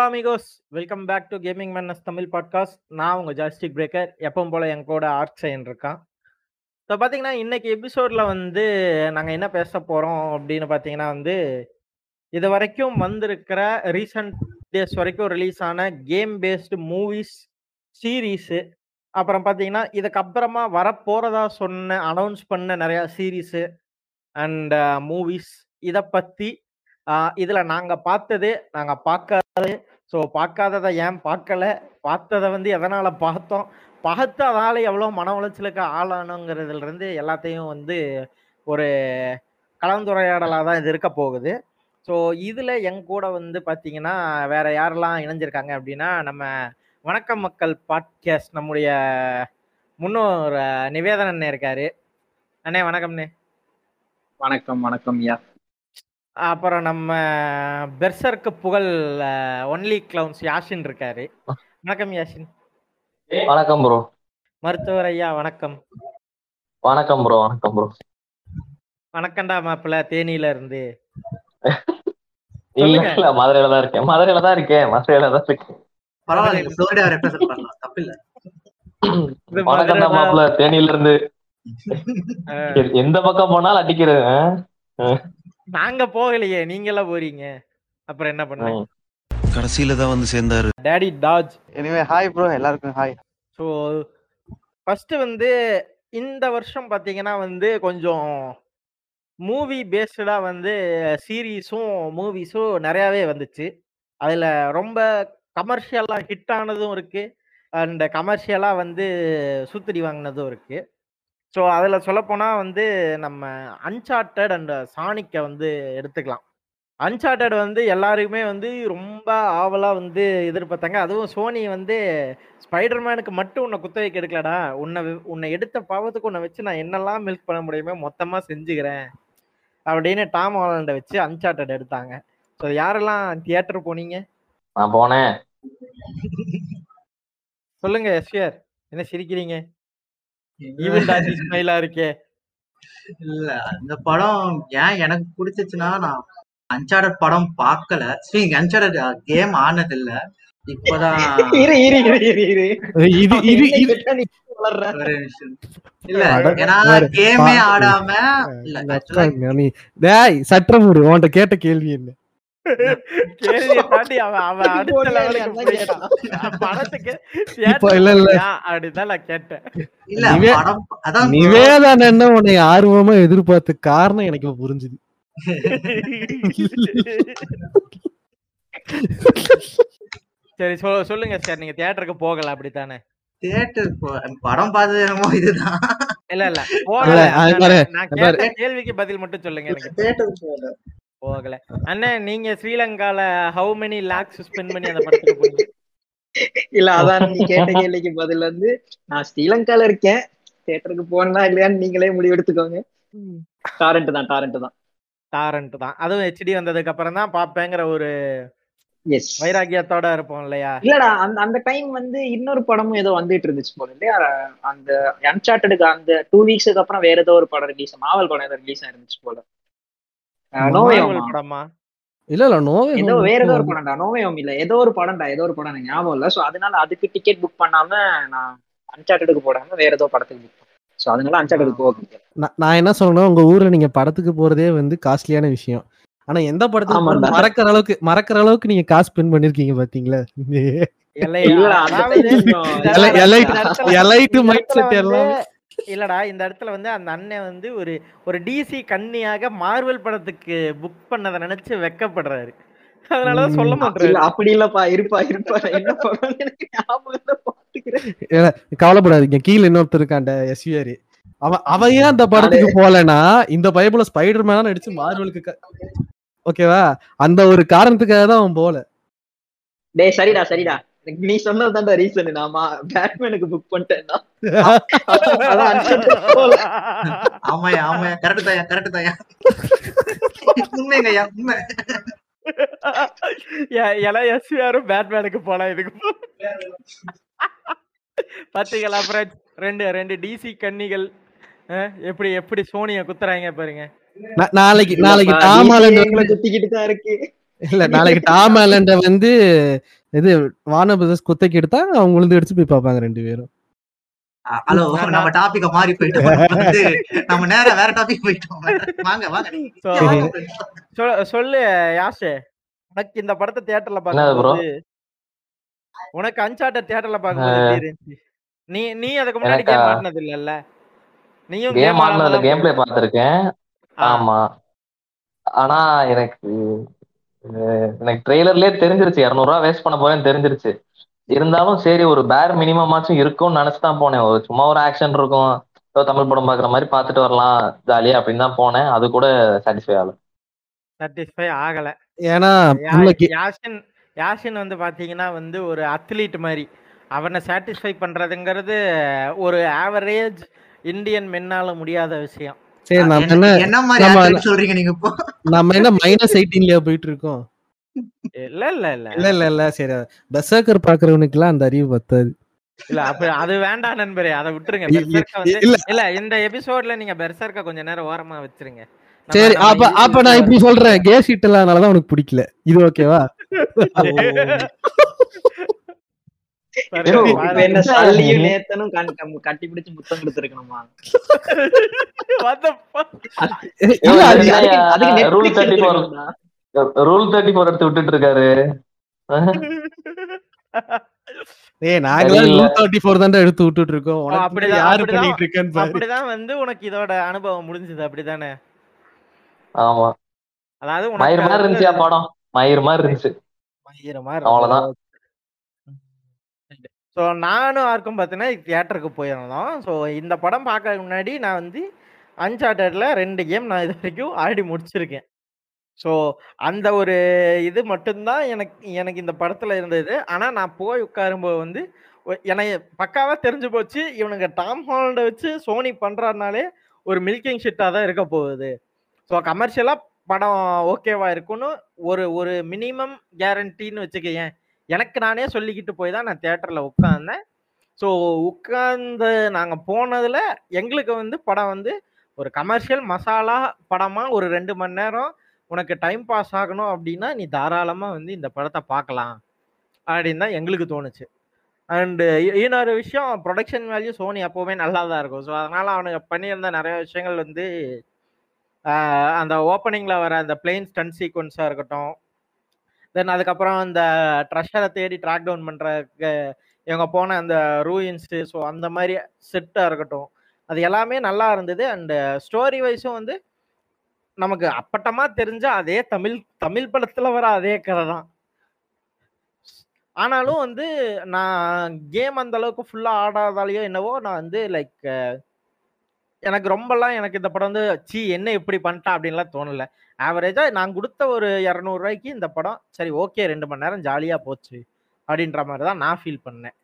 Hello amigos welcome back to gaming menace Tamil podcast நான் உங்கள் joystick breaker எப்பவும் போல் என் கூட ஆர்ட் சைன் இருக்கான். ஸோ பார்த்தீங்கன்னா இன்னைக்கு எபிசோடில் வந்து நாங்கள் என்ன பேச போகிறோம் அப்படின்னு பார்த்தீங்கன்னா வந்து இது வரைக்கும் வந்திருக்கிற ரீசன்ட் டேஸ் வரைக்கும் ரிலீஸ் ஆன கேம் பேஸ்டு மூவிஸ் சீரீஸு அப்புறம் பார்த்தீங்கன்னா இதுக்கப்புறமா வரப்போகிறதா சொன்ன அனௌன்ஸ் பண்ண நிறையா சீரீஸு அண்ட் மூவிஸ் uh, இதை பற்றி uh, இதில் நாங்கள் பார்த்தது நாங்கள் பார்க்காதது ஸோ பார்க்காததை ஏன் பார்க்கல? பார்த்ததை வந்து எதனால் பார்த்தோம்? பார்த்து அதனால் எவ்வளோ மன உளைச்சலுக்கு ஆளானுங்கிறதுலேருந்து எல்லாத்தையும் வந்து ஒரு கலந்துரையாடலாக தான் இது இருக்க போகுது. ஸோ இதில் என் கூட வந்து பார்த்தீங்கன்னா வேற யாரெல்லாம் இணைஞ்சிருக்காங்க அப்படின்னா நம்ம வணக்கம் மக்கள் பாட்காஸ்ட் நம்முடைய முன்னோர் நிவேதன் அண்ணன் இருக்காரு. அண்ணே வணக்கம்ண்ணே. வணக்கம் வணக்கம் ஐயா. அப்புறம் நம்ம பெர்சருக்கு புகழ் ஒன்லி கிளவுன்ஸ் யாஷின் இருக்காரு. வணக்கம் யாஷின். வணக்கம் ப்ரோ மருத்துவர் ஐயா வணக்கம். வணக்கம் ப்ரோ வணக்கம் ப்ரோ வணக்கம்டா மாப்பிள்ள தேனியில இருந்து. இல்ல மதுரையில தான் இருக்கேன். மதுரையில தான் இருக்கேன் மதுரையில தான் இருக்கேன். பரவாயில்ல ஃப்ளோரிடா ரெப்ரசென்ட் பண்ணலாம் தப்பு இல்ல. இது வணக்கம் தான். மாப்பிள்ள தேனியில இருந்து. எந்த பக்கம் போனாலும் அடிக்கிறது ஆ? நாங்க போகலையே நீங்களாம் போறீங்க. அப்புறம் என்ன பண்ண ம். கடைசியில தான் வந்து சேர்ந்தாரு. டேடி டாஜ் எனிவே ஹாய் ப்ரோ எல்லாருக்கும் ஹாய் ஸோ ஃபர்ஸ்ட் வந்து இந்த வருஷம் பார்த்தீங்கன்னா வந்து கொஞ்சம் மூவி பேஸ்டாக வந்து சீரீஸும் மூவிஸும் நிறையாவே வந்துச்சு. அதில் ரொம்ப கமர்ஷியலாக ஹிட் ஆனதும் இருக்குது அண்ட் கமர்ஷியலாக வந்து சுத்தடி வாங்கினதும் இருக்குது ஸோ அதில் சொல்லப்போனால் வந்து நம்ம அன்சார்ட்டட் அண்ட் சாணிக்கை வந்து எடுத்துக்கலாம். அன்சார்ட்டட் வந்து எல்லாருக்குமே வந்து ரொம்ப ஆவலாக வந்து எதிர்பார்த்தாங்க அதுவும் சோனி வந்து ஸ்பைடர்மேனுக்கு மட்டும் உன்னை குத்த வைக்க எடுக்கலடா. உன்னை உன்னை எடுத்த பாவத்துக்கு உன்னை வச்சு நான் என்னெல்லாம் மில்க் பண்ண முடியுமோ மொத்தமாக செஞ்சுக்கிறேன் அப்படின்னு டாம் ஹாலண்டை வச்சு அன்சார்ட்டட் எடுத்தாங்க. ஸோ யாரெல்லாம் தியேட்டர் போனீங்க? நான் போனேன். சொல்லுங்க எஸ்வியர் என்ன சிரிக்கிறீங்க? ஈவன் டாஜி ஸ்மைலா இருக்கே. இல்ல அந்த படம் ஏன் எனக்கு பிடிச்சிச்சுன்னா நான் அன்சார்டட் படம் பார்க்கல ஸ்ரீ அன்சார்டட் கேம் ஆனது இல்ல இப்பதான் இரு இரு இரு இரு இரு. இது இது இது வளர்ற? ஒரு நிமிஷம். இல்ல ஏன்னா கேமே ஆடாம இல்ல சற்றமுடு உன்கிட்ட கேட்ட கேள்வி என்ன? ஆர்வமா எதிர்பார்த்த காரணம் எனக்கு புரிஞ்சுது. சரி சொல்லுங்க சார் நீங்க தியேட்டருக்கு போகல அப்படித்தானே? தியேட்டர் படம் பார்த்தது என்னமோ இதுதான். இல்ல இல்ல. கேள்விக்கு பதில் மட்டும் சொல்லுங்க எனக்கு. தேட்டருக்கு போகல. போகல. அண்ணே நீங்க ஸ்ரீலங்கால ஹவு மெனி லேக்ஸ் ஸ்பெண்ட் பண்ணி அந்த படத்துக்கு போனீங்க? இல்ல அதான் நீ கேட்ட கேள்விக்கு பதில் வந்து நான் ஸ்ரீலங்கால இருக்கேன். தேட்டருக்கு போனா இல்லையான்னு நீங்களே முடிவு எடுத்துக்கோங்க. டாரண்ட் தான் டாரண்ட் தான். டாரண்ட் தான். அதுவும் ஹெச்டி வந்ததுக்கு அப்புறம் தான் பாப்பேங்கிற ஒரு எஸ் வைராக்கியத்தோட இருப்போம் இல்லையா? இல்லடா அந்த அந்த டைம் வந்து இன்னொரு படமும் ஏதோ வந்துட்டு இருந்துச்சு போல இல்லையா? அந்த அன்சார்ட்டடுக்கு அந்த டூ வீக்ஸுக்கு அப்புறம் வேற ஏதோ ஒரு படம் ரிலீஸ் மாவல் படம் ஏதோ ரிலீஸ் ஆயிருந்துச்சு போல அஹ் நோவே Marvel ஓமா. படமா? இல்ல இல்ல நோவே ஏதோ வேற ஏதோ ஒரு படம்டா. நோவே ஓம் இல்ல. ஏதோ ஒரு படம்டா. ஏதோ ஒரு படம் எனக்கு ஞாபகம் இல்ல. சோ அதனால அதுக்கு டிக்கெட் புக் பண்ணாம நான் அன்சார்ட்டடுக்கு போடாம வேற ஏதோ படத்துக்கு புக் பண்ணேன். சோ அதனால அன்சார்ட்டடுக்கு போக நான் நான் என்ன சொல்லணும் உங்க ஊர்ல நீங்க படத்துக்கு போறதே வந்து காஸ்ட்லியான விஷயம். ஆனா எந்த படத்துக்கு மறக்கிற அளவுக்கு மறக்கிற அளவுக்கு நீங்க காசு ஸ்பெண்ட் பண்ணிருக்கீங்க பாத்தீங்களா? எலைட்டு மைண்ட் செட் எல்லாமே இல்லடா இந்த இடத்துல வந்து அந்த அண்ணன் வந்து ஒரு ஒரு டிசி கன்னியாக மார்வல் படத்துக்கு புக் பண்ணதை நினைச்சு வெக்கப்படுறாரு. அதனாலதான் சொல்ல ம். மாட்டாரு இல்ல அப்படி இல்லப்பா இருப்பா இருப்பா. என்ன கவலைப்படாதீங்க. கீழ இன்னொருத்தர் இருக்காண்ட எஸ்விஆர் அவன் அவன் ஏன் அந்த படத்துக்கு போலனா இந்த பைபிள ஸ்பைடர் மேனா நடிச்சு மார்வலுக்கு ஓகேவா? அந்த ஒரு காரணத்துக்காக தான் அவன் போல டேய் சரிடா சரிடா. நீ சொன்னது தான்டா ரீசன் நாம பேட்மேனுக்கு புக் பண்ணிட்டேன்னா. ஆமாயா ஆமாயா கரெக்ட் தாயா கரெக்ட் தாயா உண்மைங்கய்யா உண்மை. எல்லாம் எஸ்விஆரும் பேட்மேனுக்கு போலாம் இதுக்கு. பாத்தீங்களா ஃப்ரெண்ட்ஸ் ரெண்டு ரெண்டு டிசி கன்னிகள் எப்படி எப்படி சோனிய குத்துறாங்க பாருங்க. நாளைக்கு நாளைக்கு குத்திக்கிட்டு தான் இருக்கு. இல்ல நாளைக்கு டாம் ஆலண்ட வந்து இது வான பிரதர்ஸ் குத்தைக்கு எடுத்தா அவங்க விழுந்து அடிச்சு போய் பார்ப்பாங்க ரெண்டு பேரும். ஹலோ நம்ம டாபிக்க மாறி போயிட்டோம். நம்ம நேரா வேற டாபிக் போயிட்டோம். வாங்க வாங்க. சொல்லு யாஷு. உனக்கு இந்த படத்தை தியேட்டர்ல? பார்க்கும்போது உனக்கு அன்சார்ட்டட் தியேட்டர்ல இருந்துச்சு? நீ நீ அதுக்கு முன்னாடி? கேம் ஆடினது இல்லல்ல நீயும் கேம் ஆடினதுல கேம் பிளே பார்த்திருக்கேன். ஆமா. ஆனா எனக்கு எனக்கு ட்ரெய்லர்லயே தெரிஞ்சிருச்சு. இரநூறுவா வேஸ்ட் பண்ண போறேன்னு தெரிஞ்சிருச்சு. இருந்தாலும் சரி ஒரு பேர் மினிமமாச்சும் இருக்கும்னு நினைச்சு தான் போனேன். ஒரு சும்மா ஒரு ஆக்ஷன் இருக்கும். ஏதோ தமிழ் படம் பாக்குற மாதிரி பார்த்துட்டு வரலாம் ஜாலியா அப்படின்னு தான் போனேன். அது கூட சாட்டிஸ்ஃபை ஆகல. சாட்டிஸ்ஃபை ஆகல. ஏன்னா யாஷின் யாஷின் வந்து பாத்தீங்கன்னா வந்து ஒரு அத்லீட் மாதிரி. அவனை சாட்டிஸ்ஃபை பண்றதுங்கிறது ஒரு ஆவரேஜ் இந்தியன் மென்னால முடியாத விஷயம். சரி நம்ம என்ன மாதிரி சொல்றீங்க நீங்க இப்போ? நம்ம என்ன மைனஸ் எயிட்டீன்லயா போயிட்டு இருக்கோம் இல்ல இல்ல இல்ல. இல்ல இல்ல இல்ல. சரி பெர்சர்க்கர் பாக்குறவனுக்கு எல்லாம் அந்த அறிவு பத்தாது. இல்ல அப்ப அது வேண்டாம் நண்பரே. அதை விட்டுருங்க. இல்ல. இல்ல இந்த எபிசோட்ல நீங்க பெர்சர்க்க கொஞ்ச நேரம் ஓரமா வச்சிருங்க. சரி அப்ப அப்ப நான் இப்படி சொல்றேன். கே ஷீட் இல்லாதனாலதான் உனக்கு பிடிக்கல. இது ஓகேவா? பாருங்க, ஐயோ, இப்ப பாருங்க. என்ன சல்லியும் நேத்தனும் கண்- கம்- கட்டி பிடிச்சு முத்தம் கொடுத்துருக்கணுமா? Rule thirty. Rule thirty four எடுத்து விட்டுட்டு இருக்காரு ஏய். ரூல் தேர்ட்டி ஃபோர் தான்டா எடுத்து விட்டுட்டு இருக்கோம் அப்படிதான், யாரு அப்படிதான். பண்ணிட்டு இருக்கேன்னு பாரு. அப்படிதான் வந்து உனக்கு இதோட அனுபவம் முடிஞ்சது அப்படிதானே? ஆமா. அதாவது மயிர் மாதிரி உனக்கு இருந்துச்சியா படம். மயிர் மாதிரி இருந்துச்சு. மயிரமா அவ்வளவுதான். ஸோ நானும் யாருக்கும் பார்த்தீங்கன்னா தியேட்டருக்கு போயிருந்தோம். ஸோ இந்த படம் பார்க்க முன்னாடி நான் வந்து அன்சார்டட்ல ரெண்டு கேம் நான் இது வரைக்கும் ஆடி முடிச்சிருக்கேன். ஸோ அந்த ஒரு இது மட்டும்தான் எனக்கு எனக்கு இந்த படத்தில் இருந்தது. ஆனால் நான் போய் உட்காரும்போது வந்து ஒ- எனக்கு பக்காவாக தெரிஞ்சு போச்சு. இவனுங்க டாம் ஹாலண்டை வச்சு சோனி பண்ணுறதுனாலே ஒரு மில்கிங் ஷிட்டாக தான் இருக்க போகுது. ஸோ கமர்ஷியலாக படம் ஓகேவா இருக்குன்னு ஒரு ஒரு மினிமம் கேரண்டின்னு வச்சுக்கேன் எனக்கு நானே சொல்லிக்கிட்டு போய் தான் நான் தேட்டரில் உட்காந்தேன் ஸோ உட்காந்து நாங்கள் போனதில் எங்களுக்கு வந்து படம் வந்து ஒரு கமர்ஷியல் மசாலா படமாக ஒரு ரெண்டு மணி நேரம் உனக்கு டைம் பாஸ் ஆகணும் அப்படின்னா நீ தாராளமாக வந்து இந்த படத்தை பார்க்கலாம் அப்படின்னு தான் எங்களுக்கு தோணுச்சு. அண்டு இன்னொரு விஷயம் ப்ரொடக்ஷன் வேல்யூ சோனி அப்போவுமே நல்லா தான் இருக்கும். ஸோ அதனால் அவனுக்கு பண்ணியிருந்த நிறைய விஷயங்கள் வந்து அந்த ஓப்பனிங்கில் வர அந்த பிளெயின் ஸ்டன் சீக்வன்ஸாக இருக்கட்டும் தென் அதுக்கப்புறம் அந்த ட்ரெஷரை தேடி ட்ராக் டவுன் பண்ணுறதுக்கு இவங்க போன அந்த ரூயின்ஸு ஸோ அந்த மாதிரி செட்டாக இருக்கட்டும். அது எல்லாமே நல்லா இருந்தது. அண்டு ஸ்டோரி வைஸும் வந்து நமக்கு அப்பட்டமா தெரிஞ்ச அதே தமிழ் தமிழ் படத்துல வர அதே கதை தான். ஆனாலும் வந்து நான் கேம் அந்த அளவுக்கு ஃபுல்லா ஆடாதாலேயோ என்னவோ நான் வந்து லைக் எனக்கு ரொம்பலாம் எனக்கு இந்த படம் வந்து சி என்ன இப்படி பண்ணிட்டா அப்படின்லாம் தோணல. ஆவரேஜா நான் கொடுத்த ஒரு இரநூறுவாய்க்கு இந்த படம் சரி ஓகே ரெண்டு மணி நேரம் ஜாலியா போச்சு. அப்படின்ற மாதிரி தான் நான் ஃபீல் பண்ணேன்.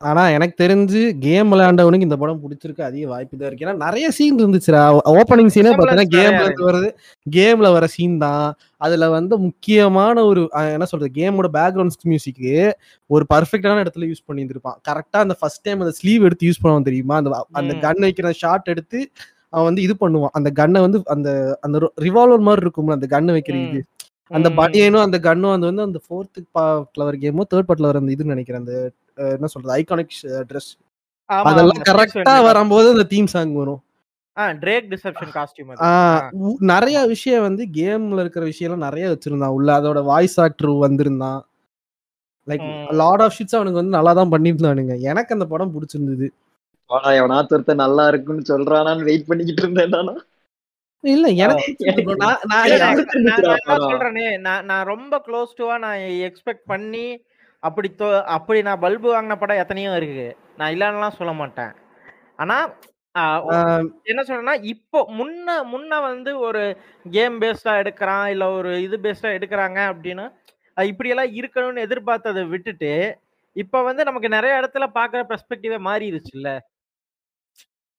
ஆனா எனக்கு தெரிஞ்சு கேம் விளையாண்டவனுக்கு இந்த படம் பிடிச்சிருக்கு அதிக வாய்ப்பு தான் இருக்கு. ஏன்னா நிறைய சீன் இருந்துச்சுடா. ஓப்பனிங் சீனே பார்த்தீங்கன்னா Resemblance கேம்ல வருது கேம்ல வர சீன் தான். அதுல வந்து முக்கியமான ஒரு என்ன சொல்றது கேமோட பேக்ரவுண்ட் மியூசிக்கு ஒரு பர்ஃபெக்டான இடத்துல யூஸ் பண்ணியிருந்திருப்பான். கரெக்டா அந்த ஃபர்ஸ்ட் டைம் அந்த ஸ்லீவ் எடுத்து யூஸ் பண்ணுவான் தெரியுமா? அந்த அந்த. கன் வைக்கிற ஷாட் எடுத்து அவன் வந்து இது பண்ணுவான். அந்த கன்னை வந்து அந்த அந்த ரிவால்வர் மாதிரி இருக்கும்ல அந்த கன் வைக்கிற. இது. அந்த. பனியனும் அந்த கன்னும் அது வந்து அந்த ஃபோர்த்து பார்ட்ல வர கேமோ தேர்ட் பார்ட்ல வர அந்த இது நினைக்கிறேன். அந்த என்ன சொல்றது ஐகானிக் ட்ரெஸ் ஆமா, அதெல்லாம் கரெக்டா 620 வரும்போது அந்த தீம் சாங் வரும். ட்ரேக் டிசெப்ஷன் காஸ்டியூம் நிறைய விஷயம் வந்து கேம்ல இருக்கிற விஷயம்லாம் நிறைய வச்சிருந்தான். உள்ள அதோட வாய்ஸ் ஆக்டர் வந்திருந்தான். லைக். லாட் ஆஃப் ஷிட்ஸ் அவனுக்கு வந்து நல்லா தான் பண்ணியிருந்தானுங்க. எனக்கு அந்த படம் பிடிச்சிருந்தது. ஆனா எவனா நல்லா இருக்குன்னு சொல்றானான்னு வெயிட் பண்ணிக்கிட்டு இருந்தேன் நானா. இல்ல எனக்கு. நான் நான். சொல்றேனே. நான் நான் ரொம்ப க்ளோஸ் டுவா நான் எக்ஸ்பெக்ட் பண்ணி அப்படி தோ- அப்படி நான் பல்பு வாங்கின படம் எத்தனையோ இருக்கு நான் இல்லைன்னுலாம் சொல்ல மாட்டேன். ஆனா என்ன சொல்றேன்னா இப்போ முன்ன முன்ன வந்து ஒரு கேம் பேஸ்டா எடுக்கிறான் இல்ல ஒரு இது பேஸ்டா எடுக்கிறாங்க அப்படின்னா இப்படியெல்லாம் இருக்கணும்னு எதிர்பார்த்ததை விட்டுட்டு இப்ப வந்து நமக்கு நிறைய இடத்துல பாக்குற பெர்ஸ்பெக்டிவே மாறிடுச்சுல்ல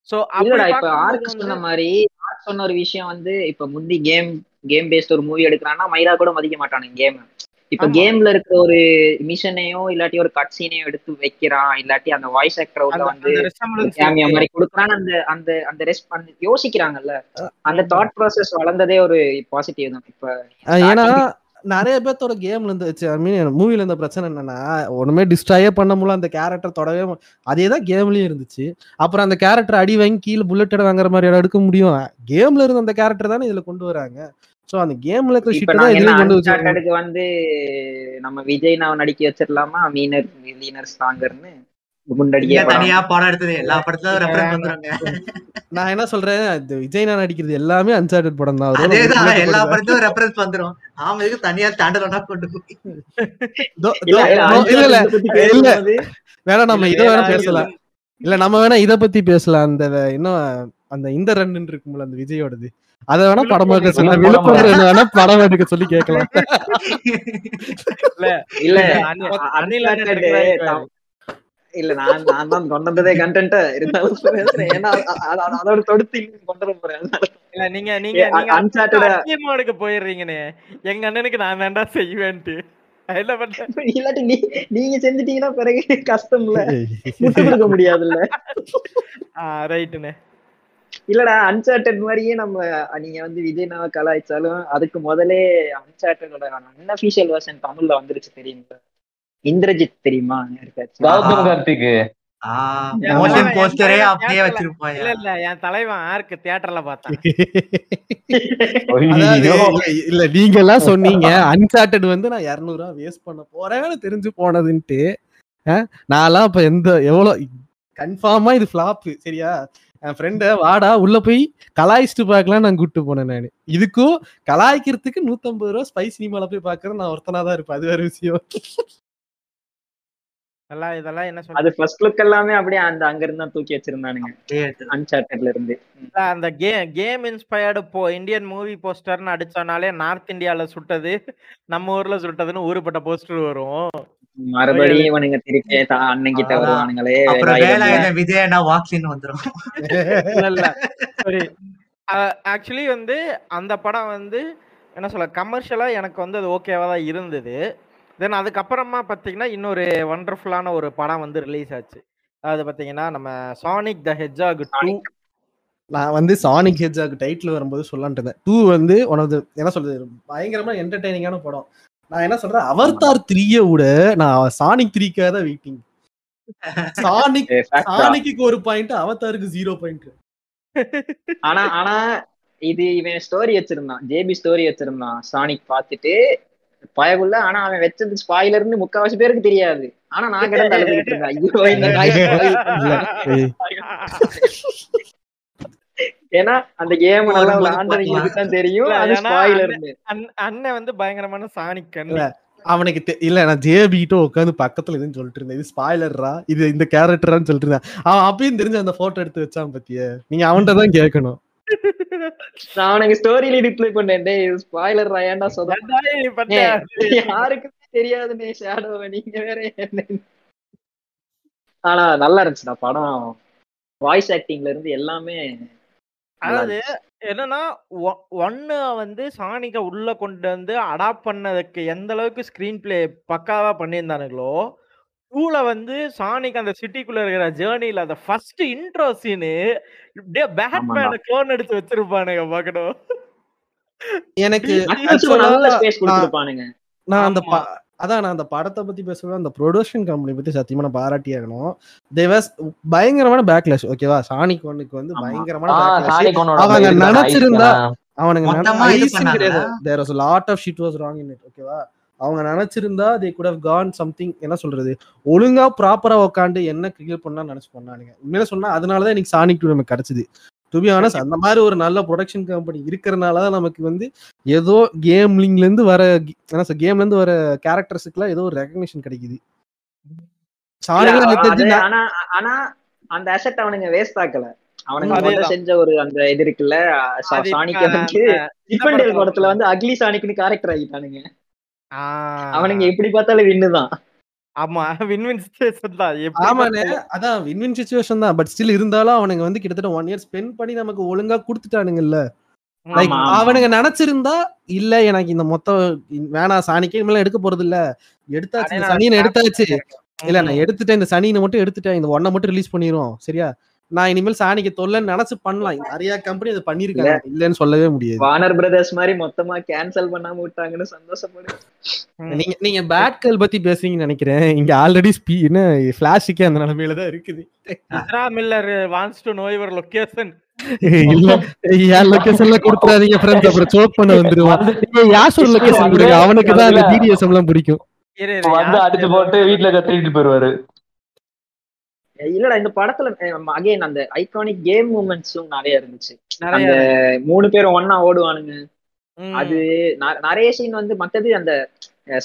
சோ அப்படி இல்லடா இப்ப ஆர்க் சொன்ன மாதிரி ஆர்க் சொன்ன ஒரு விஷயம் வந்து இப்ப முந்தி கேம் கேம் பேஸ்ட் ஒரு மூவி எடுக்கிறான்னா மைரா கூட மதிக்க மாட்டானுங்க கேம். இப்ப. கேம்ல இருக்கிற ஒரு மிஷனையோ இல்லாட்டி ஒரு கட் சீனையோ எடுத்து வைக்கிறான் இல்லாட்டி அந்த வாய்ஸ் ஆக்டர் வந்து கேமியா இருக்கு. மாதிரி கொடுக்குறான்னு அந்த அந்த அந்த ரெஸ்ட் அந்த யோசிக்கிறாங்கல்ல. அந்த தாட் ப்ராசஸ் வளர்ந்ததே ஒரு பாசிட்டிவ் தான். இப்ப ஏன்னா நிறைய பேர்த்தோட கேம்ல இருந்து ஐ மீன் மூவில இருந்த பிரச்சனை என்னன்னா ஒண்ணுமே டிஸ்ட்ராயே பண்ண முடியல. அந்த கேரக்டர் தொடவே மு- அதேதான் கேம்லயும் இருந்துச்சு. அப்புறம் அந்த கேரக்டர் அடி வாங்கி கீழே புல்லட் வாங்குற மாதிரி இடம் எடுக்க முடியும். கேம்ல இருந்த அந்த கேரக்டர் தானே இதுல கொண்டு வராங்க. சோ அந்த கேம்ல இருக்கிற ஷிட் தான் இதுலயும் கொண்டு வச்சிருக்காங்க. வந்து நம்ம விஜய் நான் நடிக்க வச்சிடலாமா? மீனர் லீனர் ஸ்ட்ராங்கர்னு தனியா படம் எடுத்தது. எல்லா படத்துலயும் ரெஃபரன்ஸ் வந்துருங்க. நான் என்ன சொல்றேன் விஜய் நான் நடிக்கிறது எல்லாமே அன்சார்டட் படம் தான். அதேதான் எல்லா படத்துலயும் ரெஃபரன்ஸ் வந்துரும். ஆமா இதுக்கு தனியா ஸ்டாண்டர்டா கொண்டு போய்? இல்ல வேணா நம்ம இதை வேணா பேசலாம். இல்ல நம்ம வேணா இத பத்தி பேசலாம். அந்த இன்னும் அந்த இந்த ரன் இருக்கும்ல அந்த விஜயோடது. அத வேணா படம் எடுக்க சொல்ல. விழுப்புரம் வேணா படம் எடுக்க சொல்லி கேட்கலாம். இல்ல இல்ல அனி- அ- அனில் அண்ணன் Uncharted இருக்கிறாரு. தான். இல்ல நான் நான் தான் கொண்டு வந்ததே கண்டென்ட் இருந்தாலும் ஏன்னா அதோட தொடுத்து கொண்டு வர போறேன். இல்ல நீங்க நீங்க மோடுக்கு போயிடுறீங்கன்னு எங்க அண்ணனுக்கு நான் வேண்டா செய்வேன்ட்டு. இல்லாட்டி நீ நீங்க செஞ்சுட்டீங்கன்னா பிறகு கஷ்டம்ல. முட்டு கொடுக்க முடியாதுல்ல. ரைட்டுண்ணே இல்லடா அன்சார்டட் மாதிரியே நம்ம நீங்க வந்து விஜய்னாவை கலாய்ச்சாலும் அதுக்கு முதலே அன்சார்டடோட அன்அபிஷியல் வெர்ஷன் தமிழ்ல வந்துருச்சு தெரியுங்களா இந்திரஜித் தெரியுமா? கௌதம் கார்த்திக் மோஷன் போஸ்டரே அப்படியே தலைவன் வச்சிருப்பாங்க இல்ல இல்ல என் தலைவன் ஆர்க்கு தியேட்டர்ல பார்த்தான். இல்ல, நீங்க எல்லாம் சொன்னீங்க அன்சார்டட் வந்து நான் 200 ரூபா வேஸ்ட் பண்ண போறேன்னு தெரிஞ்சு போனதுன்ட்டு நான்லாம் இப்ப எந்த எவ்வளவு கன்ஃபார்மா இது ஃபிளாப் சரியா? என் ஃப்ரெண்ட வாடா உள்ள போய் கலாய்ச்சிட்டு பார்க்கலாம் நான் கூப்பிட்டு போனேன் நான். இதுக்கும் கலாய்க்கிறதுக்கு 150 ரூபா ஸ்பை சினிமால போய் பாக்குறேன் நான் ஒருத்தனா தான் இருப்பேன். அது வேற விஷயம். எல்லாம் இதெல்லாம் என்ன சொல்றது? அது ஃபர்ஸ்ட் லுக் எல்லாமே அப்படியே அந்த அங்க இருந்து தான் தூக்கி வச்சிருந்தானுங்க. அன்சார்டட்ல இருந்து. அந்த game game inspired by Indian movie போஸ்டர்னு அடிச்சோனாலே நார்த் இந்தியால சுட்டது நம்ம ஊர்ல சுட்டதுன்னு ஊருப்பட்ட போஸ்டர் வரும். மறுபடியும் இவனுங்க திருப்பி தா- அண்ணன் கிட்ட அதான். வருவானுங்களே அப்புறம் விஜயனா வாக்ஸின் வந்துரும். இல்ல இல்ல சரி ஆக்சுவலி வந்து அந்த படம் வந்து என்ன சொல்ல கமர்ஷியலா எனக்கு வந்து அது ஓகேவா தான் இருந்தது. தென் அதுக்கப்புறமா பார்த்தீங்கன்னா இன்னொரு ஒண்டர்ஃபுல்லான ஒரு படம் வந்து ரிலீஸ் ஆச்சு. அது பார்த்தீங்கன்னா நம்ம சானிக் த ஹெட்ஜாக் டூ நான் வந்து சானிக் ஹெட்ஜாக் டைட்டில் வரும்போது சொல்லலான்ட்டு இருந்தேன். டூ வந்து ஆஃப் என்ன சொல்றது பயங்கரமா என்டர்டைனிங்கான படம். நான் என்ன சொல்றேன் அவர்தார் த்ரீய விட நான் சானிக் த்ரீக்காக தான் வெயிட்டிங் சானிக். சானிக்கு ஒரு பாயிண்ட் அவதாருக்கு ஜீரோ பாயிண்ட் ஆனா ஆனா இது இவன் ஸ்டோரி வச்சிருந்தான். ஜேபி ஸ்டோரி வச்சிருந்தான். சானிக் பார்த்துட்டு பயகுள்ள ஆனா அவன் வச்சது ஸ்பாயிலர்னு முக்காவாசி பேருக்கு தெரியாது. ஆனா நான் கிடந்து அழுதுகிட்டு இருந்தேன் ஐயோ இந்த நாய் spoil பண்ணிட்டான். ஏன்னா அந்த கேம் நல்லா தான் தெரியும். அது அண்ணன் வந்து பயங்கரமான இல்ல. அவனுக்கு இல்ல நான் ஜேபிட்ட உட்காந்து பக்கத்துல இதுன்னு சொல்லிட்டு இருந்தேன். இது ஸ்பாய்லர்ரா? இது இந்த கேரக்டரான்னு சொல்லிட்டு இருந்தேன். அவன் அப்பயும் தெரிஞ்சு அந்த போட்டோ எடுத்து வச்சான் பத்திய? நீங்க அவன்கிட்ட தான் கேட்கணும். நான் அவனுக்கு ஸ்டோரியில ரிப்ளை பண்ணேன். டேய் ஸ்பாயிலர் ஏன்டா சொத ஏன்டா நீ பண்ண? யாருக்குமே தெரியாதுன்னே ஷேடோவை நீங்க வேற ஆனா நல்லா இருந்துச்சுடா படம். வாய்ஸ் ஆக்டிங்ல இருந்து எல்லாமே அதாவது என்னன்னா ஒ- ஒண்ணு வந்து சானிக்க உள்ள கொண்டு வந்து அடாப்ட் பண்ணதுக்கு எந்த அளவுக்கு ஸ்கிரீன் பிளே பக்காவா பண்ணியிருந்தானுங்களோ டூல வந்து சானிக் அந்த சிட்டிக்குள்ள இருக்கிற ஜேர்னில அந்த ஃபர்ஸ்ட் இன்ட்ரோ சீனு இப்படியே பேட்மேன க்ளோன் எடுத்து வச்சிருப்பானுங்க பார்க்கணும். எனக்கு நான் அந்த அதான் நான் அந்த படத்தை பத்தி பேசுவேன் அந்த ப்ரொடக்ஷன் கம்பெனி பத்தி சத்தியமா நான் பாராட்டி ஆகணும் தேவாஸ் பயங்கரமான பேக்லாஷ் ஓகேவா சானிக் ஒன்னுக்கு வந்து. பயங்கரமான அவங்க நினைச்சிருந்தா அவனுங்க lot of shit was wrong in it ஓகேவா அவங்க நினைச்சிருந்தா they could have gone something என்ன சொல்றது ஒழுங்கா ப்ராப்பரா உட்காந்து என்ன கிரியேட் பண்ணா நினைச்சு பண்ணானுங்க உண்மையில சொன்னா அதனாலதான் எனக்கு சானிக் டூ நமக்கு கிடைச்சது. டு பி ஆனஸ்ட் அந்த மாதிரி ஒரு நல்ல ப்ரொடக்ஷன் கம்பெனி இருக்கிறனால தான் நமக்கு வந்து ஏதோ கேம்லிங்ல இருந்து வர என்ன சொல் கேம்ல இருந்து வர கேரக்டர்ஸுக்குலாம் ஏதோ ஒரு ரெகக்னிஷன் கிடைக்குது. ஆனா ஆனா அந்த அசெட் அவனுங்க வேஸ்ட் ஆக்கல. அவனுங்க செஞ்ச ஒரு அந்த இது இருக்குல்ல சா- அது சானிக் இப்ப வந்து படத்துல வந்து அக்லி சானிக்னு கேரக்டர் ஆகிட்டானுங்க அவனுங்க எப்படி பார்த்தாலும் வின்னு தான். ஆமா வின்வின் சிச்சுவேஷன் தான். ஆமாண்ணே. அதான் வின் சுச்சுவேஷன் தான். பட் ஸ்டில் இருந்தாலும் அவனுங்க வந்து கிட்டத்தட்ட ஒன் இயர் ஸ்பெண்ட் பண்ணி நமக்கு ஒழுங்கா கொடுத்துட்டானுங்கல்ல. லைக். அவனுங்க நினைச்சிருந்தா இல்ல எனக்கு இந்த மொத்தம் வேணாம் சாணிக்கே இனிமேல் எடுக்க போறது இல்ல எடுத்தாச்சு சனியனை எடுத்தாச்சு. இல்ல. நான் எடுத்துட்டேன் இந்த சனியை மட்டும் எடுத்துட்டேன் இந்த ஒன்னை மட்டும் ரிலீஸ் பண்ணிரும் சரியா? நான் இனிமேல் சாணிக்கு தொல்லைன்னு நினைச்சு பண்ணலாம். நிறைய கம்பெனி அது பண்ணிருக்காங்க இல்லைன்னு சொல்லவே முடியாது. வார்னர் பிரதர்ஸ் மாதிரி மொத்தமா கேன்சல் பண்ணாம விட்டாங்கன்னு சந்தோஷப்படு நீங்க நீங்க பேட்கல் பத்தி பேசுறீங்கன்னு நினைக்கிறேன். இங்க ஆல்ரெடி ஸ்பீ என்ன பிளாஷுக்கே அந்த நிலைமையில தான் இருக்குது. Ezra Miller wants to know your location இல்ல. என் லொகேஷன்ல கொடுத்துறாதீங்க ஃப்ரெண்ட்ஸ் அப்புறம் சோக் பண்ண வந்துருவான். யாசோர் லொகேஷன் கொடுங்க? அவனுக்கு தான் அந்த டிடிஎஸ் எல்லாம் பிடிக்கும். இரு, இரு, வந்து யார் அடிச்சு போட்டு வீட்டுல கத்திட்டு போயிருவாரு. இல்லடா இந்த படத்துல அகைன் அந்த ஐகானிக் கேம் மூமெண்ட்ஸும் நிறைய இருந்துச்சு. அந்த மூணு பேரும் ஒன்னா ஓடுவானுங்க. அது நிறைய சீன் வந்து மத்தது அந்த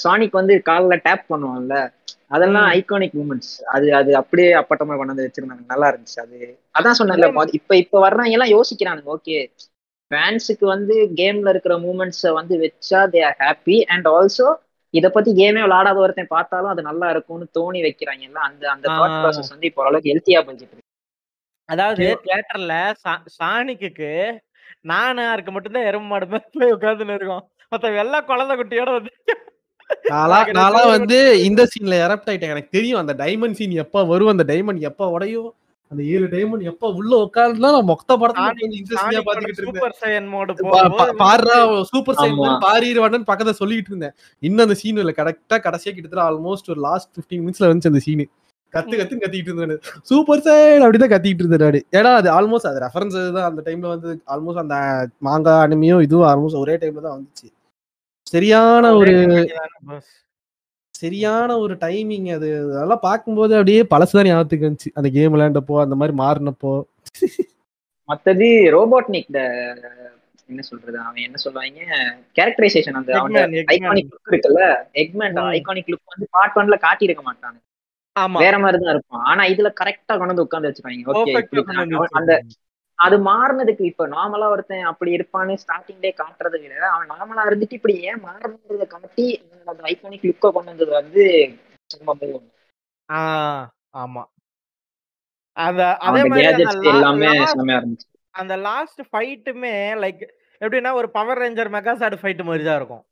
சானிக் வந்து கால்ல டேப் பண்ணுவான்ல அதெல்லாம். ஐகானிக் மூமெண்ட்ஸ் அது அது அப்படியே அப்பட்டமா கொண்டு வந்து வச்சிருந்தாங்க. நல்லா இருந்துச்சு. அது அதான் சொன்னேன்ல இப்ப இப்ப வர்றவங்க எல்லாம் யோசிக்கிறானுங்க ஓகே ஃபேன்ஸுக்கு வந்து கேம்ல இருக்கிற மூமெண்ட்ஸ வந்து வச்சா they are happy and also இத பத்தி கேமே விளையாடாத ஒருத்தன் பார்த்தாலும் அது நல்லா இருக்கும்னு தோணி வைக்கிறாங்கல்ல அந்த அந்த தாட். ப்ராசஸ் வந்து இப்போ ஓரளவுக்கு ஹெல்த்தியா இருக்கு. அதாவது தியேட்டர்ல சாணிக்கு நானாருக்கு மட்டும்தான் எறும்பு மாடு மாதிரி போய் உட்காந்துன்னு இருக்கோம். மத்த எல்லா குழந்தை குட்டியோட வந்து நாளா எனக்கு நாளா தெரியும். வந்து இந்த சீன்ல எரப்ட் ஆயிட்டேன் எனக்கு தெரியும் அந்த டைமண்ட் சீன் எப்ப வரும் அந்த டைமண்ட் எப்ப உடையும் அந்த ஏழு டைமண்ட் எப்ப உள்ள உட்கார்ந்து நான் மொத்த இன்ட்ரெஸ்டிங்கா பாத்துக்கிட்டு இருந்தேன். சூப்பர். சைன் பாரிடுவான்னு பக்கத்துல சொல்லிட்டு இருந்தேன். இன்னும் அந்த சீன் இல்ல. கரெக்டா கடைசியா கிட்டத்தட்ட ஆல்மோஸ்ட் ஒரு லாஸ்ட் 15 மினிட்ஸ்ல வந்துச்சு அந்த சீன் கத்து கத்து கத்திட்டு இருந்தேன் சூப்பர் சைன் அப்படிதான் கத்திட்டு இருந்தேன் நானு. ஏன்னா அது ஆல்மோஸ்ட் அது ரெஃபரன்ஸ் தான். அந்த டைம்ல வந்து ஆல்மோஸ்ட் அந்த மாங்கா அனிமையும் இதுவும் ஆல்மோஸ்ட் ஒரே டைம்ல தான் வந்துச்சு. சரியான ஒரு சரியான ஒரு டைமிங் அது. அதெல்லாம் பார்க்கும்போது அப்படியே பழசுதான் ஞாபகத்துக்கு வந்துச்சு. அந்த கேம் விளையாண்டப்போ அந்த மாதிரி மாறினப்போ. மத்தது ரோபோட்னிக் என்ன சொல்றது? அவன் என்ன சொல்லுவாங்க? கேரக்டரைசேஷன் அந்த. ஐகானிக் லுக் இருக்குல்ல? எக்மெண்ட். ஐகானிக் லுக் வந்து பார்ட் ஒன்ல காட்டியிருக்க மாட்டாங்க ஆமா. வேற மாதிரி தான் இருப்பான். ஆனா இதுல கரெக்டா கொண்டு வந்து உட்கார்ந்து வச்சிருக்காங்க ஓகே அந்த அது மாறினதுக்கு இப்ப நார்மலா ஒருத்தன் அப்படி இருப்பான்னு ஸ்டார்டிங்லே காட்டுறதை விட அவன் நார்மலா இருந்துட்டு இப்படி ஏன் மாறணுன்றத காட்டி அந்த ஐகானிக் லுக்க கொண்டு வந்தது வந்து ஆமா. அந்த அதே மாதிரி அந்த லாஸ்ட் ஃபைட்டுமே லைக் எப்படின்னா ஒரு பவர் ரேஞ்சர் மெகாசாட் ஃபைட் மாதிரி தான் இருக்கும்.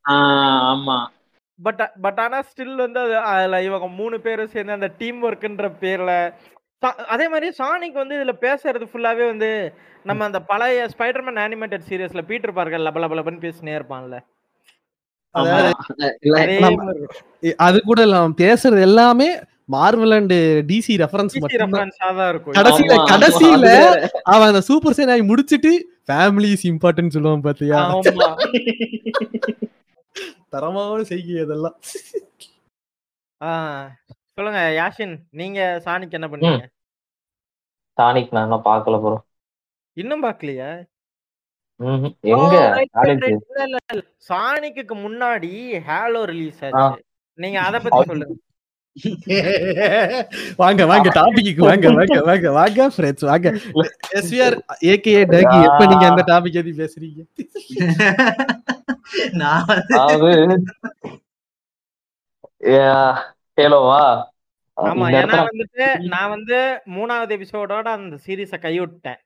ஆமா. பட் பட் ஆனா ஸ்டில் வந்து அது அதுல இவங்க மூணு பேரும் சேர்ந்து அந்த டீம் ஒர்க்குன்ற பேர்ல அதே மாதிரி சானிக் வந்து இதுல பேசுறது ஃபுல்லாவே வந்து நம்ம அந்த பழைய ஸ்பைடர்மேன் அனிமேட்டட் சீரியஸ்ல பீட்டர் பார்க்கர் லப லப லபன்னு பேசினே இருப்பான்ல. அதே கூட இல்லாம பேசுறது எல்லாமே மார்வல் அண்ட் டிசி ரெஃபரன்ஸ் கடைசியில கடைசியில. அவன் அந்த சூப்பர் சைன் ஆகி முடிச்சிட்டு ஃபேமிலி இஸ் இம்பார்ட்டன்ட் சொல்லுவான் பாத்தியா? தரமான செய்கை அதெல்லாம். ஆ, சொல்லுங்க யாஷின் நீங்க சானிக் என்ன பண்ணீங்க? டானிக் நான் இன்னும் பார்க்கல ப்ரோ இன்னும் பாக்கலையா எங்க. சானிக்கு முன்னாடி ஹேலோ ரிலீஸ். ஆச்சு. நீங்க அத பத்தி சொல்லுங்க. வாங்க வாங்க டாபிக்கு வாங்க வாங்க வாங்க வாங்க ஃப்ரெண்ட்ஸ் வாங்க. எஸ்விஆர் ஏகே டகி எப்ப நீங்க அந்த டாபிக் எது பேசுறீங்க? நான் ஹேலோவா ஆமா ஏன்னா வந்துட்டு நான் வந்து மூணாவது எபிசோடோட அந்த சீரீஸ கைவிட்டேன்.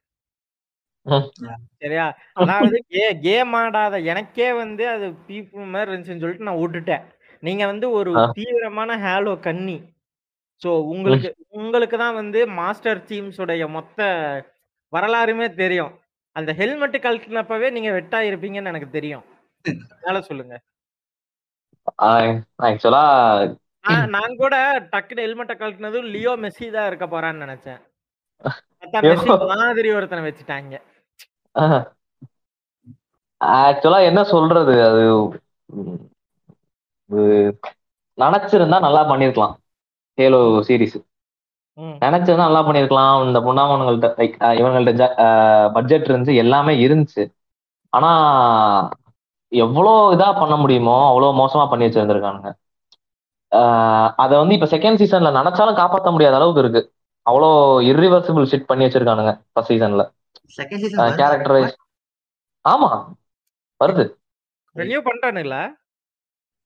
சரியா? அதாவது கே கேம் ஆடாத எனக்கே வந்து அது பீப்புள் மாதிரி இருந்துச்சுன்னு சொல்லிட்டு நான் விட்டுட்டேன். நீங்க வந்து ஒரு. தீவிரமான ஹேலோ கன்னி. சோ உங்களுக்கு உங்களுக்கு தான் வந்து மாஸ்டர் டீம்ஸ் உடைய மொத்த வரலாறுமே தெரியும். அந்த ஹெல்மெட் கழட்டினப்பவே நீங்க வெட்டா இருப்பீங்கன்னு எனக்கு தெரியும். மேல சொல்லுங்க. ஆக்சுவலா நான் நான் கூட டக்குனு ஹெல்மெட்டை கழட்டினதும் லியோ மெஸ்ஸி தான் இருக்க போறான்னு நினைச்சேன். மாதிரி ஒருத்தனை வச்சுட்டாங்க. ஆக்சுவலா என்ன சொல்றது அது நினைச்சிருந்தா நல்லா பண்ணிருக்கலாம். Halo series. நினைச்சிருந்தா நல்லா பண்ணிருக்கலாம். இந்த பொண்ணாமனுங்கள்ட்ட லைக் இவங்கள்ட்ட பட்ஜெட் இருந்துச்சு எல்லாமே இருந்துச்சு. ஆனா எவ்வளோ இதா பண்ண முடியுமோ அவ்வளோ மோசமா பண்ணி வச்சிருந்திருக்கானுங்க. அதை வந்து இப்ப செகண்ட் சீசன்ல நினைச்சாலும் காப்பாற்ற முடியாத அளவுக்கு இருக்கு. அவ்வளோ இர்ரிவர்சிபிள் ஷிட் பண்ணி வச்சிருக்கானுங்க ஃபர்ஸ்ட் சீசன்ல செகண்ட் சீசன் கேரக்டரைஸ் ஆமா வருது. ரெனியூ பண்ணிட்டானுங்களா?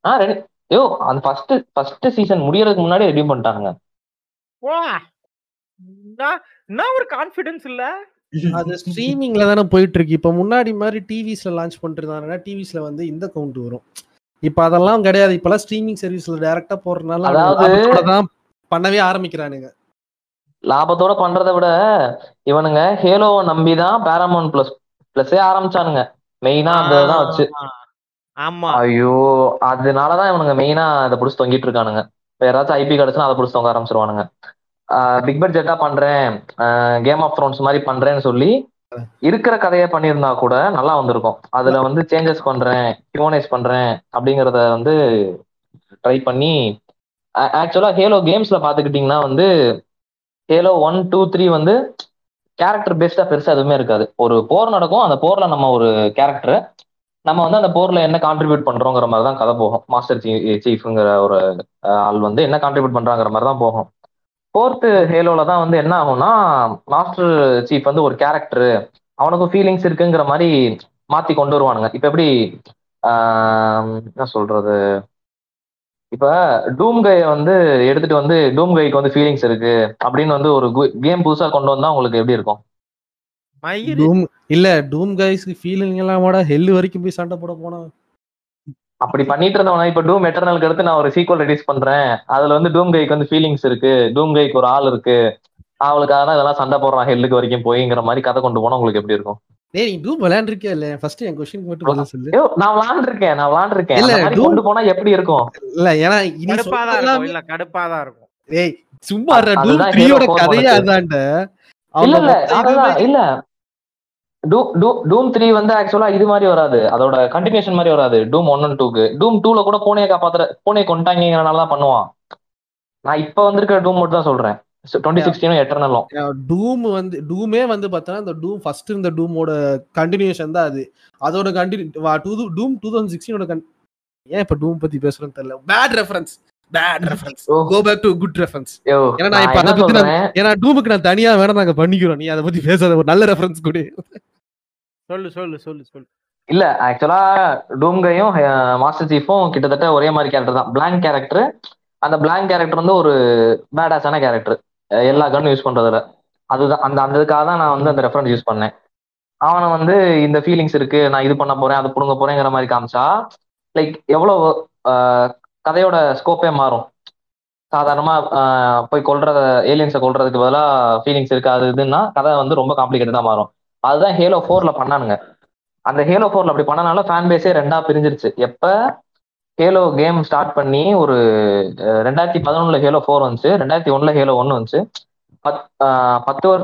ஆ ரெடி யோ அந்த ஃபர்ஸ்ட் ஃபர்ஸ்ட் சீசன் முடியறதுக்கு முன்னாடி ரெடி பண்ணிட்டானுங்க. வா! நான் ஒரு கான்ஃபிடன்ஸ் இல்ல? அது ஸ்ட்ரீமிங்ல தானே போயிட்டு இருக்கு. இப்ப முன்னாடி மாதிரி டிவிஸ்ல லான்ச் பண்ணிருந்தாங்கன்னா டிவிஸ்ல வந்து இந்த கவுண்ட் வரும். இப்ப அதெல்லாம் கிடையாது. இப்பெல்லாம் ஸ்ட்ரீமிங் சர்வீஸ்ல டைரக்டா போறதுனால அதாவது- தான் பண்ணவே ஆரம்பிக்கிறானுங்க. லாபத்தோட பண்றதை விட இவனுங்க ஹேலோவை நம்பிதான் பேராமௌண்ட் பிளஸ் பிளஸே ஆரம்பிச்சானுங்க. மெயினா அந்த தான் வச்சு. ஆமா. ஐயோ அதனாலதான் இவனுங்க மெயினா இதை புடிச்சு தொங்கிட்டு இருக்கானுங்க. இப்ப யாராச்சும் ஐபி கிடைச்சுன்னா அதை புடிச்சு தொங்க ஆரம்பிச்சிருவானுங்க. பிக் பட்ஜெட்டா பண்றேன். கேம் ஆஃப் த்ரோன்ஸ் மாதிரி பண்றேன்னு சொல்லி இருக்கிற கதையை பண்ணியிருந்தா கூட நல்லா வந்திருக்கும். அதுல வந்து சேஞ்சஸ் பண்றேன் ஹியூமனைஸ் பண்றேன் அப்படிங்கறத வந்து ட்ரை பண்ணி ஆக்சுவலா ஹேலோ கேம்ஸ்ல பாத்துக்கிட்டீங்கன்னா வந்து ஹேலோ ஒன் டூ த்ரீ வந்து கேரக்டர் பேஸ்டா பெருசா எதுவுமே இருக்காது. ஒரு போர் நடக்கும் அந்த போர்ல நம்ம ஒரு கேரக்டர் நம்ம வந்து அந்த போர்ல என்ன கான்ட்ரிபியூட் பண்றோங்கிற மாதிரி தான் கதை போகும். மாஸ்டர் சீஃப்ங்கிற ஒரு ஆள் வந்து என்ன கான்ட்ரிபியூட் பண்றாங்கிற மாதிரி தான் போகும். ஃபோர்த்து ஹேலோல தான் வந்து என்ன ஆகும்னா மாஸ்டர் சீஃப் வந்து ஒரு கேரக்டர் அவனுக்கும் ஃபீலிங்ஸ் இருக்குங்கிற மாதிரி மாத்தி கொண்டு வருவானுங்க. இப்ப எப்படி ஆஹ், என்ன சொல்றது? இப்ப டூம் கைய வந்து எடுத்துட்டு வந்து டூம் கைக்கு வந்து ஃபீலிங்ஸ் இருக்கு அப்படின்னு வந்து ஒரு கேம் புதுசா கொண்டு வந்தா உங்களுக்கு எப்படி இருக்கும்? இல்ல டூம் கைஸ்க்கு ஃபீலிங் எல்லாமாடா ஹெல் வரைக்கும் போய் சண்டை போட போனா. அப்படி பண்ணிட்டு இருந்தவனா இப்ப டூம் எட்டர்னலுக்கு அடுத்து நான் ஒரு சீக்வல் ரிலீஸ் பண்றேன். அதுல வந்து டூம் கைக்கு வந்து ஃபீலிங்ஸ் இருக்கு. டூம் கைக்கு ஒரு ஆள் இருக்கு. அவளுக்காக தான் இதெல்லாம் சண்டை போடுறான் ஹெல்லுக்கு வரைக்கும் போய்ங்கிற மாதிரி கதை கொண்டு போனா உங்களுக்கு எப்படி இருக்கும்? டேய் நீ டூம் விளையாண்டுருக்கியா இல்ல ஃபர்ஸ்ட் என் கொஸ்டினுக்கு மட்டும் பதில் சொல்லு. ஐயோ நான் விளாண்டுருக்கேன் இல்ல, கொண்டு போனா எப்படி இருக்கும்? இல்ல ஏன்னா இனி கடுப்பா தான் சொல்றதெல்லாம் இருக்கும். இல்ல இருக்கும். டேய் சும்மா டூம் கதையே. அதான்ட. இல்ல இல்ல இல்ல. டூம் த்ரீ வந்து ஆக்சுவலா இது மாதிரி வராது. அதோட கண்டினியூஷன் மாதிரி வராது. டூம் ஒன் அண்ட் டூக்கு டூம் டூல கூட பூனையை காப்பாத்துற பூனையை கொண்டாங்கிறனால தான் பண்ணுவான். நான் இப்ப வந்திருக்கிற டூம் மட்டும் தான் சொல்றேன். டுவெண்ட்டி சிக்ஸ்டீனும் எட்டர்னலும் டூம் வந்து டூமே வந்து பார்த்தோன்னா இந்த டூம் ஃபர்ஸ்ட் இருந்த டூமோட கண்டினியூஷன் தான் அது. அதோட continue to Doom two thousand சிக்ஸ்டீனோட gun ஏன் இப்போ டூம் பத்தி பேசுறேன்னு தெரியல. Bad reference bad reference. Go back to good reference ஏன்னா நான் இப்ப அதை பத்தி நான் ஏன்னா டூமுக்கு நான் தனியா வேணா நாங்க பண்ணிக்கிறோம். நீ அதை பத்தி பேசாத ஒரு நல்ல ரெஃபரன்ஸ் கொடு. சொல்லு சொல்லு சொல்லு சொல்லு. இல்ல ஆக்சுவலா டூம்கையும் மாஸ்டர் சீஃபும் கிட்டத்தட்ட ஒரே மாதிரி கேரக்டர் தான். பிளாங்க் கேரக்டர் அந்த பிளாங்க் கேரக்டர் வந்து ஒரு பேடாஸான கேரக்டர் எல்லா கன்னும் யூஸ் பண்றதுல. அதுதான் அந்த அந்த இதுக்காக தான் நான் வந்து அந்த ரெஃபரன்ஸ் யூஸ் பண்ணேன். அவனை வந்து இந்த ஃபீலிங்ஸ் இருக்கு நான் இது பண்ண போறேன் அது புடுங்க போறேங்கிற மாதிரி காமிச்சா லைக் எவ்வளவு கதையோட ஸ்கோப்பே மாறும். சாதாரணமா போய் கொள்றத ஏலியன்ஸை கொல்றதுக்கு பதிலாக ஃபீலிங்ஸ் இருக்கு. அது இதுன்னா கதை வந்து ரொம்ப காம்ப்ளிகேட்டடா மாறும். அதுதான் ஹேலோ ஃபோர்ல பண்ணானுங்க. அந்த ஹேலோ ஃபோர்ல அப்படி பண்ணனால ஃபேன் பேஸே ரெண்டா பிரிஞ்சிருச்சு. எப்ப? ஹேலோ கேம் ஸ்டார்ட் பண்ணி ஒரு ரெண்டாயிரத்தி பதினொன்னுல ஹேலோ ஃபோர் வந்துச்சு. ரெண்டாயிரத்தி ஒன்னுல ஹேலோ ஒன்னு வந்துச்சு. பத் பத்து வரு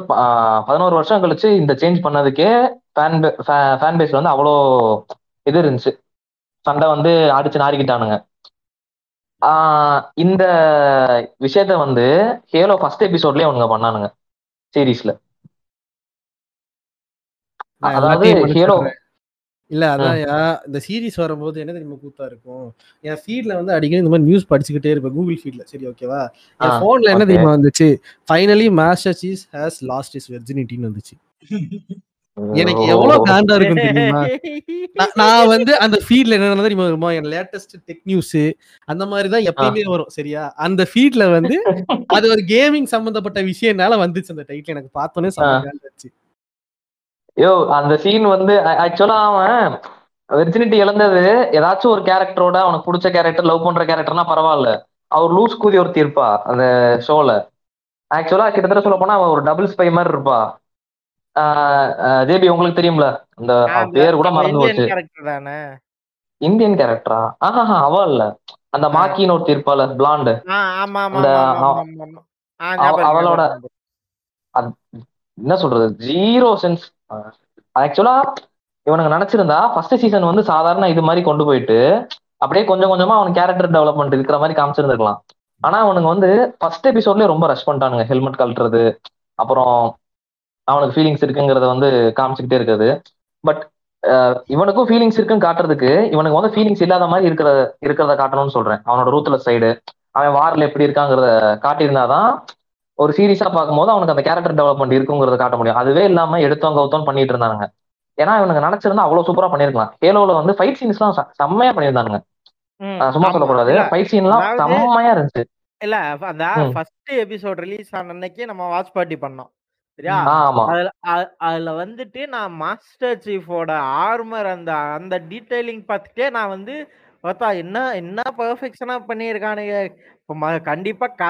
பதினோரு வருஷம் கழிச்சு இந்த சேஞ்ச் பண்ணதுக்கே ஃபேன் ஃபேன் பேஸ்ல வந்து அவ்வளோ இது இருந்துச்சு. சண்டை வந்து அடிச்சு நாரிக்கிட்டானுங்க இந்த விஷயத்த வந்து ஹேலோ ஃபர்ஸ்ட் எபிசோட்லயே அவனுங்க பண்ணானுங்க சீரீஸ்ல அதாவது மன்னிச்சிடுறேன். இல்ல அதான் இந்த சீரிஸ் வரும்போது என்ன தெரியுமா கூத்தா இருக்கும்? என் ஃபீட்ல வந்து அடிக்கடி இந்த மாதிரி நியூஸ் படிச்சுக்கிட்டே இருப்பேன் கூகுள் ஃபீட்ல சரி ஓகேவா என் போன்ல என்ன. தெரியுமா வந்துச்சு? Finally Master Chief has lost his வெர்ஜினிட்டின்னு வந்துச்சு. எனக்கு எவ்வளவு காண்டா இருக்கும் தெரியுமா? நான் வந்து அந்த ஃபீட்ல என்ன தெரியுமா வருமா? என் லேட்டஸ்ட் டெக் நியூஸ் அந்த மாதிரி தான் எப்பயுமே வரும் சரியா? அந்த ஃபீட்ல வந்து அது ஒரு கேமிங் சம்பந்தப்பட்ட விஷயம்னால வந்துச்சு அந்த டைட்டில் எனக்கு பார்த்தோன்னே. காண்டாச்சு யோ அந்த சீன் வந்து ஆக்சுவலா அவன் வெர்ஜினிட்டி இழந்தது ஏதாச்சும் ஒரு கேரக்டரோட அவனுக்கு பிடிச்ச கேரக்டர் லவ் பண்ற கேரக்டர்னா பரவாயில்ல. அவர் லூஸ் கூதி ஒருத்தி இருப்பா அந்த ஷோல ஆக்சுவலா கிட்டத்தட்ட சொல்ல போனா அவன் ஒரு டபுள் ஸ்பை மாதிரி இருப்பா. ஜேபி உங்களுக்கு தெரியும்ல? அந்த பேர் கூட மறந்து போச்சு. இந்தியன் கேரக்டரா ஆஹா அவ இல்ல. அந்த மாக்கின்னு ஒருத்தி இருப்பால பிளாண்டு அவளோட. என்ன சொல்றது? ஜீரோ சென்ஸ் ஆக்சுவலா இவனுங்க நினைச்சிருந்தா ஃபர்ஸ்ட் சீசன் வந்து சாதாரண இது மாதிரி கொண்டு போயிட்டு அப்படியே கொஞ்சம் கொஞ்சமா அவன் கேரக்டர் டெவலப்மெண்ட் இருக்கிற மாதிரி காமிச்சிருந்துருக்கலாம். ஆனா அவனுங்க வந்து ஃபர்ஸ்ட் எபிசோட்லயே ரொம்ப ரஷ் பண்ணிட்டானுங்க. ஹெல்மெட் கழட்டுறது அப்புறம் அவனுக்கு ஃபீலிங்ஸ் இருக்குங்கிறத வந்து காமிச்சுக்கிட்டே இருக்குது பட் இவனுக்கும் ஃபீலிங்ஸ் இருக்குன்னு காட்டுறதுக்கு இவனுக்கு வந்து ஃபீலிங்ஸ் இல்லாத மாதிரி இருக்கிற இருக்கிறத காட்டணும்னு சொல்றேன். அவனோட ரூத்ல சைடு அவன் வாரில் எப்படி இருக்காங்கிறத காட்டியிருந்தாதான் ஒரு சீரியஸா பார்க்கும்போது அவனுக்கு அந்த கேரக்டர் டெவலப்மெண்ட் இருக்குங்கிறத காட்ட முடியும். அதுவே இல்லாம எடுத்தவங்க கவுத்தோன்னு பண்ணிட்டு இருந்தானுங்க. ஏன்னா இவனுங்க நினைச்சிருந்தா அவ்வளவு சூப்பரா பண்ணிருக்கலாம் ஹேலோல வந்து ஃபைட் சீன்ஸ் எல்லாம் செம்மையா பண்ணியிருந்தாங்க சும்மா. சொல்லக்கூடாது. ஃபைட் சீன் எல்லாம் செம்மையா இருந்துச்சு. இல்ல அந்த. ஃபர்ஸ்ட் எபிசோட் ரிலீஸ் ஆன அன்னைக்கு நம்ம வாட்ச் பார்ட்டி பண்ணோம். சரியா? அதுல அதுல வந்துட்டு நான் மாஸ்டர் சீஃபோட ஆர்மர் அந்த அந்த டீடைலிங் பார்த்துட்டே நான் வந்து பார்த்தா என்ன என்ன பெர்ஃபெக்ஷனா பண்ணியிருக்கானுங்க. இப்போ கண்டிப்பா க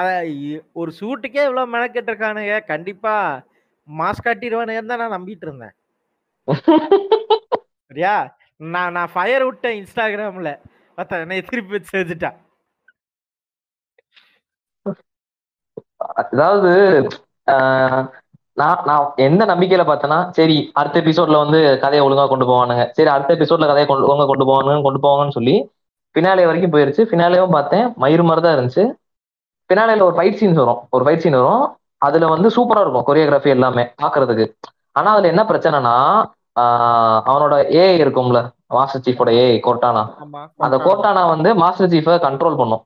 ஒரு ஷூட்டுக்கே இவ்வளவு மெனக்கெட்டு இருக்கானுங்க கண்டிப்பா மாஸ் காட்டிடுவானுங்கன்னு தான் நான் நம்பிட்டு இருந்தேன் சரியா? நான் நான் ஃபயர் விட்டேன் இன்ஸ்டாகிராம்ல. பார்த்தா என்னை திருப்பி செஞ்சுட்டான். அதாவது நான் நான் எந்த நம்பிக்கையில பார்த்தேன்னா சரி அடுத்த எபிசோட்ல வந்து கதையை ஒழுங்கா கொண்டு போவானுங்க. சரி அடுத்த எபிசோட்ல கதையை கொண்டு ஒழுங்கா கொண்டு போவானுங்க கொண்டு போவாங்கன்னு சொல்லி பினாலே வரைக்கும் போயிருச்சு. பினாலேயும் பார்த்தேன். மயிறு மாதிரி தான் இருந்துச்சு. பினாலேல ஒரு ஃபைட் சீன்ஸ் வரும். ஒரு ஃபைட் சீன் வரும். அதுல வந்து சூப்பரா இருக்கும் கொரியோகிராஃபி எல்லாமே பாக்குறதுக்கு. ஆனா அதுல என்ன பிரச்சனைனா அவனோட ஏ இருக்கும்ல மாஸ்டர் சீஃபோட ஏ கோர்டானா ஆமா அந்த கோர்டானா வந்து மாஸ்டர் சீஃபை கண்ட்ரோல் பண்ணும்.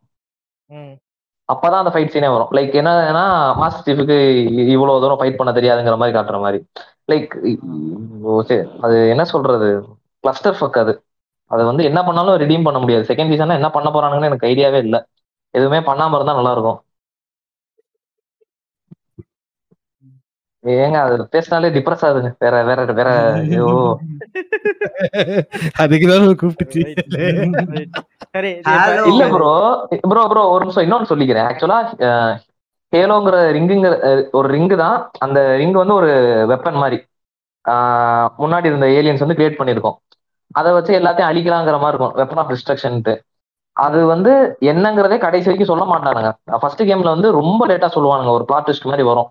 அப்பதான் அந்த ஃபைட் சீனே வரும். லைக் என்னன்னா மாஸ்டர் சீஃபுக்கு இவ்வளவு தூரம் ஃபைட் பண்ண தெரியாதுங்கிற மாதிரி காட்டுற மாதிரி. லைக் அது என்ன சொல்றது? கிளஸ்டர் ஃபக் அது. அது வந்து என்ன பண்ணாலும் ரிடீம் பண்ண முடியாது. செகண்ட் சீசன்ல என்ன பண்ண போறானுங்கன்னு எனக்கு ஐடியாவே இல்லை. எதுவுமே பண்ணாம இருந்தா நல்லா இருக்கும். ஏங்க அது பேசினாலே டிப்ரெஸ் ஆகுதுங்க. வேற வேற வேற ஐயோ. அதுக்குதான் கூப்பிட்டுச்சு. இல்ல ப்ரோ ப்ரோ ப்ரோ ஒரு நிமிஷம் இன்னொன்னு சொல்லிக்கிறேன். ஆக்சுவலா ஹேலோங்கிற ரிங்குங்கிற ஒரு ரிங்கு தான். அந்த ரிங் வந்து ஒரு வெப்பன் மாதிரி. முன்னாடி இருந்த ஏலியன்ஸ் வந்து கிரியேட் பண்ணியிருக்கோம். அதை வச்சு எல்லாத்தையும் அழிக்கலாங்கிற மாதிரி இருக்கும். வெப்பன் ஆஃப் டிஸ்ட்ரக்ஷன்ட்டு அது வந்து என்னங்கிறதே கடைசி வரைக்கும் சொல்ல மாட்டானுங்க. ஃபர்ஸ்ட் கேம்ல வந்து ரொம்ப லேட்டா சொல்லுவானுங்க. ஒரு பிளாட் மாதிரி வரும்.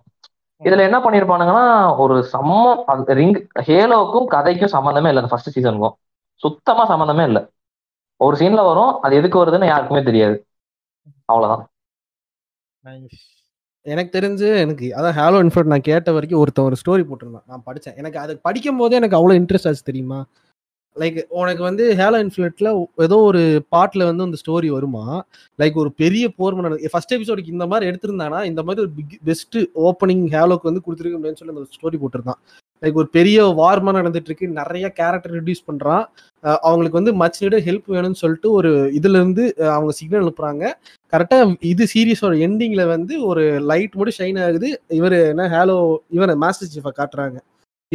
இதுல என்ன பண்ணிருப்பானுங்கன்னா ஒரு சம்மம் அந்த ரிங் ஹேலோக்கும் கதைக்கும் சம்மந்தமே இல்லை அந்த ஃபர்ஸ்ட் சீசனுக்கும் சுத்தமா சம்மந்தமே இல்லை. ஒரு சீன்ல வரும் அது எதுக்கு வருதுன்னு யாருக்குமே தெரியாது. அவ்வளவுதான். எனக்கு தெரிஞ்சு எனக்கு அதான் ஹேலோ இன்ஃபர்ட் நான் கேட்ட வரைக்கும் ஒருத்தன் ஒரு ஸ்டோரி போட்டிருந்தான். நான் படிச்சேன். எனக்கு அது படிக்கும் போதே எனக்கு அவ்வளோ இன்ட்ரெஸ்ட் ஆச்சு தெரியுமா? லைக் உனக்கு வந்து ஹேலோ இன்ஃபினிட்ல ஏதோ ஒரு பாட்டில் வந்து அந்த ஸ்டோரி வருமா? லைக் ஒரு பெரிய போர் ஃபர்ஸ்ட் எபிசோடுக்கு இந்த மாதிரி எடுத்திருந்தானா? இந்த மாதிரி ஒரு பிக் பெஸ்ட் ஓப்பனிங் ஹேலோக்கு வந்து கொடுத்துருக்க அப்படின்னு சொல்லி அந்த ஸ்டோரி போட்டிருந்தான். லைக் ஒரு பெரிய வார்மா நடந்துட்டு இருக்கு நிறைய கேரக்டர் ரிடியூஸ் பண்றான். அவங்களுக்கு வந்து மச் நீட ஹெல்ப் வேணும்னு சொல்லிட்டு ஒரு இதுல இருந்து அவங்க சிக்னல் அனுப்புறாங்க. கரெக்டா இது சீரியஸோட எண்டிங்ல வந்து ஒரு லைட் மட்டும் ஷைன் ஆகுது. இவர் என்ன ஹேலோ இவனை மாஸ்டர் சீஃபை காட்டுறாங்க.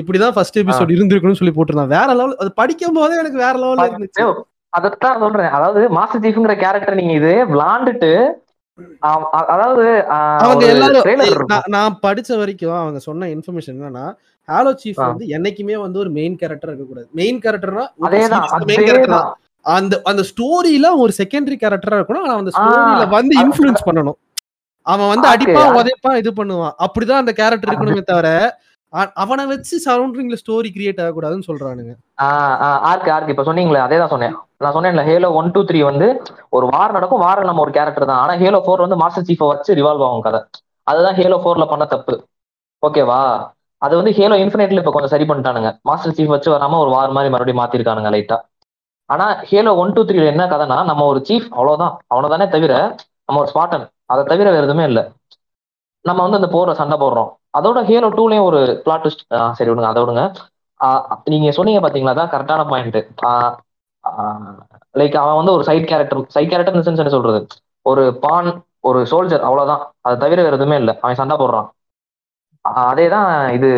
இப்படிதான் ஃபர்ஸ்ட் எபிசோட் இருந்திருக்குன்னு சொல்லி போட்டிருந்தான். வேற லெவல் அது படிக்கும் போதே எனக்கு வேற லெவல்ல இருந்துச்சு. அதத்தான் சொல்றேன். அதாவது மாஸ்டர் சீஃப்ங்கிற கேரக்டர் நீங்க இது விளாண்டுட்டு அதாவது அவங்க எல்லாரும். நான் படிச்ச வரைக்கும் அவங்க சொன்ன இன்ஃபர்மேஷன் என்னன்னா ஹாலோ சீஃப். வந்து என்னைக்குமே வந்து ஒரு மெயின் கேரக்டர் இருக்கக்கூடாது. மெயின் கேரக்டர்னா மெயின் கேரக்டர் அந்த அந்த ஸ்டோரியில ஒரு செகண்டரி கேரக்டரா இருக்கணும். ஆனா அந்த. ஸ்டோரியில வந்து இன்ஃபுளுன்ஸ் பண்ணணும். அவன் வந்து அது- உதைப்பான் இது பண்ணுவான். அப்படிதான் அந்த கேரக்டர் இருக்கணுமே தவிர அவனை வச்சு சரௌண்டிங்ல ஸ்டோரி கிரியேட் ஆகக்கூடாதுன்னு சொல்றானுங்க. ஆர்க் ஆர்க் இப்ப சொன்னீங்களே அதே தான் சொன்னேன். நான் சொன்னேன்ல ஹேலோ ஒன் டூ த்ரீ வந்து ஒரு வார் நடக்கும் வார நம்ம ஒரு கேரக்டர் தான். ஆனா ஹேலோ ஃபோர் வந்து மாஸ்டர் சீஃபை வச்சு ரிவால்வ் ஆகும் கதை. அதுதான் ஹேலோ ஃபோர்ல பண்ண தப்பு. ஓகேவா அது வந்து ஹேலோ இன்ஃபினிட்ல இப்ப கொஞ்சம் சரி பண்ணிட்டானுங்க. மாஸ்டர் சீஃப் வச்சு வராம ஒரு வார் மாதிரி மறுபடியும் மாத்திருக்கானுங்க லைட்டா ஆனா ஹேலோ ஒன் டூ த்ரீல என்ன கதைனா நம்ம ஒரு சீஃப் அவ்வளவுதான். அவனதானே தவிர நம்ம ஒரு ஸ்பாட்டன் அதை தவிர வேற எதுவுமே இல்லை. நம்ம வந்து அந்த போர்ல சண்டை போடுறோம். அதோட ஹேலோ டூலயும் ஒரு பிளாட் ட்விஸ்ட் சரி விடுங்க அதை விடுங்க. நீங்க சொன்னீங்க பாத்தீங்களா அதான் கரெக்டான பாயிண்ட் லைக் அவன் வந்து ஒரு side character side character sense என்ன சொல்றது? ஒரு பான் ஒரு சோல்ஜர் அவ்வளவுதான். அதை தவிர வேற எதுவுமே இல்லை. அவன் சண்டை போடுறான். அதே தான் இது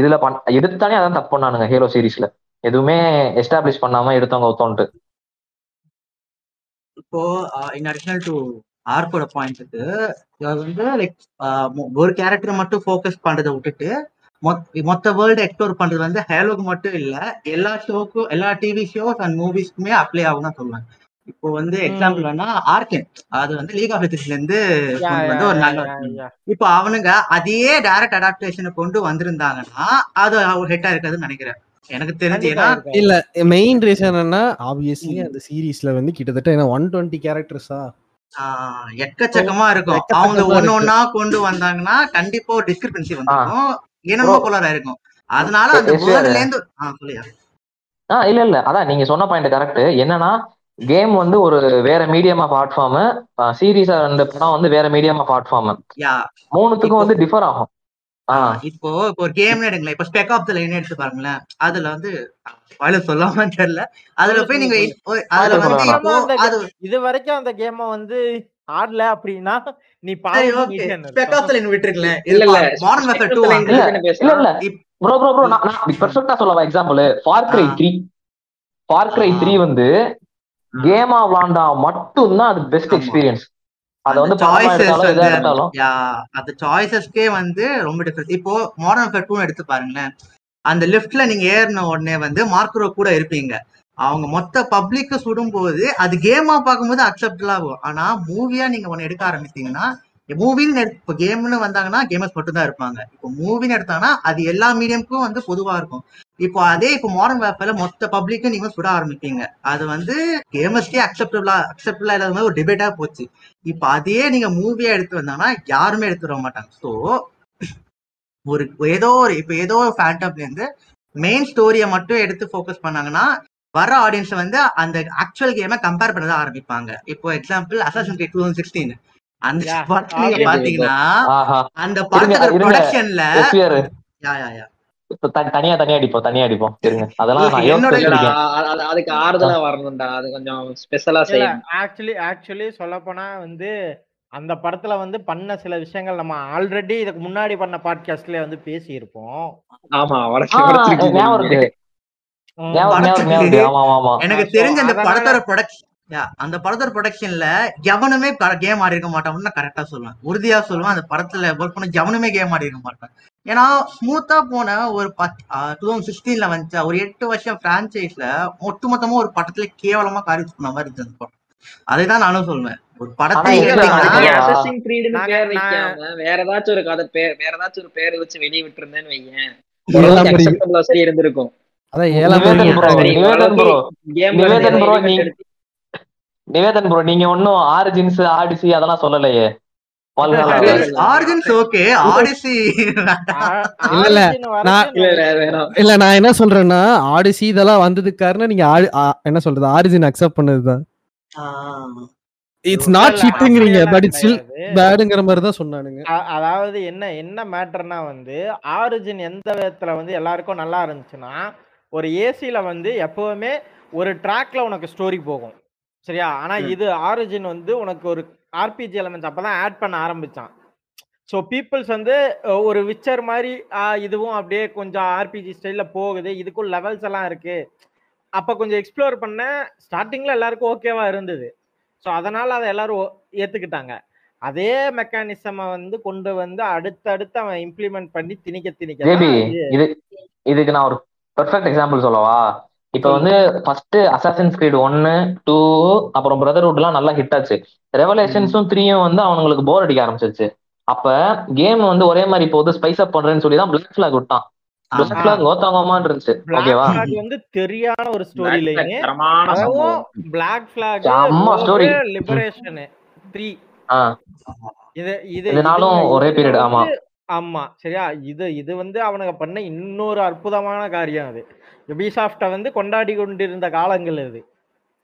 இதுல பண் எடுத்தானே அதான் தப்பு பண்ணானுங்க ஹீரோ சீரீஸ்ல எதுவுமே எஸ்டாப்ளிஷ் பண்ணாம எடுத்தவங்க ஒத்தோன்ட்டு இப்போ இன் அடிஷனல் டு ஆர்க்கோட பாயிண்ட்ஸுக்கு இவர் வந்து லைக் ஒரு கேரக்டர் மட்டும் ஃபோக்கஸ் பண்றதை விட்டுட்டு மொத்- மொத்த வேர்ல்டு எக்ஸ்ப்ளோர் பண்றது வந்து ஹேலோக்கு மட்டும் இல்ல எல்லா ஷோக்கும் எல்லா டிவி ஷோஸ் அண்ட் மூவிஸ்க்குமே அப்ளை ஆகும் தான் சொல்லுவேன் இப்போ வந்து எக்ஸாம்பிள் வேணா ஆர்கேன் அது வந்து லீக் ஆஃப் லெஜண்ட்ஸ்ல இருந்து வந்து ஒரு நல்ல. இப்போ அவனுங்க அதே டைரக்ட் அடாப்டேஷனை கொண்டு வந்திருந்தாங்கன்னா அது ஒரு ஹெட்டா இருக்காதுன்னு நினைக்கிறேன். எனக்கு தெரிஞ்சு ஏன்னா. இல்ல மெயின் ரீசன் என்னன்னா ஆப்வியஸ்லி அந்த சீரீஸ்ல வந்து கிட்டத்தட்ட என்ன ஒன் டுவெண்ட்டி கேரக்டர்ஸா எக்கச்சக்கமா இருக்கும். அவங்க ஒண்ணு. ஒண்ணா கொண்டு வந்தாங்கன்னா கண்டிப்பா ஒரு டிஸ்கிரிபன்சி வந்துடும் Bro. போலரா இருக்கும் அதனால அந்த இருந்து சொல்லியா. ஆ இல்ல இல்ல. அதான் நீங்க சொன்ன பாயிண்ட் கரெக்ட் என்னன்னா கேம் வந்து ஒரு வேற மீடியம் ஆஃப் ஆர்ட் ஃபார்ம் சீரீஸா ரெண்டு படம் வந்து வேற மீடியம் ஆஃப் ஆர்ட் ஃபார்ம் யா. மூணுத்துக்கும் வந்து டிஃபர் ஆகும். இப்போ இப்போ ஒரு கேம் எடுங்களேன். இப்போ ஸ்பெக் ஆஃப் த லைன் எடுத்து பாருங்களேன். அதுல வந்து பல சொல்லாம தெரியல. அதுல போய் நீங்க அதுல வந்து. இப்போ அது இது வரைக்கும் அந்த கேம வந்து ஆடல அப்படின்னா நீ பாவம் okay Spec Ops. The Line விட்டுருக்கல இல்ல இல்ல. மாடர்ன் மெத்தட் டூ Spectre வாங்க Line தானே இல்ல. இல்ல. ப்ரோ ப்ரோ ப்ரோ நான் பெர்ஃபெக்ட்டா சொல்லவா example Far Cry ah. Three Far Cry ah. Three வந்து கேமா விளாண்டா மட்டும்தான் அது பெஸ்ட். எக்ஸ்பீரியன்ஸ் அத அந்த வந்து சாய்ஸஸ்க்கே வந்து ரொம்ப டிஃபரன்ஸ் இப்போ மாடர்ன் ஃபேர் டூ எடுத்து பாருங்களேன். அந்த லிஃப்ட்ல நீங்க ஏறின உடனே வந்து மார்க்கரோ கூட இருப்பீங்க. அவங்க மொத்த பப்ளிக்க சுடும்போது அது கேமா பார்க்கும்போது அக்செப்டபிள் ஆகும் ஆனா மூவியா நீங்க ஒன்னு எடுக்க ஆரம்பிச்சீங்கன்னா மூவின்னு இப்போ கேம்னு வந்தாங்கன்னா கேமர்ஸ் மட்டும் தான் இருப்பாங்க. இப்போ மூவின்னு எடுத்தாங்கன்னா அது எல்லா மீடியம்க்கும் வந்து பொதுவா இருக்கும். இப்போ அதே இப்போ மாடர்ன் வேப்பர்ல மொத்த பப்ளிக்கும் நீங்க சுட ஆரம்பிப்பீங்க. அது வந்து கேமர்ஸ்க்கே அக்செப்டபிளா அக்செப்டபிளா இல்லாத மாதிரி ஒரு டிபேட்டா போச்சு. இப்போ அதையே நீங்க மூவியா எடுத்து வந்தாங்கன்னா யாருமே எடுத்து வர மாட்டாங்க. ஸோ ஒரு ஏதோ ஒரு இப்போ ஏதோ ஒரு ஃபேண்டம்லேருந்து மெயின் ஸ்டோரியை மட்டும் எடுத்து ஃபோக்கஸ் பண்ணாங்கன்னா வர ஆடியன்ஸ் வந்து அந்த ஆக்சுவல் கேமை கம்பேர் பண்ண ஆரம்பிப்பாங்க. இப்போ example Assassin two thousand sixteen அந்த படத்துல. பாத்தீங்கன்னா அந்த இருங்க. ப்ரொடக்ஷன்ல யா யா யா. தனியா தனியா அடிப்போம் தனியா அடிப்போம். இருங்க. அதெல்லாம் அதுக்கு ஆறுதலா வரணும்டா. அது கொஞ்சம் ஸ்பெஷலா செய்யணும். ஆக்சுவலி ஆக்சுவலி சொல்ல போனா வந்து அந்த படத்துல வந்து பண்ண சில விஷயங்கள் நம்ம ஆல்ரெடி இதுக்கு முன்னாடி பண்ண பாட்காஸ்ட்ல வந்து ஞாபகம் இருக்கு. ஆமா எனக்கு தெரிஞ்ச அந்த படத்தோட ப்ரொடக்ஷன் அந்த படத்தோட ப்ரொடக்ஷன்ல எவனுமே கேம் ஆடி இருக்க மாட்டான்னு நான் கரெக்டா சொல்லுவேன். உறுதியா சொல்லுவேன். அந்த படத்துல ஒர்க் பண்ண எவனுமே கேம் ஆடி இருக்க மாட்டான். ஏன்னா ஸ்மூத்தா போன ஒரு பத் டூ தௌசண்ட் சிக்ஸ்டீன்ல வந்துச்சா ஒரு எட்டு வருஷம் பிரான்ச்சைஸ்ல ஒட்டுமொத்தமா ஒரு படத்துல கேவலமா காரி பண்ண மாதிரி இருந்துச்சு அந்த படம். அதுதான் நானும் சொல்லுவேன். ஒரு படத்தை வேற ஏதாச்சும் ஒரு கதை பேர் வேற ஏதாச்சும் ஒரு பேர் வச்சு வெளிய விட்டுருந்தேன்னு வையேன். இருந்திருக்கும். அதான் ஏழாம் நிவேதன் ப்ரோ நீங்க ஒன்னும் ஆரிஜின்ஸ் ஆடிசி அதெல்லாம் சொல்லலையே. வாழ்நாள்ல. ஆரிஜின்ஸ் ஓகே ஆடிசி ஆ- இல்ல, நான்- என்ன சொல்றேன்னா ஆடிசி இதெல்லாம் வந்ததுக்கு காரணம் நீங்க என்ன சொல்றது? ஆரிஜின் அக்செப்ட் பண்ணதுதான். இட்ஸ் நாட் அப்படியெல்லாம் பட் இட்ஸ் ஸ்டில் கிடையாது. பேடுங்கிற மாதிரி தான் சொன்னானுங்க அதாவது என்ன என்ன மேட்டர்னா வந்து ஆரிஜின் எந்த விதத்துல வந்து எல்லாருக்கும் நல்லா இருந்துச்சுன்னா ஒரு ஏசில வந்து எப்பவுமே ஒரு ட்ராக்ல உனக்கு ஸ்டோரி போகும். சரியா? ஆனா. இது ஆரிஜின் வந்து உனக்கு ஒரு ஆர்பிஜி எலமெண்ட்ஸ் அப்பதான் ஆட் பண்ண ஆரம்பிச்சான். ஸோ பீப்புள்ஸ் வந்து ஒரு விச்சர் மாதிரி இதுவும் அப்படியே கொஞ்சம் ஆர்பிஜி ஸ்டைல்ல போகுது. இதுக்கும் லெவல்ஸ் எல்லாம் இருக்கு. அப்ப கொஞ்சம் எக்ஸ்ப்ளோர் பண்ண ஸ்டார்டிங்ல எல்லாருக்கும் ஓகேவா இருந்தது. ஸோ அதனால அதை எல்லாரும் ஏத்துக்கிட்டாங்க. அதே மெக்கானிசமை வந்து கொண்டு வந்து அடுத்தடுத்து அவன் இம்ப்ளிமெண்ட் பண்ணி திணிக்க திணிக்க இதுக்கு நான் ஒரு பெர்ஃபெக்ட் எக்ஸாம்பிள் சொல்லவா? இப்ப வந்து ஃபர்ஸ்ட் அசாசின்ஸ் கிரீட் ஒன்னு டூ அப்புறம் பிரதர்ஹுட் எல்லாம் நல்லா ஹிட் ஆச்சு. ரெவலேஷன்ஸும் த்ரீயும் வந்து அவனுங்களுக்கு போர் அடிக்க ஆரம்பிச்சிருச்சு. அப்ப கேம் வந்து ஒரே மாதிரி போகுது ஸ்பைஸ் அப் பண்றேன்னு சொல்லி தான் பிளாக் ஃபிளாக் விட்டான். பிளாக் ஃபிளாக் கோத்தாமான்னு இருந்துச்சு. Black ஓகேவா Flag வந்து தெரியான ஒரு story line Black story. Liberation இது இது இதனாலும் ஒரே period, ஆமா. ஆமா சரியா? இது இது வந்து அவனுங்க பண்ண இன்னொரு அற்புதமான காரியம் அது. யுபிசாஃப்ட வந்து கொண்டாடி கொண்டிருந்த காலங்கள் இது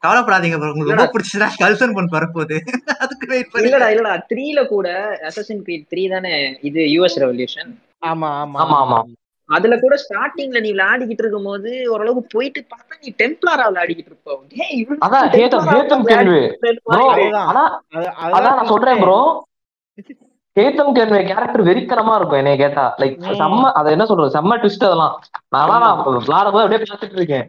கவலைப்படாதீங்க bro. உங்களுக்கு ரொம்ப பிடிச்சதா கல்சன் பண்ண வரப்போகுது அதுக்கு வெயிட் பண்ணி இல்லடா இல்லடா. த்ரீல கூட அசசின் கிரீட் த்ரீ தானே? இது யூஎஸ் ரெவல்யூஷன் ஆமா ஆமா. ஆமா, ஆமா. அதுல கூட ஸ்டார்டிங்ல நீ விளையாடிக்கிட்டு இருக்கும் போது ஓரளவுக்கு போயிட்டு பார்த்தா நீ டெம்ப்ளாரா விளையாடிக்கிட்டு இருப்ப. டேய், இவன் அதான் ஹேத்தம் விளையாடிட்டு கேள்வி. ப்ரோ. ஆனா அது- அதான் நான் சொல்றேன். ப்ரோ ஹேத்தம் கேள்வி கேரக்டர் வெறித்தனமா இருக்கும் என்னைய கேட்டா. லைக். செம்ம அதை என்ன சொல்றது? செம்ம ட்விஸ்ட் அதெல்லாம். நான் விளையாடும் போது அப்படியே பார்த்துட்டு இருக்கேன்.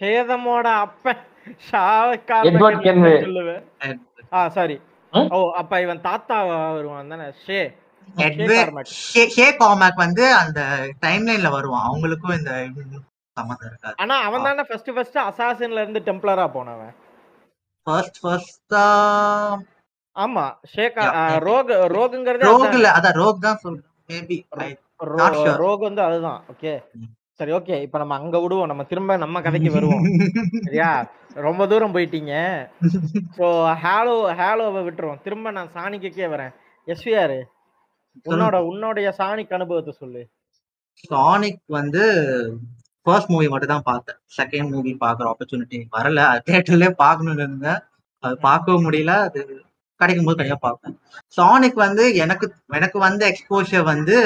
ஹேதமோட அப்பன் ஷாவுக்காக எட்வர்ட் கென்வே. ஆ சாரி? ஓ அப்ப இவன் தாத்தா வருவான் தானே? ஷே. கார்மேக். வந்து அந்த டைம்லைன்ல வருவான். அவங்களுக்கும் இந்த சம்மந்தம் இருக்காது. ஆனா அவன் தானே ஃபர்ஸ்ட் ஃபர்ஸ்ட் அசாசின்ல இருந்து டெம்ப்ளரா போனவன். ஃபர்ஸ்ட் ஃபர்ஸ்ட் ஆமா ஷேகா. ரோக் ரோகுங்கிறது ரோக்ல அதான். ரோக் தான் சொல்றேன். மேபி. ரோக் வந்து அதுதான். ஓகே. சரி ஓகே இப்ப நம்ம அங்க விடுவோம். நம்ம திரும்ப நம்ம கதைக்கு வருவோம். சரியா? ரொம்ப தூரம் போயிட்டீங்க. சோ ஹேலோ ஹேலோவை விட்டுருவோம். திரும்ப நான் சாணிக்கே வரேன். எஸ்விஆர் உன்னோட உன்னுடைய சாணிக் அனுபவத்தை சொல்லு. சானிக் வந்து ஃபர்ஸ்ட் மூவி மட்டும் தான் பார்த்தேன். செகண்ட் மூவி பார்க்குற ஆப்பர்ச்சுனிட்டி வரல. அது தேட்டர்லயே பார்க்கணும்னு இருந்தேன். அது பார்க்கவும் முடியல. அது கிடைக்கும் போது கண்டிப்பா பார்ப்பேன். சானிக் வந்து எனக்கு எனக்கு வந்த எக்ஸ்போஷர் வந்து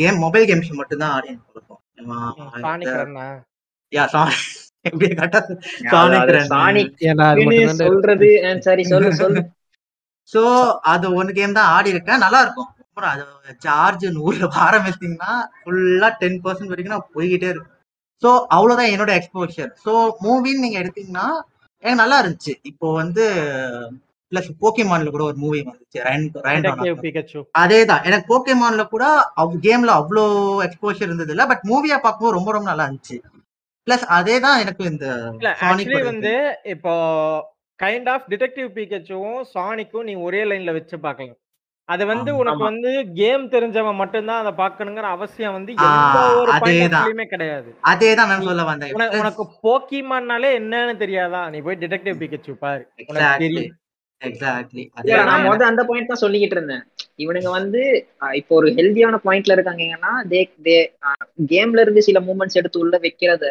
கேம் மொபைல் கேம்ஸ் மட்டும் தான் ஆடியன்ஸ் கொடுக்கும் யா சானிக் எப்படி கரெக்டா சானிக் சானிக் சொல்றது. சரி சொல்லு சொல்லு. சோ அது ஒன்னு கேம் தான் ஆடி இருக்கேன். நல்லா இருக்கும். அப்புறம் அது சார்ஜ் நூறுல ஆரம்பிச்சிங்கன்னா ஃபுல்லா டென் பர்சன்ட் வரைக்கும் நான் போய்கிட்டே இருக்கும். ஸோ அவ்வளவுதான் என்னோட எக்ஸ்போஷர் ஸோ மூவின்னு நீங்க எடுத்தீங்கன்னா எனக்கு நல்லா இருந்துச்சு. இப்போ வந்து பிளஸ் போக்கிமான்ல கூட ஒரு மூவி வந்துச்சு. பிகச்சு அதேதான். எனக்கு போக்கேமான்ல கூட கேம்ல அவ்வளோ எக்ஸ்போஷர் இருந்தது இல்ல பட் மூவியா பார்க்கும்போது ரொம்ப ரொம்ப நல்லா இருந்துச்சு. பிளஸ் அதே தான் எனக்கு இந்த வந்து இப்போ கைண்ட் ஆஃப் டிடெக்டிவ் பிகச்சுவும் சானிக்கும் நீ ஒரே லைன்ல வச்சு பார்க்கலாம். அது வந்து உனக்கு. வந்து கேம் தெரிஞ்சவன் மட்டும்தான் அதை பார்க்கணுங்கிற அவசியம் வந்து எந்த ஒரு அதேதான். கிடையாது. அதே தான் நான் சொல்ல வந்தேன். உனக்கு போக்கிமான்னாலே என்னன்னு தெரியாதா? நீ போய் டிடெக்டிவ் பிகச்சு பாரு. தெரியும். எக்ஸாக்ட்லி நான் முத அந்த பாயிண்ட் தான் சொல்லிக்கிட்டு இருந்தேன் இவனுங்க வந்து இப்போ ஒரு ஹெல்தியான பாயிண்ட்ல இருக்காங்கன்னா தே தே கேம்ல இருந்து சில மூமெண்ட்ஸ் எடுத்து உள்ள வைக்கிறத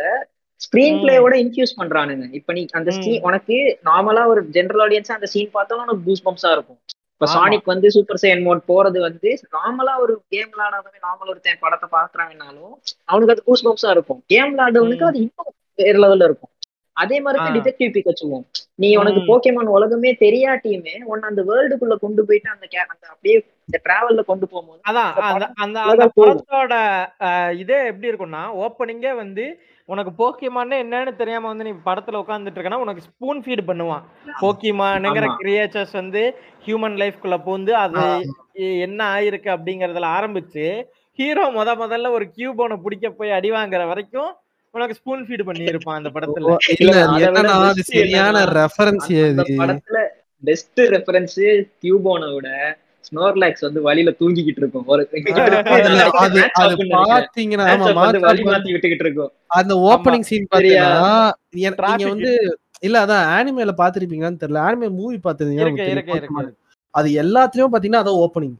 ஸ்கிரீன். பிளேயோட இன்ஃபியூஸ் பண்றானுங்க இப்ப நீ அந்த scene- உனக்கு நார்மலா ஒரு ஜெனரல் ஆடியன்ஸ் அந்த சீன் பார்த்தாலும் உனக்கு பூஸ் பம்ப்ஸா இருக்கும் இப்ப. சானிக் வந்து சூப்பர் சைன் மோட் போறது வந்து நார்மலா ஒரு கேம் விளையாடாதவன் நார்மல் ஒருத்தன் படத்தை பாக்குறாங்கனாலும் அவனுக்கு அது பூஸ் பம்ப்ஸா இருக்கும் கேம் விளையாடுறவனுக்கு ம். அது இன்னும் வேற லெவல்ல இருக்கும் அதே மாதிரி. டிடெக்டிவ் பிகச்சுவும் நீ உனக்கு. போக்கேமான் உலகமே தெரியாட்டியுமே உன்னை அந்த வேர்ல்டுக்குள்ள கொண்டு போயிட்டு அந்த கே- அந்த அப்படியே இந்த டிராவல்ல கொண்டு போகும்போது அதான் அந்த அந்த. படத்தோட இதே எப்படி இருக்கும்னா ஓப்பனிங்கே வந்து உனக்கு போக்கிமான்னு என்னன்னு தெரியாம வந்து நீ படத்துல உட்காந்துட்டு இருக்கனா உனக்கு ஸ்பூன் ஃபீட் பண்ணுவான் போக்கிமானுங்கிற. கிரியேச்சர்ஸ் வந்து ஹியூமன் லைஃப்குள்ள பூந்து அது என்ன ஆயிருக்கு அப்படிங்கறதுல ஆரம்பிச்சு ஹீரோ முத முதல்ல ஒரு கியூபோனை பிடிக்க போய் அடி வாங்குற வரைக்கும் உனக்கு ஸ்பூன் ஃபீட் பண்ணி இருப்பான் அந்த படத்துல. இல்ல என்னன்னா அது சரியான ரெஃபரன்ஸ் அந்த படத்துல பெஸ்ட் ரெஃபரன்ஸ் கியூபோனை விட ஸ்னோர்லாக்ஸ் வந்து வழியில தூங்கிக்கிட்டு இருக்கும். ஒரு பாத்தீங்கன்னா வழி மாத்தி விட்டுக்கிட்டு இருக்கும். அந்த ஓப்பனிங் சீன்? பாத்தீங்கன்னா வந்து இல்ல அதான் ஆனிமேல பாத்திருப்பீங்களான்னு தெரியல. ஆனிமே மூவி பாத்துருந்தீங்க அது எல்லாத்துலயும் பாத்தீங்கன்னா அதான் ஓப்பனிங்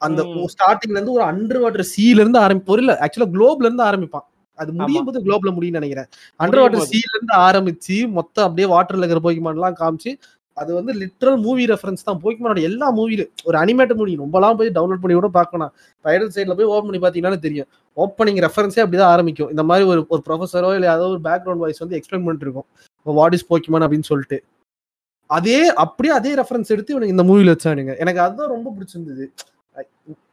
அந்த. ஸ்டார்டிங்ல இருந்து ஒரு அண்டர் வாட்டர் சீல இருந்து ஆரம்பிப்போம் இல்ல ஆக்சுவலா குளோப்ல இருந்து ஆரம்பிப்பான். அது முடியும். போது குளோப்ல முடியும் நினைக்கிறேன் அண்டர் வாட்டர். சீல இருந்து ஆரம்பிச்சு மொத்தம் அப்படியே வாட்டர்ல இருக்கிற போய்க்குமான் எல்லாம் காமிச்சு அது வந்து லிட்டரல் மூவி ரெஃபரன்ஸ் தான். போய்க்குமானோட எல்லா மூவில ஒரு அனிமேட்டட் மூவி ரொம்பலாம் போய் டவுன்லோட் பண்ணி கூட பார்க்கலாம். பைரல் சைட்ல போய் ஓப்பன் பண்ணி பாத்தீங்கன்னா தெரியும். ஓப்பனிங் ரெஃபரன்ஸே அப்படிதான் ஆரம்பிக்கும். இந்த மாதிரி ஒரு ஒரு ப்ரொஃபஸரோ இல்ல ஏதோ ஒரு பேக்ரவுண்ட் வாய்ஸ் வந்து எக்ஸ்பிளைன் பண்ணிட்டு இருக்கும். வாட் இஸ் போக்கிமான் அப்படின்னு சொல்லிட்டு. அதே அப்படியே அதே ரெஃபரன்ஸ் எடுத்து இவனுக்கு இந்த மூவில வச்சானுங்க. எனக்கு அதுதான் ரொம்ப பிடிச்சிருந்தது.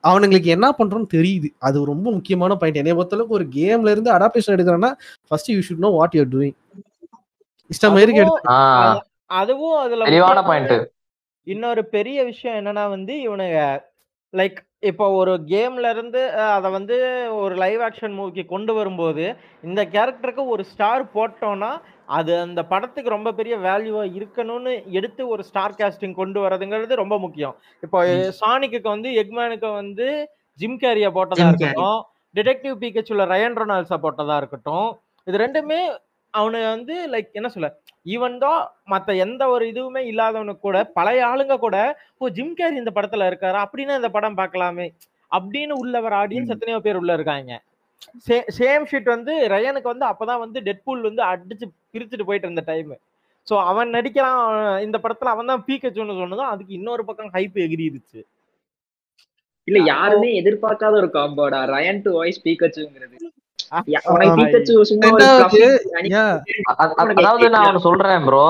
அவனுங்களுக்கு என்ன பண்றோம்னு தெரியுது. அது ரொம்ப முக்கியமான பாயிண்ட் என்னைய பொறுத்தளவுக்கு ஒரு கேம்ல இருந்து adaptation எடுக்கிறேன்னா first you should know what you're doing இஷ்டம் மாதிரி அதுவும் எடுத்து ஆஹ் அதுவும் அதுல தெளிவான பாயிண்ட் இன்னொரு பெரிய விஷயம் என்னன்னா வந்து இவனுங்க லைக் இப்போ ஒரு கேம்ல இருந்து அதை வந்து ஒரு லைவ் ஆக்ஷன் மூவிக்கு கொண்டு வரும்போது இந்த கேரக்டருக்கு ஒரு ஸ்டார் போட்டோம்னா அது அந்த படத்துக்கு ரொம்ப பெரிய வேல்யூவா இருக்கணும்னு எடுத்து ஒரு ஸ்டார் காஸ்டிங் கொண்டு வரதுங்கிறது ரொம்ப முக்கியம் இப்போ சானிக்கு வந்து எக்மேனுக்கு வந்து ஜிம் கேரியா போட்டதா. இருக்கட்டும் டிடெக்டிவ் பிகச்சுல ரயன் ரொனால்ட்ஸா போட்டதா இருக்கட்டும் இது ரெண்டுமே அவனு வந்து லைக் என்ன சொல்ல ஈவன் தான் மத்த எந்த ஒரு இதுவுமே இல்லாதவனுக்கு கூட பழைய ஆளுங்க கூட ஓ ஜிம் கேரி இந்த படத்துல இருக்காரு? அப்படின்னா இந்த படம் பார்க்கலாமே. அப்படின்னு உள்ள வர ஆடியன்ஸ். எத்தனையோ பேர் உள்ள இருக்காங்க. சேம் ஷீட் வந்து ரயனுக்கு வந்து அப்பதான் வந்து டெட்பூல் வந்து அடிச்சு பிரிச்சுட்டு போயிட்டு இருந்த டைம் சோ அவன் நடிக்கிறான் இந்த படத்துல அவன் தான் பீக்கச்சுன்னு சொன்னதும் அதுக்கு இன்னொரு பக்கம் ஹைப் எகிரிடுச்சு. இல்ல யாருமே எதிர்பார்க்காத ஒரு காம்போடா ரயன் டு வாய்ஸ் பீக்கச்சுங்கிறது அதாவது நான் ஒண்ணு சொல்றேன் ப்ரோ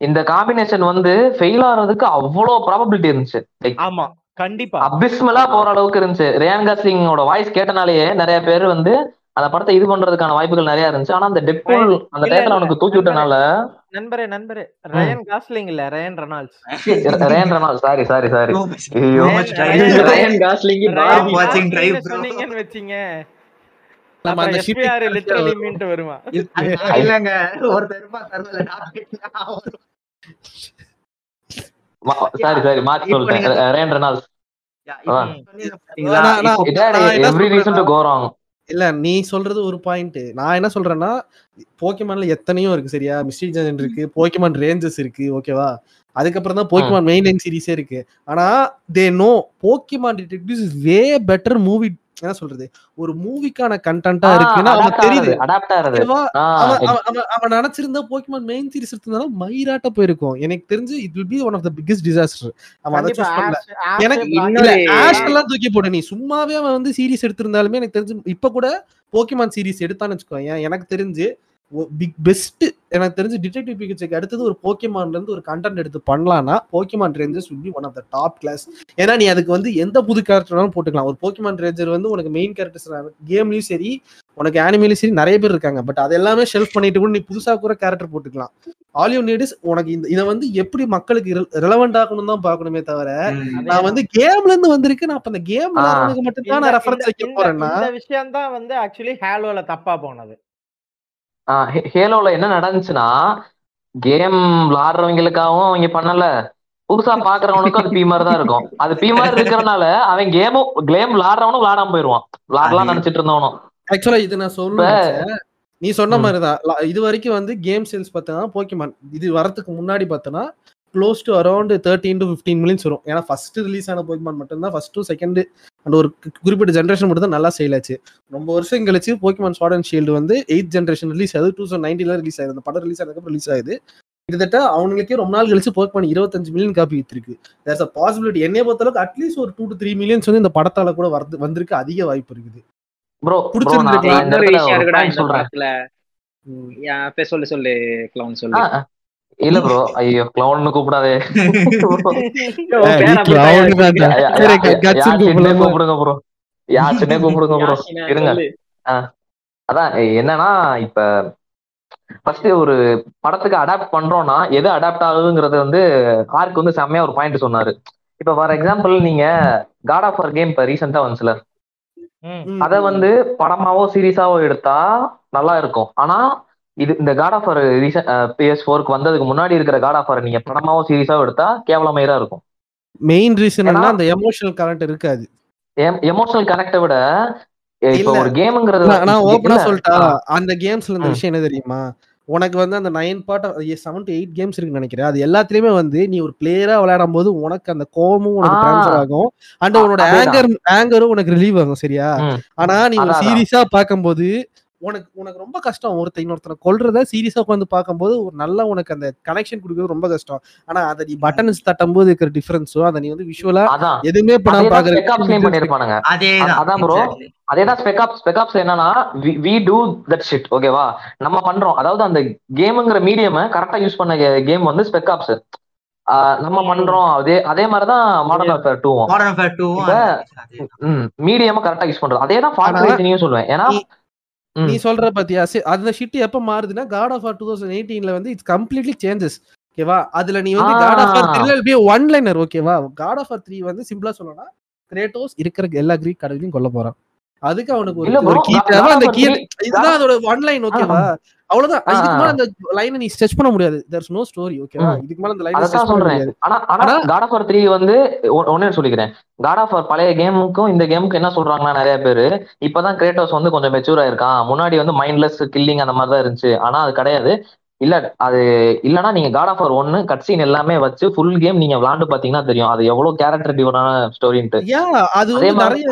இந்த காம்பினேஷன் வந்து ஃபெயில் ஆறதுக்கு அவ்வளவு ப்ராபபிலிட்டி இருந்துச்சு. ஆமா கண்டிப்பா. அபிஸ்மலா போற அளவுக்கு இருந்துச்சு. ரேன் காஸ்லிங்கோட வாய்ஸ் கேட்டனாலேயே நிறைய பேர் வந்து அந்த படத்தை இது பண்றதுக்கான வாய்ப்புகள் நிறைய இருந்துச்சு. ஆனா அந்த டெட்பூல் அந்த டயத்துல. அவனுக்கு தூக்கி விட்டனால நண்பரே நண்பரே. ரயன் காஸ்லிங் இல்ல Ryan Reynolds Ryan Reynold sorry sorry sorry ஐயோ. Ryan Gosling Ryan Drive, bro. சொன்னீங்கன்னு வச்சீங்க. நம்ம அந்த culture லிட்டரலி வரும். மீன்ட்டு வருவான் அது இல்லங்க. ஒருத்தர் இருப்பா தருவல சாரி சாரி மாத்தி நீங்க- ரேன் ரெனால்ட் ம். நான்- நான்- இட் ஹேட் நான் என்ன எவ்ரி ரீசன் டு சொல்றேன்னா- கோ ராங் இல்ல நீ சொல்றது ஒரு பாயிண்ட் நான் என்ன சொல்றேன்னா போக்கிமான்ல எத்தனையோ இருக்கு சரியா? மிஸ்டி ஜென் இருக்கு போக்கிமான் ரேஞ்சஸ் இருக்கு ஓகேவா அதுக்கப்புறம் தான் போக்கிமான் மெயின் லைன் சீரிஸே இருக்கு. ஆனா they know Pokemon detectives way better movie என்ன சொல்றது? ஒரு மூவிக்கான கண்டென்ட்டா இருக்குன்னா அவனுக்கு தெரியுது. அவன் அவன் அவன் அவன் நினைச்சிருந்தா போக்கிமான் மெயின் சீரிஸ் எடுத்திருந்தாலும் மயிராட்ட போயிருக்கும். எனக்கு தெரிஞ்சு it will be one of the biggest disaster அவன் அதை சூஸ் பண்ணல. எனக்கு ஆஷ் எல்லாம் தூக்கி போடு நீ சும்மாவே அவன் வந்து சீரிஸ் எடுத்திருந்தாலுமே எனக்கு தெரிஞ்சு இப்ப கூட போக்கிமான் சீரிஸ் எடுத்தான்னு வச்சுக்கோ ஏன் எனக்கு தெரிஞ்சு பெஸ்ட் எனக்கு தெரிஞ்சு டிடெக்டிவ் பிகச்சுக்கு அடுத்தது ஒரு போக்கிமான்ல இருந்து ஒரு கண்டென்ட் எடுத்து பண்ணலாம்னா Pokemon Rangers would be one of the top class ஏன்னா நீ அதுக்கு வந்து எந்த புது கேரக்டர்னாலும் போட்டுக்கலாம். ஒரு போக்கிமான் ரேஞ்சர் வந்து உனக்கு மெயின் கேரக்டர்ஸ் கேம்லயும் சரி உனக்கு ஆனிமேலையும் சரி நிறைய பேர் இருக்காங்க. பட் அது எல்லாமே ஷெல்ஃப் பண்ணிட்டு கூட நீ புதுசா கூட கேரக்டர் போட்டுக்கலாம். ஆல் யூ நீட் இஸ் உனக்கு இந்த இதை வந்து எப்படி மக்களுக்கு ரெலவெண்ட் ஆகணும் தான் பார்க்கணுமே தவிர. நான் வந்து கேம்ல இருந்து வந்திருக்கு. நான் அப்ப அந்த கேம் மட்டும் தான் நான் ரெஃபரன்ஸ் வைக்க போறேன்னா இந்த விஷயம் தான் வந்து ஆக்சுவலி ஹேலோல தப்பா போனது. ஹேலோல என்ன நடந்துச்சுன்னா கேம் விளாடுறவங்களுக்காகவும் அவங்க பண்ணல. புதுசா பாக்குறவனுக்கும் அது பி மாதிரி தான் இருக்கும். அது பி மாதிரி இருக்கிறதுனால அவன் கேமும் கேம் விளாடுறவனும் விளாடாம போயிருவான். விளாடலாம் நினைச்சிட்டு இருந்தவனும். ஆக்சுவலா இது நான் சொல்லணும் நீ சொன்ன ம். மாதிரி தான் இது வரைக்கும் வந்து கேம் சேல்ஸ் பார்த்தனா போக்கிமான் இது வரதுக்கு முன்னாடி பார்த்தனா close to around thirteen to fifteen millions வரும். ஏன்னா ஃபர்ஸ்ட் ரிலீஸ் ஆன போக்கிமான் மட்டும்தான் ஃபர்ஸ்ட் டு செகண்ட் அந்த ஒரு குறிப்பிட்ட ஜென்ரேஷன் மட்டும் தான் நல்லா சேல் ஆச்சு. ரொம்ப வருஷம் கழிச்சு போக்கிமான் ஸ்வாட் அண்ட் ஷீல்டு வந்து எயிட் ஜென்ரேஷன் ரிலீஸ் ஆகுது டூ தௌசண்ட் நைன்டீன்ல ரிலீஸ் ஆகுது. அந்த படம் ரிலீஸ் ஆனதுக்கு ரிலீஸ் ஆகுது. கிட்டத்தட்ட அவங்களுக்கே ரொம்ப நாள் கழிச்சு போக்கிமான் இருபத்தஞ்சு மில்லியன் காப்பி வித்திருக்கு. தேர்ஸ் அ பாசிபிலிட்டி என்னைய பொறுத்தளவுக்கு அட்லீஸ்ட் ஒரு டூ டு த்ரீ மில்லியன்ஸ் வந்து இந்த படத்தால கூட வரது வந்திருக்கு அதிக வாய்ப்பு இருக்குது. ப்ரோ புடிச்சிருந்திருக்கு. நான் இந்த இன்னொரு இடத்துல விஷயம் ஒரு இருக்குடா point இந்த சொல்றேன். படத்துல. யா, இப்ப சொல்லு சொல்லு கிளவுன் சொல்லு. இல்ல ப்ரோ ஐயோ கிளவுன்னு கூப்பிடாதே? கூப்பிடுங்க ப்ரோ யாச்சின்னே கூப்பிடுங்க ப்ரோ இருங்க. சொல்லு. என்னன்னா இப்ப ஃபர்ஸ்ட் ஒரு படத்துக்கு அடாப்ட் பண்றோம்னா எது அடாப்ட் ஆகுதுங்கிறது வந்து ஆர்க் வந்து செம்மையா ஒரு பாயிண்ட் சொன்னாரு. இப்ப ஃபார் எக்ஸாம்பிள் நீங்க காட் ஆஃப் கேம் இப்ப ரீசெண்டா வந்துச்சுல. ம். அத வந்து படமாவோ சீரியஸாவோ எடுத்தா நல்லா இருக்கும். ஆனா இது இந்த காட் ஆஃப் ரீசன் பிஎஸ் ஃபோருக்கு வந்ததுக்கு முன்னாடி இருக்கிற காட் ஆஃப் நீங்க படமாவோ சீரியஸாவோ எடுத்தா கேவலமயிரா இருக்கும் மெயின் ரீசன் அந்த எமோஷனல் கரண்ட் இருக்காது எமோஷனல் கனெக்டை விட இப்ப. ஒரு கேமுங்கிறது நான் இல்ல. சொல்லிட்டா. அந்த கேம்ஸ்ல இந்த. விஷயம் என்ன தெரியுமா உனக்கு வந்து அந்த nine part seven to eight games இருக்குன்னு நினைக்கிறேன் அது எல்லாத்துலயுமே வந்து நீ ஒரு பிளேயரா விளையாடும் போது உனக்கு அந்த கோபமும் உனக்கு. ட்ரான்ஸ்ஃபர் ஆகும் அண்ட் உன்னோட. ஆங்கர் ஆங்கரும் உனக்கு ரிலீவ் ஆகும் சரியா. ஆனா நீ ஒரு. சீரியஸா பார்க்கும்போது உனக்கு உனக்கு ரொம்ப கஷ்டம். ஒருத்தன் இன்னொருத்தனை கொல்றத சீரியஸா உட்காந்து பார்க்கும்போது ஒரு நல்ல உனக்கு அந்த கனெக்ஷன் கொடுக்கறது ரொம்ப கஷ்டம். ஆனா அதை நீ பட்டன்ஸ் தட்டும் போது இருக்கிற டிஃபரன்ஸோ அதை நீ வந்து விஷுவலா அதான். எதுவுமே பண்ணாம பாக்குற அதான் exactly. அதேதான் ஸ்பெக்காப் ஸ்பெக்காப்ஸ் என்னன்னா வி டூ தட் ஷிட் ஓகேவா நம்ம பண்றோம். அதாவது அந்த கேமுங்கிற மீடியம் கரெக்டா யூஸ் பண்ண கேம் வந்து ஸ்பெக்காப்ஸ் நம்ம. பண்றோம். அதே அதே மாதிரிதான் மாடர்ன் Warfare 2 வும். இப்ப- அதேதான். மீடியமா கரெக்டா யூஸ் பண்றோம். அதே தான் ஃபார் ஆனா, ரேசிங்கும் சொல்லுவேன். ஏன்னா நீ- சொல்ற பாத்தியா? அந்த ஷிட் எப்ப மாறுதுன்னா காட் ஆஃப் டூ தௌசண்ட் எயிட்டீன்ல வந்து இட்ஸ் கம்ப்ளீட்லி சேஞ்சஸ் ஓகேவா அதுல நீ வந்து காட் ஆஃப் ஆ. த்ரீல ஒன் லைனர் ஓகேவா காட் ஆஃப் த்ரீ வந்து சிம்பிளா சொல்லணும்னா கிரேட்டோஸ் இருக்கிற எல்லா கிரீக் கடவுளையும் கொல்ல போறான். அதுக்கு அவனுக்கு ஒரு கீ தேவை. அந்த கீ இதுதான் அதோட ஒன் லைன் ஓகேவா அவ்வளவுதான். இதுக்கு. மேல அந்த லைனை நீ ஸ்ட்ரெச் பண்ண முடியாது. தேர்ஸ் நோ ஸ்டோரி ஓகேவா. இதுக்கு மேல அந்த லைனை ஸ்ட்ரெச் பண்ண முடியாது. ஆனா ஆனா காட் ஆஃப் த்ரீ வந்து ஒ- ஒண்ணே சொல்லிக்கிறேன். காட் ஆஃப் பழைய கேமுக்கும் இந்த கேமுக்கும் என்ன சொல்றாங்கன்னா நிறைய பேரு இப்பதான் கிரேட்டோஸ் வந்து கொஞ்சம் மெச்சூர் ஆயிருக்கான். முன்னாடி வந்து மைண்ட்லெஸ் கில்லிங் அந்த மாதிரி தான் இருந்துச்சு. ஆனா அது கிடையாது. இல்ல அது இல்லனா நீங்க காட் ஆஃப் ஒன்னு கட்சீன் எல்லாமே வச்சு ஃபுல் கேம் நீங்க விளாண்டு பாத்தீங்கன்னா தெரியும். அது எவ்வளவு கேரக்டர் டிவனான ஸ்டோரின்ட்டு அது வந்து நிறைய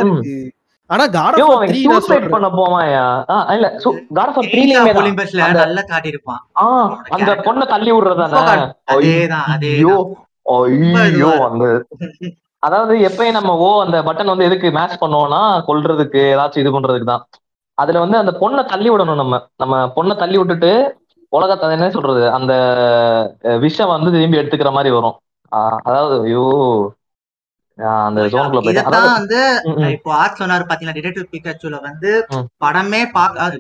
ஆனா காட் யோ ஆஃப் அவன் த்ரீ நான் சூசைட் சொல்றேன். பண்ண போவாயா ஆ, இல்ல காட் ஆஃப் Eight த்ரீலயுமே of தான் Olympusல அந்த- நல்லா. பொண்ணை தள்ளி விடுறதானே? அதேதான் ஐயோ அந்த அதாவது எப்பயும் நம்ம ஓ அந்த பட்டன் வந்து எதுக்கு மேட்ச் பண்ணுவோம்னா கொல்றதுக்கு ஏதாச்சும் இது பண்றதுக்கு தான். அதுல வந்து அந்த பொண்ணை தள்ளி விடணும் நம்ம. நம்ம பொண்ணை தள்ளி விட்டுட்டு உலகத்தை என்ன சொல்றது? அந்த விஷம் வந்து திரும்பி எடுத்துக்கிற மாதிரி வரும். ஆஹ் அதாவது ஐயோ. அந்த ஜோனுக்குள்ள போயிட்டேன். வந்து இப்போ ஆர்ட் சொன்னாரு பாத்தீங்கன்னா டிடெக்டிவ் பிகாச்சுல வந்து. படமே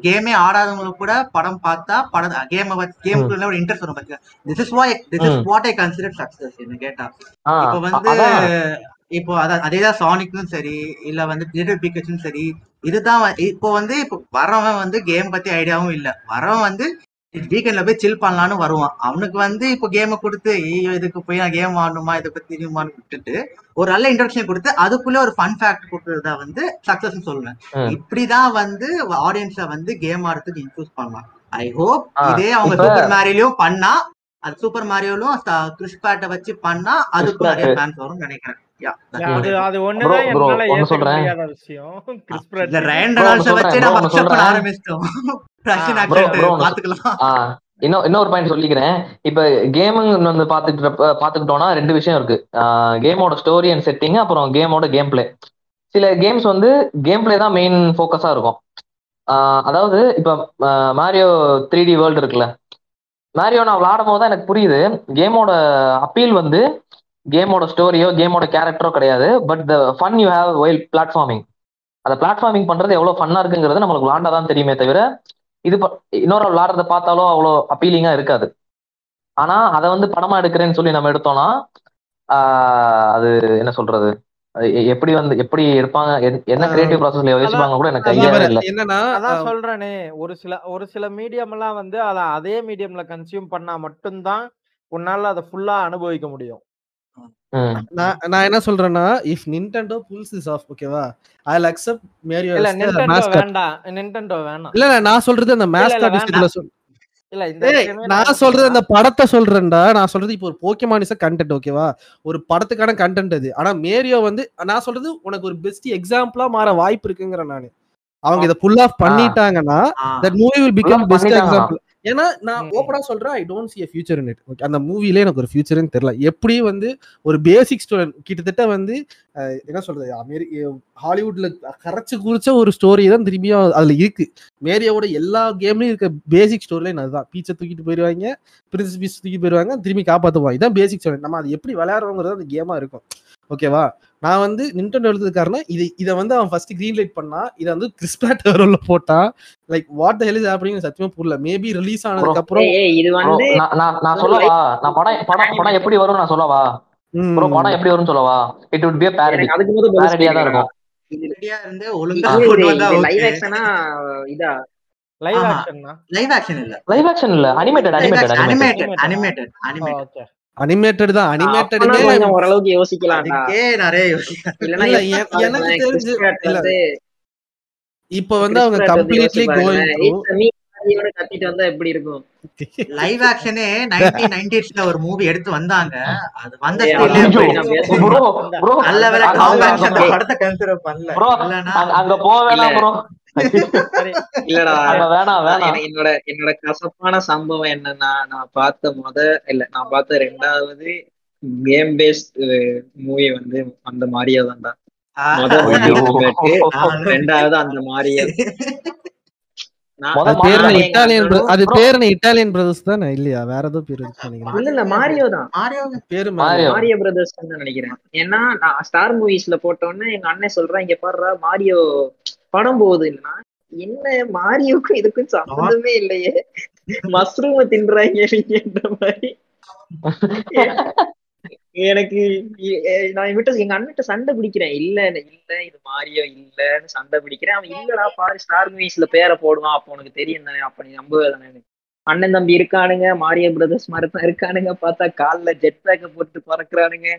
கேமே ஆடாதவங்களுக்கு கூட படம் பார்த்தா படம் கேம் கேமுக்குள்ள ஒரு இன்ட்ரெஸ்ட் வரும் பாத்தீங்க this is why this is. What I consider success என்ன கேட்டா. இப்போ வந்து இப்போ அதான் அதேதான் சானிக்கும் சரி இல்ல வந்து டிஜிட்டல் பிகச்சும் சரி இதுதான் இப்போ வந்து இப்போ வரவன் வந்து கேம் பத்தி ஐடியாவும் இல்ல. வரவன் வந்து வீக்கெண்ட்ல போய் சில் பண்ணலான்னு வருவான். அவனுக்கு வந்து இப்போ கேமை கொடுத்து ஐயோ இதுக்கு போய் நான் கேம் ஆடணுமா? இதை பத்தி தெரியுமான்னு விட்டுட்டு ஒரு நல்ல இன்ட்ரடக்ஷன் கொடுத்து அதுக்குள்ள ஒரு ஃபன் ஃபேக்ட் கொடுக்கறதா வந்து சக்சஸ் சொல்லுவேன். இப்படிதான் வந்து ஆடியன்ஸ வந்து கேம் ஆடுறதுக்கு இன்ஃபியூஸ் பண்ணலாம். ஐ ஹோப் இதே அவங்க சூப்பர் மேரியோலயும் பண்ணா அது சூப்பர் மேரியோலும் கிறிஸ் பேட்டை வச்சு பண்ணா அதுக்கும் நிறைய. ஃபேன்ஸ் வரும்னு நினைக்கிறேன். ஆரம்பிச்சிட்டோம். இன்னும் இன்னொரு பாயிண்ட் சொல்லிக்கிறேன். இப்ப கேமிங் வந்து பாத்துக்கிட்ட பாத்துக்கிட்டோம்னா ரெண்டு விஷயம் இருக்கு. கேமோட ஸ்டோரி அண்ட் செட்டிங் அப்புறம் கேமோட கேம் பிளே சில கேம்ஸ் வந்து கேம் பிளே தான் மெயின் ஃபோக்கஸா இருக்கும். அதாவது இப்ப மாரியோ த்ரீ டி வேர்ல்டு இருக்குல்ல. மேரியோ நான் விளையாடும் போது தான் எனக்கு புரியுது. கேமோட அப்பீல் வந்து கேமோட ஸ்டோரியோ கேமோட கேரக்டரோ கிடையாது. But the fun you have while platforming அந்த பிளாட்ஃபார்மிங் பண்றது எவ்வளவு ஃபன்னா இருக்குங்கிறது நம்மளுக்கு விளாண்டா தான் தெரியுமே தவிர இது ப- இன்னொரு விளாடுறத பார்த்தாலும் அவ்வளோ அப்பீலிங்கா இருக்காது. ஆனா அதை வந்து படமா எடுக்கிறேன்னு சொல்லி நம்ம எடுத்தோம்னா அது என்ன சொல்றது? எப்படி வந்து எப்படி எடுப்பாங்க என்- என்ன கிரியேட்டிவ் ப்ராசஸ்ல யோசிப்பாங்க கூட எனக்கு பாரு, இல்ல என்னன்னா அதான் சொல்றேனே ஒரு சில ஒரு சில மீடியம் எல்லாம் வந்து அத அதே மீடியம்ல கன்சியூம் பண்ணா மட்டும்தான் உன்னால அதை ஃபுல்லா அனுபவிக்க முடியும். நான் நான் என்ன சொல்றேன்னா if Nintendo pulls is off ஓகேவா ஐ அக்செப்ட் மேரியோ இல்ல நிண்டெண்டோ மேஸ்கட் வேண்டாம் நிண்டெண்டோ வேணாம். இல்ல நான் சொல்றது அந்த மேஸ்காட். விஷயத்துல சொல் இல்ல நான் சொல்றது அந்த படத்தை சொல்றேன்டா. நான் சொல்றது இப்போ ஒரு போக்கியமானிச கண்டென்ட் ஓகேவா ஒரு படத்துக்கான கண்டென்ட் அது. ஆனா மேரியோ வந்து நான் சொல்றது உனக்கு ஒரு பெஸ்ட் எக்ஸாம்பிளா மாற வாய்ப்பு இருக்குங்கிறேன் நானு. அவங்க இத புல் ஆஃப் பண்ணிட்டாங்கன்னா that movie will become best. Example ஏன்னா நான். ஓப்பனா சொல்றேன் I don't a future in it. Okay அந்த மூவிலே எனக்கு ஒரு ஃபியூச்சர்னு தெரியல. எப்படி வந்து ஒரு பேசிக் ஸ்டூடெண்ட் கிட்டத்தட்ட வந்து என்ன சொல்றது அமெரி ஹாலிவுட்ல கரைச்சு குறிச்ச ஒரு ஸ்டோரி தான் திரும்பியும் அதுல இருக்கு. மேரியாவோட எல்லா கேம்லயும் இருக்க பேசிக் ஸ்டோரிலையும் அதுதான். பீச்சை தூக்கிட்டு போயிருவாங்க பிரின்சஸ் பீச் தூக்கி போயிருவாங்க திரும்பி காப்பாத்துவாங்க. இதான் பேசிக் ஸ்டோரி நம்ம அது எப்படி விளையாடுறோங்கிறது அந்த கேமா இருக்கும். ஓகேவா? நான் வந்து நின்டெண்டோ எழுதுறது காரணம் இது இதை வந்து அவன் ஃபர்ஸ்ட் கிரீன் லைட் பண்ணா இதை வந்து கிறிஸ்பிளாட் டெவரோல போட்டா like what the hell is happening சத்தியமா புரியல. மேபி ரிலீஸ் ஆனதுக்கு அப்புறம் இது வந்து நான் நான் சொல்லவா? நான் படம் படம் படம் எப்படி வரும் நான் சொல்லவா? ம், ப்ரோ படம் எப்படி வரும்னு சொல்லவா? It be a parody. எனக்கு அதுக்கு பதில் parody தான் இருக்கும். ரெடியா இருந்து ஒழுங்கா கொண்டு வந்தா லைவ் ஆக்ஷனா இதா? லைவ் ஆஹா. ஆக்ஷன்னா லைவ் ஆக்ஷன் இல்ல. லைவ் ஆக்ஷன் இல்ல. Animated animated animated animated animated animated animated தான் அனிமேட்டடுமே கொஞ்சம் ஓரளவுக்கு பாருங்களேன், எனக்கு தெரிஞ்சு- இப்ப வந்து அவங்க கம்ப்ளீட்லி கோயிங் கத்திட்டு வந்தா எப்படி இருக்கும்? லைவ் ஆக்ஷனே நைன்டீன் நைன்டிஸ்ல ஒரு மூவி எடுத்து வந்தாங்க. அது வந்த நல்ல வேலை படத்தை கன்சிடர் பண்ணல. அங்க- இல்லடா. வேணாம் வேணாம். என்னோட என்னோட கசப்பான சம்பவம் என்னன்னா நான் பார்த்த முத இல்ல நான் பார்த்த ரெண்டாவது கேம் பேஸ்ட் மூவி வந்து அந்த மாதிரியே தான்டா. ரெண்டாவது அந்த மாதிரியே. அது பேர் இட்டாலியன் பிரதர்ஸ் தானே? இல்லையா? வேற ஏதோ பேர் இல்ல இல்ல மாரியோ தான். மாரியோ பேரு மாரியோ. பிரதர்ஸ் தான் நினைக்கிறேன். ஏன்னா நான் ஸ்டார் மூவிஸ்ல போட்டோன்னே எங்க அண்ணன் சொல்றான் இங்க பாடுறா மாரியோ படம் போகுதுன்னா என்ன மாரியோக்கும் இதுக்கும் சம்மந்தமே இல்லையே. மஷ்ரூம தின்றாங்க நீங்கன்ற மாதிரி. எனக்கு நான் விட்டு எங்க அண்ணிட்ட சண்டை பிடிக்கிறேன். இல்ல இல்ல இது மாரியோ இல்லன்னு சண்டை பிடிக்கிறேன். அவன் இல்லடா பாரு ஸ்டார் மூவிஸ்ல பேரை போடுவான். அப்ப உனக்கு தெரியும் தானே. அப்ப நீ நம்பவே தானே அண்ணன் தம்பி இருக்கானுங்க மாரியா பிரதர்ஸ் மாதிரி தான் இருக்கானுங்க. பார்த்தா கால்ல ஜெட் பேக்க போட்டு பறக்குறானுங்க.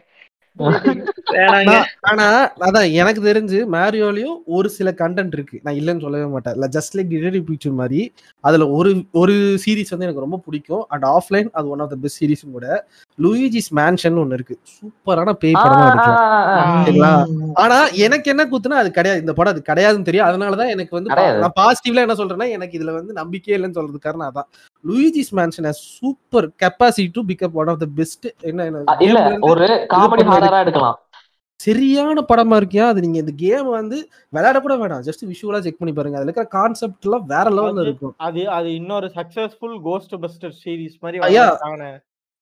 ஆனா அதான் எனக்கு தெரிஞ்சு மேரியோலயும் ஒரு சில கண்டென்ட் இருக்கு. நான் இல்லைன்னு சொல்லவே மாட்டேன். இல்ல ஜஸ்ட் லைக் டிடெக்டிவ் பிக்சர் மாதிரி அதுல ஒரு ஒரு சீரிஸ் வந்து எனக்கு ரொம்ப பிடிக்கும். அண்ட் ஆஃப்லைன் அது ஒன் ஆஃப் த பெஸ்ட் சீரிஸும் கூட. லூயிஜிஸ் மேன்ஷன் ஒன்னு இருக்கு. சூப்பரான பேய் படமா. சரிங்களா? ஆனா எனக்கு என்ன குத்துனா அது கிடையாது. இந்த படம் அது கிடையாதுன்னு தெரியும். அதனாலதான் எனக்கு வந்து. நான் பாசிட்டிவ்ல என்ன சொல்றேன்னா எனக்கு இதுல வந்து நம்பிக்கையே இல்லைன்னு சொல்றது காரணம் அதான் Luigi's Mansion super capacity to become one of the best என்ன இல்ல ஒரு காமெடி ஹாரரா எடுக்கலாம். சரியான படமா இருக்கியா? அது நீங்க இந்த கேம் வந்து விளையாட கூட வேணாம். ஜஸ்ட் விஷுவலா செக் பண்ணி பாருங்க. அதுல இருக்கிற கான்செப்ட் எல்லாம் வேற லெவல்ல இருக்கும். அது அது இன்னொரு சக்சஸ்ஃபுல் கோஸ்ட் பஸ்டர் சீரிஸ் மாதிரி ஐயா, வர்றதுக்கான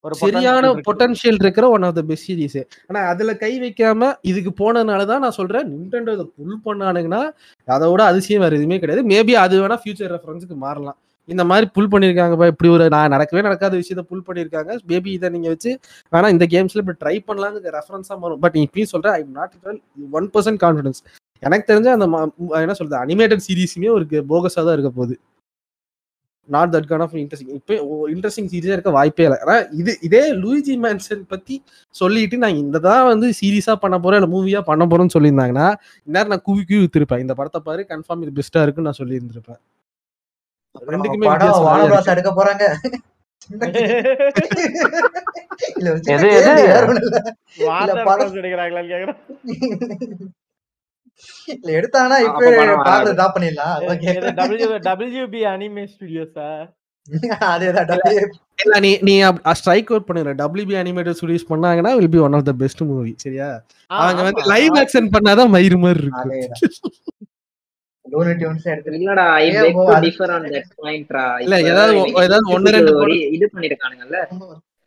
ஒரு சரியான. பொட்டன்ஷியல் இருக்கிற one of the best series ஆனா அதுல கை வைக்காம இதுக்கு போனதுனால தான் நான் சொல்றேன் நிண்டெண்டோ இதை புல் பண்ணானுங்கன்னா அதோட அதிசயம் வேற எதுவுமே கிடையாது. மேபி அது வேணா ஃபியூச்சர் ரெஃபரன்ஸுக்கு மாறலாம். இந்த மாதிரி புல் பண்ணிருக்காங்கப்பா இப்படி ஒரு நான் நடக்கவே நடக்காத விஷயத்த புல் பண்ணியிருக்காங்க மேபி இதை நீங்கள் வச்சு வேணா இந்த கேம்ஸில் இப்படி ட்ரை பண்ணலாங்க ரெஃபரன்ஸாக வரும் பட் இப்பயும் சொல்கிறேன் I not one percent confidence எனக்கு தெரிஞ்ச அந்த ம- என்ன சொல்றது அனிமேட்டட் சீரீஸுமே ஒரு போகஸாக தான் இருக்க போகுது. Not that kind of interesting இப்போ இன்ட்ரெஸ்டிங் சீரீஸாக இருக்க வாய்ப்பே இல்லை. ஆனால் இது இதே லூயிஜி மேன்சன் பற்றி சொல்லிட்டு நான் இந்த தான் வந்து சீரீஸாக பண்ண போகிறேன் இல்லை மூவியாக பண்ண போகிறேன்னு சொல்லியிருந்தாங்கன்னா இந்நேரம் நான் கூவி கூவி வித்திருப்பேன். இந்த படத்தை பாரு கன்ஃபார்ம் இது பெஸ்ட்டாக இருக்குன்னு நான் சொல்லியிருந்திருப்பேன். ரெண்டுக்குமே படம் வானபிளாஸ் எடுக்க போறாங்க. எடுத்தாங்கன்னா இப்ப பார்த்து. டிராப் பண்ணிடலாம். ஆ? அதேதான் இல்ல நீ நீ ஸ்ட்ரைக் அவுட் பண்ணிடுற டபிள்யூபி அனிமேட்டட் ஸ்டுடியோஸ் பண்ணாங்கன்னா will be one of the best movie சரியா? அவங்க வந்து. லைவ் ஆக்ஷன் பண்ணாதான் மயிறு மாதிரி இருக்கும் அதேதான். லூனி டியூன்ஸ் எடுத்து இல்லடா ஐ ஏன் பெக் bro, டு அது- டிஃபர் ஆன் தட் பாயிண்ட்ரா இல்ல, ஏதாவது ஒ- ஏதாவது ஒண்ணு ரெண்டு படம் இது பண்ணிருக்கானுங்கல்ல?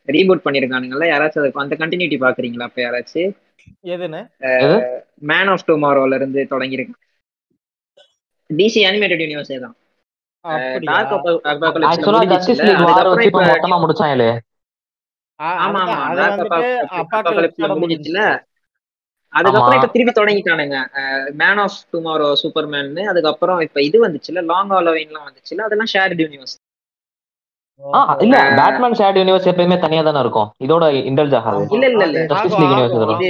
ரீபூட் பண்ணிருக்கானுங்கல்ல? யாராச்சும் அந்த கண்டினியூட்டி பாக்குறீங்களா அப்ப யாராச்சும்? எதுன்னு? மேன் ஆஃப் டுமாரோல இருந்து தொடங்கிருக்கு டிசி அனிமேட்டட் யூனிவர்ஸே தான். முடிச்சாங்களே. ஆமா ஆமா அதுக்கப்புறம். இப்ப திருப்பி தொடங்கிட்டானுங்க மேன் ஆஃப் டுமாரோ சூப்பர்மேன் அதுக்கப்புறம் இப்ப இது வந்துச்சுல லாங் ஹாலோவின்லாம் வந்துச்சுல அதெல்லாம் ஷேர்ட் யூனிவர்ஸ் ஆ இல்ல பேட்மேன் ஷேட் யூனிவர்ஸ் எப்பயுமே தனியா தானே இருக்கும் இதோட இன்டெல்ஜ் ஆகாது இல்ல இல்ல இல்ல இதெல்லாம்.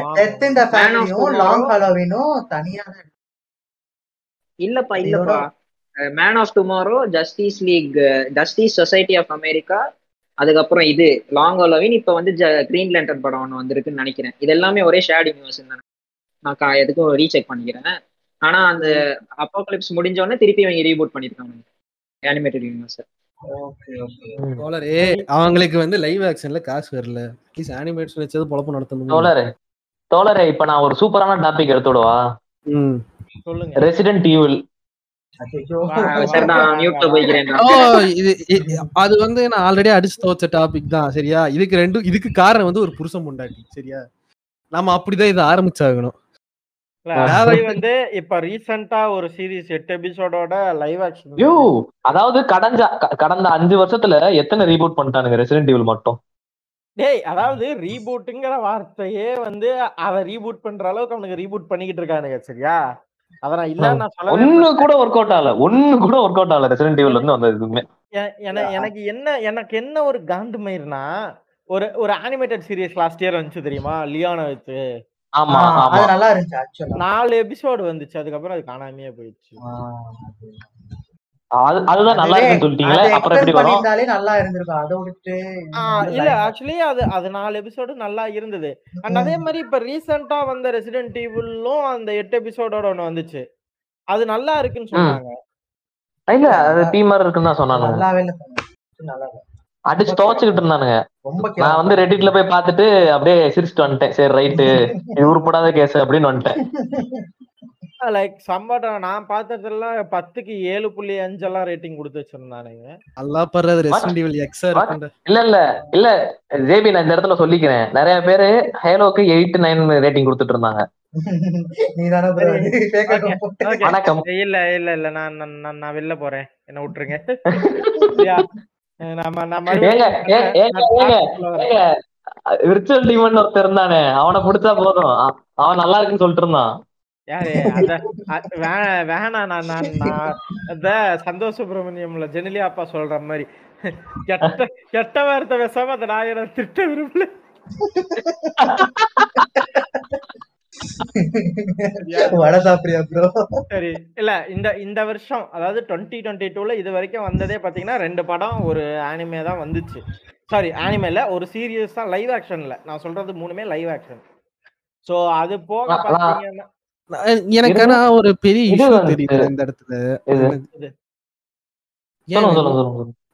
ஆகும். டெத் Man of ஃபேமிலியும். லாங் ஹாலோவினும் தனியா தான். இல்லப்பா இல்லப்பா Man of Tomorrow Justice League Justice Society of America அதுக்கப்புறம் இது லாங் ஹாலோவின் இப்ப வந்து கிரீன் லேண்டர் படம் ஒன்று வந்திருக்குன்னு நினைக்கிறேன். இது எல்லாமே ஒரே ஷேட் யூனிவர்ஸ் தான் நான் கா- எதுக்கும் ரீசெக் பண்ணிக்கிறேன். ஆனா அந்த அப்போகலிப்ஸ் முடிஞ்ச உடனே திருப்பி இவங்க ரீபூட் பண்ணிருக்காங்க. அனிமேட்டட் யூனிவர்ஸ் ஓகே ஓகே தோழரே அவங்களுக்கு வந்து லைவ் ஆக்ஷன்ல காசு வரல. ப்ளீஸ் அனிமேஷன் வச்சது பொழப்பு நடத்தணும்? தோழரே தோழரே இப்ப நான் ஒரு சூப்பரான டாபிக் எடுத்து விடவா? ம். சொல்லுங்க. ரெசிடென்ட் ஈவில் அது வந்து நான் ஆல்ரெடி அடிச்சு துவச்ச டாபிக் தான் சரியா? இதுக்கு ரெண்டும் இதுக்கு காரணம் வந்து ஒரு புருஷன் பொண்டாட்டி சரியா? நம்ம அப்படிதான் இதை ஆரம்பிச்சாகணும். வந்து இப்ப ரீசெண்டா ஒரு சீரிஸ் எட்டு எபிசோடோட லைவ் ஆக்ஷன் யூ அதாவது கடந்த கடந்த அஞ்சு வருஷத்துல எத்தனை ரீபூட் பண்ணிட்டானுங்க ரெசிடென்ட் ஈவில் மட்டும்? டேய் அதாவது ரீபூட்டுங்கிற வார்த்தையே வந்து அத ரீபூட் பண்ற அளவுக்கு அவனுக்கு ரீபூட் பண்ணிக்கிட்டு இருக்கானுங்க சரியா? அத நான் இல்ல நான் ஒண்ணு கூட ஒர்க் அவுட் ஆகல. ஒண்ணு கூட ஒர்க் அவுட் ஆகல ரெசிடென்ட் ஈவில் இருந்து வந்தது எதுவுமே. எனக்கு என்ன எனக்கு என்ன ஒரு காண்டு மயிர்னா ஒரு ஒரு அனிமேட்டட் சீரிஸ் லாஸ்ட் இயர் வந்துச்சு தெரியுமா? லியானா வச்சு ஆமா அது நல்லா இருந்துச்சு நாலு எபிசோடு வந்துச்சு அதுக்கப்புறம் அது காணாமையே போயிடுச்சு. அதுதான் நல்லா இருக்குன்னு சொல்லிட்டீங்களே அப்புறம் எப்படி வரும்? பண்ணியிருந்தாலே நல்லா இருந்திருக்கும். அதை விட்டு ஆ, இல்ல ஆக்சுவலி அது அது நாலு எபிசோடு நல்லா இருந்தது. அண்ட் அதே மாதிரி இப்ப ரீசெண்டா வந்த ரெசிடென்ட் ஈவிலும் அந்த எட்டு எபிசோடோட ஒண்ணு வந்துச்சு. அது நல்லா இருக்குன்னு சொன்னாங்க. இல்ல அது பீ மாதிரி இருக்குன்னு தான் சொன்னானுங்க. அடிச்சு துவச்சுக்கிட்டு இருந்தானுங்க. ரொம்ப நான் வந்து ரெடிட்ல போய் பார்த்துட்டு அப்படியே சிரிச்சுட்டு வந்துட்டேன். சரி ரைட்டு. இது உருப்படாத கேஸ் அப்படின்னு வந்துட்டேன். லைக் சம்பாட நான் பார்த்ததுல பத்துக்கு ஏழு புள்ளி அஞ்செல்லாம் ரேட்டிங் கொடுத்து வச்சிருந்தானுங்க அல்லா படுறது ரெசிடென்ட் ஈவில் எக்ஸா இல்ல இல்ல இல்ல ஜேபி நான் இந்த இடத்துல சொல்லிக்கிறேன். நிறைய பேரு ஹேலோக்கு எயிட் நைன் ரேட்டிங் கொடுத்துட்டு இருந்தாங்க. வணக்கம். இல்ல இல்ல இல்ல நான் நான் வெளில போறேன். என்ன விட்டுருங்க. யா, நம்ம நம்ம விர்ச்சுவல் டீமன் ஒருத்தர் இருந்தானே அவனை பிடிச்சா போதும். அவன் நல்லா இருக்குன்னு சொல்லிட்டு இருந்தான். யாரு? அத அ- வே- வேணாம் நான் நான் இந்த சந்தோஷ் சுப்பிரமணியம்ல ஜெனிலி அப்பா சொல்ற மாதிரி கெட்ட கெட்ட வார்த்தை பேசாம அந்த நாயனை திட்ட விரும்பல. சரி இல்ல இந்த இந்த வருஷம் அதாவது டுவெண்ட்டி டுவெண்ட்டி டூல இது வரைக்கும் வந்ததே பாத்தீங்கன்னா ரெண்டு படம் ஒரு ஆனிமே தான் வந்துச்சு. சாரி ஆனிமேல ஒரு சீரியஸ் தான் லைவ் ஆக்ஷன்ல நான் சொல்றது மூணுமே லைவ் ஆக்ஷன் சோ அது போக. பாத்தீங்கன்னா எனக்கு ஆனா ஒரு பெரிய இது இஷ்யூ தெரியுது இந்த இடத்துல.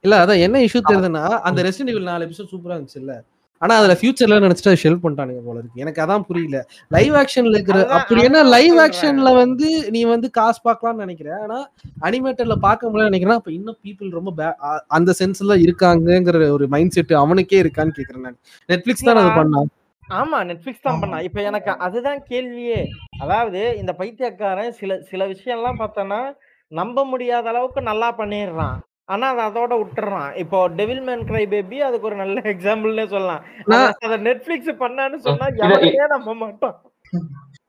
இல்ல அதான் என்ன இஷ்யூ தெரியுதுன்னா அந்த ரெசிடென்ட் ஈவில் நாலு எபிசோட் சூப்பரா இருந்துச்சு இல்ல ஆனா அதுல ஃபியூச்சர்ல நினைச்சிட்டு ஷெல் பண்ணிட்டானுங்க போல இருக்கு. எனக்கு அதான் புரியல. லைவ் ஆக்ஷன்ல இருக்கிற அப்படி என்ன லைவ். ஆக்ஷன்ல வந்து நீ வந்து காசு பார்க்கலாம்னு நினைக்கிறேன். ஆனா அனிமேட்டர்ல பார்க்க முடியல நினைக்கிறேன் அப்ப இன்னும் பீப்புள் ரொம்ப அந்த சென்ஸ்ல இருக்காங்கங்கிற ஒரு மைண்ட் செட் அவனுக்கே இருக்கான்னு கேக்குறேன் நான். நெட்ஃபிளிக்ஸ் தான் அது பண்ணான் ஆமா நெட்ஃபிளிக்ஸ் தான் பண்ணா. இப்ப எனக்கு அதுதான் கேள்வியே. அதாவது இந்த பைத்தியக்காரன் சில சில விஷயம்லாம் பார்த்தோன்னா நம்ப முடியாத அளவுக்கு நல்லா பண்ணிடுறான். ஆனா அதை அதோட விட்டுறான். இப்போ டெவில் மேன் கிரை பேபி அதுக்கு ஒரு நல்ல எக்ஸாம்பிள்னே சொல்லலாம். அத நெட்ஃபிளிக்ஸ் பண்ணான்னு சொன்னா எவனையே நம்ப மாட்டான்.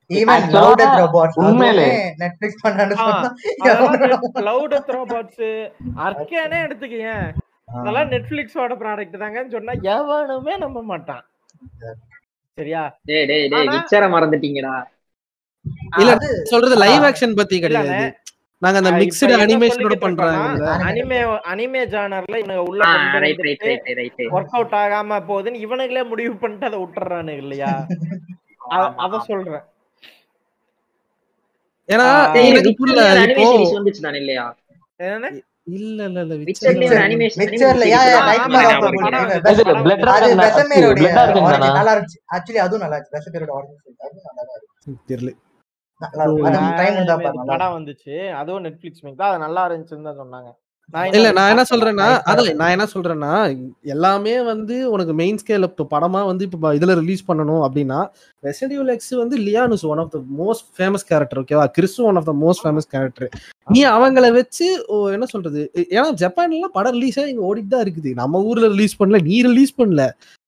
ஈவன் Actually, லவுட் ரோபாட்ஸ் உண்மையிலே. நெட்ஃபிளிக்ஸ் பண்ணான்னு சொன்னா ரோபாட்ஸ் அர்க்கேனே அதெல்லாம் நெட்ஃபிளிக்ஸோட ப்ராடக்ட் தாங்கன்னு சொன்னா எவனுமே நம்ப மாட்டான். சரியா? டேய் டேய் டேய் விச்சர மறந்துட்டீங்கடா. இல்ல சொல்றது லைவ் ஆக்ஷன் பத்தி கிடையாது. நாங்க அந்த அனிமேஷனோட சொல்லிக்கிட்டு பண்றாங்க அனிமே அனிமே ஜானர்ல இவனுங்க உள்ள right right right right work out ஆகாம போகுதுன்னு இவனுங்களே முடிவு பண்ணிட்டு அதை விட்டுறானுங்க இல்லையா? அத சொல்றேன். ஏன்னா எனக்கு புரியல இப்போ சீரிஸ் வந்துச்சு தானே இல்லையா? இல்ல இல்ல இல்ல நல்லா இருந்துச்சு. ஆக்சுவலி அதுவும் நல்லா இருந்துச்சு. ஆரிஜின் அதுவும் நல்லா இருந்துச்சு தெரியல படம் வந்துச்சு. அதுவும் நெட்ஃபிளிக்ஸ் மேக் தான் அது நல்லா இருந்துச்சுன்னு தான் சொன்னாங்க. இல்ல நான் என்ன. சொல்றேன்னா படம். நான் என்ன சொல்றேன்னா எல்லாமே வந்து உனக்கு மெயின் ஸ்கேல் இப்போ படமா வந்து இப்போ இதுல ரிலீஸ் பண்ணணும் அப்படின்னா ரெசிடென்ட் ஈவில் எக்ஸ் வந்து Leon's one of the most famous character ஓகேவா Chris one of the most famous character நீ அவங்கள வச்சு என்ன சொல்றது? ஏன்னா ஜப்பான்ல படம் ரிலீஸா இங்க ஓடிட்டு தான் இருக்குது. நம்ம ஊர்ல ரிலீஸ் பண்ணல நீ ரிலீஸ் பண்ணல.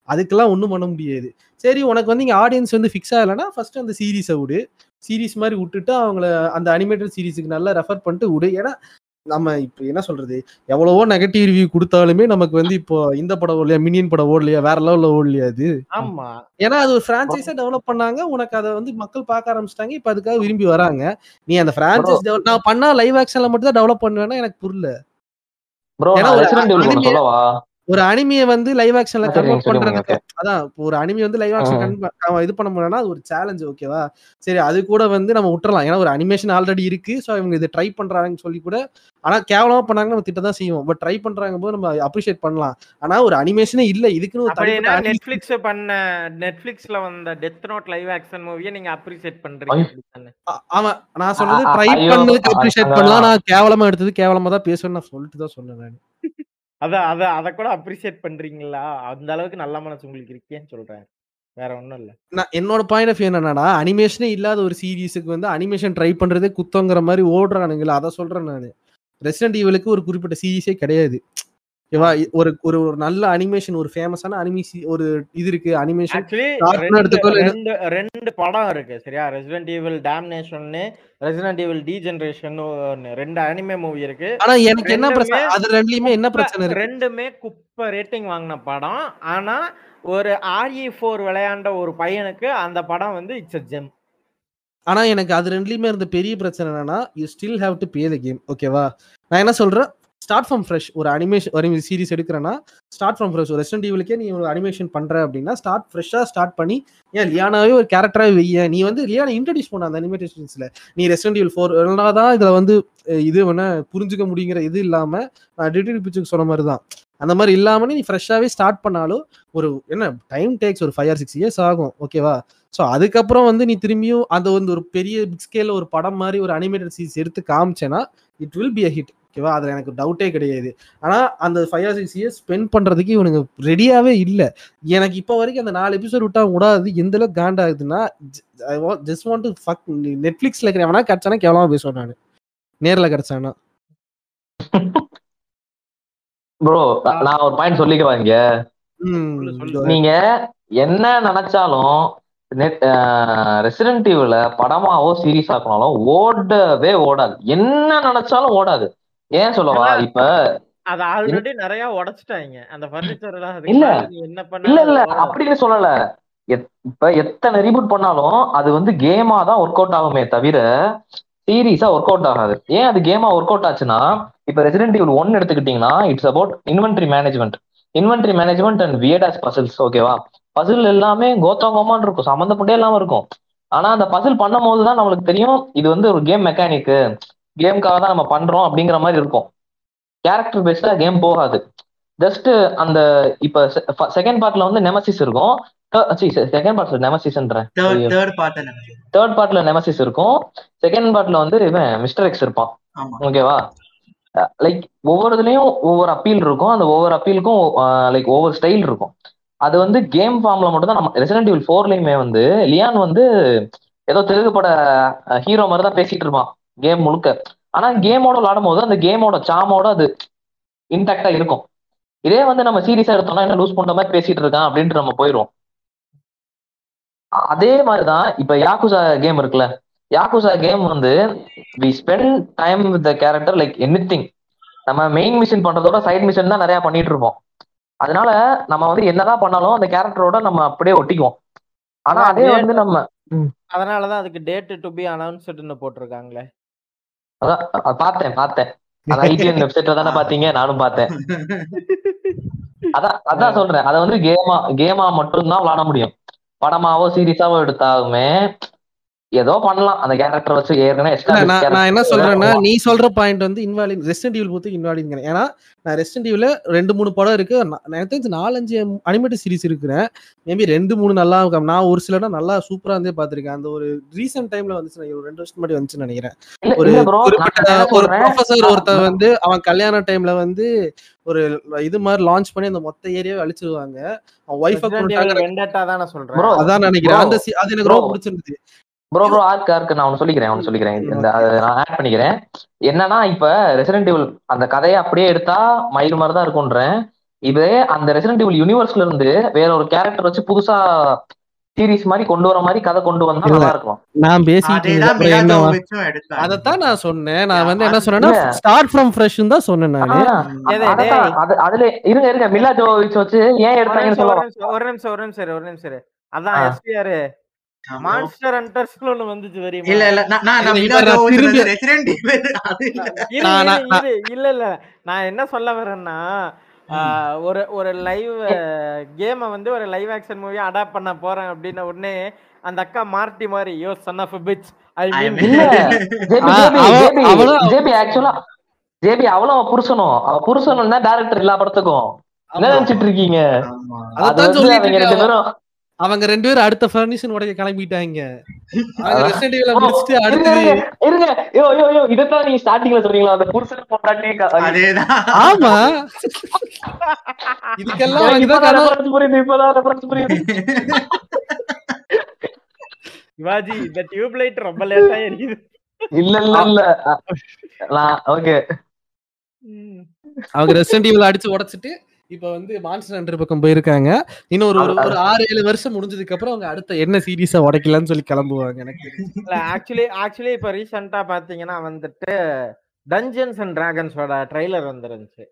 அதுக்கெல்லாம் ஒண்ணும் பண்ண முடியாது. சரி உனக்கு வந்து இங்க ஆடியன்ஸ் வந்து ஃபிக்ஸ் ஆகலைன்னா ஃபர்ஸ்ட் அந்த சீரீஸை விடு. சீரிஸ் மாதிரி விட்டுட்டு அவங்கள அந்த அனிமேட்டட் சீரிஸுக்கு நல்லா ரெஃபர் பண்ணிட்டு விடு. ஏன்னா நம்ம இப்போ என்ன சொல்றது? எவ்வளவோ நெகட்டிவ் ரிவ்யூ கொடுத்தாலுமே நமக்கு வந்து இப்போ இந்த படம் ஓடலையா மினியன் படம் ஓடலையா வேற லெவல்ல ஓடலையா அது? ஆமா. ஏன்னா அது ஒரு பிரான்ச்சைஸா டெவலப் பண்ணாங்க. உனக்கு அதை வந்து மக்கள் பார்க்க ஆரம்பிச்சிட்டாங்க. இப்போ அதுக்காக விரும்பி வராங்க. நீ அந்த பிரான்ச்சைஸ் நான் பண்ணா லைவ் ஆக்ஷன்ல மட்டும் தான் டெவலப் பண்ணுவேன்னா எனக்கு புரியல. ஒரு அனிமியை வந்து லைவ் ஆக்ஷன்ல கன்வெர்ட் பண்றதுக்கு அதான் இப்போ ஒரு அனிமி வந்து லைவ் ஆக்ஷன் இது பண்ண முடியலன்னா அது ஒரு சேலஞ்ச் ஓகேவா சரி அது கூட வந்து நம்ம விட்டுறலாம். ஏன்னா ஒரு அனிமேஷன் ஆல்ரெடி இருக்கு ஸோ இவங்க இதை ட்ரை பண்றாங்கன்னு சொல்லி கூட ஆனா கேவலமா பண்ணாங்க நம்ம திட்ட தான் செய்வோம். பட் ட்ரை பண்றாங்க போது நம்ம அப்ரிஷியேட் பண்ணலாம். ஆனா ஒரு அனிமேஷனே இல்ல. இதுக்குன்னு ஒரு நெட்ஃபிளிக்ஸ் பண்ண நெட்ஃபிளிக்ஸ்ல வந்த டெத் நோட் லைவ் ஆக்ஷன் மூவியை நீங்க அப்ரிசியேட் பண்றீங்க. ஆமா. நான் சொன்னது அ- ட்ரை பண்ணதுக்கு அப்ரிஷியேட். பண்ணலாம். நான் கேவலமா எடுத்தது கேவலமா தான் பேசுவேன்னு நான் சொல்லிட்டு தான் சொன்னேன் நான். அதை அதை அதை கூட அப்ரிசியேட் பண்றீங்களா? அந்த அளவுக்கு நல்ல மனசு உங்களுக்கு இருக்கேன்னு சொல்றேன். வேற ஒண்ணும் இல்ல. நான் என்னோட பாயிண்ட் ஆஃப் வியூ என்னன்னா அனிமேஷனே இல்லாத ஒரு சீரீஸுக்கு வந்து அனிமேஷன் ட்ரை பண்றதே குத்தங்கிற மாதிரி ஓடுறானுங்களா அதை சொல்றேன் நான். ரெசிடென்ட் ஈவலுக்கு ஒரு குறிப்பிட்ட சீரீஸே கிடையாது. ஓகேவா ஒரு ஒரு ஒரு நல்ல அனிமேஷன் ஒரு ஃபேமஸான அனிமி ஒரு இது இருக்கு அனிமேஷன் ரெண்டு ரெண்டு படம் இருக்கு சரியா? Resident Evil Damnation Resident Evil Degeneration ரெண்டு அனிமே மூவி இருக்கு. ஆனா எனக்கு என்ன பிரச்சனை அது ரெண்டுலயுமே என்ன பிரச்சனை இருக்கு? ரெண்டுமே குப்பை ரேட்டிங் வாங்கின படம். ஆனா ஒரு ஆர்இ ஃபோர் விளையாண்ட ஒரு பையனுக்கு அந்த படம் வந்து இட்ஸ் ஜெம் ஆனா எனக்கு அது ரெண்டுலயுமே இருந்த பெரிய பிரச்சனை என்னன்னா you still have to pay the game ஓகேவா நான் என்ன சொல்றேன்? ஸ்டார்ட் ஃப்ரம் ஃப்ரெஷ் ஒரு அனிமேஷன் ஒரு சீரிஸ் எடுக்கிறேன்னா ஸ்டார்ட் ஃப்ரம் ஃப்ரெஷ் ஒரு ரெஸ்டன்ட் ஈவிலுக்கே நீ ஒரு அனிமேஷன் பண்ற அப்படின்னா ஸ்டார்ட் ஃப்ரெஷ்ஷாக ஸ்டார்ட் பண்ணி ஏன் லியானாவே ஒரு கேரக்டராகவே வெய்ய நீ வந்து லியானா இன்ட்ரடியூஸ் பண்ண அந்த அனிமேஷன்ஸ்ல நீ ரெஸ்டன்ட் ஈவில் ஃபோர் தான் இதுல வந்து இது வேணா புரிஞ்சுக்க முடியுங்கிற இது இல்லாம நான் டிடெக்டிவ் பிக்சருக்கு சொன்ன மாதிரி தான். அந்த மாதிரி இல்லாமல் நீ ஃப்ரெஷ்ஷாவே ஸ்டார்ட் பண்ணாலும் ஒரு என்ன டைம் டேக்ஸ் ஒரு ஃபைவ் ஆர் சிக்ஸ் இயர்ஸ் ஆகும். ஓகேவா ஸோ அதுக்கப்புறம் வந்து நீ திரும்பியும் அந்த வந்து ஒரு பெரிய பிக் ஸ்கேல ஒரு படம் மாதிரி ஒரு அனிமேட்டட் சீரிஸ் எடுத்து காமிச்சேன்னா it will be a hit ஓகேவா? அதில் எனக்கு டவுட்டே கிடையாது. ஆனால் அந்த five or six years spend பண்ணுறதுக்கு இவனுங்க ரெடியாகவே இல்லை. எனக்கு இப்போ வரைக்கும் அந்த நாலு எபிசோட் விட்டா விடாது எந்த அளவுக்கு காண்டாகுதுன்னா ஜஸ்ட் வாண்ட் டு ஃபக் நெட்ஃப்ளிக்ஸில் இருக்கிறவனா கிடச்சானா கேவலமாக பேசுவேன் நான். நேரில் கிடச்சானா. ப்ரோ நான் ஒரு பாயிண்ட் சொல்லிக்கவா இங்க. நீங்க என்ன நினைச்சாலும் நெட் ரெசிடென்ட் ஈவ்ல படமாவோ சீரிஸ் ஆக்கினாலும் ஓடவே ஓடாது. என்ன நினைச்சாலும் ஓடாது. ஏன் சொல்லவா? இப்ப அத ஆல்ரெடி நிறைய உடைச்சிட்டாங்க. அந்த பர்னிச்சர் எல்லாம் இல்ல. என்ன இல்ல பண்ணாலும் இல்ல. ஓடாது. அப்படின்னு சொல்லல. இப்ப எத்தனை ரீபூட் பண்ணாலும் அது வந்து கேமா தான் ஒர்க் அவுட் ஆகுமே தவிர சீரியஸா ஒர்க் அவுட் ஆகாது. ஏன் அது கேமா ஒர்க் அவுட் ஆச்சுன்னா இப்ப ரெசிடென்ட் ஈவில் ஒன் எடுத்துக்கிட்டீங்கன்னா it's about inventory management inventory management and weird ass puzzles ஓகேவா பசில் எல்லாமே கோத்தோகமான்னு இருக்கும். சம்மந்தப்பட்டே இல்லாம இருக்கும். ஆனா அந்த பசில் பண்ணும் போது தான் நம்மளுக்கு தெரியும் இது வந்து ஒரு கேம் மெக்கானிக்கு கேம்காக தான் நம்ம பண்றோம் அப்படிங்கிற மாதிரி இருக்கும். கேரக்டர் பேஸ்டா கேம் போகாது. ஜஸ்ட் அந்த இப்ப செகண்ட் பார்ட்ல வந்து நெமசிஸ் இருக்கும். செகண்ட் பார்ட்ல நெமசிஸ்ன்றேன் தேர்ட் பார்ட்ல நெமசிஸ் இருக்கும். செகண்ட் பார்ட்ல வந்து இவன் மிஸ்டர் எக்ஸ் இருப்பான். ஓகேவா லைக் ஒவ்வொரு இதுலயும் ஒவ்வொரு அப்பீல் இருக்கும். அந்த ஒவ்வொரு அப்பீலுக்கும் லைக் ஒவ்வொரு ஸ்டைல் இருக்கும். அது வந்து கேம் ஃபார்ம்ல மட்டும் தான் நம்ம ரெசிடென்ட் ஈவில் ஃபோர்லயுமே வந்து லியான் வந்து ஏதோ தெலுங்கு பட ஹீரோ மாதிரி தான் பேசிட்டு இருப்பான். கேம் முழுக்க. ஆனா கேமோட விளாடும் போது அந்த கேமோட சாமோட அது இன்டாக்டா இருக்கும். இதே வந்து நம்ம சீரியஸா எடுத்தோம்னா என்ன லூஸ் பண்ற மாதிரி பேசிட்டு இருக்கான் அப்படின்ட்டு நம்ம போயிடுவோம். அதே மாதிரிதான் இப்ப யாக்குசா கேம் இருக்குல்ல. யாக்குசா கேம் வந்து we spend time with the character like any நம்ம மெயின் மிஷன் பண்றதோட சைட் மிஷன் தான் நிறைய பண்ணிட்டு இருப்போம். அதனால நம்ம வந்து என்னதான் பண்ணாலும் அந்த கேரக்டரோட நம்ம அப்படியே ஒட்டிக்குவோம். ஆனா அதே வந்து நம்ம அதனாலதான் அதுக்கு டேட் டு பி அனௌன்ஸ்டுன்னு போட்டிருக்காங்களே. அதான் பார்த்தேன் பார்த்தேன். அதான் ஐடிஎன் வெப்சைட்ல தானே பாத்தீங்க நானும் பார்த்தேன். அதான் அதான் சொல்றேன். அதை வந்து கேமா கேமா மட்டும்தான் விளாட முடியும். படமாவோ சீரியஸாவோ எடுத்தாலுமே ஏதோ பண்ணலாம். அந்த கேரக்டர் வச்சு ஏற்கனவே நான் என்ன சொல்றேன்னா. நீ சொல்ற பாயிண்ட் வந்து இன்வாலிட் ரெசிடென்ட் ஈவில் பொறுத்து இன்வாலிட் ஏன்னா நான் ரெசிடென்ட் ஈவில் ரெண்டு மூணு படம் இருக்கு. நான் எனக்கு தெரிஞ்சு நாலஞ்சு அனிமேட்டட் சீரிஸ் இருக்கிறேன். மேபி ரெண்டு மூணு நல்லா இருக்கும். நான் ஒரு சிலனா நல்லா சூப்பரா இருந்தே பாத்திருக்கேன் அந்த ஒரு ரீசெண்ட் டைம்ல வந்துச்சு ஒரு ரெண்டு வருஷம் முன்னாடி வந்துச்சுன்னு நினைக்கிறேன். ஒரு குறிப்பிட்ட ஒரு ப்ரொஃபசர் ஒருத்தர் வந்து அவன் கல்யாண டைம்ல வந்து ஒரு இது மாதிரி லான்ச் பண்ணி அந்த மொத்த ஏரியாவை அழிச்சிருவாங்க. அவன் ஒய்ஃபை அதான் நினைக்கிறேன். அந்த அது எனக்கு ரொம்ப பிடிச்சிருந்துச்சு ப்ரோ ப்ரோ ஆர்க்கு ஆர்க்கு நான் ஒன்று சொல்லிக்கிறேன் ஒன்று சொல்லிக்கிறேன். இந்த நான் ஆட் பண்ணிக்கிறேன். என்னன்னா இப்ப ரெசிடென்ட் அந்த கதையை அப்படியே எடுத்தா மயில் மாதிரி தான் இருக்கும்ன்றேன். இது அந்த ரெசிடென்ட் இவல் யூனிவர்ஸ்ல இருந்து வேற ஒரு கேரக்டர் வச்சு புதுசா சீரிஸ் மாதிரி கொண்டு வர மாதிரி கதை கொண்டு வந்தா நல்லா இருக்கும் நான் பேசிட்டு அதத்தான் நான் சொன்னேன். நான் வந்து என்ன சொன்னேன்னா ஸ்டார்ட் ஃப்ரம் ஃப்ரெஷ் தான் சொன்னேன் நானு. அதுல இருங்க இருங்க மில்லா ஜோவிச் வச்சு ஏன் எடுத்தாங்கன்னு நிமிஷம் சொல்ல ஒரு. நிமிஷம் ஒரு நிமிஷம் ஒரு நிமிஷம். அதான். எஸ்பிஆர். மான்ஸ்டர் ஹண்டர்ஸ்னு ஒண்ணு வந்துச்சு தெரியுமா? இல்ல இல்ல. நான் இல்ல, இல்ல. என்ன சொல்ல வரேன்னா ஒரு ஒரு லைவ் கேமை வந்து ஒரு லைவ் ஆக்ஷன் மூவி அடாப்ட் பண்ண போறேன் அப்படின்ன உடனே அந்த அக்கா மார்ட்டி மாதிரி யோ சன் ஆஃப் இல்ல. ஜேபி அவளும் புருஷனும். அவ புருஷனும் தான் டேரக்டர் எல்லா படத்துக்கும். என்ன நினைச்சிட்டு இருக்கீங்க? அது வந்து அவங்க ரெண்டு பேரும் அவங்க ரெண்டு பேரும் அடுத்த ஃபர்னிஷன் உடைய கிளம்பிட்டாங்க. இதைத்தான் நீங்க ஸ்டார்டிங்ல சொன்னீங்களா? அந்த புருஷன் பொண்டாட்டி ஆமா. இதுக்கெல்லாம் புரியுது இப்பதான் புரியுது. சிவாஜி இந்த டியூப் லைட் ரொம்ப லேட்டா எரியுது. இல்ல இல்ல இல்ல. நான் ஓகே. அவங்க ரெசிடென்ட் ஈவில் அடிச்சு உடைச்சிட்டு இப்ப வந்து மான்ஸ்டர் ஹண்டர் பக்கம் போயிருக்காங்க. இன்னும் ஒரு ஒரு ஆறு ஏழு வருஷம் முடிஞ்சதுக்கு அப்புறம் அவங்க அடுத்த என்ன சீரிஸா உடைக்கலாம்னு சொல்லி கிளம்புவாங்க எனக்கு. இல்ல ஆக்சுவலி ஆக்சுவலி இப்ப ரீசெண்டா பாத்தீங்கன்னா வந்துட்டு டஞ்சன்ஸ் அண்ட் டிராகன்ஸோட ட்ரைலர் வந்துருந்துச்சு.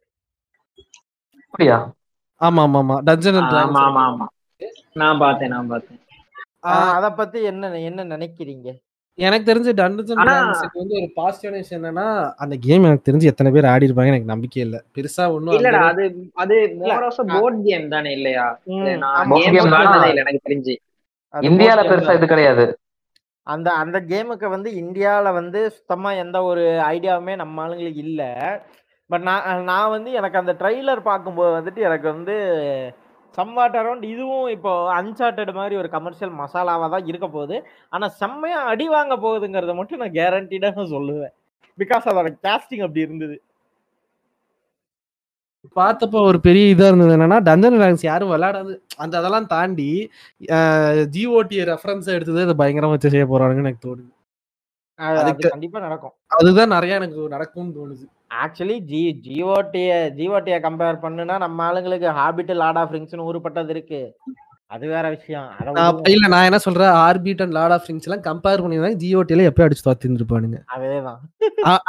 அப்படியா? ஆமா ஆமா ஆமா டஞ்சன் அண்ட் ஆமா ஆமா ஆமா நான் பார்த்தேன் நான் பார்த்தேன். ஆஹ் அத பத்தி என்ன என்ன நினைக்கிறீங்க? எனக்கு தெரிஞ்சு டிராகன்ஸ்க்கு வந்து ஒரு பாசிட்டிவான விஷயம் என்னன்னா அந்த கேம் எனக்கு தெரிஞ்சு எத்தனை பேர் ஆடி இருப்பாங்க எனக்கு நம்பிக்கை இல்ல. பெருசா ஒண்ணும் இல்லடா அது அது மோர் ஆஃப் போர்ட் கேம் தானே இல்லையா? எனக்கு தெரிஞ்சு. இந்தியால பெருசா. இது கிடையாது. அந்த அந்த கேமுக்கு வந்து இந்தியால வந்து சுத்தமா எந்த ஒரு ஐடியாவுமே நம்ம ஆளுங்களுக்கு இல்ல. பட் நான் நான் வந்து எனக்கு அந்த ட்ரைலர் பார்க்கும்போது வந்துட்டு எனக்கு வந்து சம்வாட் அரௌண்ட் இதுவும் இப்போ அன்சார்டட் மாதிரி ஒரு கமர்ஷியல் மசாலாவா தான் இருக்க போகுது. ஆனா செம்மையா அடி வாங்க போகுதுங்கிறத மட்டும் நான் கேரண்டீடாக சொல்லுவேன். பிகாஸ் அதோட கேஸ்டிங் அப்படி இருந்தது. பார்த்தப்போ ஒரு பெரிய இதா இருந்தது என்னன்னா டஞ்சன் டிராகன்ஸ் யாரும் விளையாடாது. அந்த அதெல்லாம் தாண்டி ஜிஓடி ரெஃபரன்ஸ் எடுத்தது அதை பயங்கரமா வச்சு செய்ய போறாங்கன்னு எனக்கு தோணுது. அது அது அதுக்கு- கண்டிப்பா நடக்கும். அதுதான் நிறைய எனக்கு நடக்கும்னு தோணுது. ஆக்சுவலி ஜி ஜிஓடிய ஜிஓடிய கம்பேர் பண்ணுனா நம்ம ஆளுங்களுக்கு ஹாபிட் லார்ட் ஆஃப் ரிங்ஸ்னு ஊருப்பட்டது இருக்கு. அது வேற விஷயம். இல்ல நான் என்ன சொல்றேன் Hobbit and Lord of Rings எல்லாம் கம்பேர் பண்ணிருந்தாங்க ஜிஓடில எப்பயும் அடிச்சு தோத்திருப்பானுங்க அதேதான்.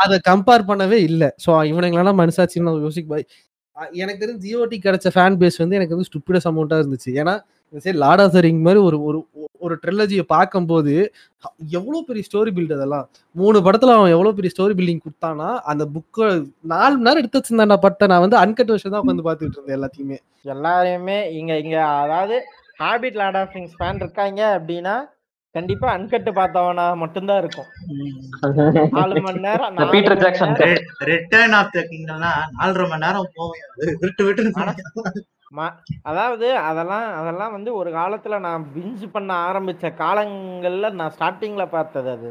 அதை கம்பேர் பண்ணவே இல்ல. சோ இவனுங்களெல்லாம் மனசாட்சின்னு யோசிக்க பாய் எனக்கு தெரிஞ்சு ஜிஓடி கிடைச்ச ஃபேன் பேஸ் வந்து எனக்கு வந்து ஸ்டூப்பிடஸ் அமௌண்டா இருந்துச்சு. ஏன்னா சரி லார்ட் ஆஃப் த ரிங் மாதிரி ஒரு ஒரு ஒரு ட்ரிலஜியை பார்க்கும்போது எவ்வளவு பெரிய ஸ்டோரி பில்ட் அதெல்லாம்? மூணு படத்துல அவன் எவ்வளவு பெரிய ஸ்டோரி பில்டிங் கொடுத்தானா அந்த புக்கை நாலு மணி நேரம் எடுத்து வச்சிருந்தாண்டா பட்ட நான் வந்து அன்கட் வருஷம் தான் உட்காந்து பார்த்துட்டு இருந்தேன் எல்லாத்தையுமே. எல்லாரையுமே இங்க இங்க அதாவது Hobbit Lord of Rings fan இருக்காங்க அப்படின்னா கண்டிப்பா அன்கட்டு பார்த்தவனா மட்டும்தான் இருக்கும். நாலு மணி நேரம் பீட்டர் மணி ஜாக்சன் நேரம். ரிட்டர்ன் ஆஃப் த கிங்டம்னா நாலரை மணி நேரம் போவேன். விட்டு விட்டு அதாவது அதெல்லாம் அதெல்லாம் வந்து ஒரு காலத்துல நான் பிஞ்சு பண்ண ஆரம்பிச்ச காலங்கள்ல நான் ஸ்டார்டிங்ல பார்த்தது அது.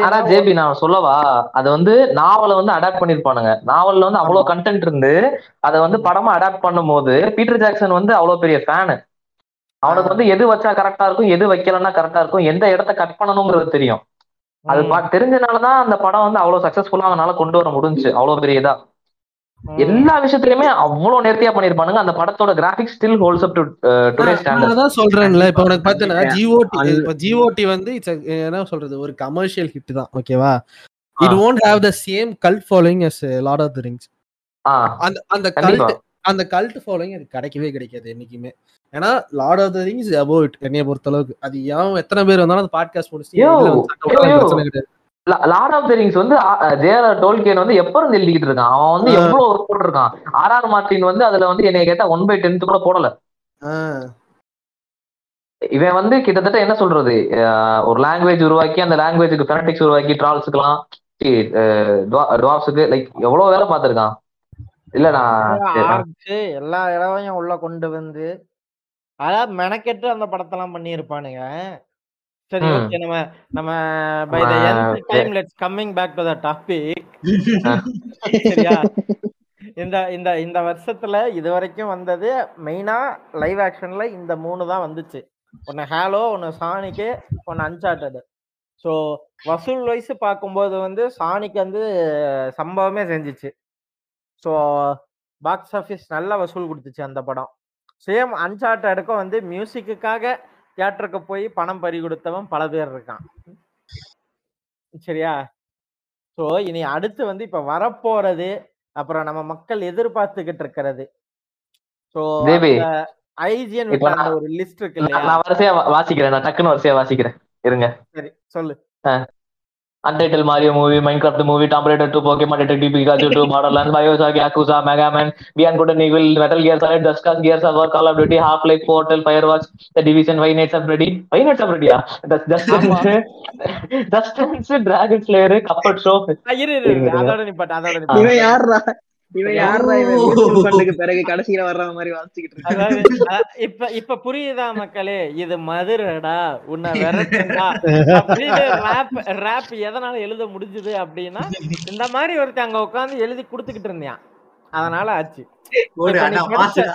ஆனா ஜேபி நான் சொல்லவா? அது வந்து நாவலை வந்து அடாப்ட் பண்ணிருப்பானுங்க நாவல்ல வந்து அவ்வளவு கண்டென்ட் இருந்து அதை வந்து படமா அடாப்ட் பண்ணும்போது பீட்டர் ஜாக்சன் வந்து அவ்வளவு பெரிய ஃபேனு அவனுக்கு வந்து எது வச்சா கரெக்டா இருக்கும் எது வைக்கலன்னா கரெக்டா இருக்கும் எந்த இடத்த கட் பண்ணணுங்கிறது தெரியும். அது தெரிஞ்சனாலதான் அந்த படம் வந்து அவ்வளவு சக்சஸ்ஃபுல்லா அவனால கொண்டு வர முடிஞ்சுச்சு. அவ்வளவு பெரிய இதா. ம். எல்லா விஷயத்துலயுமே அவ்வளவு நேர்த்தியா பண்ணிருப்பானுங்க. அந்த படத்தோட graphics still holds up to today standard அதான் சொல்றேன்ல. இப்ப உனக்கு பாத்தீங்கன்னா Yeah. ஜிஓடி இப்ப ஜிஓடி வந்து இட்ஸ் என்ன சொல்றது ஒரு கமர்ஷியல் ஹிட் தான். ஓகேவா. It won't have the same cult following as Lord of the Rings அந்த அந்த கல்ட் அந்த கல்ட் ஃபாலோயிங் அது கிடைக்கவே கிடைக்காது என்னைக்குமே. ஏன்னா Lord of the Rings about என்னைய பொறுத்த அளவுக்கு அது ஏன் எத்தனை பேர் வந்தாலும் அந்த பாட்காஸ்ட் முடிச்சு லார்ட் ஆஃப் த ரிங்ஸ் வந்து ஜேஆர் டோல்கேன் வந்து எப்ப இருந்து எழுதிக்கிட்டு இருக்கான்? அவன் வந்து. எவ்வளவு ஒர்க் போட்டிருக்கான்? ஆர் ஆர் மார்டின் வந்து அதுல வந்து என்னைய கேட்டா ஒன் பை டென்த் கூட போடல. இவன் வந்து கிட்டத்தட்ட என்ன சொல்றது? ஒரு லாங்குவேஜ் உருவாக்கி அந்த லாங்குவேஜுக்கு ஃபெனடிக்ஸ் உருவாக்கி ட்ரால்ஸுக்கெல்லாம் டுவாப்ஸுக்கு லைக் எவ்வளவு வேலை பார்த்திருக்கான்? இல்ல நான் எல்லா இடவையும் உள்ள கொண்டு வந்து அதாவது மெனக்கெட்டு அந்த படத்தெல்லாம் பண்ணியிருப்பானுங்க. சரி. ஓகே நம்ம நம்ம by the end. Time let's coming back to the topic சரியா? இந்த இந்த இந்த வருஷத்துல இது வரைக்கும் வந்தது மெயினா லைவ் ஆக்ஷன்ல இந்த மூணு தான் வந்துச்சு. ஒன்னு ஹேலோ ஒன்னு சானிக்கு ஒன்னு அன்சார்டட் ஸோ வசூல் வைஸ் பார்க்கும்போது வந்து சானிக்கு வந்து சம்பவமே செஞ்சுச்சு. ஸோ பாக்ஸ் ஆஃபீஸ் நல்ல வசூல் கொடுத்துச்சு அந்த படம். சேம் அன்சார்டடுக்கும் வந்து மியூசிக்குக்காக தியேட்டருக்கு போய் பணம் பறி கொடுத்தவன் பல பேர் இருக்கான். சரியா? ஸோ இனி அடுத்து வந்து இப்ப வரப்போறது அப்புறம் நம்ம மக்கள் எதிர்பார்த்துக்கிட்டு இருக்கிறது. ஸோ ஐஜிஎன் ஒரு லிஸ்ட் இருக்கு நான் இல்லையா? நான் வரிசையா வாசிக்கிறேன் நான் டக்குன்னு வரிசையா வாசிக்கிறேன். இருங்க. சரி சொல்லு. Untitled Mario movie, Minecraft movie, Tomb Raider 2, Pokemon Detective Pikachu 2, Borderlands, Bioshock, Yakuza, Mega Man, Beyond Good and Evil, Metal Gear Solid, Just Cause, Gears of War, Call of Duty, Half-Life, Portal, Firewatch, The Division, Five Nights at Freddy, Five Nights at Freddy, yeah. That's Just ஆமா. Dance, Just Dance, Dragon Slayer, Cuphead Show. ஆ, இரு இரு, இரு இருங்க, இருங்க. அதோட நிப்பாட்டு அதோட ஆ. நிப்பாட்டு இவன் யாருடா இவன் க்கு பிறகு கடைசியில வர்ற மாதிரி அ- இப்ப இப்ப புரியுதா மக்களே? இது மதுரைடா உன்னை விரட்டுடா. ரேப் ரேப் எதனால எழுத முடிஞ்சது அப்படின்னா இந்த மாதிரி ஒருத்தன் அங்க உட்காந்து எழுதி கொடுத்துக்கிட்டு இருந்தான். அதனால ஆச்சு. ஒரு இப்ப அண்ணா படிச்ச மாசுடா.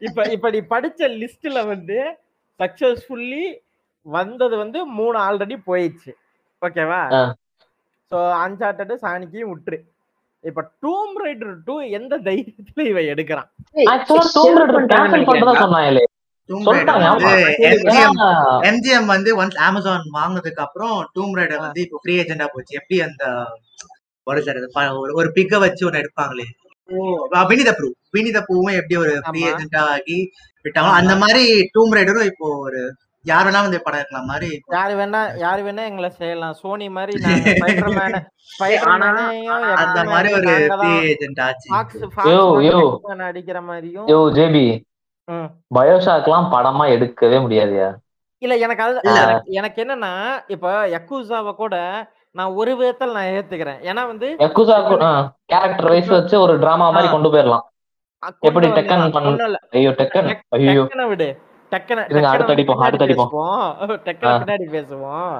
இப்ப இப்ப நீ படிச்ச லிஸ்ட்ல வந்து சக்சஸ்ஃபுல்லி வந்தது வந்து மூணு ஆல்ரெடி போயிடுச்சு. ஓகேவா. சோ அன்சார்டட் சாணிக்கையும் விட்டுரு. இப்ப டூம் ரைடர் டூ எந்த தைரியத்துல இவன் எடுக்கிறான்? ஆமா. வந்து ஒன்ஸ் அமேசான் வாங்குனதுக்கு அப்புறம் டூம் ரைடர் வந்து இப்போ ஃப்ரீ ஏஜெண்டா போச்சு. எப்படி அந்த ஒரு பிக்க வச்சு ஒன்னு எடுப்பாங்களே? வினித ப்ரூ வினித பூவும் எப்படி ஒரு ஃப்ரீ ஆமா. ஏஜெண்டா ஆகி விட்டாங்களோ அந்த மாதிரி டூம் ரைடரும் இப்போ ஒரு யார் வேணா வந்து படம் எடுக்கலாம் மாதிரி யாரு வேணா யாரு வேணா எங்களை செய்யலாம் சோனி மாதிரி அந்த மாதிரி ஒரு ஃப்ரீ ஏஜென்ட் ஆச்சு யோ, யோ. அடிக்கிற மாதிரியும் யோ, ம். பயோஷாக்லாம் படமா எடுக்கவே முடியாதுயா இல்ல எனக்கு அது. எனக்கு- என்னன்னா இப்ப யக்குசாவை கூட நான் ஒரு விதத்தில் நான் ஏத்துக்கிறேன் ஏன்னா வந்து யக்குசா கேரக்டர் வைஸ் வச்சு ஒரு டிராமா மாதிரி. கொண்டு போயிடலாம் எப்படி. டெக்கன் பண்ண- ஒண்ணும் இல்ல. ஐயோ டெக்கன் டெக்- ஐயோ டெக்கனை விடு டெக்கனை இருங்க, டெக்கனை அடுத்து அடிப்போம், பின்னாடி. பேசுவோம்.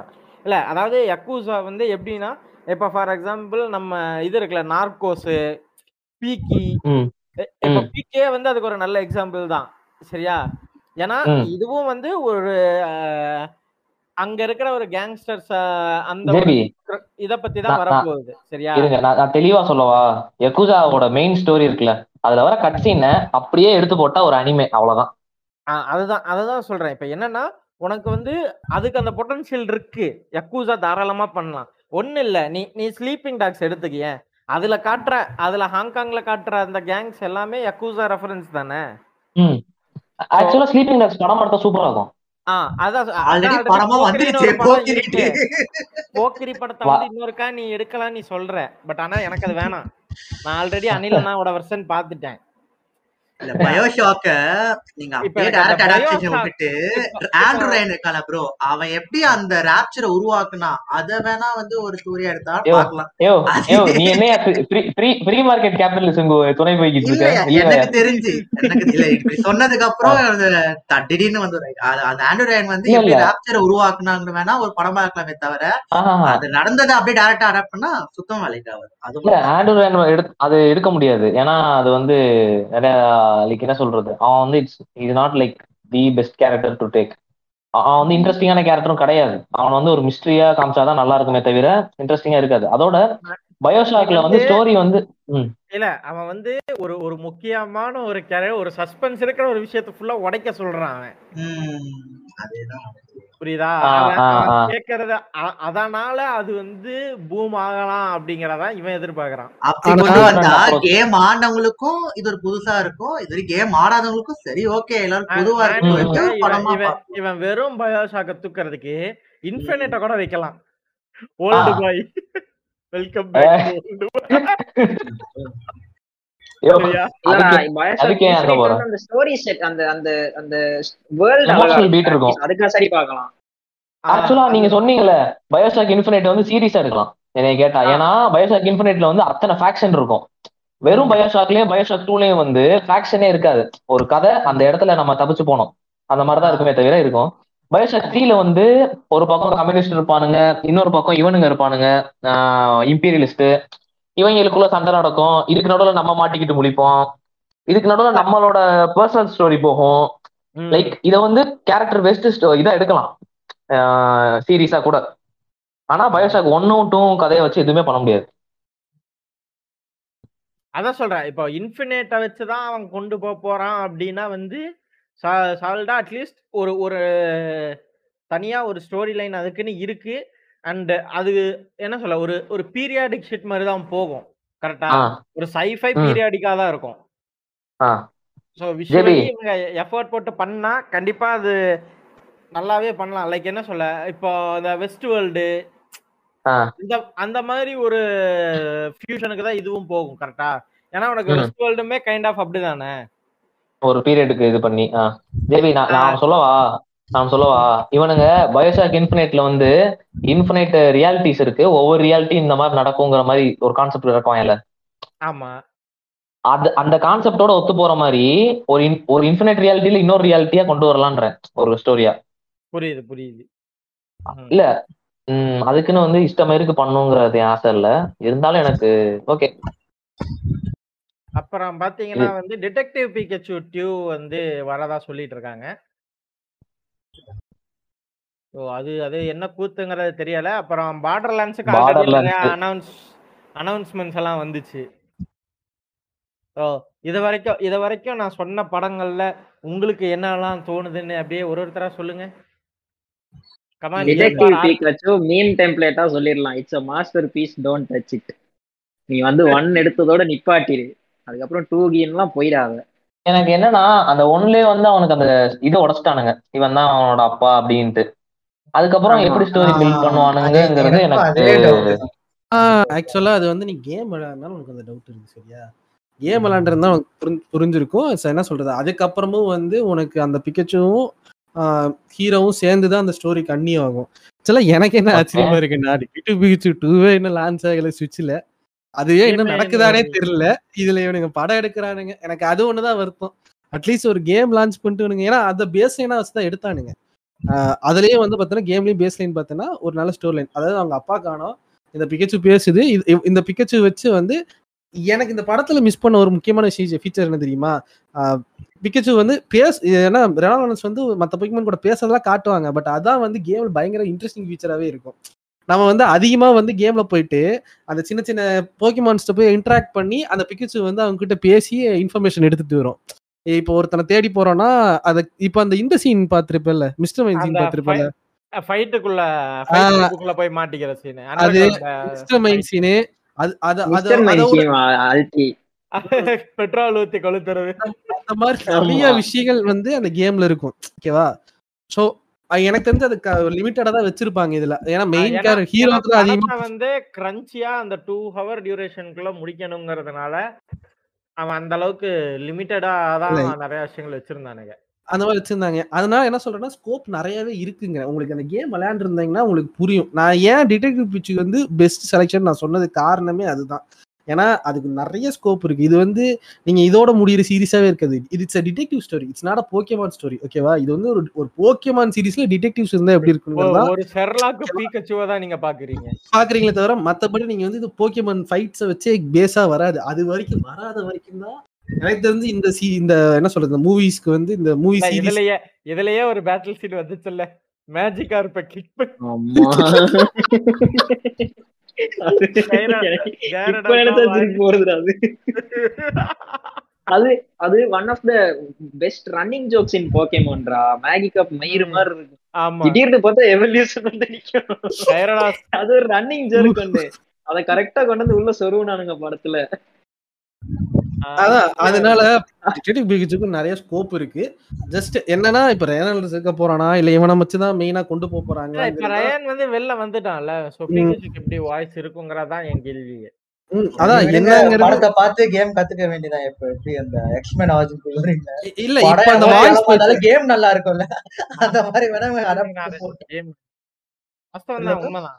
இல்ல அதாவது யக்குசா வந்து எப்படின்னா இப்ப ஃபார் எக்ஸாம்பிள் நம்ம இது இருக்குல்ல நார்கோஸ் பீக்கி இப்ப ம். பிகே வந்து அதுக்கு ஒரு நல்ல எக்ஸாம்பிள் தான். சரியா? ஏன்னா. இதுவும் வந்து ஒரு அங்க இருக்கிற ஒரு கேங்ஸ்டர்ஸ் அந்த இத பத்தி தான் வரப்போகுது. சரியா? நான் தெளிவா சொல்லவா? யக்குசாவோட மெயின் ஸ்டோரி இருக்குல்ல அதுல வர கட் சீனை அப்படியே எடுத்து போட்டா ஒரு அனிமே அவ்வளவுதான். அதுதான் அதுதான் சொல்றேன். இப்ப என்னன்னா உனக்கு வந்து அதுக்கு அந்த பொட்டன்ஷியல் இருக்கு. யக்கூசா தாராளமா பண்ணலாம். ஒண்ணு இல்ல. நீ நீ ஸ்லீப்பிங் டாக்ஸ் எடுத்துக்கிய. அதுல காட்டுற அதுல ஹாங்காங்ல காட்டுற அந்த கேங்ஸ் எல்லாமே யக்கூசா ரெஃபரன்ஸ் தானே? ம். ஆக்சுவலா ஸ்லீப்பிங் டாக்ஸ் படம் சூப்பரா இருக்கும். இருக்கு. போக்கிரி படத்தை வந்து இன்னொருக்கா நீ எடுக்கலாம் நீ சொல்ற. பட் ஆனா எனக்கு அது வேணாம். நான் ஆல்ரெடி அனில் அண்ணாவோட வெர்ஷன் பாத்துட்டேன் இல்ல பயோஷாக்க நீங்க அப்படியே டேரக்ட் அடாப்டேஷன் விட்டுட்டு இப்ப- ஆண்ட்ரூ இப்ப- ரைன் இருக்கான ப்ரோ அவன் எப்படி அந்த ராப்சரை உருவாக்குனா அத வேணா வந்து ஒரு ஸ்டோரியா எடுத்தா ஐயோ. பார்க்கலாம். ஐயோ ஐயோ நீ என்னையா ஃப்ரீ மார்க்கெட் கேபிட்டலிசம் துணை போய்கிட்டு இல்ல இருக்க? இல்லையா எனக்கு தெரிஞ்சு எனக்கு இல்ல இப்படி சொன்னதுக்கு அப்புறம் திடீர்னு வந்து அந்த ஆண்ட்ரூ ரைன் வந்து எப்படி. ராப்சரை உருவாக்குனாங்க வேணா ஒரு படமா இருக்கலாமே தவிர அது நடந்ததை அப்படியே டேரக்டா அடாப்ட் பண்ணா சுத்தம் வேலைக்கு ஆகுது. அது ஆண்ட்ரூ எடுத்து அது எடுக்க முடியாது. ஏன்னா அது வந்து நிறைய லைக் என்ன சொல்றது? அவன் வந்து இட்ஸ் இது not like the best character to take அவன் வந்து இன்ட்ரெஸ்டிங்கான கேரக்டரும் கிடையாது. அவன் வந்து ஒரு மிஸ்ட்ரியா காமிச்சாதான் நல்லா இருக்குமே தவிர இன்ட்ரெஸ்டிங்கா இருக்காது. அதோட பயோஷாக்ல வந்து ஸ்டோரி வந்து இல்ல அவன் வந்து ஒரு ஒரு முக்கியமான ஒரு கேர ஒரு சஸ்பென்ஸ் இருக்கிற ஒரு விஷயத்தை ஃபுல்லா உடைக்க சொல்றான் அவன். அதேதான். புரியுதா. கேக்குறத அதனால அது வந்து பூம் ஆகலாம் அப்படிங்கறத இவன் எதிர்பார்க்கறான். அப்படி. கேம் ஆடினவங்களுக்கும் இது ஒரு புதுசா இருக்கும். இது வரைக்கும் கேம் ஆடாதவங்களுக்கும் சரி ஓகே எல்லாரும் பொதுவா இருக்கும் இவன் வெறும் பயோஷாக்க தூக்குறதுக்கு இன்ஃபினிட்ட கூட வைக்கலாம். ஓல்டு. பாய் வெல்கம் பேக் சரி பார்க்கலாம். ஆக்சுவலா நீங்க சொன்னீங்கல்ல பயோசாக் இன்ஃபினிட் வந்து சீரியஸா எடுக்கலாம் என்னைய கேட்டா. ஏன்னா பயோசாக் இன்ஃபினிட்ல வந்து அத்தனை ஃபேக்ஷன் இருக்கும். வெறும் பயோஷாக்லயும் பயோஷாக் டூலயும் வந்து ஃபேக்ஷனே இருக்காது. ஒரு கதை அந்த இடத்துல நம்ம தப்பிச்சு போனோம். அந்த மாதிரிதான் இருக்குமே தவிர இருக்கும். பயோஷாக் த்ரீல வந்து ஒரு பக்கம் கம்யூனிஸ்ட் இருப்பானுங்க இன்னொரு பக்கம் இவனுங்க இருப்பானுங்க இம்பீரியலிஸ்ட் இவங்களுக்குள்ள சண்டை நடக்கும். இதுக்கு நடுவுல நம்ம மாட்டிக்கிட்டு முழிப்போம். இதுக்கு நடுவுல நம்மளோட பர்சனல் ஸ்டோரி போகும். லைக் இத வந்து கேரக்டர் பெஸ்ட் இதா எடுக்கலாம். சீரியஸா கூட. ஆனா பயோஷாக் ஒன்னும் டூ கதையை வச்சு எதுவுமே பண்ண முடியாது. அதான் சொல்றேன். இப்போ இன்ஃபினிட்டை வச்சுதான் அவன் கொண்டு போக போறான் அப்படின்னா வந்து சால்டா அட்லீஸ்ட் ஒரு ஒரு தனியா ஒரு ஸ்டோரி லைன் அதுக்குன்னு இருக்கு. அண்ட் அது என்ன சொல்ல ஒரு ஒரு பீரியாடிக் ஷிட் மாதிரி தான் போகும். கரெக்டா? ஒரு சைஃபை. பீரியாடிக்கா தான் இருக்கும். ஸோ விஷுவலி ஜெபி. இவங்க எஃபோர்ட் போட்டு பண்ணா கண்டிப்பா அது நல்லாவே பண்ணலாம். லைக் என்ன சொல்ல இப்போ இந்த வெஸ்ட் வேர்ல்டு இந்த அந்த மாதிரி ஒரு ஃபியூஷனுக்கு தான் இதுவும் போகும் கரெக்டா? ஏன்னா உனக்கு. வெஸ்ட் வேர்ல்டுமே கைண்ட் ஆஃப் அப்படிதானே? ஒரு பீரியடுக்கு இது பண்ணி நான் நான் சொல்லவா? நான் சொல்லவா? இவனுங்க பயோஷாக் இன்ஃபினைட்ல வந்து இன்ஃபினைட் ரியாலிட்டிஸ் இருக்கு. ஒவ்வொரு ரியாலிட்டி இந்த மாதிரி நடக்குங்கிற மாதிரி ஒரு கான்செப்ட் இறக்குவாங்கல்ல. ஆமா. அது அந்த கான்செப்டோட ஒத்து போற மாதிரி ஒரு ஒரு இன்ஃபினைட் ரியாலிட்டியில இன்னொரு ரியாலிட்டியா கொண்டு வரலான்ற ஒரு ஸ்டோரியா புரியுது புரியுது. இல்ல. ம், அதுக்குன்னு வந்து இஷ்டமேருக்கு பண்ணுங்கிறது என் ஆசை இல்ல. இருந்தாலும் எனக்கு ஓகே. அப்புறம் பாத்தீங்கன்னா வந்து டிடெக்டிவ் பிகச்சு டியூ வந்து வரதா சொல்லிட்டு இருக்காங்க. ஸோ அது அது என்ன கூத்துங்கிறது தெரியல. அப்புறம் பார்டர் லேண்ட்ஸுக்கு அனௌன்ஸ் அனௌன்ஸ்மெண்ட்ஸ் எல்லாம் வந்துச்சு. ஸோ இது வரைக்கும் இது வரைக்கும் நான் சொன்ன படங்கள்ல உங்களுக்கு என்னெல்லாம் தோணுதுன்னு அப்படியே ஒரு ஒருத்தரா சொல்லுங்க. Come on detective Pikachu meme டெம்ப்ளேட்டா சொல்லிடலாம். It's a masterpiece don't touch it நீ வந்து ஒன் எடுத்ததோட நிப்பாட்டிரு. அதுக்கப்புறம் டூ கீன்லாம் போயிடாத. எனக்கு என்னன்னா அந்த ஒன்லயே வந்து அவனுக்கு அந்த இதை உடைச்சிட்டானுங்க. இவன் தான் அவனோட அப்பா அப்படின்ட்டு. அதுக்கப்புறம். எப்படி ஸ்டோரி பில்ட் பண்ணுவானுங்கிறது எனக்கு அதே. ஆக்சுவலா அது வந்து நீ கேம் விளையாடுனாலும் உனக்கு அந்த டவுட் இருக்கு சரியா? கேம் விளையாண்டுருந்தா உனக்கு புரிஞ்சு- புரிஞ்சிருக்கும். என்ன சொல்றது? அதுக்கப்புறமும் வந்து உனக்கு அந்த பிக்கச்சுவும் ஹீரோவும் சேர்ந்து தான் அந்த ஸ்டோரி கன்னியூ ஆகும். ஆக்சுவலா எனக்கு என்ன. ஆச்சரியமா இருக்குன்னா டிக்கெட்டு பிகிச்சு டூவே இன்னும் லான்ச் ஆகல சுவிட்ச்ல அதுவே இன்னும் நடக்குதானே தெரியல. இதுல இவனுங்க படம் எடுக்கிறானுங்க. எனக்கு அது ஒண்ணுதான் வருத்தம். அட்லீஸ்ட் ஒரு கேம் லான்ச் பண்ணிட்டு ஏன்னா அந்த பேஸ் வச்சு தான் எடுத்தானுங்க. அதுலயே வந்து பாத்தீங்கன்னா கேம்லயும் பேஸ் லைன் பாத்தீங்கன்னா ஒரு நல்ல ஸ்டோரி லைன் அதாவது அவங்க அப்பா காணோம். இந்த பிக்கச்சு பேசுது. இது- இந்த பிக்கச்சு வச்சு வந்து எனக்கு இந்த படத்துல மிஸ் பண்ண ஒரு முக்கியமான ஃபீச்சர் என்ன தெரியுமா? பிக்கச்சு வந்து பேஸ் ஏன்னா ரெனாலன்ஸ் வந்து மற்ற பொக்கிமன் கூட பேசுறதெல்லாம் காட்டுவாங்க. பட் அதான் வந்து கேம்ல பயங்கர இன்ட்ரெஸ்டிங் ஃபீச்சராகவே இருக்கும். நம்ம வந்து அதிகமா வந்து கேம்ல போயிட்டு அந்த சின்ன சின்ன போக்கிமான்ஸ்ட போய் இன்டராக்ட் பண்ணி அந்த பிக்கச்சு வந்து அவங்க கிட்ட பேசி இன்ஃபர்மேஷன் எடுத்துட்டு வரும். இப்போ ஒருத்தனை தேடி போறோம்னா அத இப்போ அந்த இந்த சீன் பாத்திருப்பேன்ல மிஸ்டர் மைன் சீன் அந்த பாத்திருப்பேன்ல ஃபைட்டுக்குள்ள போய் மாட்டிக்கிற சீன் அது மிஸ்டர் மைன் சீனு அது அது அது பெட்ரோல் ஊத்தி கொளுத்துறது. அந்த மாதிரி நிறைய. விஷயங்கள் வந்து அந்த கேம்ல இருக்கும். ஓகேவா? சோ எனக்கு தெரிஞ்சு அது லிமிட்டடா தான் வச்சிருப்பாங்க இதுல. ஏன்னா மெயின் கேர் ஹீரோ வந்து கிரன்ச்சியா அந்த டூ ஹவர் டியூரேஷனுக்குள்ள முடிக்கணுங்கிறதுனால அவன் அந்த அளவுக்கு லிமிட்டடா தான். நிறைய விஷயங்கள் வச்சிருந்தானுங்க. அந்த மாதிரி வச்சிருந்தாங்க. அதனால என்ன சொல்றேன்னா ஸ்கோப் நிறையவே இருக்குங்க. உங்களுக்கு அந்த கேம் விளையாண்டுருந்தீங்கன்னா உங்களுக்கு புரியும். நான் ஏன் டிடெக்டிவ் பிச்சு வந்து பெஸ்ட் செலெக்ஷன் நான் சொன்னது காரணமே அதுதான். ஏன்னா அதுக்கு நிறைய ஸ்கோப் இருக்கு. இது வந்து நீங்க இதோட முடியிற சீரிஸாவே இருக்காது. இது it's detective story it's not Pokemon story ஓகேவா இது வந்து ஒரு ஒரு போக்கியமான் சீரிஸ்ல டிடெக்டிவ்ஸ் இருந்தா எப்படி இருக்குங்கிறதா ஒரு செர்லாக்கு பீக்கச்சுவை தான் நீங்க பாக்குறீங்க. பாக்குறீங்களே தவிர மத்தபடி நீங்க வந்து இது போக்கியமான் ஃபைட்ஸை வச்சே பேஸா வராது. அது வரைக்கும் வராத வரைக்கும் தான் எனக்கு தெரிஞ்சு இந்த சி இந்த என்ன சொல்றது மூவிஸ்க்கு வந்து இந்த மூவி இதுலயே இதுலயே ஒரு பேட்டில் சீன் வந்துச்சுல்ல. மேஜிக்கா இருப்ப கிளிக் பண்ணி அது அது. One of the best running jokes in போக்கேமோன்ரா மேகி கப் மயிறு. மாதிரி இருக்கும். திடீர்னு பார்த்தா எவல்யூஷன் வந்து நிக்கும். கைரடா அது ஒரு ரன்னிங் ஜோக் வந்து. அத கரெக்டா கொண்டு வந்து உள்ள சொருவுனானுங்க படத்துல. அதான் அதனால டிடெக்டிவ் பிகிச்சுக்கும் நிறைய ஸ்கோப் இருக்கு. ஜஸ்ட் என்னன்னா இப்ப ரேனல் இருக்க போறானா இல்ல இவனை வச்சுதான் மெயினா கொண்டு போக இல்ல, இப்ப போறாங்க ரயன் வந்து வெளில வந்துட்டான்ல சோ ம். பீக்கச்சுக்கு எப்படி வாய்ஸ் இருக்குங்கறதான் என் கேள்வி. அதான் என்னங்கிறது படத்தை பார்த்து கேம் கத்துக்க வேண்டியதான் இப்ப எப்படி அந்த எக்ஸ்மேன் சொல்றீங்க இல்ல. இப்ப அந்த வாய்ஸ் கேம் நல்லா இருக்கும்ல. அந்த மாதிரி வேணா கேம் தான்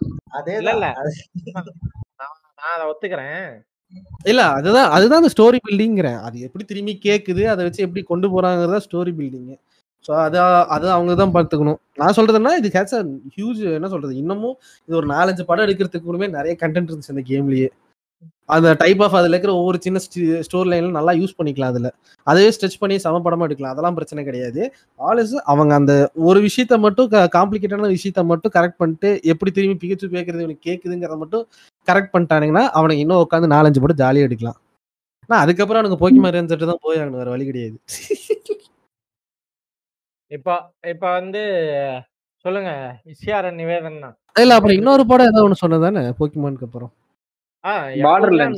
இல்ல இல்ல. அது- நான் நான் அதை ஒத்துக்கிறேன். இல்ல அதுதான் அதுதான் அந்த ஸ்டோரி பில்டிங்கிறேன் அது எப்படி திரும்பி கேக்குது அதை வச்சு எப்படி கொண்டு போறாங்கிறதா ஸ்டோரி பில்டிங் ஸோ அதை அதை அவங்க தான் பார்த்துக்கணும். நான் சொல்றதுன்னா இது ஹேட்ஸ் அ ஹியூஜ் என்ன சொல்றது இன்னமும் இது ஒரு நாலஞ்சு படம் எடுக்கிறதுக்கு கூடவே நிறைய கண்டென்ட் இருந்துச்சு அந்த கேம்லயே அந்த டைப் ஆஃப் அதுல இருக்கிற ஒவ்வொரு சின்ன ஸ்டோர் லைன்ல நல்லா யூஸ் பண்ணிக்கலாம் அதுல. அதே ஸ்ட்ரெச் பண்ணி சம படமா எடுக்கலாம். அதெல்லாம் பிரச்சனை கிடையாது. ஆல்ஸ் அவங்க அந்த ஒரு விஷயத்த மட்டும் காம்ப்ளிகேட்டான விஷயத்த மட்டும் கரெக்ட் பண்ணிட்டு எப்படி திரும்பி பிகச்சு பேக்கிறது இவனுக்கு கேட்குதுங்கிறத மட்டும் கரெக்ட் பண்ணிட்டானுங்கன்னா அவனுக்கு இன்னும் உட்காந்து நாலஞ்சு படம் ஜாலியா எடுக்கலாம். ஆனா அதுக்கப்புறம் அவனுக்கு போக்கி மாதிரி தான் போய் வேற வழி கிடையாது. இப்ப இப்ப வந்து சொல்லுங்க இசிஆர் நிவேதன் தான் இல்ல அப்புறம் இன்னொரு படம் ஏதோ ஒண்ணு சொன்னதானே போக்கிமானுக்கு அப்புறம்.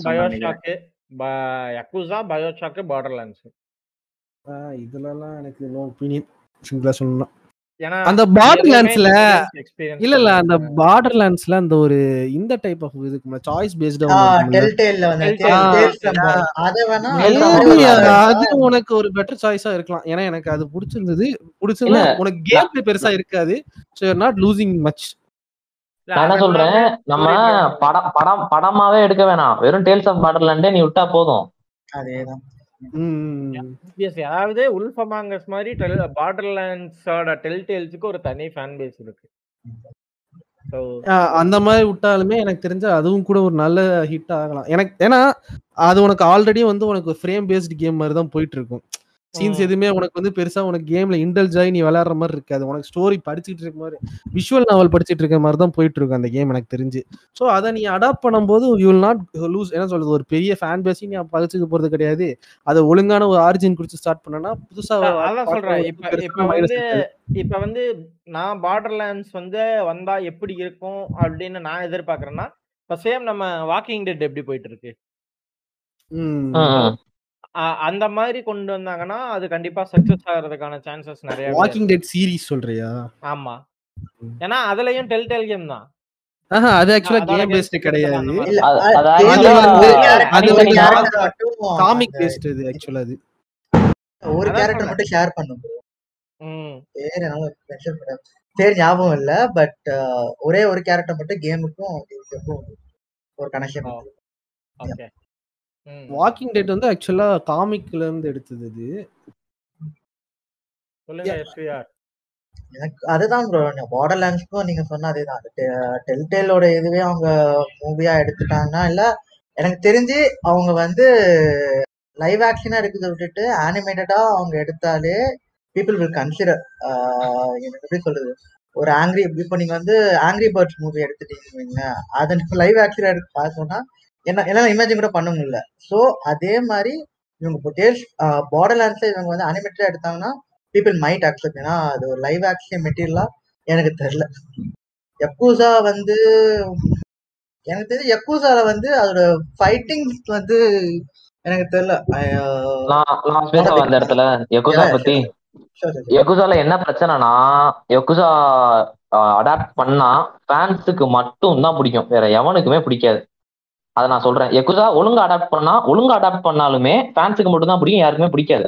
பயோஷாக்கு யக்குசா பயோஷாக்கு பார்டர்லாண்ட்ஸ் ஆஹ் இதுலலாம் எனக்கு நோ ஒப்பீனியன் சிம்பிளா சொல்லணும் அந்த பார்டர்லாண்ட்ஸ்ல இல்ல இல்ல அந்த பார்டர்லாண்ட்ஸ்ல அந்த ஒரு இந்த டைப் ஆஃப் இதுக்கு சாய்ஸ் பேஸ்டா அதை உனக்கு ஒரு பெட்டர் சாய்ஸா இருக்கலாம். ஏன்னா எனக்கு அது பிடிச்சிருந்தது. பிடிச்சிருந்தா. உனக்கு கேம் பெருசா இருக்காது. ஸோ நாட் லூசிங் மச் நான் என்ன சொல்றேன்? நம்ம படம் படம் படமாவே எடுக்க வேணாம். வெறும் டேல்ஸ் ஆஃப் பார்டர்லாண்டே நீ விட்டா போதும். அதேதான். அதாவது உல்ஃபமாங்கஸ் மாதிரி டெல் பார்டர்லாண்ட்ஸோட டெல் டேல்ஸுக்கு ஒரு தனி ஃபேன் பேஸ் இருக்கு அந்த மாதிரி விட்டாலுமே எனக்கு தெரிஞ்ச அதுவும் கூட ஒரு நல்ல ஹிட் ஆகலாம். எனக்கு ஏன்னா அது உனக்கு ஆல்ரெடி வந்து உனக்கு ஃப்ரேம் பேஸ்டு கேம் மாதிரி தான் போயிட்டு இருக்கும். சீன்ஸ். எதுவுமே உனக்கு வந்து பெருசா உனக்கு கேம்ல இன்டெல்ஜ் ஆகி நீ விளையாடுற மாதிரி இருக்காது. உனக்கு ஸ்டோரி படிச்சுட்டு இருக்க மாதிரி விஷுவல் நாவல் படிச்சிட்டு இருக்க மாதிரி தான் போயிட்டு இருக்கும் அந்த கேம் எனக்கு தெரிஞ்சு. ஸோ அதை நீ அடாப்ட் பண்ணும்போது யூ வில் நாட் லூஸ் என்ன சொல்றது ஒரு பெரிய ஃபேன் பேஸையும் நீ பகிச்சுக்க போறது கிடையாது. அதை ஒழுங்கான ஒரு ஆரிஜின் குடிச்சு ஸ்டார்ட் பண்ணனா புதுசா அதான் சொல்றேன். இப்ப வந்து. இப்ப வந்து நான் பார்டர்லாண்ட்ஸ் வந்து வந்தா எப்படி இருக்கும் அப்படின்னு நான் எதிர்பார்க்கறேன்னா இப்ப சேம் நம்ம வாக்கிங் டெட் எப்படி போயிட்டு இருக்கு? அந்த மாதிரி கொண்டு வந்தாங்கன்னா அது கண்டிப்பா சக்சஸ் ஆகிறதுக்கான சான்சஸ் நிறைய வாக்கிங் டெட் சீரிஸ் சொல்றியா? ஆமா. ஏன்னா அதுலயும் டெல் டெல் கேம் தான் அது ஆக்சுவலா கேம் பேஸ்ட் கிடையாது. காமிக் பேஸ்ட் அது ஆக்சுவலா அது. ஒரு கேரக்டர். மட்டும் ஷேர் பண்ணும் பேர் ஞாபகம் இல்ல பட் ஒரே ஒரு கேரக்டர் மட்டும் கேமுக்கும் ஒரு கனெக்ஷன். ஓகே வாக்கிங் டெட் வந்து ஆக்சுவலா காமிக்ல இருந்து எடுத்தது எஸ்விஆர் எனக்கு அதுதான் ப்ரோ பார்டர்லேண்ட்ஸ்க்கும் நீங்க சொன்ன அதேதான். டெல்டேலோட இதுவே அவங்க மூவியா எடுத்துட்டாங்கன்னா இல்ல எனக்கு தெரிஞ்சு அவங்க வந்து லைவ் ஆக்ஷனா எடுக்கிறத விட்டுட்டு அனிமேட்டடா அவங்க எடுத்தாலே பீப்புள் வில் கன்சிடர் எப்படி சொல்றது? ஒரு ஆங்கிரி இப்போ நீங்க வந்து ஆங்கிரி பேர்ட்ஸ் மூவி எடுத்துட்டீங்க அதை லைவ் ஆக்ஷனா எடுத்து பார்த்தோம்னா என்ன என்னால இமேஜின் கூட பண்ண முடியல. ஸோ அதே மாதிரி இவங்க இப்போ டேல்ஸ் பார்டர்லேண்ட்ஸ்ல இவங்க வந்து அனிமேட்டடா எடுத்தாங்கன்னா பீப்புள் மைட் அக்செப்ட் ஏன்னா அது ஒரு லைவ் ஆக்ஷன் மெட்டீரியலா எனக்கு தெரியல. யக்கூசா வந்து எனக்கு தெரிஞ்சு யக்கூசால வந்து அதோட ஃபைட்டிங் வந்து எனக்கு தெரியல. நான் அந்த இடத்துல? யகுசா பத்தி. யகுசால என்ன பிரச்சனைனா யகுசா அடாப்ட் பண்ணா ஃபேன்ஸுக்கு மட்டும் தான் பிடிக்கும். வேற எவனுக்குமே பிடிக்காது. அதை நான் சொல்றேன். எக்குசா ஒழுங்கா அடாப்ட் பண்ணா ஒழுங்கா அடாப்ட் பண்ணாலுமே ஃபேன்ஸுக்கு மட்டும் தான் பிடிக்கும் யாருக்குமே பிடிக்காது.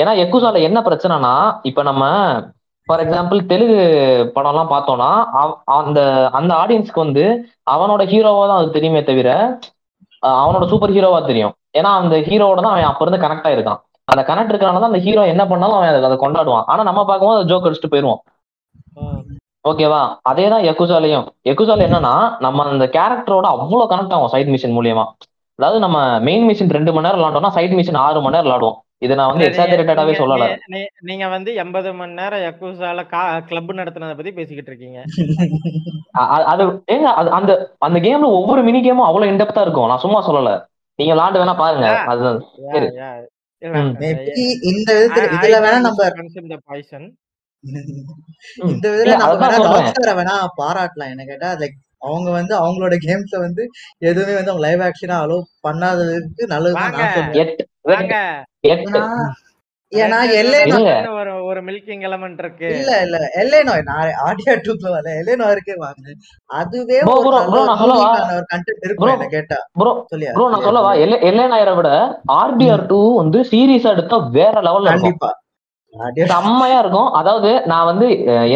ஏன்னா எக்குசால என்ன பிரச்சனைனா இப்ப நம்ம ஃபார் எக்ஸாம்பிள் தெலுங்கு படம்லாம் பார்த்தோம்னா அவ- அந்த அந்த ஆடியன்ஸ்க்கு வந்து அவனோட ஹீரோவா தான் அது தெரியுமே தவிர அவனோட சூப்பர் ஹீரோவா தெரியும். ஏன்னா அந்த ஹீரோவோட தான் அவன் அப்ப இருந்து கனெக்ட் ஆயிருக்கான். அந்த கனெக்ட் இருக்கனால தான் அந்த ஹீரோ என்ன பண்ணாலும் அவன் அதை- அதை கொண்டாடுவான். ஆனா நம்ம பார்க்கும்போது அதை ஜோக் அடிச்சுட்டு போயிருவோம் ஓகேவா அதே தான் யக்குசாலையும் யக்குசால என்னன்னா நம்ம அந்த கேரக்டரோட அவ்வளவு கனெக்ட் ஆகும் சைட் மிஷின் மூலியமா. அதாவது நம்ம மெயின் மிஷின் ரெண்டு மணி நேரம் விளாண்டோம்னா சைட் மிஷின் ஆறு மணி நேரம் விளாடுவோம். இதை நான் வந்து எக்ஸாஜரேட்டடாவே சொல்லல. நீங்க வந்து எண்பது மணி நேரம் யக்குசால கிளப் நடத்துனதை பத்தி பேசிக்கிட்டு இருக்கீங்க. அது ஏங்க அது அந்த அந்த கேம்ல ஒவ்வொரு மினி கேமும் அவ்வளவு இன்டெப்தா இருக்கும். நான் சும்மா சொல்லல. நீங்க விளாண்டு வேணா பாருங்க. Yeah. அது Yeah, சரி. yeah. இல்ல, ம். மேபி I- இந்த இதுல வேணா நம்ம இந்த விதத்துல வேணா பாராட்டலாம். என்ன கேட்டா லைக் அவங்க வந்து அவங்களோட கேம்ஸ்ல வந்து எதுவுமே வந்து அவங்க லைவ் ஆக்ஷனா அலோவ் பண்ணாததுக்கு எட்டு ஏன்னா எல்லை ஒரு ஒரு மில்கிங் எலமெண்ட் இருக்கு. இல்ல இல்ல. எல்லேனோய் நான் ஆடியா டூப்ல வரல. எல்லேனோயிருக்கே வாங்க. அதுவே ஒரு கண்டென்ட் Bro, இருக்கும் என்ன கேட்டா. ப்ரோ சொல்லியா? ப்ரோ நான் சொல்லவா? எல்லை எல்லை நாயரை விட ஆர்டிஆர் டூ வந்து சீரியஸா எடுத்தா வேற லெவல்ல கண்டிப்பா. செம்மையா இருக்கும். அதாவது நான் வந்து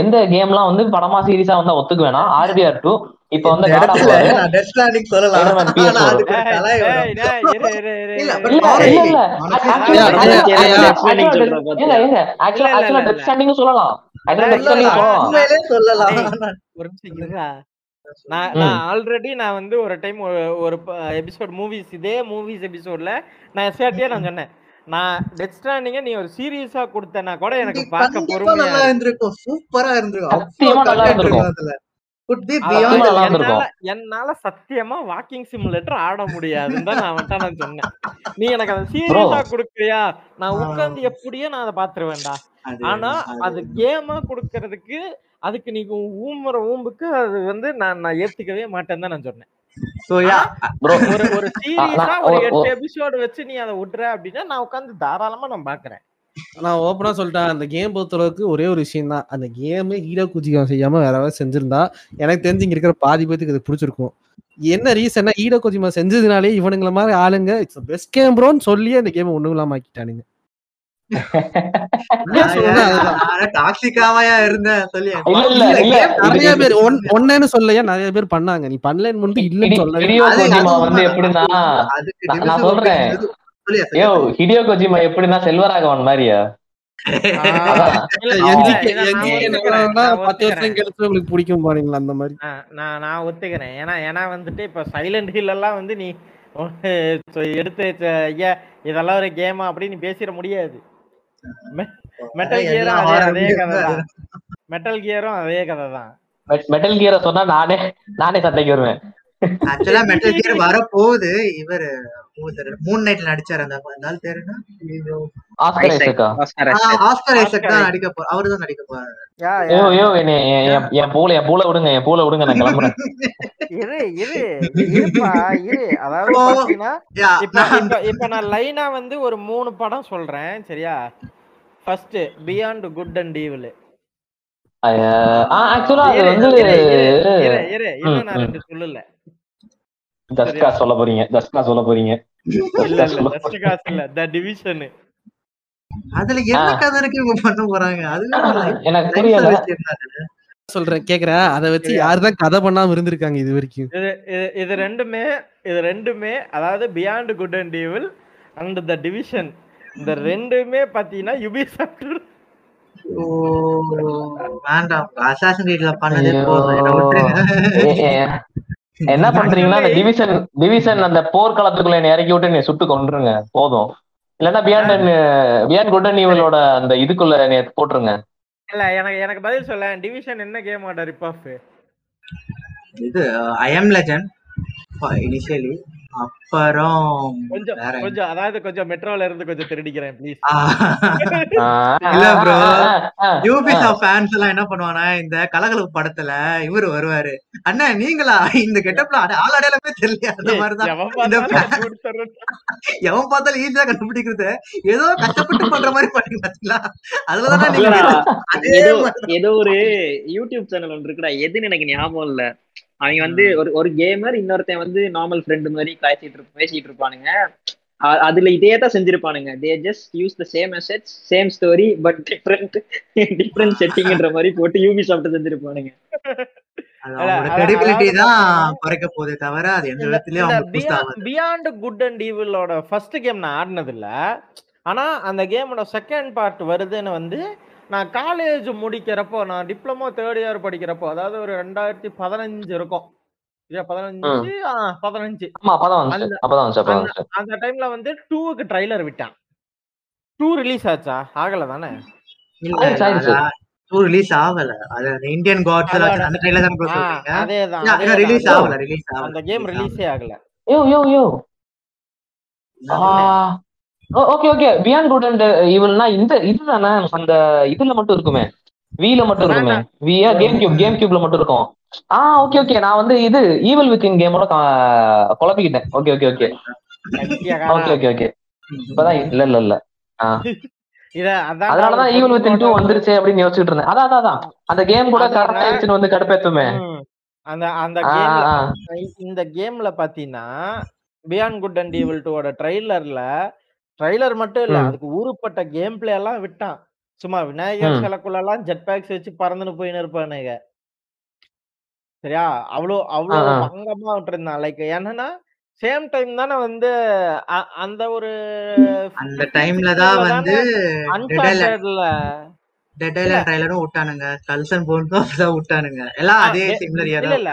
எந்த கேம்லாம் வந்து படமா சீரியஸா வந்தா ஒத்துக்குவேனா ஆர்டிஆர் டூ இப்ப வந்து சொல்லலாம். நான் ஆல்ரெடி நான் வந்து ஒரு டைம் ஒரு எபிசோட் மூவிஸ் இதே மூவிஸ் எபிசோட்ல நான் எஸ்ஆர்டியே நான் சொன்னேன். நான் டெத் ஸ்டாண்டிங்க நீ ஒரு சீரியஸா கொடுத்தனா கூட எனக்கு பார்க்க பொறுமையா நல்லா இருந்திருக்கும். சூப்பரா இருந்திருக்கும். என்னால சத்தியமா வாக்கிங் சிமுலேட்டர் ஆட முடியாதுன்னு தான் நான் வந்துட்டு நான் சொன்னேன். நீ எனக்கு அதை சீரியஸா கொடுக்குறியா? நான் உட்கார்ந்து எப்படியோ நான் அதை பாத்துருவேன்டா ஆனா அது கேமா கொடுக்கறதுக்கு அதுக்கு நீ ஊம்புற ஊம்புக்கு அது வந்து நான் நான் ஏத்துக்கவே மாட்டேன்னு தான் நான் சொன்னேன். ப்ரோ ஒரு ஒரு சீரியஸா நான் ஒரு எட்டு எபிசோடு வச்சு நீ அதை விட்டுற அப்படின்னா நான் உட்காந்து தாராளமா நான் பாக்குறேன். நான் ஓப்பனா சொல்லிட்டேன். அந்த கேம் பொறுத்தளவுக்கு ஒரே ஒரு விஷயம் தான். அந்த கேம் ஹீரோ குஜிகம் செய்யாம வேற ஏதாவது செஞ்சிருந்தா எனக்கு தெரிஞ்சு இங்க இருக்கிற பாதி பேத்துக்கு இது பிடிச்சிருக்கும். என்ன ரீசன்னா ஹீரோ குஜிமா செஞ்சதுனாலே இவனுங்கள மாதிரி ஆளுங்க இட்ஸ் பெஸ்ட் கேம் ப்ரோன்னு சொல்லியே அந்த கேம் ஒண்ணும் இல்லாம ஆக்கிட்டானுங்க. ஏன் சொல்லணும் அதுதான் டாக்ஸிக்காவையா இருந்தேன்? சொல்லி. இல்ல இல்ல இல்ல இல்ல. கேம் இது நிறைய இது பேர் ஒன் ஒன்னேன்னு சொல்லையா நிறைய பேர் பண்ணாங்க. நீ பண்ணலன்னு இல்லைன்னு கோஜிமா வந்து எப்படின்னா நான் சொல்றேன். சொல்லியா ஹிடியோ கோஜிமா எப்படின்னா செல்வராகவன் மாதிரியா? பிடிக்கும் பாருங்களா அந்த மாதிரி. நான் நான் ஒத்துக்கிறேன். ஏன்னா ஏன்னா வந்துட்டு இப்ப சைலண்ட் ஹில் எல்லாம் வந்து நீ எடுத்து ஐயா இதெல்லாம் ஒரு கேமா அப்படின்னு நீ பேசிட முடியாது. மெட்டல் கியரும் எல்லா அதே கதை தான். மெட்டல் கியரும் அதே கதை தான். மெட்டல் கியரை சொன்னா நானே நானே சண்டைக்கு வருவேன். ஆக்சுவலா மெட்டல் கியர் வர போகுது இவர் மூன் நைட்ல நடிச்சாரு அந்த அந்த பேரு. ஆஸ்கர் ஐசக் தான் நடிக்க போ அவரு தான் நடிக்க போறாரு. ஐயோ ஐயோ என் பூல என் பூல விடுங்க என் பூல விடுங்க நான் கிளம்புறேன். இரு இரு இருப்பா இரு. அதாவது இப்போ பாத்தீங்கன்னா இப்ப நான் இப்ப இப்ப நான் லைனா வந்து ஒரு மூணு படம் சொல்றேன் சரியா? First Beyond Good and Evil ஆக்சுவலா அது இரு வந்து இரு இரு நான் ரெண்டு சொல்லல. சரியா? சொல்ல போறீங்க ஜஸ்கா சொல்ல போறீங்க. அதுல என்ன கதை இருக்கு பண்ண போறாங்க? லைஃப் எனக்கு புரியல. சொல்றேன் கேக்குறேன் அதை வச்சு யாருதான் கதை பண்ணாம இருந்திருக்காங்க இது வரைக்கும்? இது ரெண்டுமே இது ரெண்டுமே அதாவது Beyond Good and Evil and the Division இந்த ரெண்டுமே பாத்தீங்கன்னா யுபிசாஃப்ட் ஓ வேண்டாம் அசாசன் ரீட்ல பண்ணதே ஐயோ. போதும் என்ன பண்றீங்கன்னா அந்த டிவிஷன் டிவிஷன் அந்த போர்க்களத்துக்குள்ள என்னை இறக்கி விட்டு நீ சுட்டு கொண்டுருங்க போதும். இல்லன்னா பியாண்ட் பியாண்ட் குட் அண்ட் ஈவலோட அந்த இதுக்குள்ள என்னை போட்டுருங்க. இல்ல எனக்கு எனக்கு பதில் சொல்ல டிவிஷன் என்ன கேம் ஆட ரிப் ஆஃப் இது ஐ எம் லெஜண்ட் இனிஷியலி அப்புறம் கொஞ்சம்? கொஞ்சம் அதாவது கொஞ்சம் மெட்ரோல இருந்து கொஞ்சம் திருடிக்கிறேன் ப்ளீஸ் இல்ல ப்ரோ. யூபிசா ஃபேன்ஸ் எல்லாம் என்ன பண்ணுவானா இந்த கலகலப்பு படத்துல இவரு வருவாரு. அண்ணா நீங்களா? இந்த கெட்டப்ல ஆள் அடையாளமே தெரியல. அந்த மாதிரிதான். எவன் இந்த பார்த்தாலும் ஈஸியா கண்டுபிடிக்கிறது. ஏதோ கஷ்டப்பட்டு பண்ற மாதிரி பண்ணி பாத்தீங்களா? அதுலதானே ஏதோ ஒரு யூடியூப் சேனல் ஒன்று இருக்குடா. எதுன்னு எனக்கு ஞாபகம் இல்ல. அவங்க வந்து ஒரு ஒரு கேமர் இன்னொருத்தன் வந்து நார்மல் ஃப்ரெண்டு மாதிரி காய்ச்சிட்டு பேசிட்டு இருப்பானுங்க. அதுல இதே தான் செஞ்சிருப்பானுங்க. They just use the same message same story but different different செட்டிங்ன்ற மாதிரி போட்டு யூபி சாப்பிட்டு செஞ்சிருப்பானுங்க. பியாண்ட் குட் அண்ட் ஈவிலோட ஃபர்ஸ்ட் கேம் நான் ஆடினது இல்ல ஆனா அந்த கேமோட செகண்ட் பார்ட் வருதுன்னு வந்து நான் காலேஜ் முடிக்கிறப்போ நான் டிப்ளமோ தேர்ட் இயர் படிக்கிறப்போ அதாவது ஒரு ரெண்டாயிரத்தி பதினஞ்சு இருக்கும். பதினஞ்சு? பதினஞ்சு. அந்த டைம்ல வந்து டூவுக்கு ட்ரைலர் விட்டான். டூ ரிலீஸ் ஆச்சா? ஆகல தானே டூ ரிலீஸ் ஆகல. அது இந்தியன் காட்ஸ் அந்த தான் அதேதான் ரிலீஸ் ஆகல ரிலீஸ் ஆகல. அந்த கேம் ரிலீஸ் ஆகல. Yo yo yo. சொன்னேன் okay okay Beyond Good and ஈவல்னா இந்த இதுதானே? அந்த இதுல மட்டும் இருக்குமே. வீல மட்டும் இருக்குமே. வியா கேம் கியூப் கேம் கியூப்ல மட்டும் இருக்கும். ஆ ஓகே ஓகே நான் வந்து இது ஈவல் வித்தின் கேமோட குழப்பிக்கிட்டேன். Okay okay okay okay okay okay இப்பதான் இல்ல இல்ல இல்ல. அதனாலதான் ஈவல் வித்தின் டூ வந்துருச்சே அப்படின்னு யோசிச்சுட்டு இருந்தேன். அதான் அதான், அந்த கேம் கூட. கரெக்ட் ஆயிடுச்சுன்னு வந்து கடுப்பேத்துமே. அந்த அந்த. இந்த கேம்ல பாத்தீங்கன்னா பியாண்ட் குட் அண்ட் ஈவில் டூவோட ட்ரைலர்ல ட்ரைலர் மட்டும் இல்ல. அதுக்கு ஊருப்பட்ட கேம் பிளே எல்லாம் விட்டான். சும்மா விநாயகர். சிலைக்குள்ள எல்லாம் ஜெட் பேக்ஸ் வச்சு பறந்துன்னு போயின்னு இருப்பானுங்க சரியா? அவ்வளோ அவ்வளோ. பங்கமா விட்டுருந்தான். லைக் என்னன்னா சேம் டைம் தானே வந்து அந்த ஒரு அந்த டைம்ல தான் வந்து அன்சார்டட்ல டெட் ஐலண்ட் ட்ரைலரும் விட்டானுங்க. கல்சன் போன்ஸும் அப்படிதான் விட்டானுங்க. எல்லாம் அதே சிம்லரியா இல்ல இல்ல.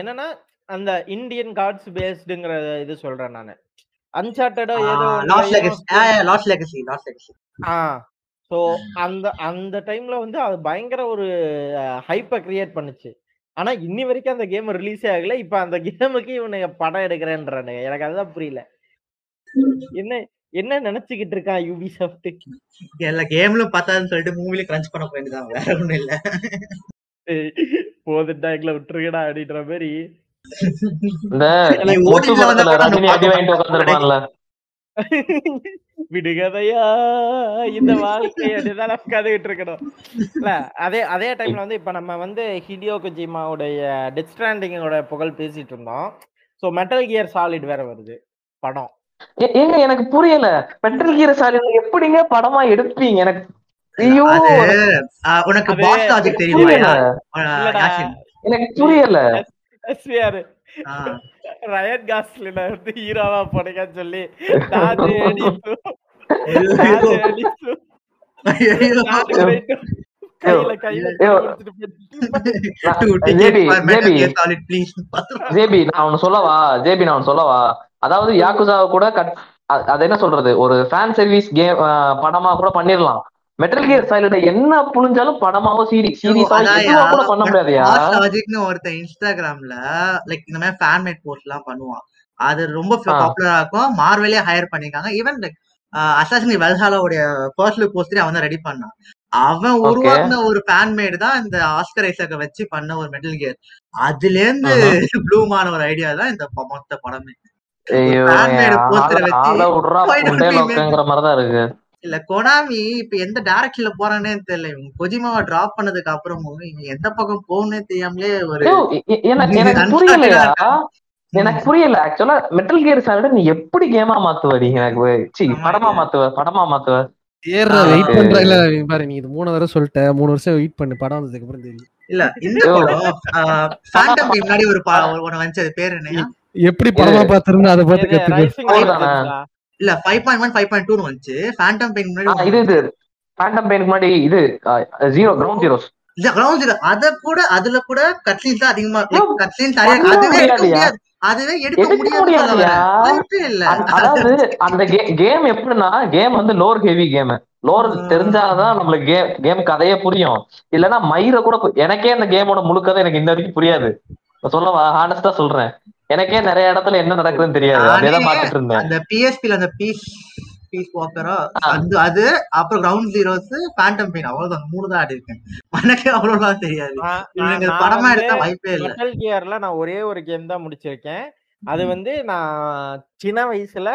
என்னன்னா அந்த இந்தியன் கார்ட்ஸ் பேஸ்டுங்கிற இது சொல்றேன் நானு. அன்சார்டடோ ஏதோ Lost Legacy Lost Legacy Lost Legacy ஆ ஸோ அந்த அந்த டைம்ல வந்து அது பயங்கர ஒரு ஹைப்பை கிரியேட் பண்ணுச்சு. ஆனா இன்னி வரைக்கும் அந்த கேம் ரிலீஸே ஆகல. இப்ப அந்த கேமுக்கு இவனுங்க படம் எடுக்கிறேன்றானுங்க. எனக்கு அதுதான் புரியல. என்ன என்ன நினைச்சுக்கிட்டு இருக்கான் யூபி சாஃப்ட் எல்லா கேம்லும் பார்த்தாதுன்னு சொல்லிட்டு மூவில கிரன்ச் பண்ண போயிருந்தான் வேற ஒண்ணும் இல்ல. போதுட்டா எங்களை விட்டுருக்கடா அப்படின்ற மாதிரி விடுகதையா இந்த வாழ்க்கை இருக்கணும். இல்ல அதே அதே டைம்ல வந்து இப்ப நம்ம வந்து ஹிடியோ கொஜிமாவுடைய டெத் புகழ் பேசிட்டு இருந்தோம். சோ மெட்டல் கியர் சாலிட் வேற வருது படம். ஏங்க எனக்கு புரியல. பெட்ரோல் கீர சாலிட் எப்படிங்க படமா எடுப்பீங்க? எனக்கு ஐயோ உனக்கு பாஸ் லாஜிக் எனக்கு புரியல. எஸ்விஆர் ஆஹ், ரயன் காஸ்லின வந்து ஹீரோவா போடுங்கன்னு சொல்லி ரெண்டும் கையில நான்- ஜேபி ஒன்னு சொல்லவா? ஜேபி நான் சொல்லவா? அதாவது யாக்குசாவை கூட கட் அது என்ன சொல்றது? ஒரு ஃபேன் சர்வீஸ் கேம் படமா கூட பண்ணிடலாம் மெட்டல் கியர் சைலண்ட் என்ன புழிஞ்சாலும் படமாவோ சீரி சீரியஸா அதான்யா, எதுவா கூட பண்ண முடியாதுயா Logicனு ஒருத்தன் இன்ஸ்டாகிராம்ல லைக் இந்த மாதிரி ஃபேன் மேட் போஸ்ட் எல்லாம் பண்ணுவான். அது ரொம்ப. பாப்புலரா இருக்கும். மார்வெலே ஹையர் பண்ணிருக்காங்க ஈவன் லைக் அசாசினி வெல்ஹாலாவுடைய ஃபர்ஸ்ட் லுக் போஸ்டரே அவன் ரெடி பண்ணான். அவன். உருவாக்குன ஒரு ஃபேன் மேட் தான் இந்த ஆஸ்கர் ஐசக்க வச்சு பண்ண ஒரு மெட்டல் கியர் அதுல இருந்து ப்ளூமான ஒரு ஐடியா தான் இந்த மொத்த படமே. ஐயோ மாதிரிதான் இருக்கு. இல்ல கொனாமி இப்ப எந்த டைரக்ஷன்ல போறானே தெரியல. இவங்க கொஜிமாவை டிராப் பண்ணதுக்கு அப்புறமும் இவங்க எந்த பக்கம் போகணும்னே தெரியாமலே ஒரு எனக்கு புரியல ஆக்சுவலா மெட்டல் கியர் சாலிட் நீ எப்படி கேமா மாத்துவடி எனக்கு சி படமா. மாத்துவ படமா மாத்துவ? ஏறா. வெயிட் பண்ற இல்ல நீ பாரு நீ இது மூணு தடவை சொல்லிட்ட மூணு வருஷம் வெயிட் பண்ணு படம் வந்ததுக்கு அப்புறம் தெரியும். இல்ல இந்த. படம் முன்னாடி ஒரு ஒண்ணு வந்துச்சு அது பேர் என்னையா? எப்படி படமா பாத்திருந்தா அதை பார்த்து கத்துக்க? இல்ல five point one five point two வந்துச்சு. ஃபேண்டம் பெயின் முன்னாடி இது இது. ஃபேண்டம் பெயினுக்கு முன்னாடி இது ஜீரோ கிரவுண்ட் ஜீரோஸ் இல்ல ground zero. அத கூட அதுல கூட கட்லீன்ஸ் தான் அதிகமா கட்லீன்ஸ் அதுவே எடுக்க. முடியாது. அதுவே எடுக்க முடியாது இல்ல. அந்த- அதாவது அந்த கேம் எப்படின்னா கேம் வந்து லோர் ஹெவி கேம் லோர். தெரிஞ்சாதான் நம்மளுக்கு கேம் கேம் கதையே புரியும். இல்லைன்னா மயிர கூட எனக்கே இந்த கேமோட முழு கதை எனக்கு இந்த வரைக்கும் புரியாது. நான் சொல்லவா? ஹானஸ்டா சொல்றேன். எனக்கே நிறைய இடத்துல என்ன நடக்குதுன்னு தெரியாது. அதேதான் பாத்துட்டு இருந்தேன் அந்த பிஎஸ்பில அந்த பீஸ் பீஸ் வாக்கரா அது அது அப்புறம் கிரவுண்ட் ஜீரோஸ் ஃபேண்டம் பெயின் அவ்வளவுதான். மூணு தான் ஆடி இருக்கேன் எனக்கே அவ்வளவுலாம் தெரியாது. படமா எடுத்தா வாய்ப்பே இல்ல. மெட்டல் கியர்ல நான் ஒரே ஒரு கேம் தான் முடிச்சிருக்கேன். அது வந்து நான் சின்ன வயசுல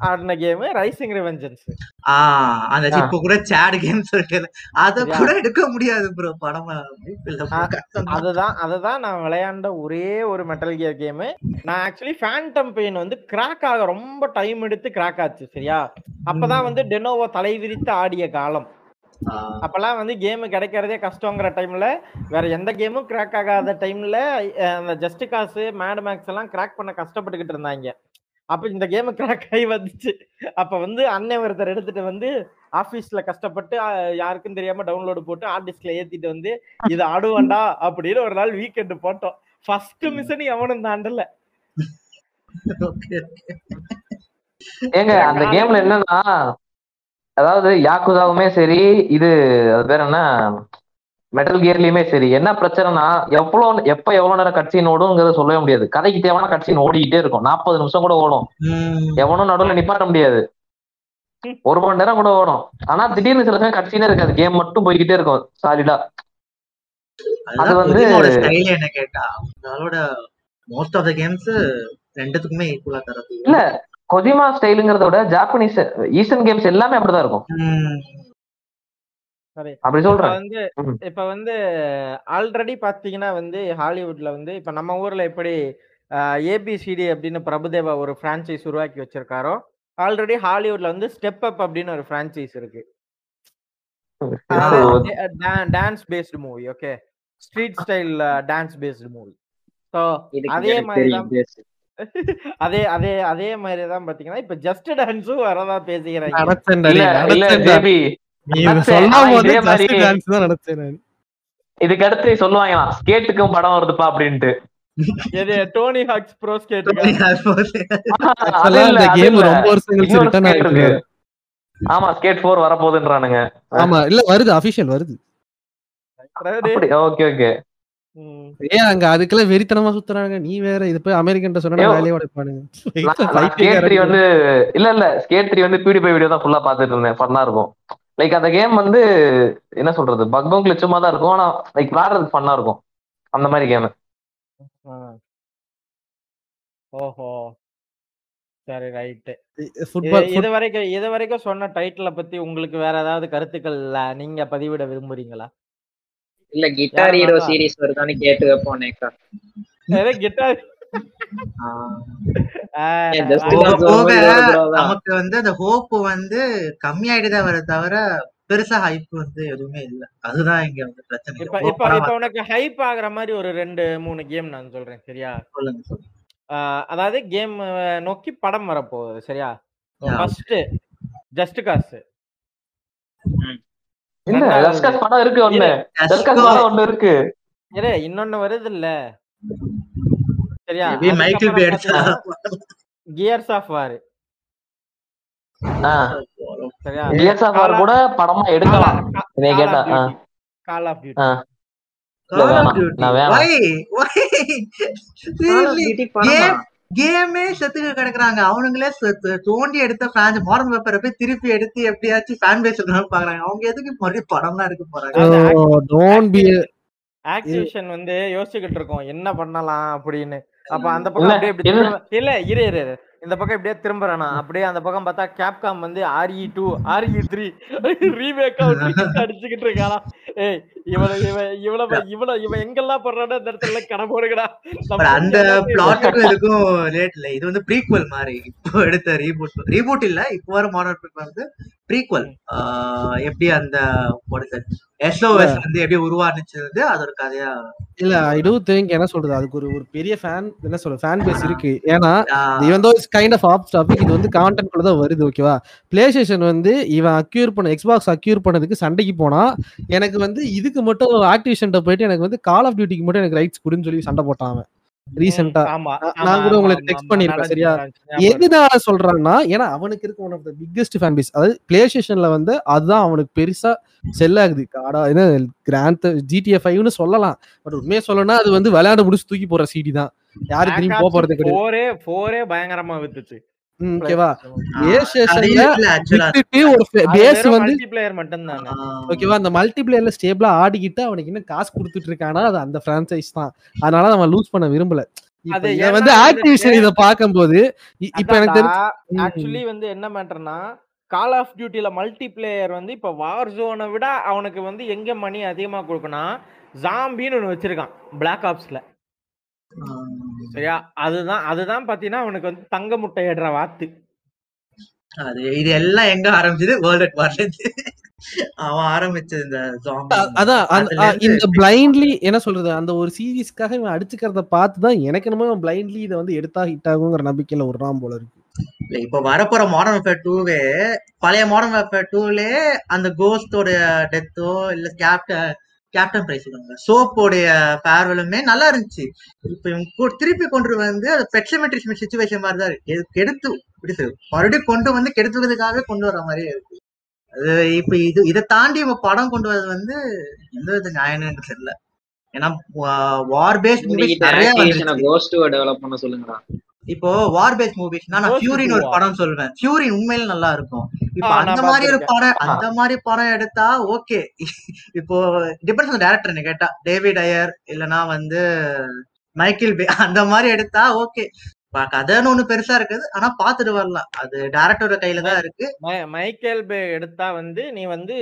ஆடின கேம் ரைசிங் ரிவெஞ்சன்ஸ் அந்த. இப்ப கூட சேட் கேம் சொல்லிட்டு அத? கூட எடுக்க முடியாது ப்ரோ படமா. அதுதான் அதுதான் நான் விளையாண்ட ஒரே ஒரு மெட்டல் கியர் கேம் நான் ஆக்சுவலி ஃபேண்டம் பெயின் வந்து கிராக் ஆக ரொம்ப டைம் எடுத்து கிராக் ஆச்சு சரியா? அப்பதான் வந்து டெனோவோ தலை விரித்து ஆடிய காலம். அப்பெல்லாம் வந்து கேம் கிடைக்கிறதே கஷ்டங்கிற டைம்ல வேற எந்த கேமும் கிராக் ஆகாத டைம்ல அந்த ஜஸ்ட் காசு மேட் மேக்ஸ் எல்லாம் கிராக் பண்ண கஷ்டப்பட்டுக்கிட்டு இருந்தாங்க. அப்ப இந்த கேம் கிராக் ஆகி வந்துச்சு. அப்ப வந்து அண்ணன் ஒருத்தர் எடுத்துட்டு வந்து ஆபீஸ்ல கஷ்டப்பட்டு யாருக்கும் தெரியாம டவுன்லோடு போட்டு ஹார்ட் டிஸ்க்ல ஏத்திட்டு வந்து இது ஆடுவான்டா அப்படின்னு ஒரு நாள் வீக்கெண்ட் போட்டோம். ஃபர்ஸ்ட் மிஷன் எவனும் தாண்டல. ஏங்க அந்த கேம்ல என்னன்னா அதாவது யாக்குதாவுமே சரி இது அது பேர் என்ன? மெட்டல் கியர்லயுமே சரி. என்ன பிரச்சனைனா எவ்வளவு எப்ப எவ்வளவு நேரம் கட்சின் ஓடுங்கிறத சொல்லவே முடியாது. கதைக்கு தேவையான கட்சின் ஓடிக்கிட்டே இருக்கும். நாற்பது நிமிஷம் கூட ஓடும். எவனும் நடுவுல நிப்பாட்ட முடியாது. ஒரு மணி நேரம் கூட ஓடும். ஆனா திடீர்னு சில சமயம் கட்சினே இருக்காது. கேம் மட்டும் போய்கிட்டே இருக்கும் சாலிடா அதுதான் வந்து- என்ன கேட்டா அவங்களோட மோஸ்ட் ஆஃப் த கேம்ஸ் ரெண்டுத்துக்குமே ஈக்குவலா தரது. இல்ல. கொஜிமா ஸ்டைலுங்கிறத விட ஜாப்பனீஸ் ஈஸ்டர்ன் கேம்ஸ் எல்லாமே அப்படிதான் இருக்கும். அப்படி இப்ப சொல்றேன். வந்து. இப்ப வந்து ஆல்ரெடி பாத்தீங்கன்னா வந்து ஹாலிவுட்ல வந்து இப்ப நம்ம ஊர்ல எப்படி ஏபிசிடி அப்படின்னு பிரபுதேவா ஒரு பிரான்ச்சைஸ் உருவாக்கி வச்சிருக்காரோ ஆல்ரெடி ஹாலிவுட்ல வந்து ஸ்டெப் அப் அப்படின்னு ஒரு பிரான்ச்சைஸ் இருக்கு. Dance based movie okay street style dance based movie so அதே மாதிரி அதே அதே அதே மாதிரி தான் பாத்தீங்கன்னா இப்ப ஜஸ்ட் டான்ஸும் வரதா பேசிக்கிறாங்க. இதுக்கு அடுத்து சொல்லுவாங்களாம் ஸ்கேட்டுக்கும் படம் வருதுப்பா அப்படின்ட்டு டோனி ஹாக்ஸ் ப்ரோ இல்ல, இந்த. ரொம்ப வருஷம் கழிச்சு ஆயிருக்கு. இருக்கு. ஆமா ஸ்கேட் போர் வரப்போகுதுன்றானுங்க ஆமா இல்ல வருது அபிஷியல் வருது ஓகே ஓகே. ஏன் அங்க அதுக்கெல்லாம் வெறித்தனமா சுத்துறாங்க நீ வேற இது போய் அமெரிக்கன் சொன்னா. வேலையை உடைப்பானுங்க. வந்து இல்ல இல்ல ஸ்கேட் த்ரீ வந்து பியூடிஃபை வீடியோ தான் ஃபுல்லா பாத்துட்டு இருந்தேன். ஃபன்னா இருக்கும். லைக் அந்த கேம் வந்து என்ன சொல்றது பக்பம் கிளிச்சுமா தான் இருக்கும். ஆனா லைக் விளாடுறதுக்கு ஃபன்னா இருக்கும். அந்த மாதிரி கேம். ஓஹோ. சரி ரைட்டு ஃபுட்பால் இது வரைக்கும் இது வரைக்கும் சொன்ன டைட்டில பத்தி உங்களுக்கு வேற ஏதாவது கருத்துக்கள் நீங்க பதிவிட விரும்புறீங்களா? இல்ல கிட்டார் ஹீரோ? சீரிஸ் வருதான்னு கேட்டு வைப்போம் நேக்கா. கிட்டார். நமக்கு வந்து அந்த ஹோப் வந்து கம்மியாயிட்டுதான் வர தவிர பெருசா ஹைப் வந்து எதுவுமே இல்ல. அதுதான் இங்க வந்து பிரச்சனை. இப்ப இப்ப உனக்கு ஹைப் ஆகுற மாதிரி ஒரு ரெண்டு மூணு கேம் நான் சொல்றேன் சரியா? சொல்லுங்க அதாவது கேம் நோக்கி படம் வரப்போகுது சரியா. ஃபர்ஸ்ட் ஜஸ்ட் காசு இல்ல டஸ்கஸ் படம் இருக்கு ஒண்ணு. Just படம் ஒண்ணு இருக்கு. இரு இன்னொன்னு வருது இல்ல. சரியா? Maybe மைக்கேல் பே எடுத்தா கியர்ஸ் ஆஃப் வார் சரியா? டிஎஸ் ஆஃப் கூட படமா எடுக்கலாம். கேட்டா ஆ. கால் ஆஃப் டியூட்டி ஆ. Call of வேணாம். Duty. நான் வேணாம். கேமே செத்துக்கு கிடக்குறாங்க. அவனுங்களே செத்து- தோண்டி எடுத்த ஃபேன் மாடர்ன் பேப்பரை போய் திருப்பி எடுத்து எப்படியாச்சும் ஃபேன் பேஸ் பாக்குறாங்க. அவங்க எதுக்கு மறுபடியும் படம் தான் எடுக்க போறாங்க டோன்ட் பி ஆக்டிவிஷன் வந்து யோசிச்சுக்கிட்டு இருக்கோம். என்ன பண்ணலாம் அப்படின்னு. அப்ப அந்த பக்கம் அப்படியே இல்ல. இரு இரு. இந்த பக்கம் இப்படியே திரும்புறானா அப்படியே அந்த பக்கம் பார்த்தா கேப்காம் வந்து RE two RE three remake அடிச்சுக்கிட்டு இருக்கானா ஏய் இவன இவன் இவ்வளவு இவ்வளவு இவன் எங்கெல்லாம் போடுறானோ அந்த இடத்துல கடை போடுங்கடா நம்ம But அந்த பிளாட்டுக்கும் இதுக்கும் லேட் இல்ல. இது வந்து ப்ரீக்வல் மாதிரி. இப்போ எடுத்த ரீபூட் ரீபூட் இல்ல இப்போ வர பேப்பர் வந்து ப்ரீக்வல் எப்படி அந்த எஸ்ஓஎஸ் வந்து எப்படி உருவானுச்சு வந்து அது ஒரு கதையா இல்ல ஐ டூ திங்க் என்ன சொல்றது? அதுக்கு ஒரு ஒரு பெரிய ஃபேன் என்ன சொல்றது? ஃபேன் பேஸ் இருக்கு. ஏன்னா இவன் though it's kind of off topic இது வந்து கான்டென்ட் குள்ள தான் வருது ஓகேவா பிளே ஸ்டேஷன் வந்து இவன் அக்யூர் பண்ண எக்ஸ்பாக்ஸ் அக்யூர் பண்ணதுக்கு சண்டைக்கு போனா எனக்கு வந்து இதுக்கு மட்டும் ஆக்டிவிஷன்ட்ட போயிட்டு எனக்கு வந்து கால் ஆஃப் டியூட்டிக்கு மட்டும் எனக்கு ரைட்ஸ் கொடுன்னு சொல்லி சண்டை போட்டான் அவன். ரீசெண்டா நான் கூட உங்களுக்கு பண்ணிருப்பேன், நடந்துச்சு, சரியா? எதுனால சொல்றான்னா ஏன்னா அவனுக்கு இருக்க one of the biggest fan base அதாவது பிளே ஸ்டேஷன்ல வந்து அதுதான் அவனுக்கு பெருசா செல் ஆகுது. காடா என்ன கிராண்ட் ஜிடிஎஃப் ஃபைவ்னு சொல்லலாம். பட் உண்மையை சொல்லணும்னா அது வந்து விளையாட முடிச்சு தூக்கி போற சிடி தான். யாரு திரும்பி போக போறது கிடையாது. ஃபோரே ஃபோரே பயங்கரமா வித்துச்சு. ஓகேவா ஒரு பேஸ் வந்து மல்டிபிளேயர் மட்டும் தானே ஓகேவா அந்த மல்டிபிளேயர்ல ஸ்டேபிளா ஆடிக்கிட்டு அவனுக்கு இன்னும் காசு கொடுத்துட்டு இருக்கானா அது அந்த பிரான்சைஸ் தான். அதனால அவன் லூஸ் பண்ண விரும்பல. வந்து ஆக்டிவிஷன் இத பாக்கும்போது இப்ப எனக்கு ஆக்சுவலி வந்து என்ன மேட்டர்னா கால் ஆஃப் டியூட்டில மல்டி பிளேயர் வந்து இப்ப வார் ஜோனை விட அவனுக்கு வந்து எங்க மணி அதிகமா கொடுக்கணும் ஜாம்பின்னு ஒண்ணு வச்சிருக்கான் பிளாக் ஆப்ஸ்ல சரியா? அதுதான் அதுதான் பாத்தீங்கன்னா அவனுக்கு வந்து தங்க முட்டையிடுற வாத்து. அது இது எல்லாம் எங்க ஆரம்பிச்சது? வேர்ல்ட் அட் வார்ல இருந்து. அவன் ஆரம்பிச்சது இந்த அதான் இந்த பிளைண்ட்லி என்ன சொல்றது? அந்த ஒரு சீரீஸ்க்காக இவன் அடிச்சுக்கிறத பார்த்து தான் எனக்கு என்னமோ பிளைண்ட்லி இதை வந்து எடுத்தா ஹிட் ஆகுங்கிற நம்பிக்கையில விடுறான் போல இருக்கு. இல்ல, இப்ப வரப்போற மாடர்ன் வெஃபேர் டூவே பழைய மாடர்ன் வெஃபேர் டூலே அந்த கோஸ்டோட டெத்தோ இல்ல கேப்டன் கேப்டன் பிரைஸ் சொல்லுவாங்க சோப்போடைய ஃபேர்வெலுமே நல்லா இருந்துச்சு. இப்போ இவங்க திருப்பி கொண்டு வந்து அது பெட்சமெட்ரி சுச்சுவேஷன் மாதிரி தான் இருக்கு. கெடுத்து இப்படி சொல்லு மறுபடியும் கொண்டு வந்து கெடுத்துக்கிறதுக்காகவே கொண்டு வர மாதிரியே இருக்கு. அது இப்போ இது இதை தாண்டி இவங்க படம் கொண்டு வரது வந்து எந்த வித நியாயம்னு தெரியல. ஏன்னா வார் பேஸ்ட் மூவிஸ் நிறைய வந்துருச்சு கோஸ்ட் டெவலப் பண்ண சொல்லுங்கடா. இப்போ வார் பேஸ்ட் மூவிஸ்னா நான் ஃபியூரின் ஒரு? படம் சொல்வேன் ஃபியூரின் உண்மையில நல்லா இருக்கும். இப்போ அந்த மாதிரி ஒரு. படம் அந்த மாதிரி படம் எடுத்தா ஓகே இப்போ டிபெண்ட்ஸ் ஆன் டேரக்டர் கேட்டா. டேவிட் அயர் இல்லனா வந்து மைக்கேல் பே அந்த மாதிரி எடுத்தா ஓகே ப- கதைன்னு ஒண்ணு பெருசா இருக்குது. ஆனா பாத்துட்டு வரலாம். அது டேரக்டரோட கையில தான் இருக்கு. மைக்கேல் பே எடுத்தா வந்து நீ வந்து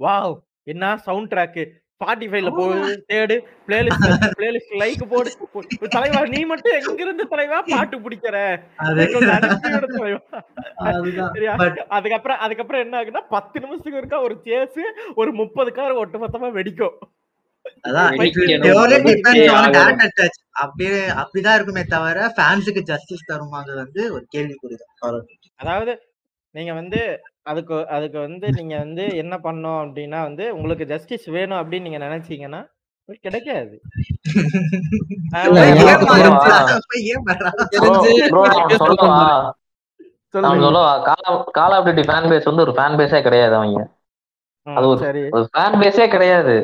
வாவ் என்ன சவுண்ட் ட்ராக் ஸ்பாட்டிஃபைல போடு தேடு பிளேலிஸ்ட் பிளேலிஸ்ட் லைக் போடு தலைவா நீ மட்டும் எங்க இருந்து தலைவா பாட்டு பிடிக்கிற? அதுக்கப்புறம் அதுக்கப்புறம் என்ன ஆகுன்னா பத்து நிமிஷத்துக்கு இருக்கா ஒரு சேஸ் ஒரு முப்பது கார் ஒட்டு மொத்தமா வெடிக்கும் அப்படிதான் இருக்குமே தவிர ஃபேன்ஸுக்கு ஜஸ்டிஸ் தருமாங்க வந்து ஒரு கேள்விக்குறிதான் அதாவது நீங்க வந்து அதுக்கு அதுக்கு வந்து நீங்க வந்து என்ன பண்ணோம் அப்படின்னா வந்து உங்களுக்கு ஜஸ்டிஸ் வேணும் அப்படின்னு நீங்க நினைச்சீங்கன்னா கிடைக்காது. Call call of duty fan base வந்து ஒரு ஃபேன் பேஸே கிடையாது அவங்க. அது ஒரு சரி. ஒரு ஃபேன் பேஸே கிடையாது.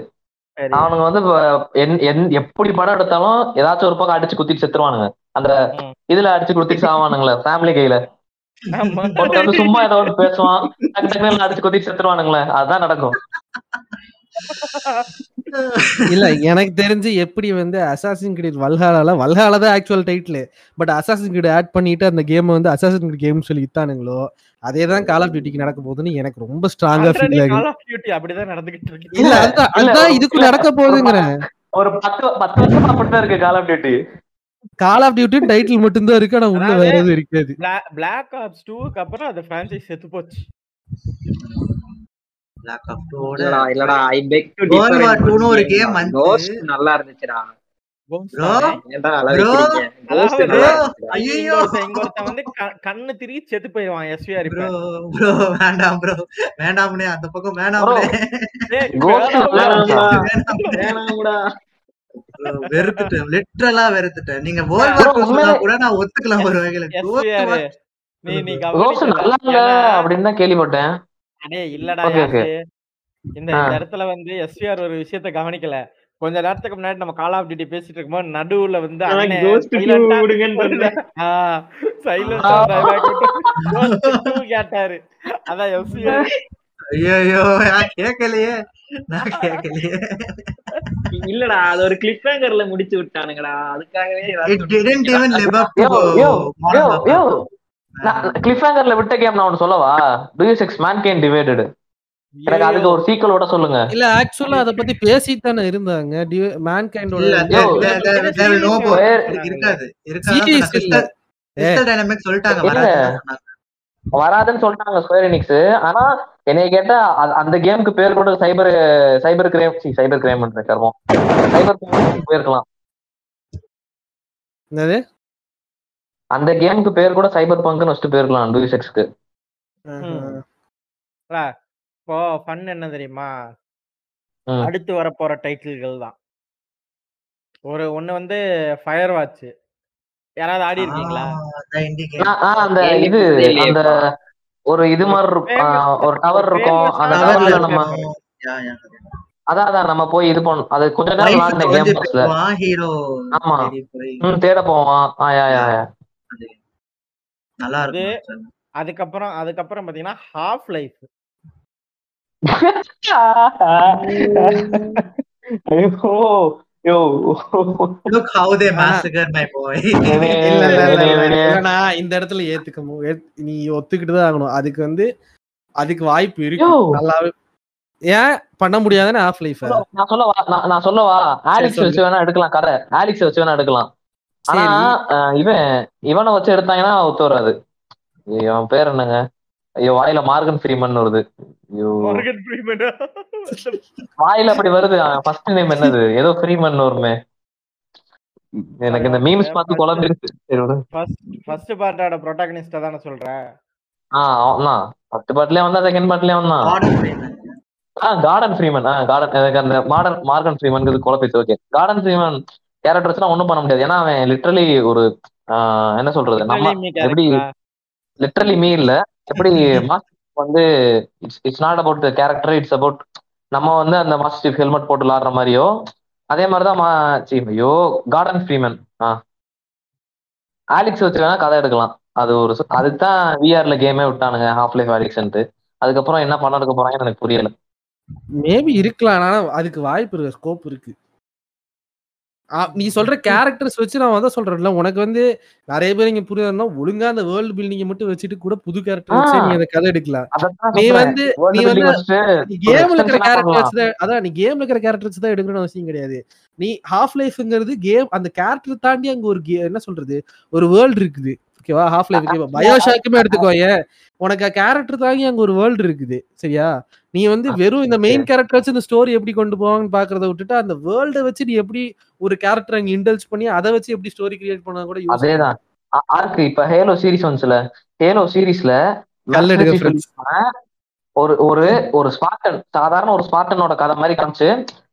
அவனுங்க வந்து எப்படி படம் எடுத்தாலும் ஏதாச்சும் ஒரு பக்கம் அடிச்சு குத்திட்டு செத்துருவானுங்க. அந்த. இதுல அடிச்சு குத்திட்டு சாவானுங்களே ஃபேமிலி கையில. சும்மா ஏதோ ஒன்று பேசுவான். அடிச்சு குத்திட்டு செத்துருவானுங்களே. அதுதான் நடக்கும். இல்ல எனக்கு தெரிஞ்சு எப்படி வந்து அசாசின் கிரீட் வல்ஹாலால வல்ஹாலா தான் actual title but assassin creed add பண்ணிட்டு அந்த கேம் வந்து அசாசின் கிரீட் கேம் சொல்லி வித்தானுங்களோ அதே தான் கால் ஆஃப் டியூட்டிக்கு நடக்க போகுதுன்னு எனக்கு ரொம்ப ஸ்ட்ராங்கா ஃபீல் ஆகுது அப்படிதான் நடந்துகிட்டு இருக்கு. இல்ல அதுதான் இதுக்கு நடக்க போகுதுங்கிறேன். ஒரு பத்து பத்து வருஷமா அப்படிதான் இருக்கு call of duty call of duty title மட்டும்தான் இருக்கு ஆனா உள்ள வேற எதுவும் இருக்காது. பிளாக் ஆப்ஸ் டூக்கு அப்புறம் அந்த பிரான்சைஸ் செத்து போச்சு. Black Ops 2 ஓட இல்லடா I beg to World War II ன்னு ஒரு game வந்து- கோஸ்ட் நல்லா இருந்துச்சுடா. தானே? கண்ணு திரி செத்து போயிடுவான் எஸ்விஆர் ப்ரோ வேண்டாம் ப்ரோ வேண்டாம்னே அந்த பக்கம் வேண்டாம் வெறுத்துட்டேன். லிட்டரலா வெறுத்துட்டேன். நீங்க வேர்ல்ட் கூட நான் ஒத்துக்கலாம் ஒரு வகையில. அப்படின்னு தான் கேள்விப்பட்டேன். டேய், இல்லடா. இந்த இடத்துல வந்து எஸ்விஆர் ஒரு விஷயத்த கவனிக்கல. கொஞ்ச நேரத்துக்கு முன்னாடி நம்ம கால் ஆஃப் டியூட்டி பேசிட்டு இருக்கும்போது நடுவுல வந்து கேட்டாரு. அதான் எஸ்விஆர் ஐயோ நான் கேட்கலையே நான் கேட்கலையே. இல்லடா அது ஒரு கிளிப் ஹேங்கர்ல முடிச்சு விட்டானுங்கடா. அதுக்காகவே ஏதாவது it didn't even live up to yo yo Modern yo Warfare. Yo cliff ஹேங்கர்ல விட்ட கேம் நான் ஒன்னு சொல்லவா two six man can divided எனக்கு அதுக்கு ஒரு சீக்வலோட சொல்லுங்க. இல்ல ஆக்சுவலா அத பத்தி பேசிட்டு தானே இருந்தாங்க மேன் கைண்டோட இருக்காது. இருக்காது? சொல்லிட்டாங்க. வராதுன்னு சொல்லிட்டாங்க ஸ்கொயர் எனிக்ஸ் ஆனா என்னைய கேட்டா அ- அந்த கேமுக்கு பேர் கூட சைபர் சைபர் கிரைம் சைபர் கிரைம் கர்மம் சைபர் போயிருக்கலாம். என்னது? அந்த கேமுக்கு பேர் கூட சைபர் பங்க்னு வச்சுட்டு போயிருக்கலாம் டூ சிக்ஸ்க்கு. இப்போ ஃபன் என்ன தெரியுமா. அடுத்து வரப்போற டைட்டில்கள் தான். ஒரு ஒண்ணு வந்து ஃபயர் வாட்ச் யாராவது ஆடி இருக்கீங்களா? அந்த இது அந்த ஒரு இது மாதிரி இருக்கும். ஒரு டவர் இருக்கும். அந்த டவர்ல நம்ம. அதான் அதான் நம்ம போய் இது பண்ண அது கொஞ்ச நேரம் விளாண்ட கேம் பாஸ்ல ஆமா. ம் தேட போவான் ஆ யா யா யா. அது நல்லா இருக்கும் அதுக்கப்புறம் அதுக்கப்புறம் பாத்தீங்கன்னா ஹாஃப் லைஃப் ஐயோ. யோ Look how they massacre my boy. இல்ல இல்ல இந்த இடத்துல ஏத்துக்க மு- ஏத்- நீ ஒத்துக்கிட்டு தான் ஆகணும் அதுக்கு வந்து அதுக்கு வாய்ப்பு இருக்கு. நல்லாவே ஏன் பண்ண முடியாதுன்னு ஆஃப் லைஃப் நான் சொல்லவா நான் நான் சொல்லவா ஆலிக்ஸ் சொல்லு. வச்சு வேணா எடுக்கலாம் கதை ஆலிக்ஸ் வச்சு வேணா எடுக்கலாம் ஆனா இவன் இவனை வச்சு எடுத்தாங்கன்னா ஒத்து வராது இவன் பேர் என்னங்க ஐயோ வாயில மார்கன் ஃப்ரீமன் வருது ஐயோ மார்கன் ஃப்ரீமன் வாயில அப்படி வருது. ஃபர்ஸ்ட் நேம் என்னது? ஏதோ ஃப்ரீமன் வருமே எனக்கு இந்த மீம்ஸ் பார்த்து விடு. ஃபர்ஸ்ட் ஃபர்ஸ்ட் பார்ட்டோட ப்ரோட்டாகனிஸ்ட தானே சொல்ற ஆ அவன்தான். ஃபர்ஸ்ட் பார்ட்லயே வந்தா செகண்ட் பார்ட்லயே Freeman. ஆ கார்டன் ஃப்ரீமன் ஆ கார்டன் எனக்கு அந்த மாடர்ன் மார்கன் ஃப்ரீமன் குழப்பிச்சு ஓகே கார்டன் ஃப்ரீமன் கேரக்டர்ஸ்லாம் ஒண்ணும் பண்ண முடியாது. ஏன்னா அவன் லிட்டரலி ஒரு என்ன சொல்றது? நம்ம எப்படி? லிட்டரலி மீ இல்ல. எப்படி வந்து it's it's not about character it's about நம்ம வந்து அந்த மாஸ்டர் ஹெல்மெட் போட்டு விளாடுற மாதிரியோ அதே மாதிரிதான் மா ஐயோ கார்டன் ஃப்ரீமன் ஆ. ஆலிக்ஸ் வச்சு வேணா கதை எடுக்கலாம். அது ஒரு அதுக்கு தான் விஆர்ல கேமே விட்டானுங்க ஹாஃப் லைஃப் ஆலிக்ஸ்ன்ட்டு அதுக்கப்புறம் என்ன பண்ண எடுக்க போறாங்கன்னு எனக்கு புரியல. மேபி இருக்கலாம் ஆனா அதுக்கு வாய்ப்பு இருக்கு ஸ்கோப் இருக்கு. நீ சொல்ற கேரக்டர்ஸ் வச்சு நான் அதான் சொல்றேன்ல. உனக்கு வந்து நிறைய பேர் இங்க புரியுதுன்னா ஒழுங்கா அந்த வேர்ல்டு பில்டிங் மட்டும் வச்சுட்டு கூட புது கேரக்டர் வச்சு நீ அந்த கதை எடுக்கலாம். நீ வந்து நீ வந்து கேம்ல இருக்கிற கேரக்டர். வச்சு தான் அதான் நீ கேம்ல இருக்கிற கேரக்டர் வச்சு தான் எடுக்கணும்னு அவசியம் கிடையாது. நீ ஹாஃப் லைஃப்ங்கிறது கேம் அந்த கேரக்டர் தாண்டி அங்க ஒரு என்ன சொல்றது? ஒரு வேர்ல்டு இருக்குது. ஓகேவா ஹாஃப் லைஃப் பயோஷாக்குமே எடுத்துக்கோயே உனக்கு கேரக்டர் தாண்டி அங்க ஒரு வேர்ல்டு இருக்குது. சரியா? நீ வந்து வெறும் இந்த மெயின் கேரக்டர் வச்சு இந்த ஸ்டோரி எப்படி கொண்டு போவாங்கன்னு பாக்குறத விட்டுட்டு அந்த வேர்ல்ட வச்சு நீ எப்படி ஒரு கேரக்டர் அங்க இன்டல்ஸ் பண்ணி அதை வச்சு எப்படி ஸ்டோரி கிரியேட் பண்ணா கூட. அதேதான். ஆர்க்கு இப்ப ஹேலோ சீரிஸ் வந்துச்சுல. ஹேலோ சீரிஸ்ல. ஒரு ஒரு ஒரு ஸ்பார்டன் சாதாரண ஒரு ஸ்பார்டனோட கதை மாதிரி காமிச்சு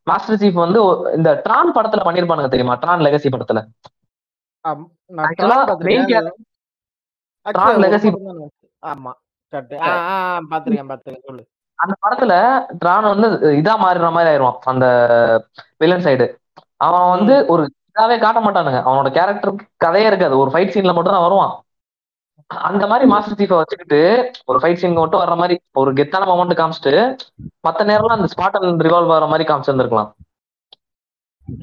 மாஸ்டர் சீஃப் வந்து இந்த ட்ரான் படத்துல பண்ணிருப்பானுங்க தெரியுமா? ட்ரான் லெகசி படத்துல. ஆம். சொல்லு. அந்த படத்துல ட்ரான் வந்து இதா மாறுற மாதிரி ஆயிடுவான் அந்த வில்லன் சைடு அவன் வந்து ஒரு இதாவே காட்ட மாட்டானுங்க. அவனோட கேரக்டர் கதையே இருக்காது. ஒரு ஃபைட் சீன்ல மட்டும் தான் வருவான். அந்த மாதிரி மாஸ்டர் சீஃபை வச்சுக்கிட்டு ஒரு ஃபைட் சீன் மட்டும் வர்ற மாதிரி ஒரு கெத்தான மொமெண்ட் காமிச்சிட்டு மத்த நேரம்லாம் அந்த ஸ்பாட்டன் ரிவால்வ் ஆகிற மாதிரி காமிச்சிருந்திருக்கலாம்.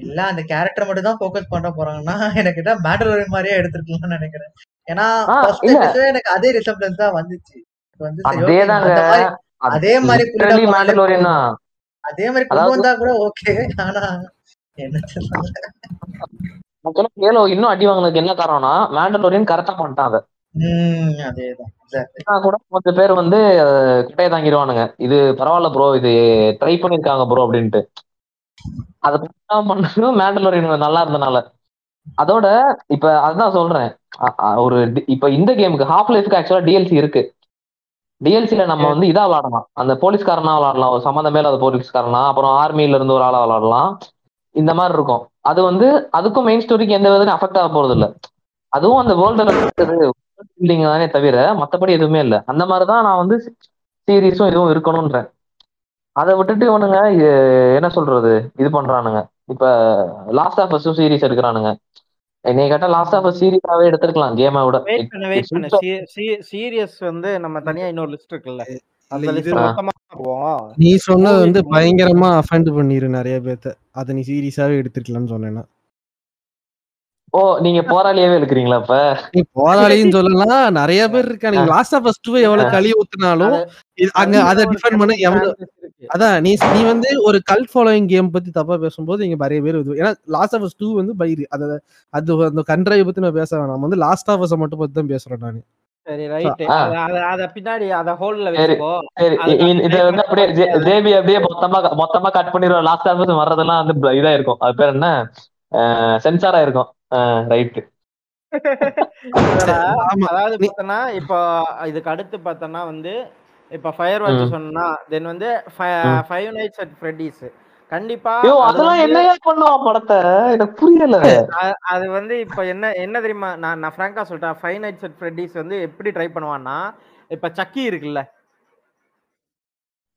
இல்ல அந்த கேரக்டர் மட்டும் தான் ஃபோக்கஸ் பண்ண போறாங்கன்னா எனக்கு தான் மேண்டலோரியன் மாதிரியே எடுத்துருக்கலாம்னு நினைக்கிறேன். ஏன்னா எனக்கு அதே தான் வந்துச்சு. மாதிரி அதே மாதிரி அதே வந்தா கூட ஓகே ஆனா என்ன இன்னும் அடி வாங்கினதுக்கு என்ன காரணம்னா மேண்டலோரியன் கரெக்டா பண்ணிட்டான் அதை கூட கொஞ்சம் பேர் வந்து குட்டையை தாங்கிடுவானுங்க இது பரவாயில்ல ப்ரோ இது ட்ரை பண்ணிருக்காங்க ப்ரோ அப்படின்ட்டு. அதை பண்ணதும் மேண்டலோரியன் நல்லா இருந்தனால. அதோட இப்ப அதான் சொல்றேன். ஒரு இப்ப இந்த கேமுக்கு ஹாஃப் லைஃப்க்கு ஆக்சுவலா டிஎல்சி இருக்கு. டிஎல்சில நம்ம வந்து இதா விளாடலாம். அந்த போலீஸ்காரனா விளாடலாம் ஒரு சம்மந்தமே இல்லாத போலீஸ்காரனா அப்புறம் ஆர்மியில இருந்து ஒரு ஆளா விளாடலாம். இந்த மாதிரி இருக்கும். அது வந்து அதுக்கும் மெயின் ஸ்டோரிக்கு எந்த விதத்தையும் அஃபெக்ட் ஆக போறது இல்ல. அதுவும் அந்த வேர்ல்டு பில்டிங் தானே தவிர மத்தபடி எதுவுமே இல்ல. அந்த மாதிரிதான் நான் வந்து சீரீஸும் இதுவும் இருக்கணும்ன்றேன். அதை விட்டுட்டு இவனுங்க என்ன சொல்றது இது பண்றானுங்க. இப்ப லாஸ்ட் ஆஃப் அஸும் சீரீஸ் எடுக்கிறானுங்க. என்னை கேட்டா லாஸ்ட் ஆஃப் சீரீஸாவே எடுத்திருக்கலாம் கேமை விட. Wait பண்ணு, wait பண்ணு. Serious வந்து நம்ம தனியா இன்னொரு லிஸ்ட் இருக்குல்ல. அந்த லிஸ்ட் மொத்தமா போவோம் நீ சொன்னது வந்து பயங்கரமா அஃபெண்ட் பண்ணிரு நிறைய பேத்த. அதை நீ சீரியஸாவே எடுத்துக்கலாம்னு சொன்னேன்னா. ஓ நீங்க போராளியாவே இருக்கிறீங்களா இப்ப நீ போராளின்னு சொல்லலாம் நிறைய பேர் இருக்காங்க லாஸ்ட் ஆஃப் ஃபர்ஸ்ட் எவ்வளவு களி ஊத்துனாலும் அங்க அதை டிஃபெண்ட் பண்ண எவ்வளவு. அதான் நீ நீ வந்து ஒரு கல் ஃபாலோயிங் கேம் பத்தி தப்பா பேசும்போது இங்க நிறைய பேர் இது ஏன்னா லாஸ்ட் ஆஃப் டூ வந்து பயிர் அத அது அந்த கண்ட்ரைவ் பத்தி நான் பேச வேணாம். வந்து லாஸ்ட் ஆஃப் மட்டும் பத்தி தான் பேசுறேன் நான். சரி ரைட். அத பின்னாடி அத ஹோல்ல. வச்சுக்கோ. இத வந்து அப்படியே ஜேபி அப்படியே மொத்தமா மொத்தமா கட் பண்ணிடுவோம். லாஸ்ட் ஆஃபீஸ் வர்றதெல்லாம் வந்து இதா இருக்கும் அது பேர் என்ன? சென்சாரா இருக்கும் ரைட். அதாவது நீ- பார்த்தனா இப்போ இதுக்கு அடுத்து பார்த்தனா வந்து இப்ப ஃபயர் வாட்ச். சொன்னா தென் வந்து. ஃபைவ் நைட்ஸ் அட் ஃப்ரெட்டிஸ் கண்டிப்பா அதெல்லாம் என்னையா பண்ணுவான் படத்தை? எனக்கு புரியல. அது வந்து இப்ப என்ன என்ன தெரியுமா? நான் நான் ஃப்ராங்கா சொல்லிட்டேன் ஃபைவ் நைட்ஸ் அட் ஃப்ரெட்டிஸ் வந்து எப்படி ட்ரை பண்ணுவான்னா இப்ப சக்கி இருக்குல்ல.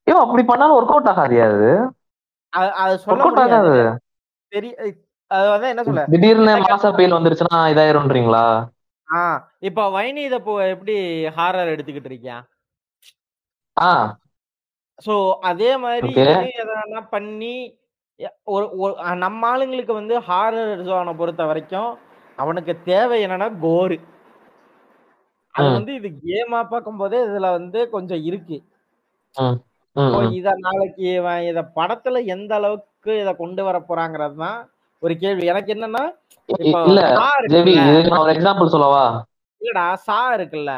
ஐயோ அப்படி பண்ணாலும் ஒர்க் அவுட் ஆகாதியா அது. அது சொல்ல ஆகாது பெரிய அது வந்து என்ன சொல்ல? திடீர்னு மாச பெயில் வந்துருச்சுன்னா இதாயிரும்ன்றீங்களா? ஆ இப்ப வைனி இத எப்படி ஹாரர் எடுத்துக்கிட்டு இருக்கியா? சோ அதே மாதிரி எதனா பண்ணி ஒரு நம்ம ஆளுங்களுக்கு வந்து ஹாரர் ஜோனை பொறுத்த வரைக்கும் அவனுக்கு தேவை என்னன்னா கோரு அது. வந்து இது கேமா பார்க்கும் போதே இதுல வந்து கொஞ்சம் இருக்கு. இத நாளைக்கு இத படத்துல எந்த அளவுக்கு இத கொண்டு வர போறாங்கிறது தான் ஒரு கேள்வி. எனக்கு என்னன்னா இல்லடா சா இருக்குல்ல.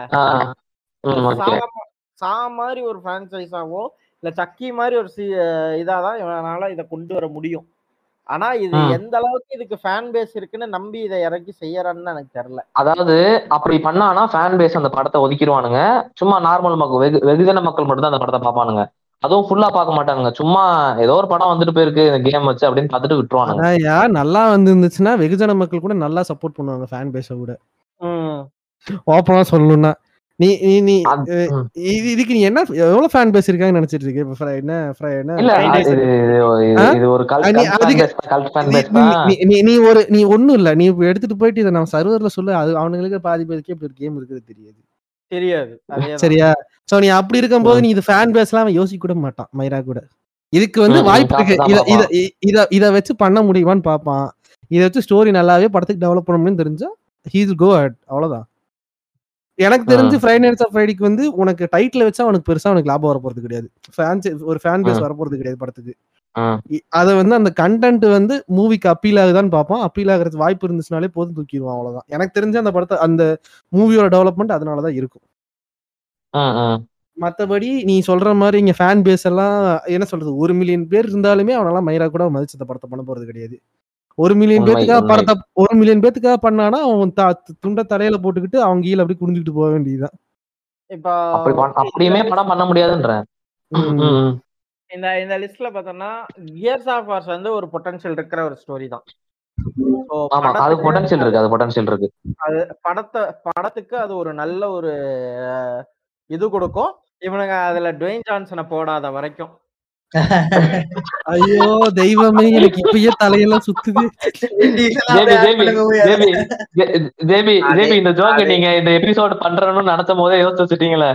சா மாதிரி ஒரு பிரான்சைஸாவோ இல்ல சக்கி மாதிரி ஒரு சி இதாதான் இவனால இத கொண்டு வர முடியும். ஆனா இது. எந்த அளவுக்கு இதுக்கு ஃபேன் பேஸ் இருக்குன்னு நம்பி இதை இறக்கி செய்யறான்னு எனக்கு தெரியல. அதாவது அப்படி பண்ணானா ஃபேன் பேஸ் அந்த படத்தை ஒதுக்கிடுவானுங்க. சும்மா நார்மல் மக்கள் வெகு வெகுஜன மக்கள் மட்டும் தான் அந்த படத்தை பார்ப்பானுங்க. அதுவும் ஃபுல்லா பார்க்க மாட்டானுங்க. சும்மா ஏதோ ஒரு படம் வந்துட்டு போயிருக்கு இந்த கேம் வச்சு அப்படின்னு பார்த்துட்டு விட்டுருவானுங்க. அதான் யா நல்லா வந்து இருந்துச்சுன்னா வெகுஜன மக்கள் கூட நல்லா சப்போர்ட் பண்ணுவாங்க ஃபேன் பேஸ கூட. ஓப்பனா சொல்லணும்னா. நீ நீ நீ இதுக்கு நீ என்ன எவ்வளவு ஃபேன் பேஸ் இருக்காங்கன்னு நினைச்சிட்டு இருக்க? இப்ப என்ன fri- என்ன? இது இது- ஆ? இது ஒரு நீ நீ- ஒரு நீ ஒண்ணும் இல்ல. நீ எடுத்துட்டு போயிட்டு இதை நம்ம சர்வர்ல சொல்லு. அது அவனுங்களுக்கு பாதி பேருக்கு இப்படி ஒரு கேம் இருக்குது தெரியாது. தெரியாது. சரியா? சோ நீ அப்படி இருக்கும்போது. நீ இது ஃபேன் பேஸ்லாம் அவன் யோசிக்க கூட மாட்டான் மைரா கூட. இதுக்கு வந்து வாய்ப்பு இருக்கு. இத இத வச்சு பண்ண முடியுமான்னு பாப்பான் இதை வச்சு ஸ்டோரி நல்லாவே படத்துக்கு டெவலப் பண்ண முடியும்னு தெரிஞ்சா ஹீஸ் கோ அட் அவ்வளவுதான். எனக்கு தெரிஞ்சு ஃப்ரைடே நைட்ஸ் ஆஃப் ஃப்ரைடேக்கு வந்து உனக்கு டைட்டில் வச்சா உனக்கு பெருசா உனக்கு லாபம் வர போறது கிடையாது. ஃபேன்ஸ் ஒரு ஃபேன் பேஸ். வர போறது கிடையாது படத்துக்கு. அத வந்து அந்த கண்டென்ட் வந்து மூவிக்கு அப்பீல் ஆகுதான்னு பார்ப்போம் அப்பீல் ஆகுறது வாய்ப்பு இருந்துச்சுனாலே போதும் தூக்கிடுவான் அவ்வளவுதான். எனக்கு தெரிஞ்ச அந்த படத்தை அந்த மூவியோட டெவலப்மெண்ட் அதனாலதான் இருக்கும். மத்தபடி நீ சொல்ற மாதிரி இங்க ஃபேன் பேஸ் எல்லாம் என்ன சொல்றது ஒரு மில்லியன் பேர் இருந்தாலுமே அவனெல்லாம் மயிரா கூட மதிச்சு இந்த படத்தை பண்ண போறது கிடையாது. ஒரு மில்லியன் பேத்துக்காக. படத்தை ஒரு மில்லியன் பேத்துக்காக பண்ணானா அவன் த- துண்டை தலையில போட்டுக்கிட்டு அவங்க கீழே அப்படி குடிஞ்சுக்கிட்டு போக வேண்டியதுதான். அப்படியுமே படம் பண்ண முடியாதுன்றேன். இந்த இந்த லிஸ்ட்ல பார்த்தோம்னா கியர்ஸ் ஆஃப் வார்ஸ் வந்து ஒரு பொட்டன்ஷியல் இருக்கிற ஒரு ஸ்டோரி தான். அது பொட்டன்ஷியல் இருக்கு அது பொட்டன்ஷியல் இருக்கு. அது படத்தை படத்துக்கு அது ஒரு நல்ல ஒரு இது கொடுக்கும். இவனுங்க அதுல டுவேன் ஜான்சனை போடாத வரைக்கும். ஐயோ தெய்வமே எனக்கு இப்பயே தலையெல்லாம் சுத்துது. அதே- ஜேபி இந்த ஜோக்க நீங்க இந்த எபிசோட் பண்றணும்னு நினைச்சும் போதே யோசிச்சு வச்சுட்டீங்களே.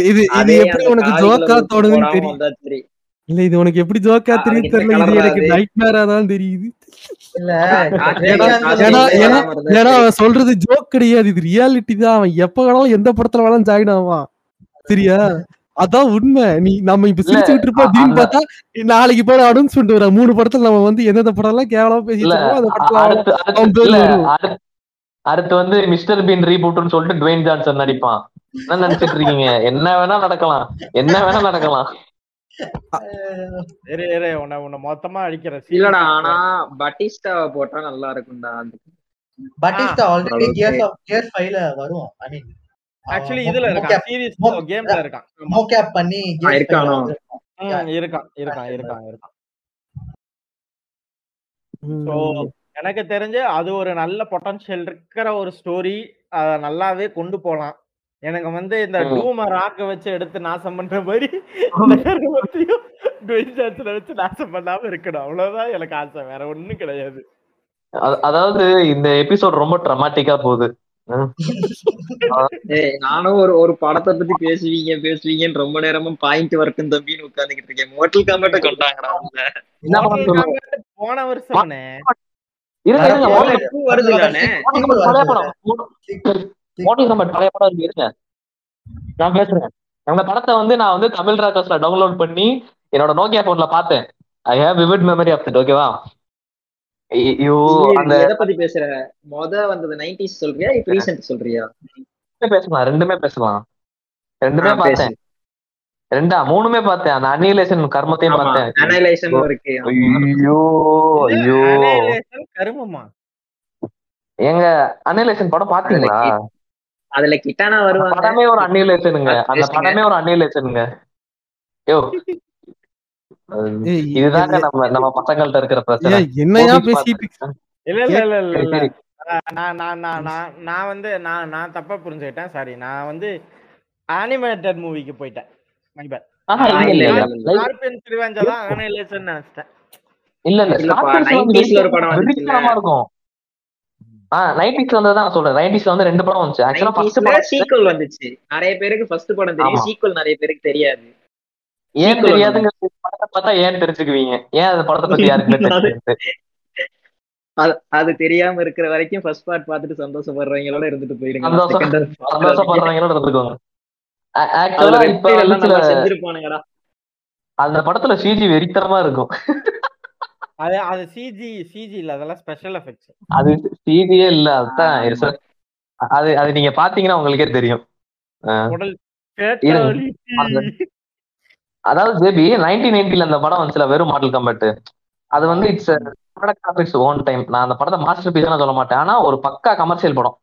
இது இது எப்படி உனக்கு ஜோக்கா தோணுதுன்னு தெரியும். இல்ல இது உனக்கு எப்படி ஜோக்கா தெரியும் தெரியல. இது எனக்கு அது. நைட் மேரா தான் தெரியுது ஏன்னா-. அவன் சொல்றது ஜோக் கிடையாது. இது ரியாலிட்டி தான். அவன் எப்ப வேணாலும் எந்த படத்துல வேணாலும் ஜாயின் ஆவான். சரியா? அதான் உண்மை. நீ நம்ம இப்ப இல்ல, சிரிச்சுக்கிட்டு இருப்போம் திடீர்னு பார்த்தா நாளைக்கு போய் அனௌன்ஸ்மெண்ட் வர மூணு படத்துல நம்ம வந்து எந்தெந்த படம் எல்லாம் கேவலமா பேசிட்டு அந்த படத்துல அடுத்து வந்து மிஸ்டர் பீன் ரீபூட்னு சொல்லிட்டு டுவேன் ஜான்சன் நடிப்பான். என்ன நினைச்சிட்டு இருக்கீங்க? என்ன வேணா நடக்கலாம். என்ன வேணா நடக்கலாம். மொத்தமா அடிக்கிற இல்லடா ஆனா பட்டிஸ்டாவை போட்டா நல்லா இருக்கும்டா. Batista already. Gears of gears ஃபைவ்ல வரும். ஐ மீன் ஆக்சுவலி இதுல இருக்கான் சீரிஸ் கேம்ல இருக்கான். மோகேப் பண்ணி இருக்கானோ? ம், இருக்கான் இருக்கான் இருக்கான் இருக்கான் ம். ஸோ எனக்கு தெரிஞ்சு அது ஒரு நல்ல பொட்டன்ஷியல் இருக்கிற ஒரு ஸ்டோரி அத நல்லாவே கொண்டு போலாம் எனக்கு வந்து இந்த ம். டூம ராக்க வச்சு எடுத்து நாசம் பண்ற மாதிரி வச்சு நாசம் பண்ணாம இருக்கணும் அவ்வளவுதான் எனக்கு ஆசை வேற ஒண்ணும் கிடையாது அதாவது இந்த எபிசோட் ரொம்ப ட்ரமாட்டிக்கா போகுது ம். நானும் ஒரு ஒரு படத்தை பத்தி பேசுவீங்க பேசுவீங்கன்னு ரொம்ப நேரமா பாயிண்ட் வரட்டும் தம்பின்னு உட்கார்ந்துகிட்டு இருக்கேன். மோட்டல் காம்பேட்ட கொண்டாங்கடா போன எப்போ வருது மோட்டல் கம்பட் பழைய படம். இருங்க. நான் பேசுறேன். அந்த படத்தை வந்து நான் வந்து தமிழ் ராக்கர்ஸ்ல டவுன்லோட் பண்ணி என்னோட நோக்கியா போன்ல பார்த்தேன். I have vivid memory of it ஓகேவா அந்த எதை பத்தி பேசுற? மொத வந்தது நைன்டிஸ் சொல்றியா? இப்ப ரீசெண்ட் சொல்றியா? ரெண்டுமே பேசலாம் ரெண்டுமே பேசலாம். ரெண்டுமே. பார்த்தேன். ரெண்டா மூணுமே பார்த்தேன். அந்த அனிலேஷன் கர்மத்தையும் பார்த்தேன். அனலைசன் இருக்கு. ஐயோ ஐயோ. கருமமா? எங்க அனிலேஷன் படம் பாத்தீங்களா அதுல கிட்டானா வருவாங்க. படமே ஒரு அன்னிலேஷனுங்க அந்த. படமே ஒரு அன்னிலேஷனுங்க யோ அது- ஏய், இதுதாங்க நம்ம நம்ம பசங்கள்ட்ட இருக்கிற பிரச்சனை. என்னையா பேசிட்டு இல்ல இல்ல இல்ல இல்ல. நான் நான் நான் நான் நான் வந்து நான் நான் தப்பா புரிஞ்சுக்கிட்டேன். சாரி நான் வந்து அனிமேட்டட் மூவிக்கு போயிட்டேன். My bad. ஆஹா, இல்ல, இல்ல, இல்ல. இல்ல, Like- Scorpions Revenge தான் Annihilation நினைச்சிட்டேன். இல்ல இல்ல இல்லப்பா, Scorpions வந்து 90s ல ஒரு படம் இருக்கும். ஆஹ் நைன்டிஸ்ல வந்ததான் நான் சொல்றேன். நைன்டிஸ்ல வந்து ரெண்டு படம் வந்துச்சு. ஆக்சுவலா ஃபர்ஸ்ட் படம் சீக்வல் வந்துச்சு. நிறைய பேருக்கு ஃபர்ஸ்ட் படம் தெரியும். சீக்வல் நிறைய பேருக்கு தெரியாது. ஏன் sequel தெரியாதுங்க படத்தை பார்த்தா ஏன் தெரிஞ்சுக்குவீங்க? ஏன் அந்த படத்தை பத்தி யாருக்குமே தெரியாது அது அது தெரியாம இருக்கிற வரைக்கும் ஃபர்ஸ்ட் பார்ட் பார்த்துட்டு சந்தோஷப்படுறவங்களோட இருந்துட்டு போயிருங்க. சந்தோஷப்படுறவங்களோட இருந்துக்கோங்க. ஆக்சுவலா இப்ப செஞ்சிருப்பானுங்கடா. அந்த படத்துல சிஜி வெறித்தனமா இருக்கும். அது அது சிஜி சிஜி இல்ல அதெல்லாம் ஸ்பெஷல் எஃபெக்ட்ஸ் அது சிஜியே இல்ல அதுதான் அது அது நீங்க பாத்தீங்கன்னா உங்களுக்கே தெரியும். அதாவது ஜேபி நைன்டீன் நைன்டில அந்த படம் வந்துச்சுல வெறும் மாடல் கம்பெட் அது வந்து இட்ஸ் ப்ராடக்ட் ஓன் டைம் நான் அந்த படத்தை மாஸ்டர் பீஸ் சொல்ல மாட்டேன். ஆனா ஒரு பக்கா கமர்ஷியல் படம்.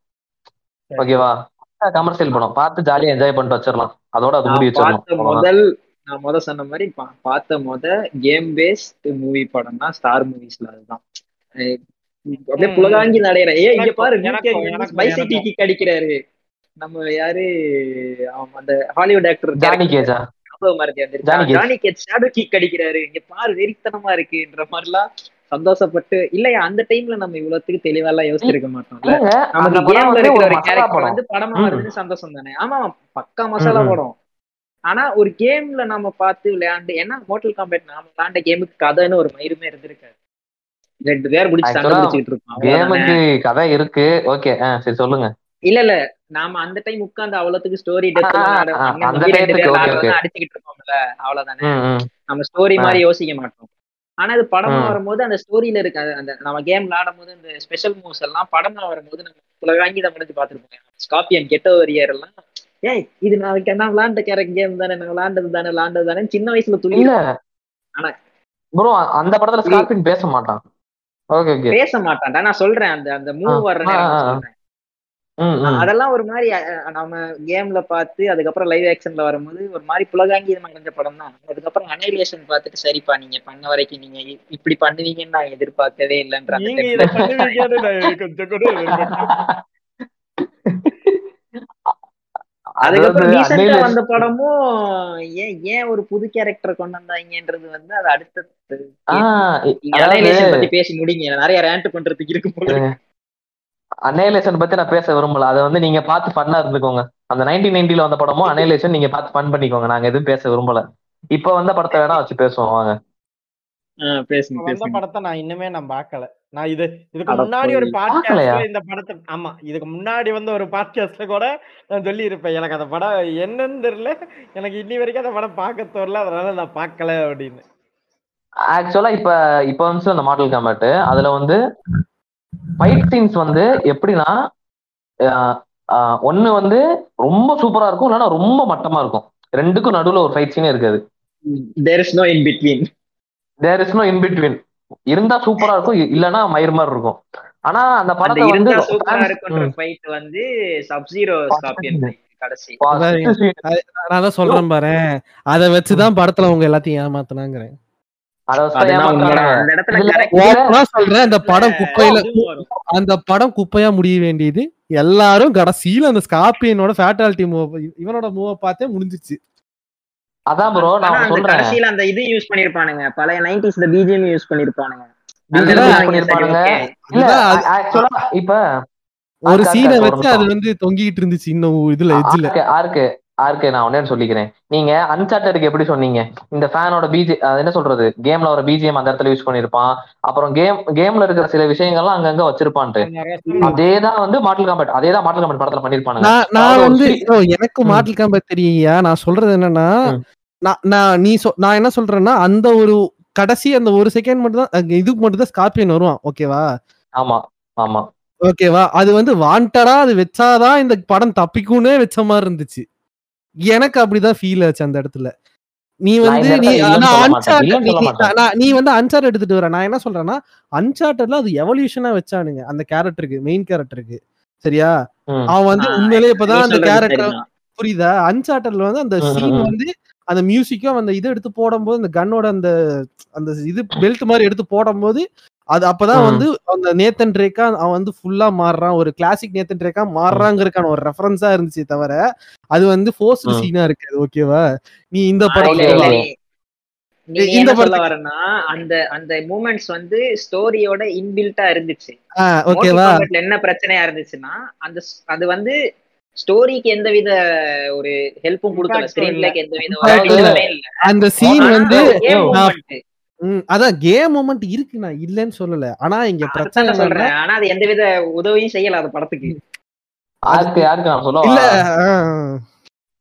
ஓகேவா? பக்கா கமர்ஷியல் படம். பார்த்து ஜாலியா என்ஜாய் பண்ணிட்டு வச்சிடலாம். அதோட அது மூடி வச்சிடலாம் முதல் நான் முத சொன்ன மாதிரி பா- பார்த்த முத கேம் பேஸ்ட் மூவி படம்னா ஸ்டார் மூவிஸ்ல அதுதான். அப்படியே. புலகாங்கி நடையிற. ஏ இங்க பாரு பைசைக்கிள். கிக் அடிக்கிறாரு. நம்ம யாரு? அந்த ஹாலிவுட் ஆக்டர் ஜானி கேஜா மறதி ஜானி வந்துருச்சு Cage. Johnny Cage shadow kick அடிக்கிறாரு. இங்க பாரு வெறித்தனமா இருக்குன்ற மாதிரிலாம் சந்தோஷப்பட்டு இல்லையா அந்த டைம்ல நம்ம இவ்வளவுக்கு தெளிவா எல்லாம் யோசிச்சிருக்க மாட்டோம்ல. நமக்கு கேம்ல வந்து இருக்கிற ஒரு ஒரு மசாலா கேரக்டர் படம். வந்து படமா ம். வருதுன்னு சந்தோஷம் தானே. ஆமா பக்கா மசாலா. படம். ஆனா ஒரு கேம்ல நம்ம பார்த்து விளையாண்டு ஏன்னா மோட்டல் காம்பேட் நாம விளையாண்ட கேமுக்கு கதைன்னு ஒரு மயிருமே இருந்திருக்காது. ரெண்டு பேர் பிடிச்சி சண்டை இருக்கோம் அவ்வளவுதானே. கேமுக்கு கதை இருக்கு. ஓகே சரி சொல்லுங்க. இல்ல இல்ல. நாம அந்த டைம் உட்கார்ந்து அவ்வளவுக்கு ஸ்டோரி டெத் அந்த. அடிச்சுக்கிட்டு இருக்கோம்ல அவ்வளவுதானே. நம்ம ஸ்டோரி. மாதிரி யோசிக்க மாட்டோம் ஆனா அது படமா. வரும்போது அந்த ஸ்டோரியில இருக்க அந்த- அந்த நம்ம கேம் விளையாடும் போது இந்த ஸ்பெஷல் மூவ்ஸ் எல்லாம் படமா வரும்போது நம்ம உலகாங்கி நம்ம முடிஞ்சு பார்த்துருப்போம் ஸ்காப்பியன் கெட்ட வரியர் எல்லாம் ஏய் இது நான் விளையாண்ட கேரக்டர் கேம் தானே நான் விளையாண்டது தானே விளையாண்டது தானே சின்ன வயசுல இல்ல ஆனா- ப்ரோ அந்த படத்துல ஸ்கார்பின் பேச மாட்டான் ஓகே பேச மாட்டான்டா நான் சொல்றேன் அந்த அந்த மூவ் வர்ற நேரம். சொல்றேன் அதெல்லாம் ஒரு மாதிரி நம்ம கேம்ல பார்த்து அதுக்கப்புறம் லைவ் ஆக்ஷன்ல வரும்போது ஒரு மாதிரி புலகாங்கிதம் அடைஞ்ச படம் தான் அதுக்கப்புறம் அனைலேஷன் பார்த்துட்டு சரிப்பா நீங்க பண்ண வரைக்கும் நீங்க இப்படி பண்ணுவீங்கன்னு நான் எதிர்பார்க்கவே இல்லைன்ற அந்த நீங்க template. இதை பண்ணுவீங்கன்னு நான் கொஞ்சம் கூட எதிர்பார்க்கல. அதுக்கப்புறம் ரீசெண்டா வந்த படமும் ஏன் ஏன் ஒரு புது கேரக்டர் கொண்டு வந்தாங்கன்றது வந்து அது அடுத்த ஆ, நீங்க அதாவது அனைலேஷன் பத்தி பேசி முடிங்க நிறைய ரேண்ட் பண்றதுக்கு இருக்கு போல இருக்கு. அனைலேஷன் பத்தி நான் பேச விரும்பல. அதை வந்து நீங்க பார்த்து ஃபன்னா இருந்துக்கோங்க. அந்த நைன்டீன் நைன்டில வந்த படமும் அனைலேஷன் நீங்க பார்த்து ஃபன் பண்ணிக்கோங்க. நாங்க எதுவும் பேச விரும்பல. இப்ப வந்த படத்தை வேணா வச்சு பேசுவோம். வாங்க. வந்த படத்தை நான் இன்னுமே நான் பார்க்கல. நான் இது இதுக்கு முன்னாடி ஒரு? பாட்காஸ்ட்ல இந்த படத்தை ஆமா இதுக்கு முன்னாடி வந்து ஒரு பாட்காஸ்ட்ல கூட நான் சொல்லி இருப்பேன் எனக்கு அந்த படம் என்னன்னு தெரியல. எனக்கு இன்னி வரைக்கும் அந்த படம் பார்க்க தோறல அதனால நான் பார்க்கல அப்படின்னு. ஆக்சுவலா இப்ப இப்ப வந்து அந்த மாடல் அதுல வந்து ஃபைட் சீன்ஸ் வந்து எப்படின்னா ஒண்ணு வந்து ரொம்ப சூப்பரா இருக்கும் இல்லைன்னா ரொம்ப மட்டமா இருக்கும். ரெண்டுக்கும் நடுவுல ஒரு ஃபைட் சீனே இருக்காது. There is no in between there is no in between இருந்தா சூப்பரா இருக்கும் இ- இல்லைன்னா மயிர் மாதிரி இருக்கும். ஆனா அந்த படத்தை வந்து சூப்பரா இருக்குன்ற. ஃபைட் வந்து சப் ஜீரோ ஸ்கார்பியன் கடைசி. நான் தான் சொல்றேன் பாரு. அதை வச்சுதான் படத்துல அவங்க எல்லாத்தையும் ஏமாத்துனாங்கிறேன். அந்த இடத்துல இதுல- correct இதுல- ஓப்பனா சொல்றேன் அந்த படம் குப்பையில. அந்த படம் குப்பையா முடிய வேண்டியது. எல்லாரும் கடைசியில அந்த ஸ்கார்பியனோட ஃபேட்டாலிட்டி மூவ் இவனோட மூவ பார்த்தே முடிஞ்சிச்சு. அதான் ப்ரோ நான் சொல்றேன். கடைசியில அந்த இது யூஸ் பண்ணிருப்பானுங்க. பழைய நைன்டிஸ் இந்த பிஜிஎம் யூஸ் பண்ணிருப்பானுங்க. இல்ல ஆக்சுவலா இப்ப ஒரு சீனை வச்சு அது. வந்து தொங்கிட்டு இருந்துச்சு இன்னும் இதுல எட்ஜ்ல ஆர்க்கு. ஆர்க்கு நான் ஒன்னே சொல்லிக்கிறேன். நீங்க அன்சார்ட்டருக்கு எப்படி சொன்னீங்க? இந்த ஃபேனோட பிஜி என்ன சொல்றது? கேம்ல வர பிஜிஎம் அந்த இடத்துல யூஸ் பண்ணிருப்பான். அப்புறம் கேம் கேம்ல இருக்கிற சில விஷயங்கள்லாம் அங்கங்க வச்சிருப்பான்ட்டு. சொல்லலாம். அதேதான் வந்து மாட்டல் காம்பேட் அதேதான் மாட்டல் காம்பேட் படத்துல பண்ணிருப்பானுங்க. நான் வந்து எனக்கு. மாடல் காம்பேட் தெரியுயா நான் சொல்றது என்னன்னா. நான் நான் நீ நான் என்ன சொல்றேன்னா அந்த ஒரு கடைசி அந்த ஒரு செகண்ட் மட்டும் தான் இதுக்கு மட்டும் தான் ஸ்கார்பியன் வருவான் ஓகேவா ஆமா ஆமா. ஓகேவா அது வந்து வாண்டடா அது வச்சாதான் இந்த படம் தப்பிக்கும்னே வச்ச மாதிரி இருந்துச்சு. எனக்கு அப்படிதான் ஃபீல் ஆச்சு அந்த இடத்துல. நீ வந்து நீ நீ- வந்து அன்சார்ட் எடுத்துட்டு வர. நான் என்ன சொல்றேன்னா அன்சார்டர்ல அது எவல்யூஷனா வச்சானுங்க. அந்த கேரக்டருக்கு மெயின் கேரக்டருக்கு சரியா. அவன் வந்து ஆ, உண்மையிலேயே இப்பதான் அந்த கேரக்டர். புரியுதா? அன்சார்டர்ல வந்து அந்த சீன். வந்து அந்த மியூசிக்கும் அந்த இது எடுத்து போடும்போது அந்த கன்னோட அந்த அந்த இது பெல்ட் மாதிரி எடுத்து போடும்போது அது அப்பதான். வந்து அந்த நேத்தன் ட்ரேக்கா அவன் வந்து ஃபுல்லா மாறுறான். ஒரு கிளாசிக் நேத்தன் ட்ரேக்கா மாறுறாங்கிறதுக்கான ஒரு ரெஃபரன்ஸா இருந்துச்சு தவிர அது வந்து ஃபோர்ஸ்டு. சீனா இருக்காது ஓகேவா நீ இந்த படத்துல இந்த படத்துக்கு- வரேன்னா அந்த அந்த மூமெண்ட்ஸ் வந்து ஸ்டோரியோட இன்பில்ட்டா இருந்துச்சு. ஓகேவா என்ன பிரச்சனையா இருந்துச்சுன்னா அந்த அது வந்து ஸ்டோரிக்கு எந்தவித ஒரு ஹெல்ப்பும் கொடுக்கல Impact ஸ்கிரீன் இல்ல. பிளேக்கு எந்தவித அந்த சீன் வந்து அதான் கேம் மூமெண்ட் இருக்கு நான் இல்லைன்னு சொல்லல. ஆனா இங்க பிரச்சனை சொல்றேன். ஆனா அது எந்தவித உதவியும் செய்யல அந்த படத்துக்கு. யாருக்கு யாருக்கு நான் இல்ல சொல்ல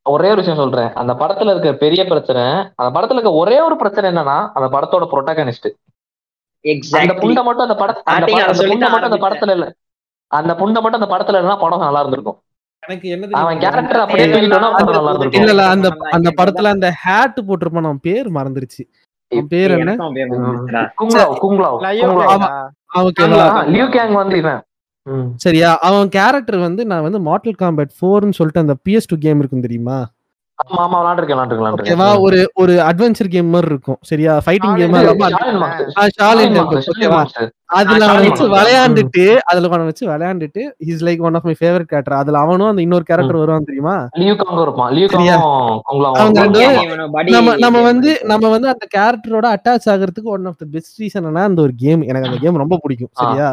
ஆ, ஒரே ஒரு விஷயம் சொல்றேன். அந்த படத்துல இருக்க பெரிய பிரச்சனை அந்த படத்துல இருக்க ஒரே ஒரு பிரச்சனை என்னன்னா அந்த படத்தோட புரோட்டகனிஸ்ட் அந்த புண்டை மட்டும் அந்த பட அந்த புண்டை மட்டும் அந்த. படத்துல இல்ல. அந்த புண்டை மட்டும் அந்த படத்துல இல்லைன்னா படம் நல்லா இருந்திருக்கும். எனக்கு என்ன அவன் தெரியுமா? கேரக்டர் அப்படியே இல்ல, தூக்கிட்டோம்னா அந்த- படம் நல்லா இல்ல இருந்திருக்கும். இல்ல அந்த படத்துல அந்த ஹேட் போட்டிருப்பான் பேர் மறந்துருச்சு. பேர் என்ன. சரியா? அவன் கேரக்டர் வந்து நான் வந்து மார்டல் காம்பேட் ஃபோர்னு சொல்லிட்டு அந்த பிஎஸ் டூ கேம் இருக்கும் தெரியுமா? ஆமா ஆமா ஒரு ஒரு அட்வென்ச்சர் கேம் மாதிரி இருக்கும். சரியா? ஃபைட்டிங் கேம் அதுல அவனை வச்சு. விளையாண்டுட்டு அதுல அவனை வச்சு விளையாண்டுட்டு is like one of my favourite character அதுல அவனும் அந்த இன்னொரு கேரக்டர் வருவான் தெரியுமா? நம்ம நம்ம வந்து. நம்ம வந்து அந்த கேரக்டரோட அட்டாச் ஆகிறதுக்கு one of the best reason அந்த ஒரு கேம் எனக்கு அந்த கேம் ரொம்ப பிடிக்கும். சரியா?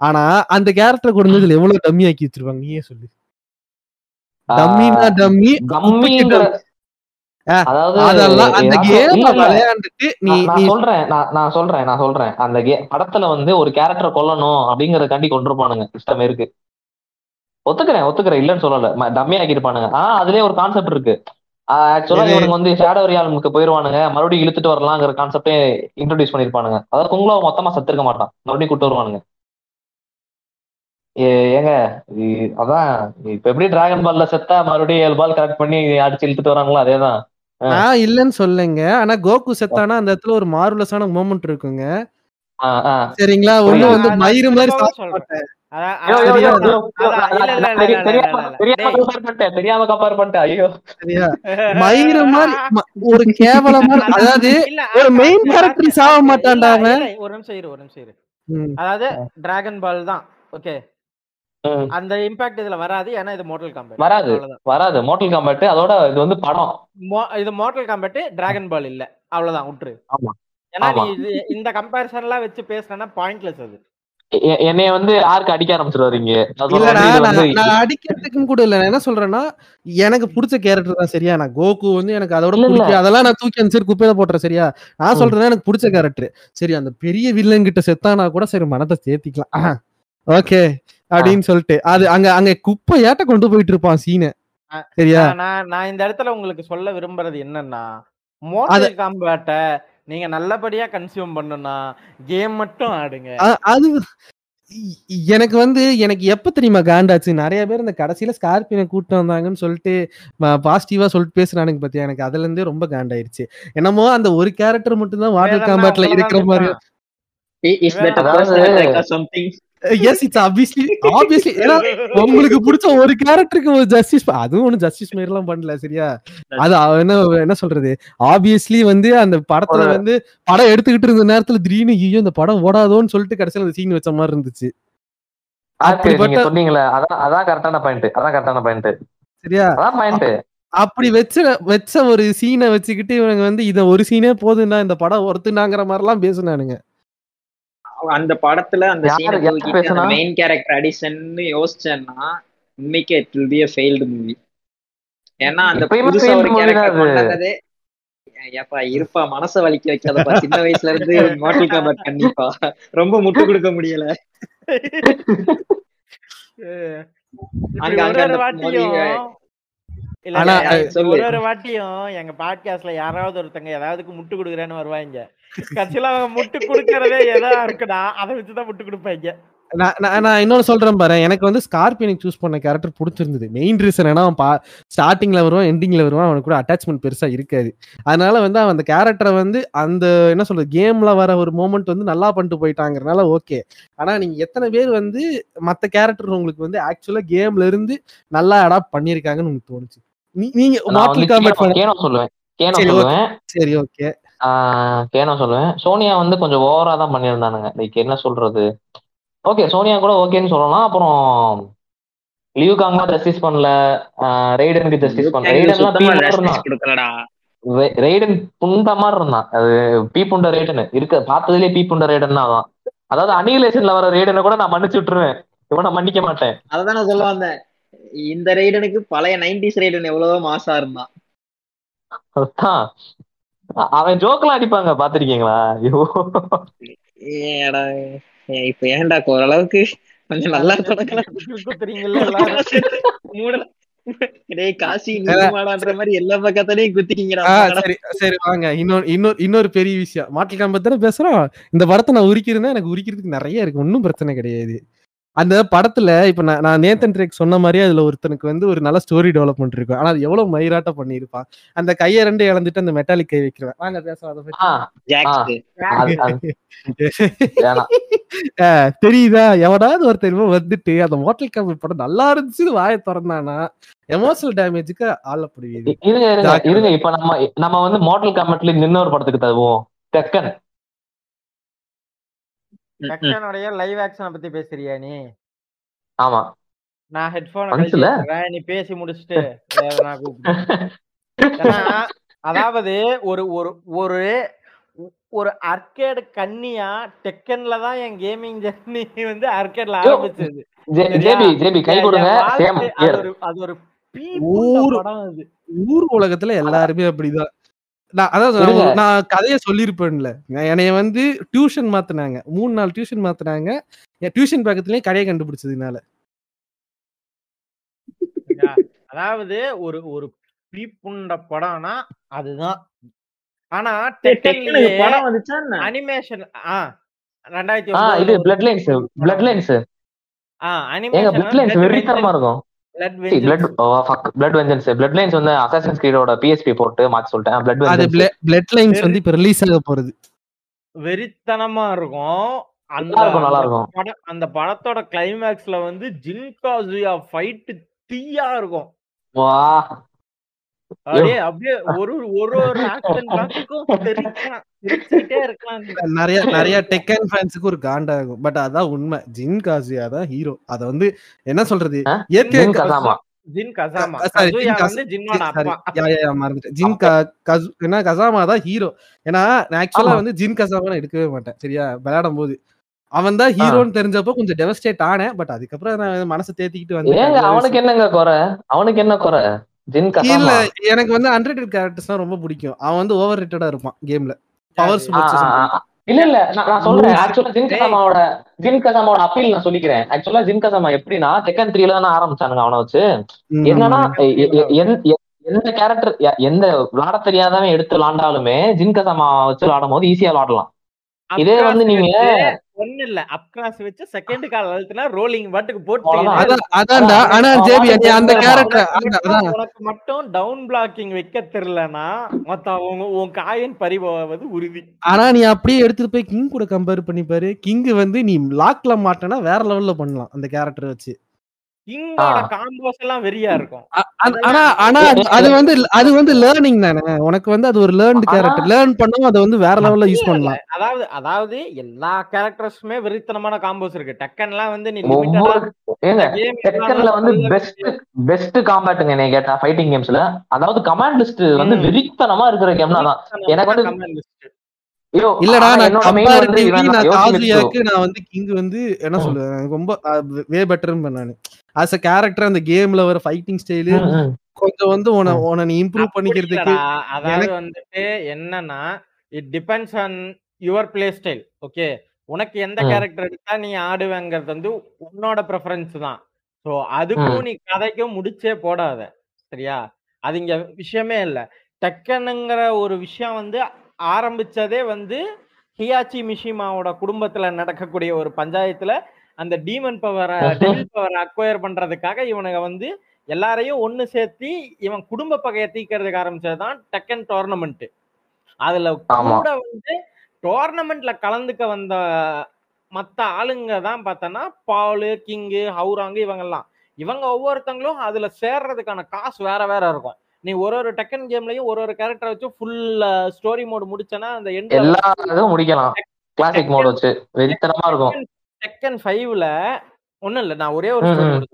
ஆனா அந்த கேரக்டர் கொண்டு வந்து இதுல எவ்வளவு டம்மி ஆக்கி வச்சிருப்பாங்க நீயே சொல்லு. டம்மினா டம்மி அதெல்லாம் அந்த கேம். விளையாண்டுட்டு நீ சொல்றேன். நான் சொல்றேன். நான் சொல்றேன். அந்த கே படத்துல வந்து ஒரு கேரக்டரை கொல்லணும் அப்படிங்கறதுக்காண்டி கொண்டிருப்பானுங்க இஷ்டம் இருக்கு. ஒத்துக்கிறேன் ஒத்துக்கிறேன். இல்லைன்னு சொல்லல. டம்மி ஆக்கியிருப்பானுங்க. ஆனா அதுலயே ஒரு கான்செப்ட் இருக்கு. ஆக்சுவலா? இவனுக்கு வந்து ஷேடோ ரியாலுக்கு போயிருவானுங்க. மறுபடியும் இழுத்துட்டு வரலாங்கிற கான்செப்டே இன்ட்ரோடியூஸ் பண்ணிருப்பானுங்க அதாவது குங்களோ மொத்தமா செத்துருக்க மாட்டான். மறுபடியும் கூட்டு வருவானுங்க. ஏங்க அதான் இப்ப எப்படி டிராகன் பால்ல செத்தா மறுபடியும் ஏழு பால் கரெக்ட் பண்ணி அடிச்சு இழுத்துட்டு வராங்களோ அதேதான். நான் இல்லைன்னு சொல்லுங்க. ஆனா கோகு செத்தானா அந்த இடத்துல ஒரு மார்வலஸான மூமெண்ட் இருக்குங்க. சரிங்களா? ஒண்ணு வந்து மயிறு மாதிரி மயிறு மாதிரி ஒரு கேவலமான அதாவது ஒரு ஆ- main ஆ- character ஆ- சாவ இல்ல, மாட்டான்டா அவன். இல்ல, ஒரு நிமிஷம் இரு ஒரு நிமிஷம் இரு. ம், அதாவது டிராகன் பால் தான். ஓகே. அந்த இம்பாக்ட் இதுல வராது. ஏன்னா இது மோட்டல் காம்பேட் வராது. வராது. மோட்டல் காம்பேட் அதோட இது வந்து படம். இது மோட்டல் காம்பேட் டிராகன் பால் இல்ல. அவ்வளவுதான். விட்டுரு ஆமா. ஏன்னா நீ இந்த கம்பேரிசன் எல்லாம் வச்சு பேசினா பாயிண்ட்லெஸ் அது. என்னைய வந்து ஆர்க்கு அடிக்க ஆரம்பிச்சிருவாரு இங்க. நான் சொல்றேன் இல்லடா வந்து இது நான் வந்து நான் அடிக்கிறதுக்கும் கூட இல்ல. நான் என்ன சொல்றேன்னா எனக்கு பிடிச்ச கேரக்டர் தான் சரியா? நான் கோகு வந்து எனக்கு அதோட. பிடிக்கும். அதெல்லாம் நான் தூக்கி அந்த சரி குப்பையில போட்டுறேன் சரியா? நான். சொல்றேன் எனக்கு பிடிச்ச கேரக்டர் சரி அந்த பெரிய வில்லன் கிட்ட செத்தானா கூட சரி மனத்தை சேர்த்திக்கலாம் ஓகே அப்படின்னு சொல்லிட்டு. அது அங்க அங்க குப்பையாட்ட கொண்டு போயிட்டு இருப்பான் சீனை. சரியா? நான் நான் இந்த இடத்துல உங்களுக்கு சொல்ல விரும்புறது என்னன்னா மோட்டல் காம்பேட்ட நீங்க நல்லபடியா கன்சியூம் பண்ணுனா கேம் மட்டும் ஆடுங்க. அது எனக்கு வந்து எனக்கு எப்ப தெரியுமா காண்டாச்சு நிறைய பேர் இந்த கடைசியில ஸ்கார்பியனை கூட்டு வந்தாங்கன்னு சொல்லிட்டு பாசிட்டிவா சொல்லிட்டு பேசுறானுங்க பத்தியா? எனக்கு அதுல இருந்தே ரொம்ப காண்டாயிருச்சு என்னமோ அந்த ஒரு கேரக்டர் மட்டும் தான் வாட்டர் காம்பேட்ல இருக்கிற மாதிரி எஸ் இட்ஸ் ஆப்வியஸ்லி ஆப்வியஸ்லி ஏன்னா உங்களுக்கு பிடிச்ச ஒரு கேரக்டருக்கு ஒரு ஜஸ்டிஸ் அதுவும் ஒன்றும் ஜஸ்டிஸ் மாரி எல்லாம் பண்ணல சரியா? அது என்ன என்ன சொல்றது? ஆப்வியஸ்லி வந்து அந்த படத்துல வந்து படம் எடுத்துக்கிட்டு இருந்த நேரத்துல திடீர்னு ஐயோ இந்த படம் ஓடாதோன்னு சொல்லிட்டு கடைசியில அந்த சீன் வச்ச மாதிரி இருந்துச்சு. ஆர்க்கு நீங்க அப்படிப்பட்ட சொன்னீங்களே அதான் அதான் கரெக்டான பாயிண்ட் அதான் கரெக்டான பாயிண்ட் சரியா? அதான் பாயிண்ட் அப்படி வச்ச வச்ச ஒரு சீனை வச்சுக்கிட்டு இவனுங்க வந்து இத ஒரு சீனே போதும்னா இந்த படம் ஒருத்துனாங்கிற மாதிரி எல்லாம் பேசுனானுங்க. அந்த படத்துல அந்த சீனை? மெயின் கேரக்டர் அடிஷன்னு யோசிச்சேன்னா உண்மைக்கே it will be a failed movie ஏன்னா அந்த புதுசா failed ஒரு கேரக்டர் அது. கொண்டு வந்ததே ஏப்பா இருப்பா மனச வலிக்க வைக்காதப்பா. சின்ன வயசுல இருந்து மாட்டல் காம்பேட் கண்டிப்பா ரொம்ப முட்டு கொடுக்க முடியல. ஒரு அங்க ஒரு அந்த வாட்டியும் எங்க பாட்காஸ்ட்ல யாராவது ஒருத்தங்க ஏதாவதுக்கு முட்டு கொடுக்குறேன்னு வருவாங்க. கட்சியில அவங்க முட்டு கொடுக்கறதே எதா இருக்குடா அதை வச்சுதான் முட்டு கொடுப்பாங்க நான் நான் நான் இன்னொன்னு சொல்றேன் பாரு எனக்கு வந்து ஸ்கார்பியனுக்கு சூஸ் பண்ண கேரக்டர் பிடிச்சிருந்தது. மெயின் ரீசன் ஏன்னா அவன் பா ஸ்டார்டிங்ல வருவான் எண்டிங்ல வருவான் அவனுக்கு கூட அட்டாச்மெண்ட் பெருசா இருக்காது. அதனால வந்து அவன் அந்த கேரக்டரை வந்து அந்த என்ன சொல்றது கேம்ல வர ஒரு மூமெண்ட் வந்து நல்லா பண்ணிட்டு போயிட்டாங்கறனால ஓகே ஆனா நீங்க எத்தனை பேர் வந்து மத்த கேரக்டர் உங்களுக்கு வந்து ஆக்சுவலா கேம்ல இருந்து நல்லா அடாப்ட் பண்ணிருக்காங்கன்னு உங்களுக்கு தோணுச்சு? நீ- நீங்க சொல்லுவேன் சரி, ஓகே கேனோ சொல்லுவேன். சோனியா வந்து கொஞ்சம் ஓவரா தான் பண்ணியிருந்தானுங்க. லைக் என்ன சொல்றது? ஓகே சோனியா கூட ஓகேன்னு சொல்லலாம். அப்புறம் லியூ காங்லாம் ஜஸ்டிஸ் பண்ணல. ஆஹ் ரெய்டனுக்கு ஜஸ்டிஸ் பண்ணல. ரெய்டன்லாம் பீ சுத்தமா மாதிரி இருந்தான் justice கொடுக்கலடா. ரெ- ரெய்டன் புண்ட மாதிரி இருந்தான். அது பீ புண்ட ரெய்டன். இருக்க பார்த்ததுலயே பீ புண்ட ரெய்டன் தான் அதாவது அனிகுலேஷன்ல வர ரெய்டனை கூட நான் மன்னிச்சு விட்டுருவேன். இவனை மன்னிக்க மாட்டேன். அததான் நான் சொல்ல வந்தேன். இந்த ரெய்டனுக்கு பழைய நைன்டிஸ் ரெய்டன் எவ்வளவோ மாசா இருந்தான். அதுதான் அவன் ஜோக்கெல்லாம் அடிப்பாங்க பாத்திருக்கீங்களா ஐயோ. ஏடா இப்ப ஏன்டா ஓரளவுக்கு கொஞ்சம் நல்லா மூடல டேய் காசி நீமாடான்ற மாதிரி எல்லா பக்கத்துலயும் குத்திக்கிங்கடா. சரி சரி வாங்க. இன்னொரு இன்னொரு இன்னொரு பெரிய விஷயம். மாட்டல் காம்பத் தானே பேசுறோம். இந்த படத்தை நான் உரிக்கிறதுனா எனக்கு உரிக்கிறதுக்கு நிறைய இருக்கு. ஒன்றும் பிரச்சனை கிடையாது. அந்த படத்துல இப்ப நான் நான் நேத்தன் ட்ரேக் சொன்ன மாதிரியே அதுல ஒருத்தனுக்கு வந்து ஒரு நல்ல ஸ்டோரி டெவலப்மெண்ட் இருக்கும் ஆனா அது எவ்வளவு மயிராட்ட பண்ணியிருப்பான். அந்த கையை ரெண்டு இழந்துட்டு அந்த மெட்டாலிக் கை வைக்கிறேன் வாங்க பேசலாம் அதை பத்தி. தெரியுதா? எவனாவது ஒரு தெரியுமா வந்துட்டு அந்த மோட்டல் காம்பத் படம் நல்லா இருந்துச்சு வாயை திறந்தானா? எமோஷனல் டேமேஜுக்கு ஆளப்படுவீது இ- இருங்க இருங்க இப்ப நம்ம நம்ம வந்து மாடல் காமெட்ல இன்னொரு படத்துக்கு தருவோம். தெக்கன் டக்கனுடைய லைவ் ஆக்ஷனை பத்தி பேசுறியா நீ? ஆமா. நான் ஹெட்போன்? நீ பேசி முடிச்சுட்டு நான் கூப்பிடுறேன். அதாவது ஒரு ஒரு ஒரு ஒரு அர்கேடு கன்னியா டெக்கன்ல தான் என் கேமிங் ஜெர்னி வந்து அர்கேட்ல ஆரம்பிச்சது? ஜேபி ஜேபி கை கொடுங்க. அது ஒரு அது ஒரு ஊர் உலகத்துல எல்லாருமே அப்படிதான். நான் அதான் நான் கதையை சொல்லியிருப்பேன்ல. என்னைய வந்து டியூஷன் மாத்துனாங்க. மூணு நாள் டியூஷன் மாத்துனாங்க. என் டியூஷன் பக்கத்துலயே கடையை கண்டுபிடிச்சதுனால? அதாவது ஒரு ஒரு பீப்புண்ட படம்னா அதுதான். ஆனா படம் வந்துச்சா அனிமேஷன் ஆ ரெண்டாயிரத்தி இது பிளட் லைன்ஸ் பிளட் லைன்ஸ் ஆ ஏங்க பிளட் லைன்ஸ் வெறித்தனமா இருக்கும். பிளட் வெஞ்சன்ஸ் லைன்ஸ் வந்து அசாசின்ஸ் கிரீடோட பிஎஸ்பி போட்டு மாத்தி சொல்லிட்டேன். பிளட் அது பிளட் லைன்ஸ் வந்து இப்ப ரிலீஸ் ஆக போறது. வெறித்தனமா இருக்கும். அந்த நல்லா இருக்கும், நல்லா அந்த இருக்கும். படம் அந்த படத்தோட கிளைமேக்ஸ்ல வந்து ஜின்காசுயா ஃபைட் தீயா இருக்கும். வா. அப்படியே அப்படியே ஒரு ஒரு ஒரு ஆக்ஷன் பிளாக்குக்கும் தெரிக்கலாம் தெரிச்சுக்கிட்டே இருக்கலாம் நிறைய நிறைய டெக்கன் ஃபேன்ஸுக்கு ஒரு காண்டாகும். பட் அதான் உண்மை. ஜின் காசியா தான் ஹீரோ அத வந்து என்ன சொல்றது? ஜின் கசாமா ஜின் கசாமா ஜின் என்ன கசாமா தான் ஹீரோ ஏன்னா நான் ஆக்சுவலா. வந்து ஜின் கசாமா நான் எடுக்கவே மாட்டேன். சரியா? விளையாடும் போது அவன் தான் ஹீரோன்னு தெரிஞ்சப்போ கொஞ்சம் டெவஸ்டேட் ஆனேன். பட் அதுக்கப்புறம் நான் மனசை தேத்திக்கிட்டு வந்து அவனுக்கு என்னங்க குறை? அவனுக்கு என்ன குறை? இல்ல கசாமா எனக்கு வந்து அன்ரேட்டட் கேரக்டர்ஸ் தான் ரொம்ப பிடிக்கும். அவன் வந்து ஓவர் ரேட்டடா இருப்பான் கேம்ல பவர்ஸ். இல்ல இல்ல நான் சொல்றேன். ஆக்சுவலா ஜின். கசாமாவோட ஜின் கசாமாவோட அப்பீல் நான் சொல்லிக்கிறேன். ஆக்சுவலா ஜின் கசாமா எப்படின்னா செகண்ட் த்ரீல தானே ஆரம்பிச்சானுங்க அவனை வச்சு. என்னன்னா எந்த கேரக்டர் எந்த விளாட தெரியாதவன் எடுத்து விளாண்டாலுமே ஜின் கசாமா வச்சு விளாடும் போது ஈஸியா விளாடலாம். இதே வந்து நீங்க ஒண்ணு இல்ல. அப்கிராஸ் வச்சு செகண்ட் கால் அழுத்தினா ரோலிங் பாட்டுக்கு. போட்டு அதான் அதான்டா. ஆனா ஜேபி அந்த கேரக்டர் உனக்கு மட்டும்- டவுன் பிளாக்கிங் வைக்க தெரியலனா மத்த அவங்க உன் காயின் பறிபோவது உறுதி. ஆனா நீ அப்படியே எடுத்துட்டு போய் கிங் கூட கம்பேர் பண்ணி பாரு. கிங் வந்து நீ லாக்ல மாட்டனா வேற லெவல்ல பண்ணலாம் அந்த கேரக்டர் வச்சு. அது- ஆனா ஆனா அது- அது வந்து அது வந்து லேர்னிங் தானே. உனக்கு வந்து அது ஒரு லேர்ன்டு கேரக்டர் லேர்ன் பண்ணும் அதை வந்து வேற லெவல்ல யூஸ் பண்ணலாம். அதாவது அதாவது எல்லா கேரக்டர்ஸுமே வெறித்தனமான காம்போஸ் இருக்கு. டக்கன்லாம் வந்து நீ டெக்கன்ல வந்து பெஸ்ட் பெஸ்ட் காம்பேட்டுங்க என்னை கேட்டா ஃபைட்டிங் கேம்ஸ்ல அதாவது கமாண்ட் லிஸ்ட் வந்து. வெறித்தனமா இருக்கிற கேம்னா தான். எனக்கு வந்து- இல்லடா நான் நான் வந்து கிங் வந்து என்ன. சொல்லுவேன்? எனக்கு ரொம்ப வே பெட்டர்னு நானு. ஆஸ் அ கேரக்டர் அந்த கேம்ல வர ஃபைட்டிங் ஸ்டைலு. கொஞ்சம் வந்து உன. உன நீ இம்ப்ரூவ் பண்ணிக்கிறதுக்கு அதாவது வந்துட்டு என்னன்னா it depends on your play style okay உனக்கு எந்த. கேரக்டர் எடுத்தா நீ ஆடுவேங்கிறது வந்து உன்னோட ப்ரெஃபரன்ஸ் தான் ஸோ அதுக்கும் நீ கதைக்கும் முடிச்சே போடாத சரியா அது இங்க விஷயமே இல்லை டெக்கனுங்கிற ஒரு விஷயம் வந்து ஆரம்பிச்சதே வந்து ஹியாச்சி மிஷிமாவோட குடும்பத்துல நடக்கக்கூடிய ஒரு பஞ்சாயத்துல அந்த டீமன் பவரை டெவில் பவரை அக்வயர் பண்றதுக்காக இவனுங்க வந்து எல்லாரையும் ஒண்ணு சேர்த்தி இவன் குடும்ப பகையை தீக்கிறதுக்கு ஆரம்பிச்சதுதான் டெக்கன் டோர்னமெண்ட் அதுல. கூட வந்து டோர்னமெண்ட்ல கலந்துக்க வந்த மத்த ஆளுங்க தான் பார்த்தோன்னா பாலு கிங்கு ஹவுராங்கு இவங்கெல்லாம். இவங்க ஒவ்வொருத்தங்களும் அதுல சேர்றதுக்கான காசு வேற வேற இருக்கும். நீ ஒரு ஒரு டெக்கன் கேம்லயும் ஒரு ஒரு கேரக்டர் வச்சு ஃபுல் ஸ்டோரி மோடு முடிச்சனா அந்த எண்ட் எல்லா முடிக்கலாம். கிளாசிக் மோட் வச்சு. வெறித்தனமா இருக்கும். டெக்கன் ஃபைவ்ல ஒண்ணும் இல்ல. நான் ஒரே ஒரு ஸ்டோரி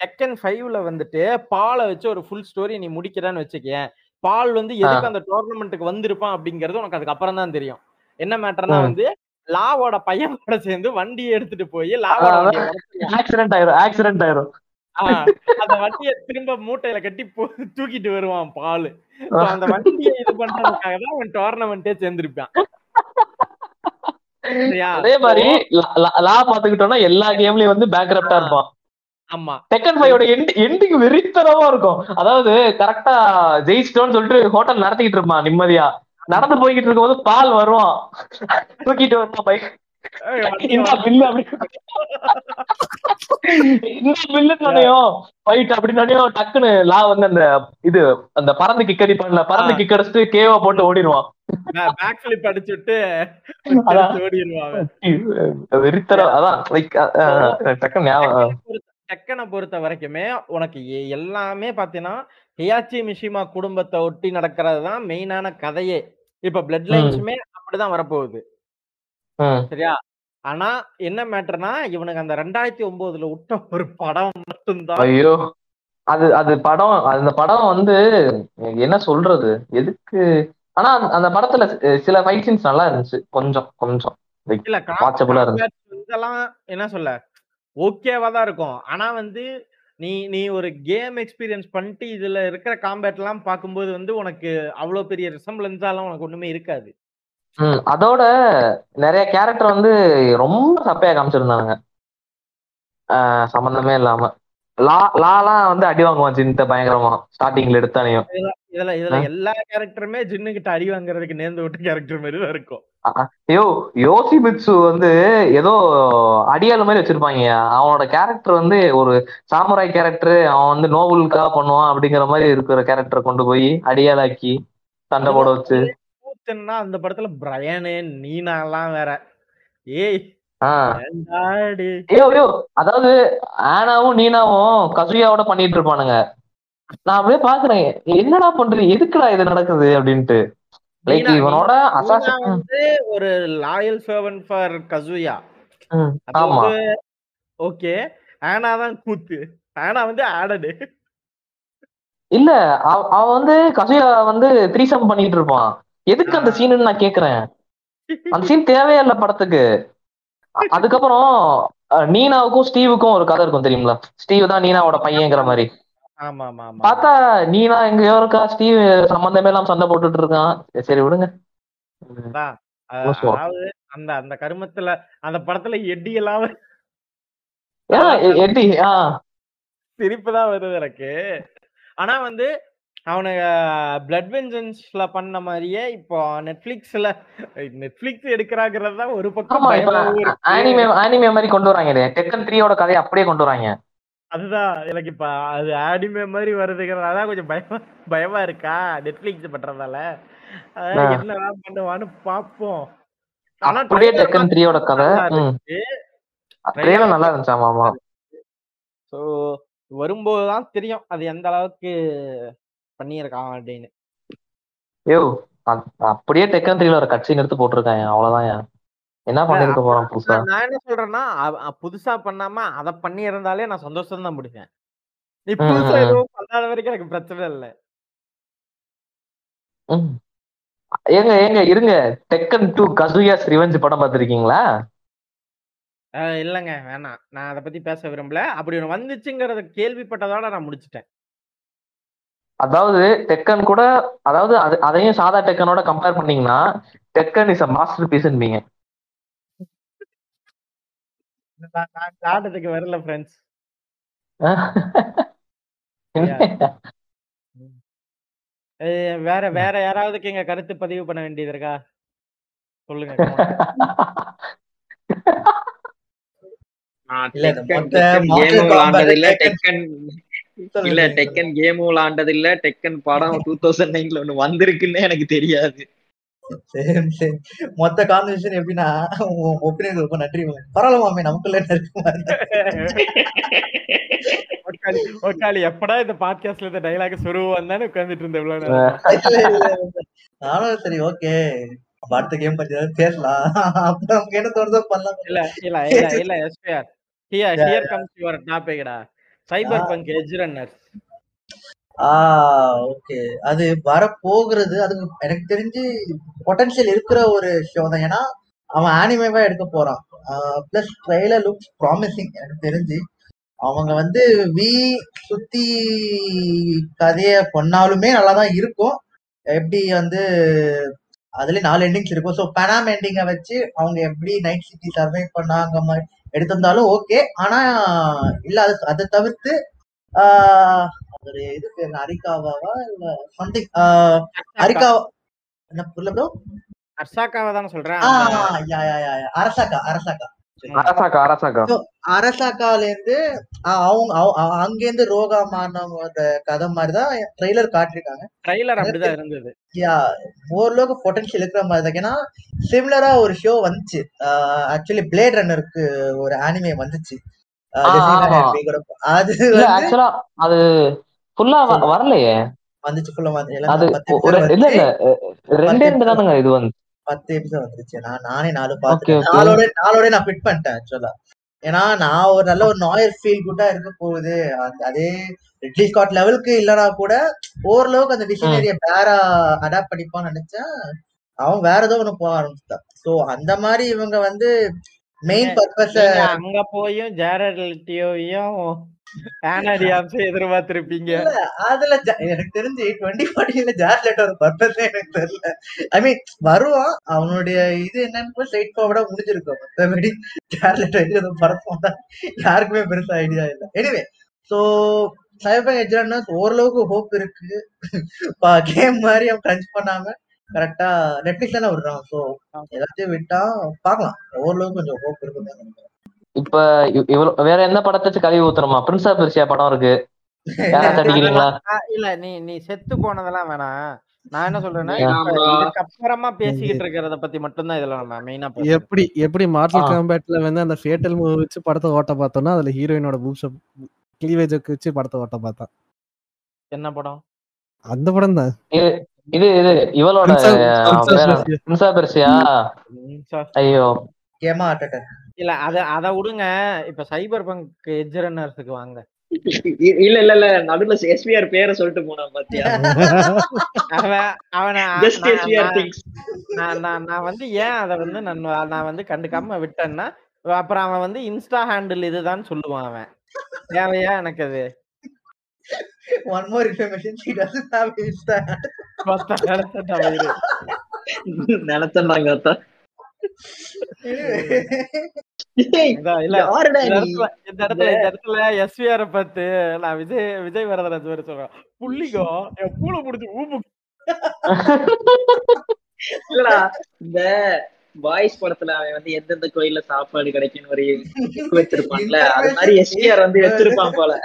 டெக்கன் ஃபைவ்ல வந்துட்டு பாலை வச்சு ஒரு ஃபுல் ஸ்டோரி நீ முடிக்கிறேன்னு வச்சுக்கேன் பால் வந்து எதுக்கு அந்த டோர்னமெண்ட்டுக்கு வந்திருப்பான் அப்படிங்கிறது உனக்கு அதுக்கு அப்புறம் தான் தெரியும். என்ன மேட்டர்னா. வந்து லாவோட பையனோட சேர்ந்து வண்டியை எடுத்துட்டு போய் லாவோட. ஆக்சிடென்ட் ஆயிரும் ஆக்சிடென்ட் ஆயிரும். அந்த வண்டியை திரும்ப மூட்டையில கட்டி போ- தூக்கிட்டு வருவான் பால். அந்த வண்டியை இது பண்றதுக்காக தான் அவன் டோர்னமெண்ட்டே சேர்ந்திருப்பான்? அதே மாதிரி லா- பாத்துக்கிட்டோம்னா எல்லா கேம்லயும் வந்து பேங்க்ரப்டா இருப்பான். ஆமா. டெக்கன் ஃபைவோட எண்டிங் வெறித்தனமா இருக்கும். அதாவது கரெக்டா ஜெயிச்சிட்டோம்னு சொல்லிட்டு ஹோட்டல் நடத்திக்கிட்டு இருப்பான் நிம்மதியா. நடந்து போய்கிட்டு இருக்கும்போது பால் வருவான். தூக்கிட்டு வருவான் பைக் டக்குன்னு லா வந்து அந்த இது அந்த பறந்து கிக் அடிப்பான்ல பறந்து. கிக் அடிச்சுட்டு கேவ போட்டு ஓடிடுவான். பேக் ஃபிளிப் அடிச்சுட்டு அதான். லைக் டக்குன்னு ஞாபகம். டெக்கனை பொறுத்த வரைக்குமே உனக்கு எல்லாமே பாத்தீங்கன்னா ஹியாச்சி மிஷிமா குடும்பத்தை ஒட்டி நடக்கிறது தான் மெயினான கதையே. இப்ப பிளட் லைன்ஸுமே அப்படிதான் வரப்போகுது. ம். சரியா? ஆனா என்ன மேட்டர்னா இவனுக்கு அந்த ரெண்டாயிரத்தி ஒன்பதுல விட்ட ஒரு படம் மட்டும்தான். ஐயோ. அது அது படம் அந்த படம் வந்து என்ன சொல்றது? எதுக்கு? ஆனா அந்த- அந்த படத்துல சில ஃபைட் சீன்ஸ் நல்லா இருந்துச்சு. கொஞ்சம் கொஞ்சம். இல்ல watchable ஆ இருந்துச்சு. இதெல்லாம் என்ன சொல்ல? ஓகேவா தான் இருக்கும். ஆனா வந்து நீ நீ ஒரு கேம் எக்ஸ்பீரியன்ஸ் பண்ணிட்டு இதுல இருக்கிற காம்பேட் எல்லாம் பார்க்கும்போது வந்து உனக்கு அவ்வளவு பெரிய ரிசம்பிளன்ஸாலாம் உனக்கு ஒண்ணுமே இருக்காது. அதோட நிறைய கேரக்டர் வந்து ரொம்ப சப்பையா காமிச்சிருந்தாங்க ஆஹ் சம்பந்தமே இல்லாம. லா லாலாம் வந்து அடி வாங்குவான் ஜின்ட்ட பயங்கரமா ஸ்டார்டிங்ல எடுத்தானையும். இதுல இதுல. எல்லா கேரக்டருமே ஜின்னு கிட்ட அடி வாங்குறதுக்கு நேர்ந்து விட்ட கேரக்டர் மாதிரி தான் இருக்கும் ஐயோ யோசி பிட்சு வந்து ஏதோ அடியாள் மாதிரி வச்சிருப்பாங்க. அவனோட கேரக்டர் வந்து ஒரு சாமுராய் கேரக்டர் அவன் வந்து நோபலுக்காக பண்ணுவான் அப்படிங்கிற மாதிரி இருக்கிற கேரக்டரை கொண்டு போய் அடியாளாக்கி சண்டை போட வச்சு. கூத்துன்னா அந்த படத்துல பிரையனு நீனா எல்லாம் வேற. ஏய் அதாவது ஆனாவும் நீனாவும் கசுயாவோட பண்ணிட்டு இருப்பானுங்க. நான் அப்படியே பாக்குறேன் என்னடா பண்றீங்க எதுக்குடா இது நடக்குது அப்படின்ட்டு. லைக் இவனோட வந்து ஒரு லாயல் சர்வன்ட் ஃபார் கசுயா. ஆமா. ஓகே ஆனா தான் கூத்து. ஆனா வந்து ஆடடு. இல்ல அவ- அவன் வந்து கசுயா வந்து த்ரீசம் பண்ணிட்டு இருப்பான். எதுக்கு அந்த சீனுன்னு நான் கேக்குறேன்? அந்த சீன் தேவையே இல்ல படத்துக்கு. அதுக்கப்புறம் நீனாவுக்கும் ஸ்டீவுக்கும் ஒரு கதை இருக்கும் தெரியுங்களா ஸ்டீவ் தான் நீனாவோட பையங்கிற மாதிரி. பார்த்தா நீனா எங்கேயோ இருக்கா? ஸ்டீவ் சம்பந்தமே இல்லாம சண்டை போட்டுட்டு இருக்கான். சரி விடுங்க. அந்த அந்த கருமத்துல அந்த படத்துல எட்டி எல்லாம் எட்டி ஆ. சிரிப்பு தான் வருது எனக்கு. ஆனா வந்து அவனுங்க பிளட் வெஞ்சன்ஸ்ல பண்ண மாதிரியே இப்போ நெட்ஃபிளிக்ஸ்ல நெட்ஃபிளிக்ஸ் எடுக்கிறாங்கிறது தான் ஒரு பக்கம். ஆனிமே ஆனிமே மாதிரி கொண்டு வராங்க டெக்கன் த்ரீயோட கதையை அப்படியே கொண்டு வராங்க. அதுதான் எனக்கு இப்ப அது ஆடிமே மாதிரி வருதுங்கிறதால கொஞ்சம் பயமா பயமா இருக்கா? நெட்ஃபிளிக்ஸ் பண்றதால. என்னதான் பண்ணுவான்னு பாப்போம். ஆனா அப்படியே டெக்கன் த்ரீயோட கதை. ட்ரெயிலர் நல்லா இருந்துச்சு ஆமா ஆமா. ஸோ வரும்போது தான் தெரியும் அது எந்த அளவுக்கு பண்ணியிருக்கான் அப்படின்னு. யோ அ- அப்படியே டெக்கன் த்ரீல ஒரு கட்சி எடுத்து போட்டிருக்காங்க அவ்வளவுதான் என்ன பண்ணிருக்க போறான் புதுசா? நான் என்ன சொல்றேன்னா புதுசா பண்ணாம அத பண்ணி இருந்தாலே நான் சந்தோஷம் தான் முடிப்பேன். நீ புதுசா. எதுவும் பண்ணாத வரைக்கும் எனக்கு பிரச்சனை இல்லை. ஏங்க ஏங்க இருங்க. டெக்கன் டூ கசுயாஸ் ரிவெஞ்ச் படம் பார்த்திருக்கீங்களா? இல்லைங்க வேணாம். நான் அதை பத்தி பேச விரும்பல. அப்படி ஒன்று வந்துச்சுங்கிறத கேள்விப்பட்டதோட நான் முடிச்சிட்டேன். அதாவது டெக்கன் கூட அதாவது அது அதையும் சாதா டெக்கனோட கம்பேர் பண்ணீங்கன்னா டெக்கன் இஸ் அ மாஸ்டர் பீஸ்ன்பீங்க காட்டுறதுக்கு வரல ஃப்ரெண்ட்ஸ் வேற வேற யாராவதுக்கு எங்க கருத்து பதிவு பண்ண வேண்டியது இருக்கா? சொல்லுங்க இல்ல, இல்ல டெக்கன் கேமும் விளாண்டது இல்ல டெக்கன் படம் டூ தௌசண்ட் நைன்ல ஒண்ணு வந்திருக்குன்னே எனக்கு தெரியாது. சரி சரி மொத்த கான்வர்சேஷன் எப்படின்னா ஒப்பீனியன் ரொம்ப நன்றி மாமே. பரவாயில்ல மாமே நமக்குள்ள இருக்கு ஒக்காளி எப்படா இந்த பாட்காஸ்ட்ல இந்த டைலாக் சொருவான் தானே உட்கார்ந்துட்டு இருந்தேன் இவ்வளவு. நானும் சரி ஓகே அடுத்த கேம் பத்தி ஏதாவது பேசலாம். நமக்கு என்ன தோணுதோ பண்ணலாம். இல்ல இல்ல இல்ல இல்ல SPR here here comes your டாபிக்டா cyberpunk edgerunners okay. அது வர போகிறது அது எனக்கு தெரிஞ்சு பொட்டன்ஷியல் இருக்கிற ஒரு ஷோ தான். ஏன்னா அவன் ஆனிமேவா எடுக்க போறான். பிளஸ் ட்ரெய்லர் லுக்ஸ் ப்ராமிசிங் எனக்கு தெரிஞ்சு. அவங்க வந்து வி சுத்தி கதைய பண்ணாலுமே நல்லா தான் இருக்கும். எப்படி வந்து அதுல நாலு எண்டிங்ஸ் இருக்கும். ஸோ பெனாம் எண்டிங்கை வச்சு அவங்க எப்படி நைட் சிட்டி சர்வை பண்ணாங்க மாதிரி எடுத்திருந்தாலும் ஓகே ஆனா இல்ல அது அதை தவிர்த்து ஆஹ் ஒரு இது பேர் என்ன, அரிகாவாவா இல்ல சம்திங் அரிகா என்ன புரியல ப்ரோ? அர்சாக்காவை தானே சொல்றேன். அரசாக்கா அரசாக்கா. அரசாக்கா அரசாக்கா So, அரசாக்கால இருந்து அவங்க அவ- அ- அங்கேருந்து ரோகா மாறினவங்க கதை மாதிரிதான் ட்ரெய்லர் காட்டிருக்காங்க ட்ரைலர் அப்படிதான் இருந்தது. யா ஓரளவுக்கு பொட்டன்ஷியல் இருக்கிற மாதிரி தான். ஏன்னா சிமிலரா ஒரு ஷோ வந்துச்சு. ஆக்சுவலி பிளேட் ரன்னருக்கு ஒரு ஆனிமே வந்துச்சு. அது ஆக்சுவலா அது ஃபுல்லா வரலையே. வந்துச்சு ஃபுல்லா வந்து இல்ல. இல்ல ரெண்டே ரெண்டு தானுங்க இது வந்து. பத்து எபிசோட் வந்துருச்சு. நான் நானே நாலு ஓகே நாளோட நாளோட நான் ஃபிட் பண்ணிட்டேன் ஆக்சுவலா ஏன்னா நான் ஒரு நல்ல ஒரு நாயர் ஃபீல் குட்டா இருக்க போகுது. அதே ரிட்லி ஸ்காட் லெவலுக்கு இல்லனா கூட ஓரளவுக்கு அந்த டிசைனரிய பேரா அடாப்ட் பண்ணிப்பான்னு நினைச்சேன். அவன் வேற ஏதோ ஒண்ணு போக ஆரம்பிச்சிட்டான். சோ அந்த மாதிரி இவங்க வந்து மெயின் பர்பஸ் அங்க போயும் ஜேரட் லிட்டியோவையும் ஆனாடியாம்ஸும் எதிர்பார்த்திருப்பீங்க. அதுல எனக்கு தெரிஞ்சு டுவெண்ட்டி ஃபார்ட்டில ஜார்லெட் ஒரு பர்பஸே எனக்கு தெரியல. ஐ மீன் வருவான் அவனுடைய இது என்னன்னு ஸ்ட்ரைட் ஃபார்வர்டா முடிஞ்சிருக்கும். மத்தபடி ஜார்லெட் எடுக்கிறது பரப்போம் தான் யாருக்குமே பெருசா ஐடியா இல்ல. எனிவே சோ சைபர் எஜ்ரன்னர்ஸ் ஓரளவுக்கு ஹோப் இருக்கு. கேம் மாதிரி அவன் கிரன்ச் பண்ணாம கரெக்டா நெட்ஃபிளிக்ஸ் தானே விடுறான் சோ எல்லாத்தையும் விட்டா பார்க்கலாம். ஓரளவுக்கு கொஞ்சம் ஹோப் இருக்குன்னு தான் நினைக்கிறேன். இப்ப இவ்- இவ்வளவு வேற எந்த படத்தை கழுவி ஊத்துறோமா? பிரின்ஸ் ஆஃப் பெர்சியா படம் இருக்கு. இல்ல நீ நீ செத்து போனதெல்லாம் வேணாம். நான் என்ன சொல்றேன்னா இதுக்கப்புறமா பேசிக்கிட்டு இருக்கிறத பத்தி மட்டும்தான் இதுல நம்ம மெயினா எப்படி எப்படி மார்டல் ஆ. காம்பேட்ல வந்து அந்த ஃபேட்டல் மூவ் வச்சு படத்தை ஓட்ட பார்த்தோம்னா அதுல ஹீரோயினோட பூப்ஸ் கிளீவேஜ் வச்சு படத்தை ஓட்ட பார்த்தா என்ன படம்? அந்த படம் தான். இது இது இவளோட ஆஃப் பெர்சியா? ஐயோ. அட்டர் இல்ல அத அத விடுங்க. இப்ப சைபர் பங்க் எஜ் ரன்னர்ஸுக்கு வாங்க. இ- இல்ல இல்ல இல்ல. நடுவுல எஸ்பிஆர் பேரை சொல்லிட்டு போனான் பாத்தியா? அவன் அவனை ஜஸ்ட் நான்- எஸ்பிஆர் நான்- திங்ஸ் நான் நான் நான் வந்து ஏன் அதை வந்து நான் நான் வந்து கண்டுக்காம விட்டேன்னா அப்புறம் அவன் வந்து இன்ஸ்டா ஹேண்டில் இதுதான் சொல்லுவான் அவன். தேவையா எனக்கு அது? One more information she doesn't have insta மொத்த இடத்த வயிறு. நினைச்சேன்டாங்க அத்தா. பார்த்து நான் விஜய் விஜய் வரதராஜ் வேற சொல்றேன். புள்ளிகோ என் பூளை முடிச்சு ஊம்பு இல்லடா இந்த பாய்ஸ் படத்துல அவன் வந்து எந்தெந்த கோயில்ல சாப்பாடு கிடைக்கும்னு ஒரு வச்சிருப்பான்ல. அது மாதிரி எஸ்பிஆர் வந்து வச்சிருப்பான் போல.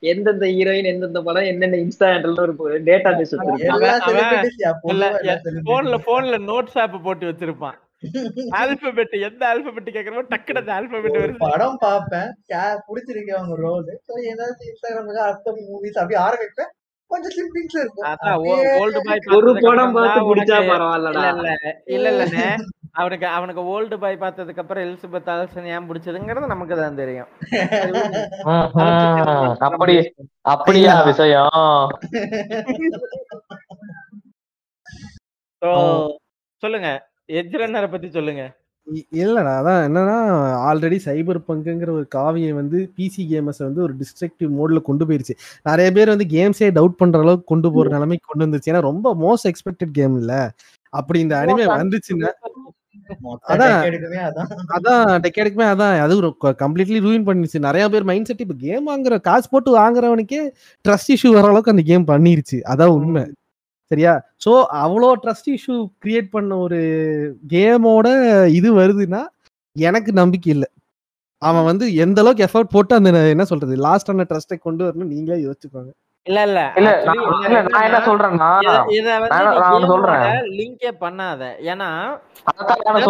எந்தெந்த ஹீரோயின் எந்தெந்த படம் என்னென்ன இன்ஸ்டா ஹேண்டல்னு ஒரு டேட்டா பேஸ் வச்சிருப்பான். போன்ல போன்ல நோட்ஸ் ஆப் போட்டு வச்சிருப்பான். ஆல்பபெட் எந்த ஆல்பபெட் கேக்குறமோ டக்குனு அந்த ஆல்பபெட் ஒரு வருது. படம் பார்ப்பேன். கே- பிடிச்சிருக்கு அவங்க ரோல் சோ ஏதாச்சும் இன்ஸ்டாகிராம்ல அப்கமிங் மூவிஸ் அப்படி ஆரம்பிப்பேன். கொஞ்சம் இருக்கும். ஒரு படம் பார்த்து பிடிச்சா பரவாயில்லடா. இல்ல இல்ல அவனுக்கு அவனுக்கு ஓல்டு பாய் பார்த்ததுக்கு அப்புறம் எலிசபெத் ஆல்சன் ஏன் பிடிச்சதுங்கிறது நமக்கு தான் தெரியும். அப்படி அப்படியா விஷயம்? So, சொல்லுங்க. எஜ் ரன்னரை பத்தி சொல்லுங்க. இல்லடா அதான் என்னன்னா ஆல்ரெடி சைபர் பங்குங்கிற ஒரு காவியை வந்து பிசி கேமர்ஸ் வந்து ஒரு டிஸ்ட்ரக்டிவ் மோட்ல கொண்டு போயிருச்சு. நிறைய பேர் வந்து கேம்ஸே டவுட் பண்ற அளவுக்கு கொண்டு போற நிலைமைக்கு கொண்டு வந்துருச்சு. ஏன்னா ரொம்ப மோஸ்ட் எக்ஸ்பெக்டட் கேம் இல்ல. அப்படி இந்த அனிமே வந்துச்சுன்னா அதான். அதான். அதான் டெக்கேடுக்குமே அதான். அது ஒரு கம்ப்ளீட்லி ரூயின் பண்ணிருச்சு. நிறைய பேர் மைண்ட் செட் இப்ப கேம் வாங்குற காசு போட்டு வாங்குறவனுக்கே ட்ரஸ்ட் இஷ்யூ வர அளவுக்கு அந்த கேம் பண்ணிருச்சு. அதான் உண்மை. சரியா? சோ அவ்வளோ ட்ரஸ்ட் இஷ்யூ கிரியேட் பண்ண ஒரு கேமோட இது வருதுன்னா எனக்கு நம்பிக்கை இல்லை. அவன் வந்து எந்த அளவுக்கு எஃபர்ட் போட்டு அந்த என்ன சொல்றது லாஸ்ட் ஆன ட்ரஸ்ட்டை கொண்டு வரணும் நீங்களே யோசிச்சுக்கோங்க. இல்ல இல்ல. இல்ல நான் என்ன சொல்றேன்னா நான் சொல்றேன். லிங்கே பண்ணாத. ஏன்னா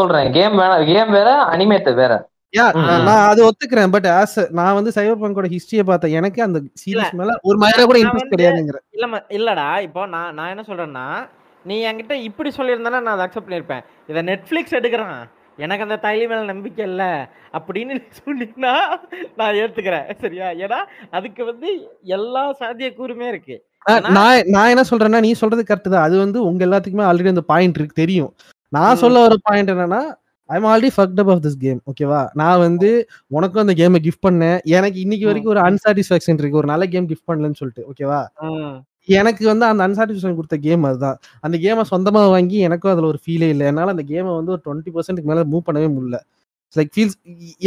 சொல்றேன். கேம் வேற கேம் வேற அனிமேட் வேற. யா. நான் அது ஒத்துக்கிறேன். பட் ஆஸ் நான் வந்து சைபர் பங்கோட ஹிஸ்டரியை பார்த்தேன். எனக்கு அந்த சீரிஸ் மேல ஒரு மாதிரி கூட நான் இன்ட்ரெஸ்ட் வந்து- கிடையாதுங்கிற. இல்ல இல்லடா. இப்போ நான் நான் என்ன சொல்றேன்னா நீ என்கிட்ட இப்படி சொல்லியிருந்தானா நான் அதை அக்செப்ட் பண்ணிருப்பேன் இதை நெட்ஃபிளிக்ஸ் எடுக்கிறான். எனக்கு அந்த தைலி மேல நம்பிக்கை இல்ல. அப்படின்னு சொன்னீங்கன்னா நான் ஏத்துக்கிறேன். சரியா? ஏன்னா அதுக்கு வந்து எல்லா சாத்தியக்கூறுமே இருக்கு. நான் நான் என்ன சொல்றேன்னா நீ சொல்றது கரெக்ட் தான். அது வந்து உங்க எல்லாத்துக்குமே ஆல்ரெடி அந்த பாயிண்ட் இருக்கு தெரியும். நான். சொல்ல வர பாயிண்ட் என்னன்னா I'm already fucked up of this game ஓகேவா நான் வந்து உனக்கும் அந்த கேமை கிஃப்ட் பண்ணேன். எனக்கு இன்னைக்கு. வரைக்கும் ஒரு அன்சாட்டிஸ்ஃபேக்ஷன் இருக்கு. ஒரு நல்ல கேம் கிஃப்ட் பண்ணலன்னு சொல்லிட்டு ஓகேவா எனக்கு வந்து அந்த அன்சாட்டிஸ்ஃபேக்ஷன் கொடுத்த கேம் அதுதான். அந்த கேமை சொந்தமா வாங்கி எனக்கும் அதுல ஒரு ஃபீலே இல்லை. என்னால அந்த கேமை வந்து ஒரு டுவெண்ட்டி பர்சன்ட்க்கு மேல மூவ் பண்ணவே முடியல. லைக் ஃபீல்ஸ்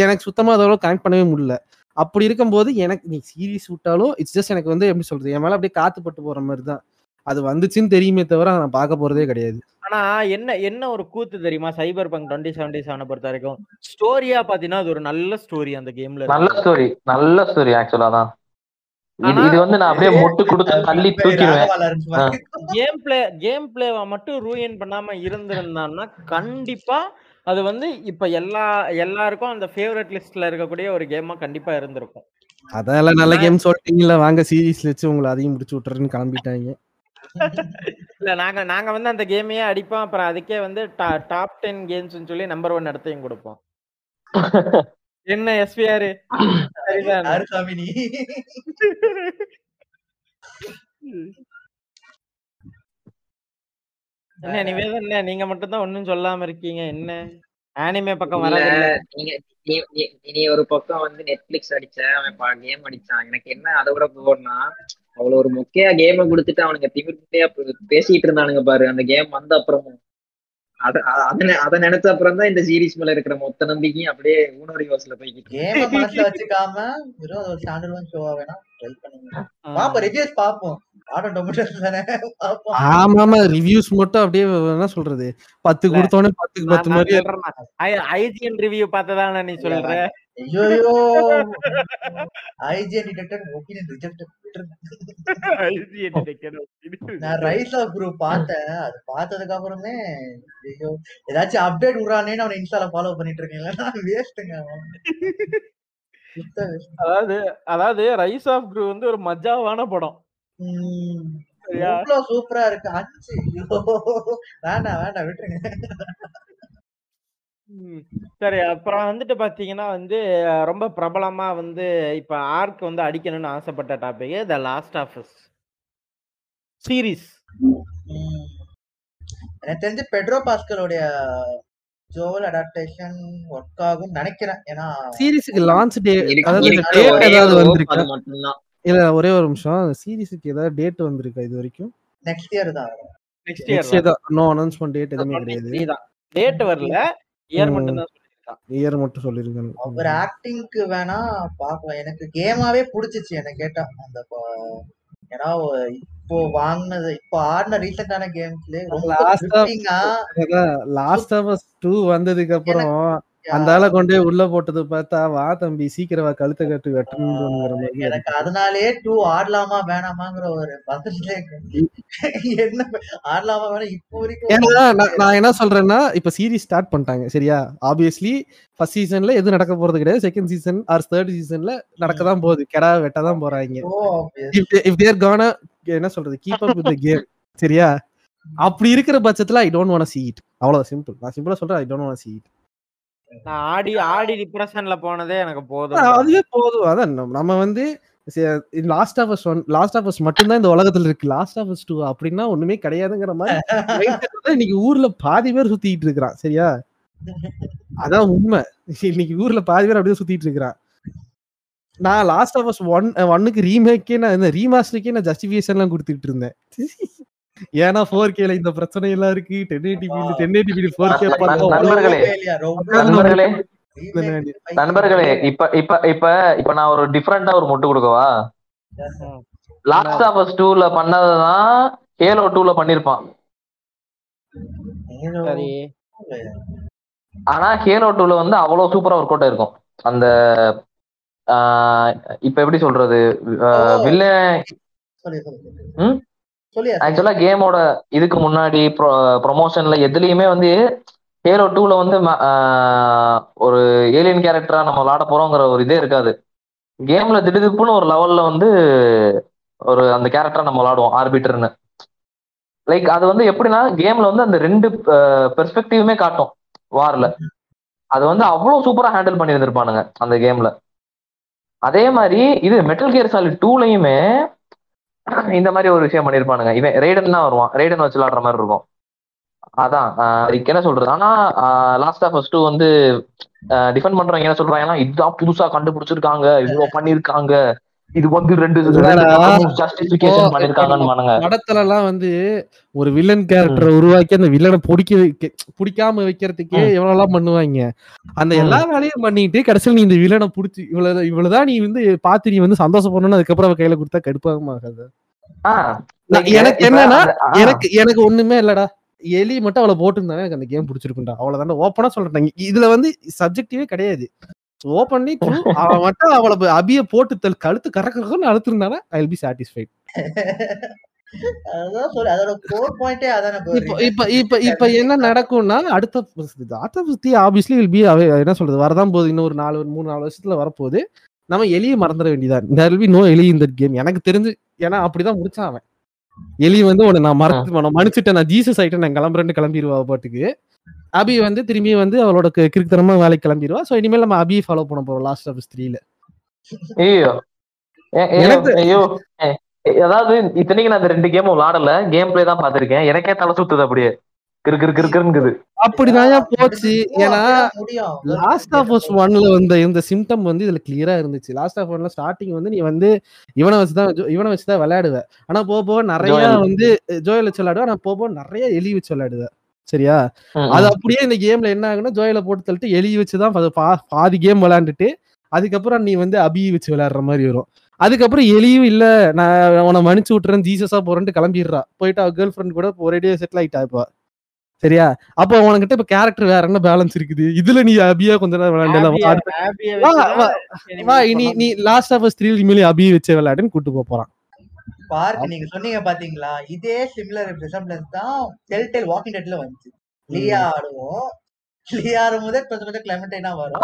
எனக்கு சுத்தமா அதோட கனெக்ட் பண்ணவே முடியல. அப்படி இருக்கும்போது எனக்கு நீ சீரியஸ் விட்டாலும் இட்ஸ் ஜஸ்ட் எனக்கு வந்து எப்படி சொல்றது? என் மேல அப்படியே காத்து பட்டு போற மாதிரி தான் அது வந்துச்சுன்னு தெரியுமே தவிர நான் பார்க்க போறதே கிடையாது. ஆனா என்ன என்ன ஒரு கூத்து தெரியுமா? சைபர் பங்க் டுவெண்ட்டி செவன்டி செவனை பொறுத்த வரைக்கும். ஸ்டோரியா பாத்தீங்கன்னா அது ஒரு நல்ல ஸ்டோரி அந்த கேம்ல நல்ல ஸ்டோரி நல்ல ஸ்டோரி ஆக்சுவலா தான். இது வந்து நான் அப்படியே மொட்டு கொடுத்து தள்ளி தூக்கிடுவேன். கேம் பிளே கேம் பிளேவை மட்டும் ரூயின் பண்ணாம இருந்திருந்தான்னா கண்டிப்பா அது வந்து இப்ப எல்லா எல்லாருக்கும் அந்த ஃபேவரட் லிஸ்ட்ல இருக்கக்கூடிய ஒரு கேமா கண்டிப்பா இருந்திருக்கும். அதெல்லாம் நல்ல கேம் சொல்லிட்டீங்களா வாங்க சீரீஸ்ல வச்சு உங்களை அதையும் முடிச்சு விட்டுறேன்னு கிளம்பிட்டாங்க. இல்ல நாங்க நாங்க வந்து அந்த கேமையே அடிப்போம். அப்புறம் அதுக்கே வந்து டாப் டென் கேம்ஸ் சொல்லி நம்பர் ஒன் இடத்தையும் கொடுப்போம். என்ன எஸ்பிஆர் என்ன நிவேதன் என்ன? நீங்க மட்டும் தான் ஒன்னும் சொல்லாம இருக்கீங்க. என்ன? ஆனிமே பக்கம் இல்ல நீங்க நீ ஒரு பக்கம் வந்து நெட்ஃபிளிக்ஸ் அடிச்ச அவன் கேம் அடிச்சான். எனக்கு என்ன அதை விட போனா அவ்வளவு ஒரு முக்கிய கேமை கொடுத்துட்டு அவனுங்க திமிர்த்தியா பேசிட்டு இருந்தானுங்க பாரு. அந்த கேம் வந்த அப்புறமும். அத நினைச்ச அப்புறம் தான் இந்த சீரிஸ் மேல இருக்கிற மொத்த நம்பிக்கையும் அப்படியே ஊனோரி வாசல போய்கிட்டு. கேம மனசுல வச்சுக்காம வெறும் அது ஒரு ஸ்டாண்டர்ட் ஒன் ஷோவா வேணா ட்ரை பண்ணுங்க. பாப்போம் ரிவ்யூஸ் பாப்போம். ஆடம் டொமேட்டோஸ் தானே பாப்போம். ஆமா ஆமா ரிவ்யூஸ் மட்டும் அப்படியே என்ன சொல்றது? பத்து இல்ல, கொடுத்தோடனே பத்துக்கு பத்து மாதிரி ஐஜிஎன் ரிவ்யூ பார்த்ததானே நீ சொல்ற? ஐயோ IGN detected opinion reject IGN detected opinion. நான் ரைஸ் ஆஃப் குரூப் பார்த்தேன். அது பார்த்ததுக்கு அப்புறமே ஐயோ ஏதாச்சும் அப்டேட் விடுறானேன்னு அவனை இன்ஸ்டால ஃபாலோ பண்ணிட்டு இருக்கேன். வேஸ்ட்டுங்க. அதாவது அதாவது ரைஸ் ஆஃப் குரூ வந்து ஒரு மஜாவான படம். சூப்பரா இருக்கு. அஞ்சு. வேண்டாம் வேண்டாம் விட்டுருங்க. சரி அப்புறம் வந்துட்டு பாத்தீங்கன்னா வந்து ரொம்ப பிரபலமா வந்து இப்ப ஆர்க் வந்து அடிக்கணும்னு ஆசைப்பட்ட topic the last of series எனக்கு தெரிஞ்சு பெட்ரோ பாஸ்கலோடைய ஜோவல் அடாப்டேஷன் ஒர்க் ஆகும்னு நினைக்கிறேன். ஏன்னா சீரிஸுக்கு லான்ச் டே அதாவது டேட் ஏதாவது வந்திருக்கா? இல்ல ஒரே ஒரு நிமிஷம். சீரிஸுக்கு ஏதாவது டேட் வந்திருக்கா இது வரைக்கும்? நெக்ஸ்ட் இயர் தான். Next year year no announcement date எதுவுமே கிடையாது. தான். டேட் வரல. இயர். மட்டும் தான் சொல்லியிருக்கான். இயர் மட்டும் சொல்லிருக்காங்க அவர் ஆக்டிங்க்கு வேணா பாக்கலாம் எனக்கு கேமாவே புடிச்சிச்சு என்ன கேட்டா. அந்த ஏன்னா இப்போ வாங்கினது இப்போ ஆடின ரீசெண்டான கேம்ஸ்ல ரொம்ப Last of- gripping-ஆ, லாஸ்ட் ஆஃப் அஸ் டூ வந்ததுக்கு அப்புறம் அந்த ஆளை கொண்டு உள்ள போட்டது பார்த்தா வா தம்பி சீக்கிரம் கழுத்தை கட்டு வெட்டணுங்கிற மாதிரி எனக்கு அதனாலேயே டூ ஆடலாமா வேணாமாங்கிற ஒரு இருக்கு. என்ன ஆடலாமா வேணாம் இப்போ வரைக்கும் நான் என்ன சொல்றேன்னா இப்ப சீரிஸ் ஸ்டார்ட் பண்ணிட்டாங்க சரியா? ஆப்வியஸ்லி ஃபர்ஸ்ட் சீசன்ல எதுவும் நடக்க போறது கிடையாது. செகண்ட் சீசன் ஆர் தேர்ட் சீசன்ல நடக்க தான் போகுது. கெடா வெட்ட தான் போறாங்க. இஃப் தேர் கான என்ன சொல்றது கீப் அப் வித் கேம் சரியா? அப்படி இருக்கிற பட்சத்துல I don't want see it. அவ்வளவு சிம்பிள் நான் சிம்பிளா சொல்றேன் I don't want see it. நான் ஆடி ஆடி டிப்ரெஷன்ல போனதே எனக்கு போதும் அதுவே போதும். அதான் நம்ம- வந்து last of us one last of us மட்டும்தான் இந்த உலகத்துல இருக்கு. லாஸ்ட் ஆஃப் அஸ் டூ அப்படின்னா ஒண்ணுமே கிடையாதுங்கிற மாதிரி இன்னைக்கு ஊர்ல பாதி பேர் சுத்திட்டு இருக்கிறான். சரியா? அதான் உண்மை. இன்னைக்கு ஊர்ல பாதி பேர் அப்படியே சுத்திட்டு இருக்கிறான். நான் லாஸ்ட் ஆஃப் அஸ் ஒன் ஒன்னுக்கு ரீமேக்கே நான் இந்த ரீமாஸ்டருக்கே நான் ஜஸ்டிஃபிகேஷன் எல்லாம் கொடுத்துட்டு இருந்தேன். ஏன்னா ஃபோர் கேல இந்த பிரச்சனை எல்லாம் இருக்கு ten eighty ten eighty four K நண்பர்- நண்பர்களே நண்பர்களே. இப்ப இப்ப இப்ப இப்ப நான் ஒரு டிஃப்ரெண்டா ஒரு முட்டு கொடுக்கவா? லாஸ்ட் ஆஃப் அஸ் டூல பண்ணதான் ஹேலோ டூல பண்ணிருப்பான். ஆனா ஹேலோ டூல வந்து அவ்வளவு சூப்பரா ஒர்க் அவுட் ஆயிருக்கும். அந்த ஆஹ் இப்ப எப்படி சொல்றது? வில்ல ஆக்சுவலா கேமோட இதுக்கு முன்னாடி ப்ரொமோஷன்ல எதுலயுமே வந்து ஹேலோ டூல வந்து ம- ஒரு ஏலியன் கேரக்டரா நம்ம விளாட போறோங்கிற ஒரு இதே இருக்காது. கேம்ல திடுதிப்புன்னு ஒரு லெவல்ல வந்து ஒரு அந்த கேரக்டரா நம்ம விளாடுவோம் ஆர்பிட்டர்னு லைக் அது வந்து எப்படின்னா கேம்ல வந்து அந்த ரெண்டு பெர்ஸ்பெக்டிவுமே காட்டும் வார்ல அது வந்து அவ்வளவு சூப்பரா ஹேண்டில் பண்ணி இருந்திருப்பானுங்க அந்த கேம்ல அதே மாதிரி இது மெட்டல் கியர் சாலிட் டூலையுமே இந்த மாதிரி ஒரு விஷயம் பண்ணிருப்பானுங்க. இவன் ரைடன் தான் வருவான். ரைடன் வச்சு விளாடுற மாதிரி இருக்கும். அதான் ஆஹ் என்ன சொல்றது? ஆனா லாஸ்ட் ஆஃப் ஃபர்ஸ்ட் வந்து டிஃபெண்ட் பண்றவங்க என்ன சொல்றாங்கன்னா இதுதான் புதுசா கண்டுபிடிச்சிருக்காங்க. இவ்வளவு பண்ணிருக்காங்க. இது வந்து ரெண்டு. ஜஸ்டிபிகேஷன் பண்ணிருக்காங்கன்னு படத்துல எல்லாம் வந்து ஒரு வில்லன் கேரக்டரை உருவாக்கி அந்த வில்லனை பிடிக்க பிடிக்காம வைக்கிறதுக்கே. எவ்வளவு எல்லாம் பண்ணுவாங்க? அந்த. எல்லா வேலையும் பண்ணிட்டு கடைசியில் நீ இந்த வில்லனை புடிச்சு இவ்வளவு இவ்வளவுதான் நீ வந்து பார்த்து நீ வந்து சந்தோஷப்படணும் அதுக்கப்புறம் அவ கையில கொடுத்தா கடுப்பாகமாகாது எனக்கு என்னன்னா எனக்கு எனக்கு ஒண்ணுமே இல்லடா. எலி மட்டும் அவளை போட்டுருந்தாவே எனக்கு அந்த கேம் பிடிச்சிருக்கும்டா. அவ்வளவுதான் ஓப்பனா சொல்றேன். இதுல வந்து சப்ஜெக்டிவே கிடையாது. ஓப்பன்லி ட்ரூ அவன் மட்டும் அவளை போய் அபிய போட்டு தல் கழுத்து கறக்கறன்னு அழுத்திருந்தானா? ஐ வில் பி சாட்டிஸ்ஃபைட் என்ன நடக்கும்னா அடுத்த என்ன சொல்றது வரதான் போகுது இன்னும் ஒரு நாலு மூணு நாலு வருஷத்துல வரப்போகுது. நம்ம எலியை மறந்துட வேண்டியதான் பி நோ எலி இந்த கேம் எனக்கு தெரிஞ்சு ஏன்னா அப்படிதான் முடிச்சான் அவன். எலி வந்து உன்னை நான் மறந்து நான் மன்னிச்சுட்டேன். நான் ஜீசஸ் ஆயிட்டேன். நான் கிளம்புறேன்னு கிளம்பிடுவா பாட்டுக்கு. அபி வந்து திரும்பி வந்து அவளோட கிறுக்குத்தனமா வேலைக்கு கிளம்பிடுவா சோ இனிமேல் நம்ம அபியை ஃபாலோ பண்ண போறோம். லாஸ்ட் ஆஃப் த்ரீல ஐயோ. ஐயோ. ஏ, அதாவது இத்தனைக்கு நான் ரெண்டு கேமும் விளாடல. கேம் பிளே தான் பாத்திருக்கேன் எனக்கே தலை சுத்துது அப்படியே. கிரு கிரு கிரு கிருங்குது. அப்படிதான் போச்சு. ஏன்னா லாஸ்ட் ஆஃப் அஸ் ஒன்ல வந்த இந்த சிம்டம் வந்து இதுல கிளியரா இருந்துச்சு. லாஸ்ட் ஆஃப் ஒன்ல ஸ்டார்டிங் வந்து நீ வந்து இவனை வச்சுதான் ஜோ- இவனை வச்சுதான் விளையாடுவ. ஆனா போக போக நிறைய. வந்து ஜோயல் வச்சு விளையாடுவ ஆனா போக போக நிறைய எலி வச்சு விளையாடுவ. சரியா? அது. அப்படியே இந்த கேம்ல என்ன ஆகுன்னா ஜோயில போட்டு தள்ளிட்டு எலி வச்சுதான் பாதி கேம் விளையாண்டுட்டு அதுக்கப்புறம் நீ வந்து அபி வச்சு விளையாடுற மாதிரி வரும். அதுக்கப்புறம் எலியும் இல்ல. நான் உன்னை மன்னிச்சு விட்டுறேன் ஜீசஸா போறேன்ட்டு கிளம்பிடுறா. போயிட்டு அவ கேர்ள் ஃப்ரெண்ட் கூட ஒரேடியே செட்டில் ஆயிட்டா இப்ப. சரியா? அப்போ உனக்கிட்ட இப்ப கேரக்டர் வேற என்ன பேலன்ஸ் இருக்குது? இதுல நீ அபியா கொஞ்ச நேரம் விளையாண்டல இனி. நீ லாஸ்ட் ஆஃப் த்ரீ இனிமேல் அபி வச்சு விளையாடுன்னு கூட்டு போறான். பார்க் நீங்க சொன்னீங்க பாத்தீங்களா? இதே சிமிலர் ரிசம்பிளன்ஸ் தான் டெல் டெல் வாக்கிங் டெட்ல வந்துச்சு. லியா ஆடுவோம். கொஞ்சம் கொஞ்சம் கிளமெண்டைனா வரும்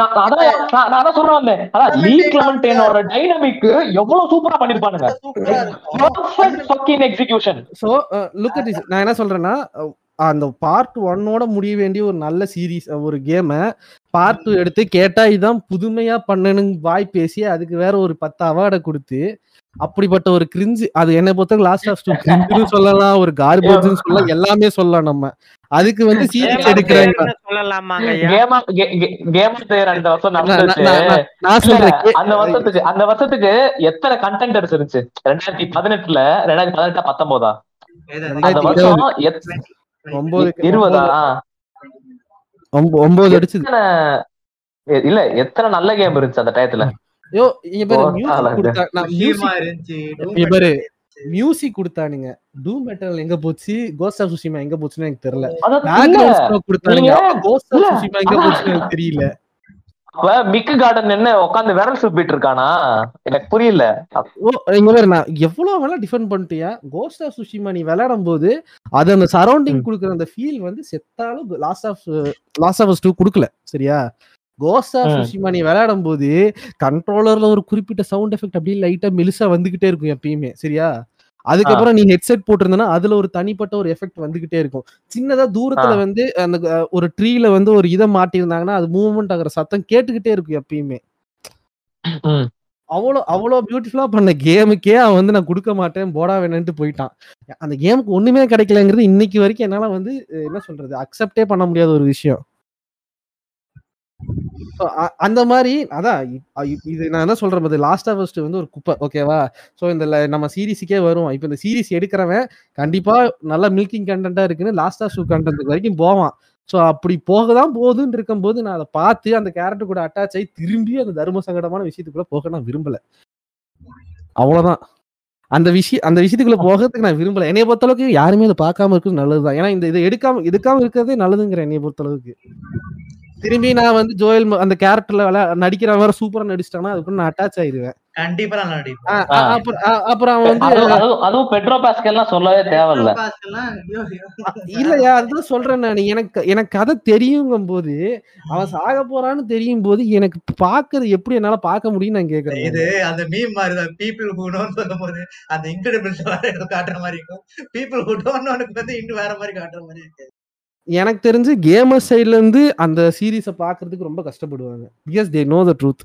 நான் அதான் நான் நான் அதான் சொல்றேன் வந்தேன். அதான் லீ கிளமெண்டேனோட டைனமிக் எவ்வளவு சூப்பரா பண்ணிருப்பானுங்க சூப்பரா இருக்கும் Perfect fucking execution. So look at நான் என்ன சொல்றேன்னா அந்த பார்ட் ஒன்னோட முடிய வேண்டிய ஒரு நல்ல சீரீஸ் ஒரு கேமை பார்ட் டூ எடுத்து கேட்டா இதான் புதுமையா பண்ணணும் வாய் பேசி அதுக்கு வேற ஒரு பத்து அவார்டை கொடுத்து அப்படிப்பட்ட ஒரு கிரிஞ்சு அது என்ன பொறுத்த லாஸ்ட் ஆஃப் கிரிஞ்சுன்னு சொல்லலாம் ஒரு கார்பேஜ்னு சொல்லலாம் எல்லாமே சொல்லலாம் நம்ம. அதுக்கு வந்து Game எடுக்கிறாங்க நான் சொல்றேன் அந்த வருஷத்துக்கு அந்த வருஷத்துக்கு எத்தனை கண்டென்டர்ஸ் இருந்துச்சு ரெண்டாயிரத்தி பதினெட்டுல ரெண்டாயிரத்தி பதினெட்டா பத்தொன்பதா? ஒன்பது இருபதா? ஒன்பது- எ- இல்ல எத்தனை நல்ல கேம் இருந்துச்சு அந்த டயத்துல யோ இங்க பாரு மியூசிக். கொடுத்தா நான் மியூசிக் பாரு மியூசிக் கொடுத்தானுங்க டூம் மெட்டல் எங்க போச்சு கோஸ்ட் ஆஃப் சுஷிமா எங்க போச்சுன்னு எனக்கு தெரியல. கொடுத்தானுங்க கோஸ்ட் ஆஃப் சுஷிமா எங்க. போச்சுன்னு எனக்கு தெரியல. மிக்கு கார்டன் என்ன உட்காந்து விரல் சுப்பிட்டு இருக்கானா? எனக்கு புரியல. ஓ இங்க பாரு நான் எவ்வளவு வேணா டிஃபெண்ட் பண்ணிட்டியா? கோஸ்ட் ஆஃப் சுஷிமா நீ விளையாடும் போது அது அந்த சரௌண்டிங் கொடுக்குற அந்த ஃபீல் வந்து செத்தாலும் last of last of two கொடுக்கல சரியா? Cost of. சுஷிமா நீ விளையாடும் போது கண்ட்ரோலர்ல ஒரு குறிப்பிட்ட சவுண்ட் எஃபெக்ட் அப்படியே லைட்டா மெலிசா வந்துகிட்டே இருக்கும் எப்பயுமே சரியா அதுக்கப்புறம் நீ ஹெட்செட் போட்டிருந்தனா அதுல ஒரு தனிப்பட்ட ஒரு எஃபெக்ட் வந்துகிட்டே இருக்கும் சின்னதா தூரத்துல. வந்து அந்த ஒரு ட்ரீல வந்து ஒரு இதை மாட்டியிருந்தாங்கன்னா அது மூவ்மெண்ட் ஆகுற சத்தம் கேட்டுக்கிட்டே இருக்கும் எப்பயுமே. அவ்வளோ அவ்வளோ பியூட்டிஃபுல்லா பண்ண கேமுக்கே அவன் வந்து நான் கொடுக்க மாட்டேன் போடா வேணும்ட்டு போயிட்டான் அந்த கேமுக்கு ஒண்ணுமே கிடைக்கலங்கிறது இன்னைக்கு வரைக்கும் என்னால வந்து என்ன சொல்றது அக்செப்டே பண்ண முடியாத ஒரு விஷயம் அந்த மாதிரி அதான் இது நான் என்ன சொல்றேன் பாரு, லாஸ்ட் ஆஃப் ஃபர்ஸ்ட் வந்து ஒரு குப்பை ஓகேவா ஸோ இந்த நம்ம சீரிஸுக்கே வரும் இப்போ இந்த சீரிஸ் எடுக்கிறவன் கண்டிப்பா நல்லா மில்கிங் கண்டென்ட்டா இருக்குன்னு லாஸ்ட் ஆஃப் ஷூ கண்டென்ட் வரைக்கும் போவான். ஸோ அப்படி போக தான் போகுதுன்னு இருக்கும்போது நான் அதை பார்த்து அந்த கேரக்டர் கூட அட்டாச் ஆகி திரும்பி அந்த தர்ம சங்கடமான விஷயத்துக்குள்ள போக நான் விரும்பல. அவ்வளவுதான். அந்த விஷயம் அந்த விஷயத்துக்குள்ள போகிறதுக்கு நான் விரும்பல. என்னைய பொறுத்த அளவுக்கு யாருமே அதை பார்க்காம இருக்கிறது நல்லதுதான். ஏன்னா இந்த இதை எடுக்காம எடுக்காம இருக்கிறதே நல்லதுங்கிற என்னைய பொறுத்த அளவுக்கு திரும்பி நான் வந்து ஜோயல் அந்த கேரக்டர்ல நடிக்கிற மாதிரி சூப்பரா நடிச்சிட்டாங்கன்னா அதுக்கு நான் அட்டாச் ஆயிருவேன் கண்டிப்பா அப்புறம் அவன் வந்து அதுவும் பெட்ரோ பாஸ்கல்லாம் சொல்லவே தேவையில்ல. இல்லையா அதுதான் சொல்றேன் நான். எனக்கு எனக்கு கதை தெரியுங்கும் போது அவன் சாக போறான்னு தெரியும் போது எனக்கு பாக்குறது எப்படி என்னால பார்க்க முடியும்னு நான் கேக்குறேன் இது அந்த மீம் மாதிரிதான். பீப்புள் ஹூ சொல்லும் போது அந்த ஏதோ காட்டுற மாதிரி இருக்கும். பீப்புள் ஹூ டோன்ட் வந்து இன்னும் வேற மாதிரி காட்டுற மாதிரி இருக்கு. எனக்கு தெரிஞ்சு கேமர் சைட்லேருந்து அந்த சீரீஸை பார்க்கறதுக்கு ரொம்ப கஷ்டப்படுவாங்க. Because they know the truth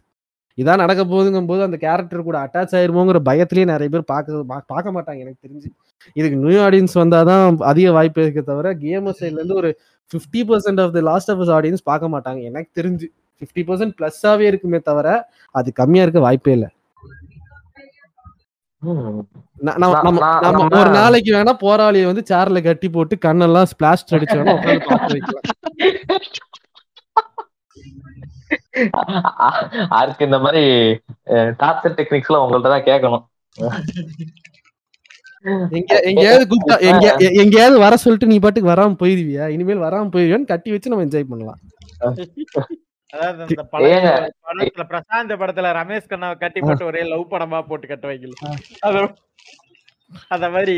இதான் நடக்க போகுதுங்கும் போது அந்த கேரக்டர் கூட அட்டாச் ஆயிருமோங்கிற பயத்திலேயே நிறைய பேர் பார்க்க பார்க்க மாட்டாங்க எனக்கு தெரிஞ்சு. இதுக்கு நியூ ஆடியன்ஸ் வந்தால் தான் அதிக வாய்ப்பு இருக்கே தவிர கேமர் சைட்லேருந்து ஒரு fifty percent of the last of audience பார்க்க மாட்டாங்க. எனக்கு தெரிஞ்சு. ஃபிஃப்டி பர்சன்ட் ப்ளஸ்ஸாகவே இருக்குமே தவிர அது கம்மியாக இருக்க வாய்ப்பே இல்லை. ஒரு நாளைக்கு வேணா போராளியை வந்து சேர்ல கட்டி போட்டு கண்ணெல்லாம் ஸ்பிளாஷ் அடிச்சு வேணா அதுக்கு இந்த மாதிரி டார்ச்சர் டெக்னிக்ஸ் எல்லாம் உங்கள்ட்ட தான் கேட்கணும் எங்க எங்கேயாவது கூப்பிட்டா எங்க எங்கேயாவது வர சொல்லிட்டு நீ பாட்டுக்கு வராம போயிருவியா இனிமேல் வராம போயிருவியான்னு கட்டி வச்சு நம்ம என்ஜாய் பண்ணலாம். அதாவது இந்த பழைய. படத்துல பிரசாந்த் படத்துல ரமேஷ் கண்ணாவை கட்டி போட்டு ஒரே லவ் படமா போட்டு கட்ட வைக்கல. அது மாதிரி.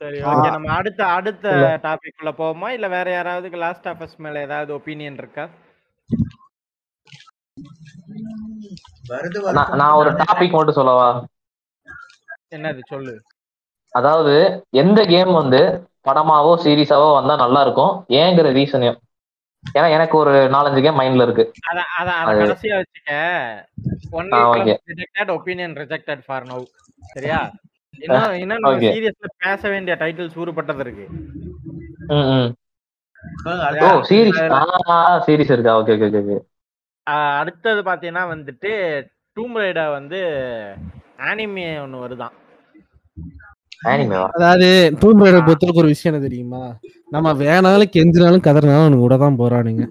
சரி ஓகே நம்ம அடுத்த அடுத்த டாபிக் உள்ள போவோமா? இல்ல வேற யாராவது லாஸ்ட் ஆஃபர்ஸ் மேல ஏதாவது ஒப்பீனியன் இருக்கா? வருது நான் வருது நான் ஒரு டாபிக் மட்டும் சொல்லவா? என்னது சொல்லு. அதாவது எந்த கேம் வந்து படமாவோ சீரீஸாவோ வந்தா நல்லா இருக்கும்? ஏங்கிற ரீசனையும் ஏன்னா எனக்கு ஒரு நாலஞ்சு கேம் மைண்ட்ல இருக்கு. அத அத அத அது- கடைசியா வச்சுக்க. ஒன் ஆ, okay. Rejected opinion rejected for now சரியா? இன்னும் இன்னும். சீரியஸ்ல பேச வேண்டிய டைட்டில்ஸ் ஊறுபட்டது இருக்கு. ஓ. சீரிஸ் சீரிஸ் இருக்கா? ஓகே ஓகே ஓகே ஆஹ் அடுத்தது பாத்தீங்கன்னா வந்துட்டு டூம் ரைடர் வந்து ஆனிமே ஒண்ணு வருதான். அதாவது ரைடர் பொறுத்தவரைக்கும் ஒரு விஷயம் என்ன தெரியுமா? நம்ம வேணாலும் கெஞ்சினாலும் கதறினாலும் அவனுக்கு கூட தான் போறானுங்க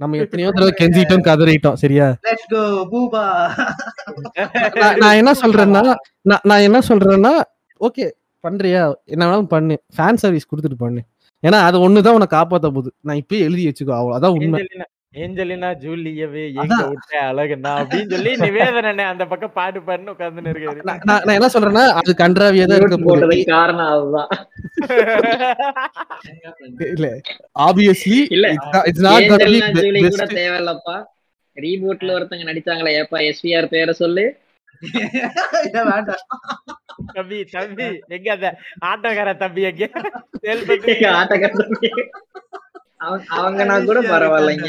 நம்ம எத்தனையோ தடவை கெஞ்சிட்டோம் கதறிட்டோம் சரியா? Let's go, Bupa. நான் என்ன சொல்றேன்னா நான் நான் என்ன சொல்றேன்னா ஓகே பண்றியா? என்ன வேணாலும் பண்ணு. ஃபேன் சர்வீஸ் கொடுத்துட்டு பண்ணு. ஏன்னா அது ஒண்ணுதான் உன்னை காப்பாத்த போகுது. நான் இப்பயே எழுதி வச்சுக்கோ அவ்வளவு அதான் உண்மை ஏஞ்சலினா ஜூலியவே எங்க. விட்ட அழகுனா அப்படின்னு சொல்லி நிவேதனே அந்த பக்கம் பாடு பாடுன்னு உட்கார்ந்து இருக்காரு நான் நான் நான் என்ன சொல்றேன்னா அது கன்றாவியா தான் இருக்க போட்டதுக்கு காரணம் அதுதான் இல்ல ஆப்வியஸ்லி இல்ல. இட்ஸ் நாட் கூட தேவையில்லப்பா ரீபூட்ல ஒருத்தங்க நடிச்சாங்களே ஏப்பா எஸ்பிஆர் பேரை சொல்லு. தம்பி தம்பி எங்க அந்த ஆட்டோக்கார தம்பி எங்க ஆட்டக்கார தம்பி. அவங்க- அவங்கன்னா கூட பரவாயில்லைங்க.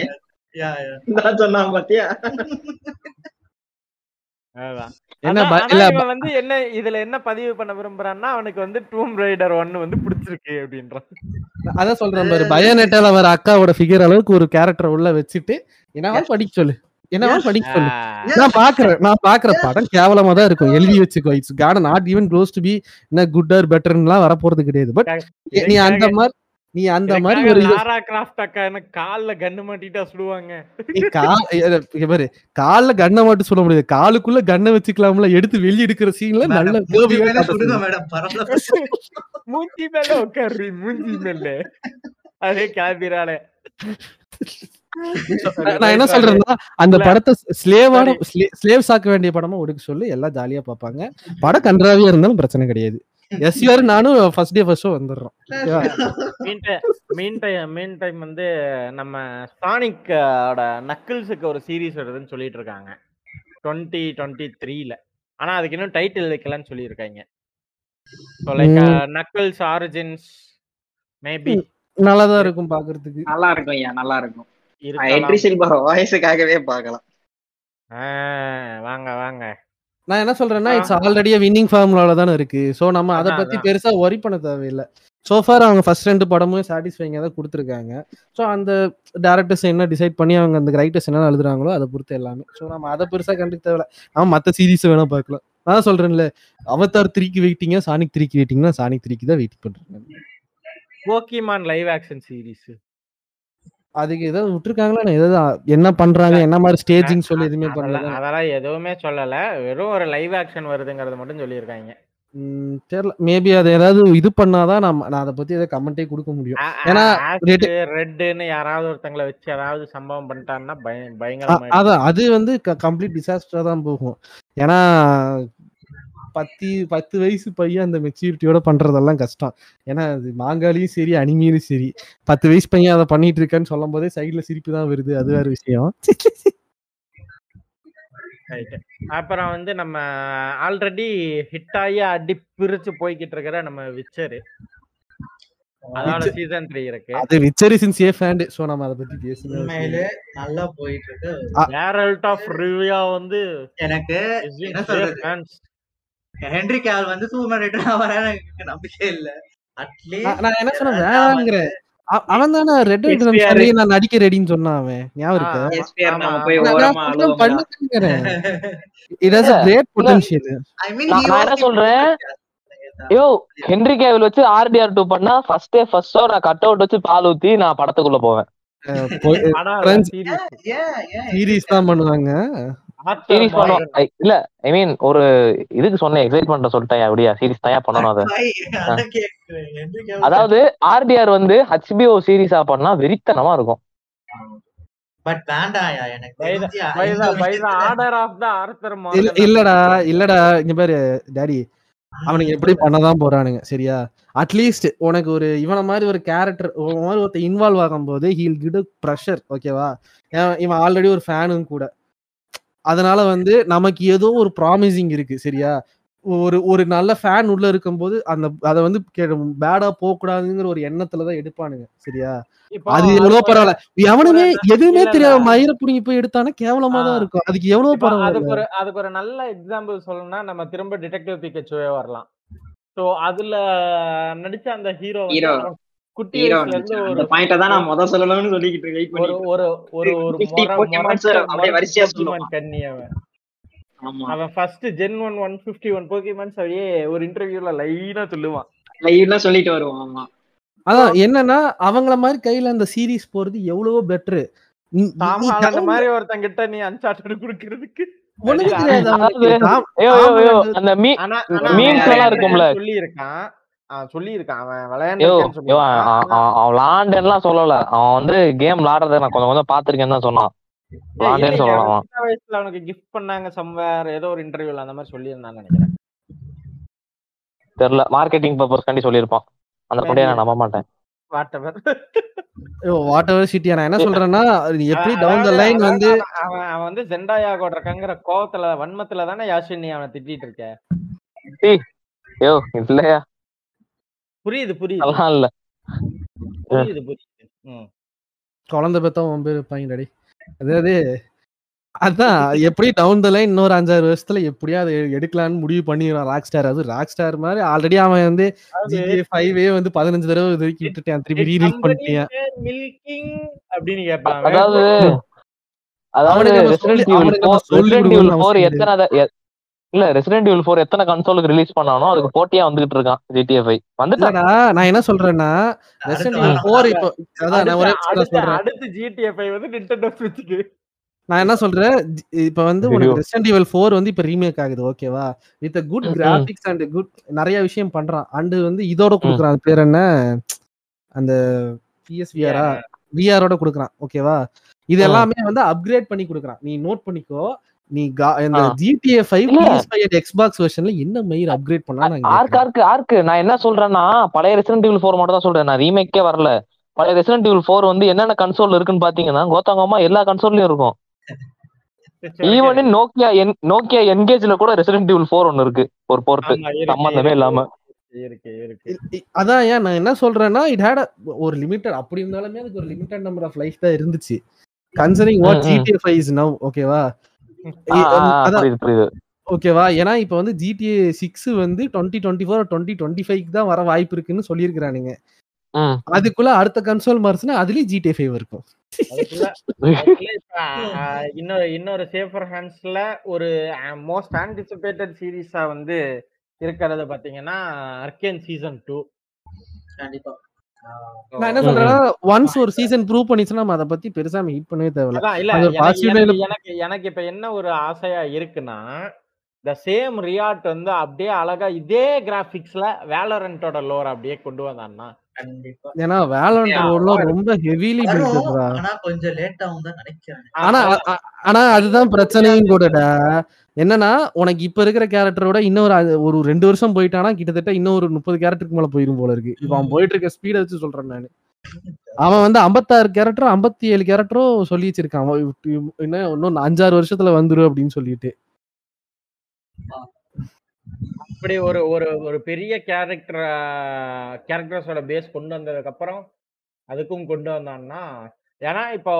நான் சொன்னான் பாத்தியா? வந்து என்ன இதுல என்ன பதிவு பண்ண விரும்புறான்னா அவனுக்கு வந்து டூம் ரைடர் ஒன்னு வந்து பிடிச்சிருக்கு அப்படின்றான் அதான் சொல்றேன் பாரு. பயோநெட்டால வர அக்காவோட ஃபிகர் அளவுக்கு ஒரு கேரக்டர் உள்ள வச்சுட்டு என்னவா படிக்க சொல்லு. என்னவா படிக்க சொல்லு. நான் பாக்குறேன் நான் பாக்குற படம் கேவலமா தான் இருக்கும். எழுதி வச்சுக்கோ. It's got not even close to be என்ன குட் ஆர் பெட்டர்லாம் வரப்போறது கிடையாது. பட் நீ அந்த மாதிரி நீ அந்த மாதிரி ஒரு லாரா கிராஃப்ட் அக்கா எனக்கு கால்ல கண்ணு மாட்டிட்டா சுடுவாங்க. நீ கா- இத- இங்க பாரு. கால்ல கண்ணை மட்டும் சொல்ல முடியாது. காலுக்குள்ள கண்ணை வச்சுக்கலாம்ல எடுத்து வெளிய எடுக்கிற சீன்ல நல்ல மூஞ்சி மேல காட்ட சுடுங்க சொல்லு. மேடம், பரவாயில்ல. மூஞ்சி மேல உட்காரு மூஞ்சி மேல. அதே கிளம்பிறாளே நான் நான் என்ன சொல்றேன்னா அந்த. படத்தை ஸ்லேவான ஸ்லேவ்ஸ் ஆக்க வேண்டிய படமா ஒடுக்க சொல்லி எல்லாம் ஜாலியா பாப்பாங்க படம் கன்றாவியா இருந்தாலும் பிரச்சனை கிடையாது. எஸ்ஆர் நானும் ஃபர்ஸ்ட் டே ஃபர்ஸ்ட் ஷோ வந்துடுறோம்? மீன் டைம் மீன் டைம் வந்து நம்ம சானிக் ஓட நக்கிள்ஸுக்கு ஒரு சீரிஸ் வருதுன்னு சொல்லிட்டு இருக்காங்க டுவெண்ட்டி டுவெண்ட்டி த்ரீல ஆனா அதுக்கு இன்னும் டைட்டில் வைக்கலன்னு சொல்லியிருக்காங்க. So like Knuckles origins maybe நல்லாதான் இருக்கும் பாக்குறதுக்கு. நல்லா இருக்கும் ஐயா நல்லா இருக்கும் என்ட்ரி வாய்ஸுக்காகவே பார்க்கலாம். ஆ, வாங்க வாங்க. நான் என்ன சொல்றேன்னா. இட்ஸ் ஆல்ரெடி வின்னிங் ஃபார்முலால தானே இருக்கு. சோ நம்ம அதை பத்தி. பெருசா ஒரி பண்ண தேவையில்லை. சோஃபார் அவங்க ஃபர்ஸ்ட் ரெண்டு படமும் சாட்டிஸ்ஃபைங்க தான் கொடுத்துருக்காங்க. ஸோ அந்த டேரக்டர்ஸ் என்ன டிசைட் பண்ணி அவங்க அந்த ரைட்டர்ஸ் என்ன எழுதுறாங்களோ அதை பொறுத்து எல்லாமே. ஸோ நம்ம அதை பெருசா கண்டுக்க தேவையில்ல. நம்ம மற்ற சீரீஸ் வேணா பார்க்கலாம். நான் சொல்றேன்ல அவதார் த்ரீக்கு வெயிட்டிங்க சானிக் த்ரீக்கு வெயிட்டிங்னா சானிக் த்ரீக்கு தான் வெயிட் பண்றேன் போக்கிமான் லைவ் ஆக்ஷன் சீரிஸ் அதுக்கு ஏதாவது விட்டுருக்காங்களா ஏதாவது என்ன பண்றாங்க என்ன மாதிரி ஸ்டேஜிங் சொல்லி எதுவுமே பண்ணல. அதெல்லாம் எதுவுமே சொல்லல. வெறும் ஒரு லைவ் ஆக்ஷன் வருதுங்கறத மட்டும் சொல்லியிருக்காங்க. தெரியல. மேபி அதை ஏதாவது இது பண்ணாதான் நம்ம நான் அதை பத்தி ஏதாவது கமெண்டே கொடுக்க முடியும். ஏன்னா ரெட்டுன்னு யாராவது ஒருத்தங்களை வச்சு ஏதாவது சம்பவம் பண்ணிட்டான்னா பய அ- பயங்கரமா அதான் அது வந்து கம்ப்ளீட் டிசாஸ்டரா தான் போகும். ஏன்னா பத்து பத்து வயசு பையன் அந்த மெச்சூரிட்டியோட பண்றதெல்லாம் கஷ்டம். ஏன்னா அது மாங்காலியும் சரி அனிமியிலும் சரி. பத்து வயசு பையன் அதை பண்ணிட்டு இருக்கேன்னு சொல்லும் போதே சைட்ல சிரிப்பு தான் வருது. அது வேற விஷயம். அப்புறம் வந்து நம்ம ஆல்ரெடி ஹிட் ஆகி அடி பிரிச்சு போய்கிட்டு இருக்கிற நம்ம விச்சரு அதோட சீசன் த்ரீ இருக்கு. அது விச்சரி சின் சேஃப் ஹேண்ட் சோ நம்ம அதை பத்தி பேசணும் உண்மையிலே நல்லா போயிட்டு இருக்கு. வேரல்ட் ஆஃப் ரிவ்யா வந்து எனக்கு என்ன சொல்றது? ஹென்ரி கேவல் வந்து சூப்பர் ரைட்டர் வரேன்னு எனக்கு நம்பிக்கை இல்ல. அட்லீஸ்ட் நான் என்ன சொன்னேன்? அவன் தானே ரெட். சொல்லி நான் நடிக்க ரெடின்னு சொன்னான் அவன். ஞாபகம் இருக்கு? சொல்றேன்? யோ ஹென்ரி கேவில் வச்சு ஆர்டிஆர் டூ பண்ணா ஃபர்ஸ்ட் டே ஃபர்ஸ்ட் ஷோ நான் கட் அவுட் வச்சு பால் ஊத்தி நான் படத்துக்குள்ள போவேன். சீரிஸ் தான் பண்ணுவாங்க. சீரிஸ் பண்ணுவோம் இல்ல ஐ மீன் ஒரு இதுக்கு சொன்னேன் எக்ஸைட் பண்ற சொல்லிட்டேன் அப்படியா? சீரிஸ் தயா பண்ணணும் அதை. அதாவது ஆர்டிஆர் வந்து ஹச்பிஓ சீரிஸா பண்ணா வெறித்தனமா இருக்கும். இல்லடா இல்லடா இங்க பாரு டாடி. அவனுக்கு எப்படி பண்ணதான் போறானுங்க சரியா? அட்லீஸ்ட் உனக்கு ஒரு இவன மாதிரி ஒரு கேரக்டர் மாதிரி ஒருத்தர் இன்வால்வ் ஆகும்போது ஹீல் கிட் ப்ரெஷர் ஓகேவா இவன் ஆல்ரெடி ஒரு ஃபேனும் கூட. அதனால வந்து நமக்கு ஏதோ ஒரு ப்ராமிசிங் இருக்கு சரியா? ஒரு ஒரு நல்ல ஃபேன் உள்ள இருக்கும்போது அந்த அதை வந்து பேடா போக கூடாதுங்கிற ஒரு எண்ணத்துல தான் எடுப்பானுங்க சரியா? அது எவ்வளவு பரவாயில்ல. எவனுமே எதுவுமே தெரியாத. மயிர புடிங்கி போய் எடுத்தானா கேவலமா தான். இருக்கும். அதுக்கு எவ்வளவு பரவாயில்ல. அதுக்கு ஒரு அதுக்கு ஒரு நல்ல எக்ஸாம்பிள் சொல்லணும்னா நம்ம திரும்ப டிடெக்டிவ் பிகச்சுவே வரலாம். சோ அதுல நடிச்ச அந்த ஹீரோ குட்டி அந்த பாயிண்ட தான் நான் முத சொல்லணும்னு சொல்லிக்கிட்டு வெயிட் ஒரு பண்ணி ஒரு ஒரு ஒரு 50 மொர Pokemons மொரட்டு அப்படியே மொரட்டு வரிசையா போக்கிமான் சொல்லுவான். கன்னி அவன். ஆமா. அவன் first gen one one fifty one Pokemons அப்படியே ஒரு இன்டர்வியூல லைனா சொல்லுவான். சொல்லிட்டு வருவான் ஆமா. அதான் என்னன்னா அவங்கள மாதிரி கையில அந்த சீரிஸ் போறது எவ்வளவோ பெட்ரு டாம் ஹாலண்ட் மாதிரி ஒருத்தன் கிட்ட நீ அன்சார்ட்டட் குடுக்கிறதுக்கு. தெரியாது. அந்த மீ ஆனா ஆனா memes அவன் எல்லாம் இருக்கும்ல. சொல்லி இருக்கான் அவன் சொல்லி இருக்கான் அவன் விளையாண்டு விளாண்டேன்லாம் சொல்லல. அவன் வந்து கேம் விளாடுறத நான் கொஞ்சம் கொஞ்சம் பாத்திருக்கேன்னு தான் சொன்னான். வயசுல அவனுக்கு கிஃப்ட் பண்ணாங்க சம்வேர் ஏதோ ஒரு இன்டர்வியூல அந்த மாதிரி சொல்லி இருந்தான்னு நினைக்கிறேன். தெரியல. மார்க்கெட்டிங் பர்பஸ் கண்டி சொல்லியிருப்பான். அந்த படியை நான் நம்ப மாட்டேன். Whatever whatever city நான் என்ன சொல்றேன்னா எப்படி டவுன் த லைன் வந்து அவன் அவன் வந்து ஜெண்டாயா கொடுறக்கங்கிற கோவத்துல வன்மத்துல தானே யாஷின் நீ அவனை திட்டிட்டு இருக்க. ஐயோ இல்லையா? புரியுது புரியுது. இல்ல புரியுது புரியுது. குழந்தை பெத்தவன் பேர் இருப்பாங்க டாடி அதாவது அதான் எப்படி டவுன் த லைன் இன்னொரு அஞ்சாறு வருஷத்துல எப்படியா அதை எடுக்கலாம்னு முடிவு பண்ணிடுறான் ராக் ஸ்டார் அது ராக் ஸ்டார் மாதிரி ஆல்ரெடி அவன் வந்து ஜிடிஏ ஃபைவே வந்து பதினஞ்சு தடவை இது வரைக்கும் விட்டுட்டான். திருப்பி ரீலீஸ் பண்ணிட்டேன் மில்கிங் அப்படின்னு கேட்பான். அதாவது அதாவது இல்ல ரெசிடென்ட் ஈவில் ஃபோர் எத்தனை கன்சோலுக்கு ரிலீஸ் பண்ணானோ அதுக்கு போட்டியா வந்துகிட்டு இருக்கான் ஜிடிஏ ஃபைவ் வந்துட்டான் நான் என்ன சொல்றேன்னா ரெசிடென்ட் ஈவில் ஃபோர் இப்போ அதான் நான் ஒரே சொல்றேன். அடுத்து ஜிடிஎஃப் வந்து நிண்டோ ஸ்விட்ச்க்கு நான் என்ன சொல்றேன் இப்ப வந்து. உனக்கு ரெசிடென்ட் ஈவல் ஃபோர் வந்து இப்ப ரீமேக் ஆகுது ஓகேவா with good. Graphics and good நிறைய விஷயம் பண்றான். அண்ட் வந்து இதோட கொடுக்குறான். பேர் என்ன? அந்த பிஎஸ்விஆரா விஆரோட கொடுக்குறான் ஓகேவா இது. எல்லாமே வந்து அப்கிரேட் பண்ணி கொடுக்குறான். நீ நோட் பண்ணிக்கோ நீ இந்த. ஜிடிஏ ஃபைவ் இல்ல. பிஎஸ் ஃபைவ் எக்ஸ்பாக்ஸ் வெர்ஷன்ல என்ன மயிர் அப்கிரேட் பண்ணா நான் ஆர்க். ஆர்க் ஆர்க் நான் என்ன சொல்றேன்னா பழைய ரெசிடென்ட் ஈவில் ஃபோர் மட்டும் தான் சொல்றேன். நான் ரீமேக்கே வரல. பழைய ரெசிடென்ட் ஈவில் ஃபோர் வந்து என்னென்ன கன்சோல் இருக்குன்னு பாத்தீங்கன்னா கோத்தாங்கம்மா எல்லா கன்சோல்லயும் இருக்கும். Even in Nokia N Nokia என்கேஜ்ல கூட ரெசிடென்ட் ஈவில் ஃபோர் ஒன்னு இருக்கு. ஒரு போர்ட் சம்பந்தமே இல்லாம. அதான் ஏன் நான் என்ன சொல்றேன்னா இட் ஹேட் ஒரு லிமிட்டட் அப்படி இருந்தாலுமே அதுக்கு ஒரு லிமிட்டட் நம்பர் ஆஃப் லைஃப் தான் இருந்துச்சு. Concerning what five is now ஓகேவா ஓகேவா? ஏன்னா இப்போ வந்து ஜிடிஏ சிக்ஸ் வந்து twenty twenty four twenty twenty five தான் வர வாய்ப்பு இருக்குன்னு சொல்லியிருக்கிறானுங்க. அதுக்குள்ள அடுத்த கன்சோல் மாறுச்சுன்னா அதுலயும் ஜிடிஏ ஃபைவ் இருக்கும். இன்னொரு இன்னொரு சேஃபர் ஹேண்ட்ஸ்ல ஒரு மோஸ்ட் ஆன்டிசிபேட்டட் சீரீஸா வந்து இருக்கிறது பாத்தீங்கன்னா அர்கேன் சீசன் டூ கண்டிப்பா. நான் என்ன சொல்றேன்னா ஒன்ஸ் ஒரு சீசன் ப்ரூவ் பண்ணிச்சுன்னா நம்ம அதை பத்தி பெருசா நம்ம ஹீட் பண்ணவே தேவையில்ல. எனக்கு எனக்கு இப்ப என்ன ஒரு ஆசையா இருக்குன்னா இந்த சேம் ரியாட் வந்து அப்படியே அழகா இதே கிராபிக்ஸ்ல வேலரண்டோட லோர் அப்படியே கொண்டு வந்தான்னா. கண்டிப்பா. ஏன்னா வேலண்ட் ரொம்ப ஹெவிலி ஆனா கொஞ்சம் லேட் ஆகும் தான் நினைக்கிறேன். ஆனா அதுதான் பிரச்சனையும் கூடடா. என்னன்னா உனக்கு இப்ப இருக்கிற கேரக்டரோட இன்னொரு அது- ஒரு ரெண்டு வருஷம் போயிட்டானா கிட்டத்தட்ட இன்னும் ஒரு முப்பது கேரக்டருக்கு மேல போயிரும் போல இருக்கு. இப்ப அவன் போயிட்டு இருக்க ஸ்பீட வச்சு சொல்றேன் நான். அவன் வந்து ஐம்பத்தாறு கேரக்டரும் ஐம்பத்தி ஏழு கேரக்டரும் சொல்லி வச்சிருக்கான். அவன் இப்ப இன்னும் இன்னும் அஞ்சாறு வருஷத்துல வந்துரும் அப்படின்னு சொல்லிட்டு. அப்படி ஒரு ஒரு ஒரு பெரிய கேரக்டர் கேரக்டர்ஸோட பேஸ் கொண்டு வந்ததுக்கு அப்புறம் அதுக்கும் கொண்டு வந்தான்னா ஏன்னா இப்போ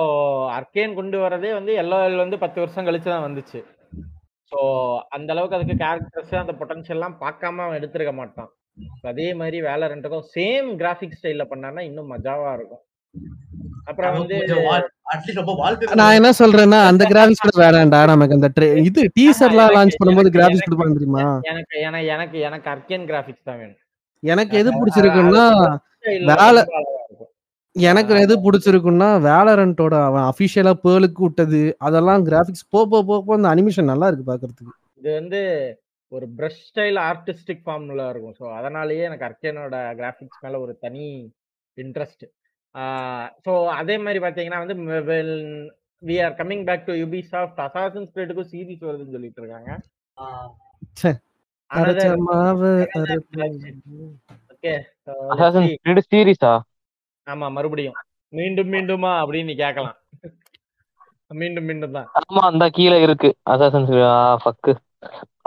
அர்கேன் கொண்டு வரதே வந்து எல்லோ வந்து பத்து வருஷம் கழிச்சு தான் வந்துச்சு. ஸோ அந்த அளவுக்கு அதுக்கு கேரக்டர்ஸ் அந்த பொட்டன்ஷியல்லாம் பார்க்காம அவன் எடுத்திருக்க மாட்டான். So அதே மாதிரி வேலை ரெண்டுக்கும் சேம் கிராஃபிக் ஸ்டைல்ல பண்ணான்னா இன்னும் மஜாவா இருக்கும். அப்புறம் வந்து அட்லீஸ்ட் ரொம்ப வால்பேப்பர் நான் என்ன சொல்றேன்னா அந்த கிராபிக்ஸ் கூட வேணாம்டா நமக்கு அந்த இது டீசர்லாம் எனக்கு- லான்ச் பண்ணும்போது கிராபிக்ஸ் எனக்கு- கொடுப்பாங்க தெரியுமா? எனக்கு எனக்கு எனக்கு கிராஃபிக்ஸ் தான் வேணும். எனக்கு எது பிடிச்சிருக்குன்னா வேலை. எனக்கு எது பிடிச்சிருக்குன்னா வேலரண்டோட அவன் அபிஷியலா பேர்லுக்கு விட்டது. அதெல்லாம் கிராபிக்ஸ் போ போ போ அந்த அனிமேஷன் நல்லா இருக்கு பாக்குறதுக்கு. இது வந்து ஒரு பிரஷ் ஸ்டைல் ஆர்டிஸ்டிக் ஃபார்ம்ல இருக்கும். ஸோ அதனாலேயே எனக்கு அர்க்கேனோட கிராஃபிக்ஸ் மேல ஒரு தனி இன்ட்ரெஸ்ட் ஸோ அதே மாதிரி பார்த்தீங்கன்னா வந்து we are coming back to Ubisoft assassin ஸ்பிரிட்டுக்கும் series வருதுன்னு சொல்லிட்டு இருக்காங்க. ஓகே சீரிஸா ஆமா மறுபடியும். மீண்டும் மீண்டுமா அப்படின்னு நீ கேட்கலாம் மீண்டும் மீண்டும் தான். ஆமா அந்த கீழே இருக்கு. அசாசன் ஃபக்கு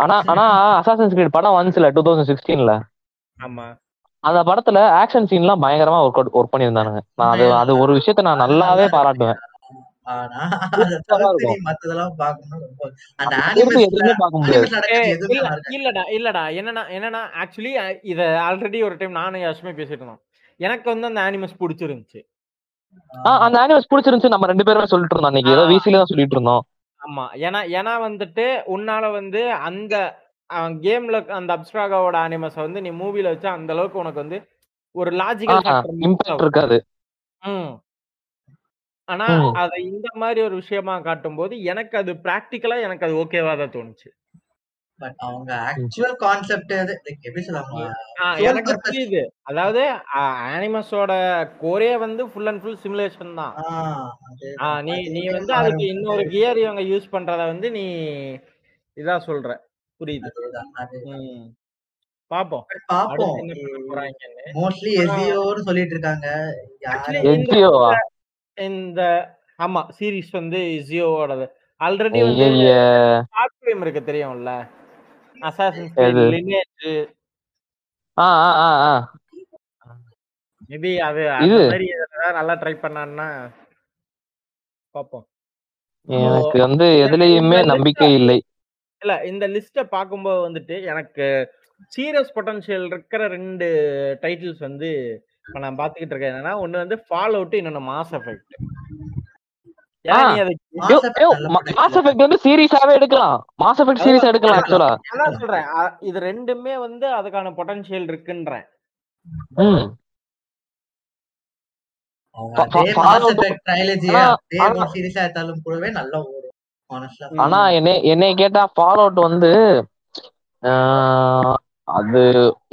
ஆனா ஆனா அசாசன் கிரீட் படம் வந்துச்சுல டூ தௌசண்ட் சிக்ஸ்டீன்ல ஆமா. அந்த படத்துல ஆக்ஷன் சீன்லாம் பயங்கரமா ஒர்க் ஒர்க் பண்ணியிருந்தானுங்க. நான் அது அது ஒரு விஷயத்த நான் நல்லாவே பாராட்டுவேன். என்னன்னா என்னன்னா ஆக்சுவலி இத ஆல்ரெடி ஒரு டைம் நானும் யாருமே பேசிட்டு இருந்தோம். எனக்கு வந்து அந்த அனிமஸ் பிடிச்சிருந்துச்சு. அந்த அனிமல்ஸ் பிடிச்சிருந்துச்சு நம்ம ரெண்டு பேருமே சொல்லிட்டு இருந்தோம் அன்னைக்கு. ஏதோ. விசில தான் சொல்லிட்டு இருந்தோம் ஆமா. ஏன்னா ஏன்னா வந்துட்டு உன்னால வந்து அந்த கேம்ல அந்த அப்ஸ்ட்ராகாவோட அனிமஸ வந்து நீ மூவில வச்சா அந்த அளவுக்கு உனக்கு வந்து ஒரு லாஜிக்கல் இம்பாக்ட் இருக்காது. ம். ஆனா. அத இந்த மாதிரி ஒரு விஷயமா காட்டும்போது எனக்கு அது பிராக்டிக்கலா எனக்கு அது ஓகேவா தான் தோணுச்சு. பட் அவங்க ஆக்சுவல் கான்செப்ட் அது எப்படி சொல்லுவாங்க எனக்கு. புரியுது. அதாவது அனிமஸோட கோரே வந்து ஃபுல் அண்ட் ஃபுல் சிமுலேஷன் தான். ஆ, அது ஆ, நீ நீ வந்து அதுக்கு. இன்னொரு கியர் இவங்க யூஸ் பண்றத வந்து நீ இதா சொல்ற. புரியுது. பாப்போம். But பாப்போம். மோஸ்ட்லி எஸ்இஓன்னு சொல்லிட்டு இருக்காங்க. இந்த ஆமா சீரிஸ் வந்து ஜியோவோடது ஆல்ரெடி வந்து இருக்கு தெரியும்ல? அசாசின் மேபி அது அந்த மாதிரி நல்லா ட்ரை பண்ணான்னா பாப்போம். எனக்கு வந்து எதுலயுமே நம்பிக்கை இல்லை. இல்ல இந்த லிஸ்ட பாக்கும்போது வந்துட்டு எனக்கு சீரியஸ் பொட்டன்ஷியல் இருக்கிற ரெண்டு டைட்டில்ஸ் வந்து இப்ப நான் பாத்துக்கிட்டு இருக்கேன். என்னன்னா ஒண்ணு வந்து ஃபால் அவுட் இன்னொன்னு மாஸ் எஃபெக்ட் மாஸ் எஃபெக்ட் வந்து சீரியஸாவே எடுக்கலாம். மாஸ் எஃபெக்ட் சீரியஸா எடுக்கலாம் ஆக்சுவலா சொல்றேன். இது ரெண்டுமே வந்து அதுக்கான பொட்டன்ஷியல் இருக்குன்றேன். ஆனா என்னை என்னை கேட்டா ஃபால் அவுட் வந்து ஆஹ், அது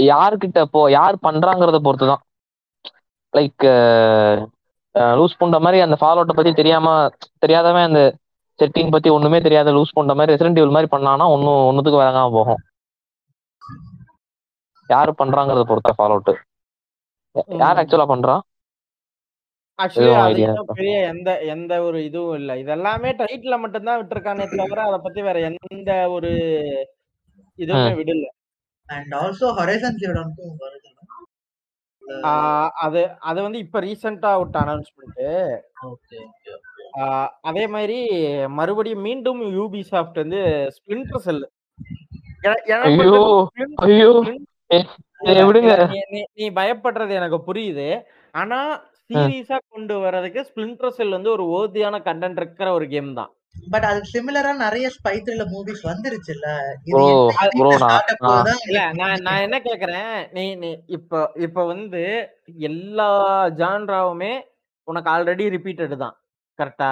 யாருக்கிட்ட போ யார் பண்றாங்கறத பொறுத்துதான். லைக் லூஸ் பண்ற மாதிரி அந்த ஃபால் அவுட்டை பத்தி தெரியாம தெரியாதவன் அந்த செட்டிங் பத்தி ஒண்ணுமே தெரியாத லூஸ் பண்ற மாதிரி ரெசிடென்ட் இவல் மாதிரி பண்ணானா ஒன்னும் ஒன்னுத்துக்கு வேகாம போகும். யாரு பண்றாங்கறத பொறுத்த ஃபால் அவுட் யார் ஆக்சுவலா பண்றா? பெரிய எந்த எந்த ஒரு இதுவும் இல்ல. இது எல்லாமே டைட்டில மட்டும்தான் விட்டுருக்கானே தவிர அதை பத்தி வேற எந்த ஒரு இதுவுமே. விடல. அண்ட் ஆல்சோ ஹொரைசன் வருது. அது அது வந்து இப்ப ரீசெண்டா விட்ட அனௌன்ஸ்மெண்ட் அதே மாதிரி மறுபடியும் மீண்டும் யூபி சாஃப்ட் வந்து ஸ்பிளிண்டர் செல் நீ பயப்படுறது எனக்கு புரியுது. ஆனா சீரியஸா கொண்டு வர்றதுக்கு ஸ்பிளிண்டர் செல் வந்து ஒரு ஓதியான கண்டென்ட் இருக்கிற ஒரு கேம் தான். பட் அதுக்கு சிமிலரா நிறைய ஸ்பை த்ரில்லர் மூவிஸ் தான் இல்ல நான் நான் என்ன கேக்குறேன் நீ நீ இப்ப இப்ப வந்து எல்லா ஜான்ராவுமே உனக்கு ஆல்ரெடி ரிப்பீட்டட் தான் கரெக்டா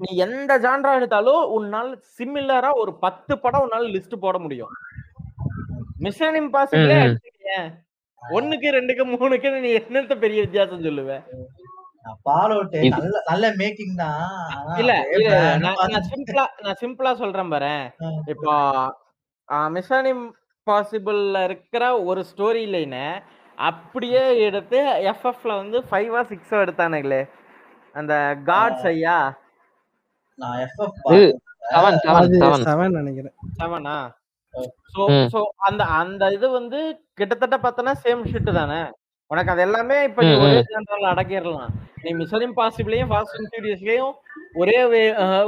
நீ எந்த ஜான்ரா எடுத்தாலும் உன்னால சிமிலரா ஒரு பத்து படம் உன்னால லிஸ்ட் போட முடியும். மிஷன் இம்பாசிபிளே ஒண்ணுக்கு ரெண்டுக்கு மூணுக்கு நீ என்னத்த பெரிய வித்தியாசம் சொல்லுவ? சிம்பிளா நான் சிம்பிளா சொல்றேன் பாரு. இப்போ மிஷன் இம்பாசிபிள்ல இருக்கிற ஒரு ஸ்டோரி லைன அப்படியே எடுத்து எஃப்எஃப்ல வந்து ஃபைவா சிக்ஸோ எடுத்தானுங்களே. அந்த காட்ஸ் ஐயா. நினைக்கிறேன். அந்த அந்த இது வந்து கிட்டத்தட்ட பார்த்தனா சேம் ஷிட் தானே? உனக்கு அது எல்லாமே இப்ப நீ ஒரே. ஜானரால அடக்கிடலாம். நீ மிஷன் இம்பாசிபிளையும் ஃபாஸ்ட் அண்ட் ஃபியூரியஸ்லயும் ஒரே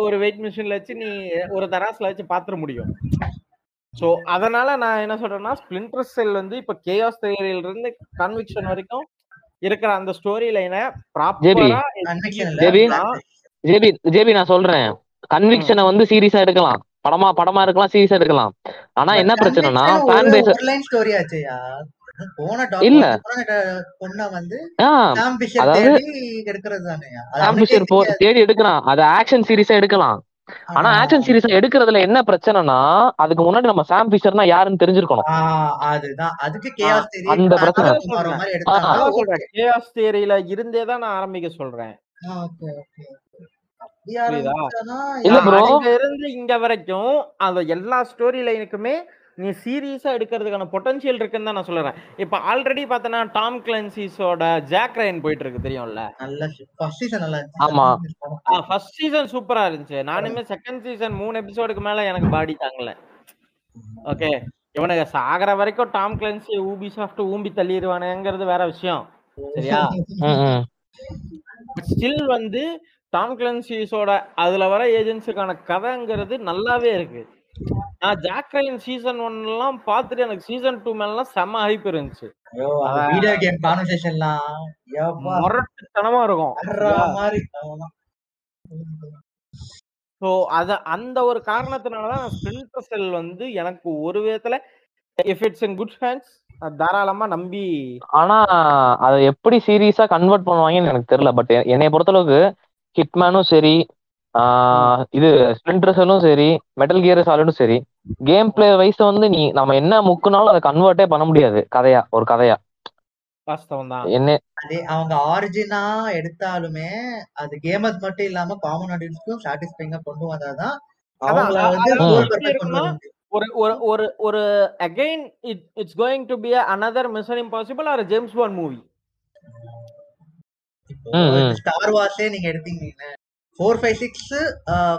ஒரு வெயிட் மிஷின்ல வச்சு நீ ஒரு தராசுல வச்சு பாத்துற முடியும். சோ அதனால நான் என்ன சொல்றேன்னா ஸ்பிளிண்டர் செல் வந்து இப்ப கேஆஸ் தியரியில இருந்து கன்விக்ஷன் வரைக்கும் இருக்கிற அந்த ஸ்டோரி லைனை ப்ராப்பரா ஜேபி ஜேபி ஜேபி நான் சொல்றேன். கன்விக்ஷனை வந்து சீரியஸா எடுக்கலாம். படமா படமா இருக்கலாம் சீரியஸா எடுக்கலாம். ஆனா என்ன பிரச்சனைனா ஃபேன் பேஸ் போன இல்ல. பொண்ண வந்து தேடி எடுக்கலாம் அது ஆக்ஷன் சீரியஸா எடுக்கலாம். ஆனா ஆக்ஷன் சீரியஸா எடுக்கிறதுல என்ன பிரச்சனைனா அதுக்கு முன்னாடி நம்ம சாம் பிஷர்னா யாருன்னு தெரிஞ்சிருக்கணும். அதுதான். அதுக்கு கேஆஸ் தேடி அந்த பிரச்சனை. சொல்றேன். கேஆஸ் தியரியில இருந்தே தான் நான் ஆரம்பிக்க சொல்றேன். இல்ல இருந்து இங்க வரைக்கும் அந்த எல்லா ஸ்டோரி லைனுக்குமே நீ சீரியஸா எடுக்கிறதுக்கான பொட்டன்ஷியல் இருக்குன்னு தான் நான் சொல்றேன். இப்ப ஆல்ரெடி பார்த்தனா டாம் கிளன்சிஸோட ஜாக் ரயன் போயிட்டு இருக்கு தெரியும்ல? நல்ல ஃபர்ஸ்ட் சீசன் நல்லா இருந்துச்சு. ஆமா. ஃபர்ஸ்ட் சீசன் சூப்பரா இருந்துச்சு. நானுமே செகண்ட் சீசன் மூணு எபிசோடுக்கு மேல எனக்கு பாடி தாங்கல. ஓகே இவனுக்கு சாகர வரைக்கும் டாம் கிளன்சி ஊபி சாஃப்ட் ஊம்பி தள்ளிடுவானுங்கிறது வேற விஷயம். சரியா. ஸ்டில் வந்து டாம் கிளன்சிஸோட அதுல வர ஏஜென்ட்ஸுக்கான கதைங்கிறது நல்லாவே இருக்கு. நான் ஜாக்ரைன் சீசன் ஒன் எல்லாம் பார்த்துட்டு எனக்கு சீசன் டூ மேலாம் செம்ம ஹைப் இருந்துச்சு. வீடியோ கேம் கான்வர்சேஷன்லாம் முரட்டுத்தனமா இருக்கும். ஸோ அத அந்த ஒரு காரணத்தினாலதான் ஸ்பிரிண்டர் செல் வந்து எனக்கு ஒரு விதத்துல if it's in good hands தாராளமா நம்பி ஆனா அதை எப்படி சீரியஸா கன்வெர்ட் பண்ணுவாங்கன்னு எனக்கு தெரியல. பட் என்னைய பொறுத்தளவுக்கு ஹிட்மேனும் சரி இது ஸ்பிளிண்டர் செல்லும் சரி மெட்டல் கியர் சாலிடும் சரி கேம் பிளே வைஸ் வந்து நீ நம்ம என்ன முக்குனாலும் அதை கன்வெர்ட்டே பண்ண முடியாது. கதையா ஒரு கதையா. வாஸ்தவம் தான் என்ன அவங்க ஆரிஜினா எடுத்தாலுமே அது கேமர்ஸ் மட்டும் இல்லாம காமன் ஆடியன்ஸ்க்கும் சாட்டிஸ்ஃபைங்கா கொண்டு வந்தாதான் அவங்கள வந்து ஒரு ஒரு ஒரு ஒரு again it it's going to be another mission impossible or James Bond movie. Star வார்ஸே நீங்க எடுத்தீங்கன்னா four five six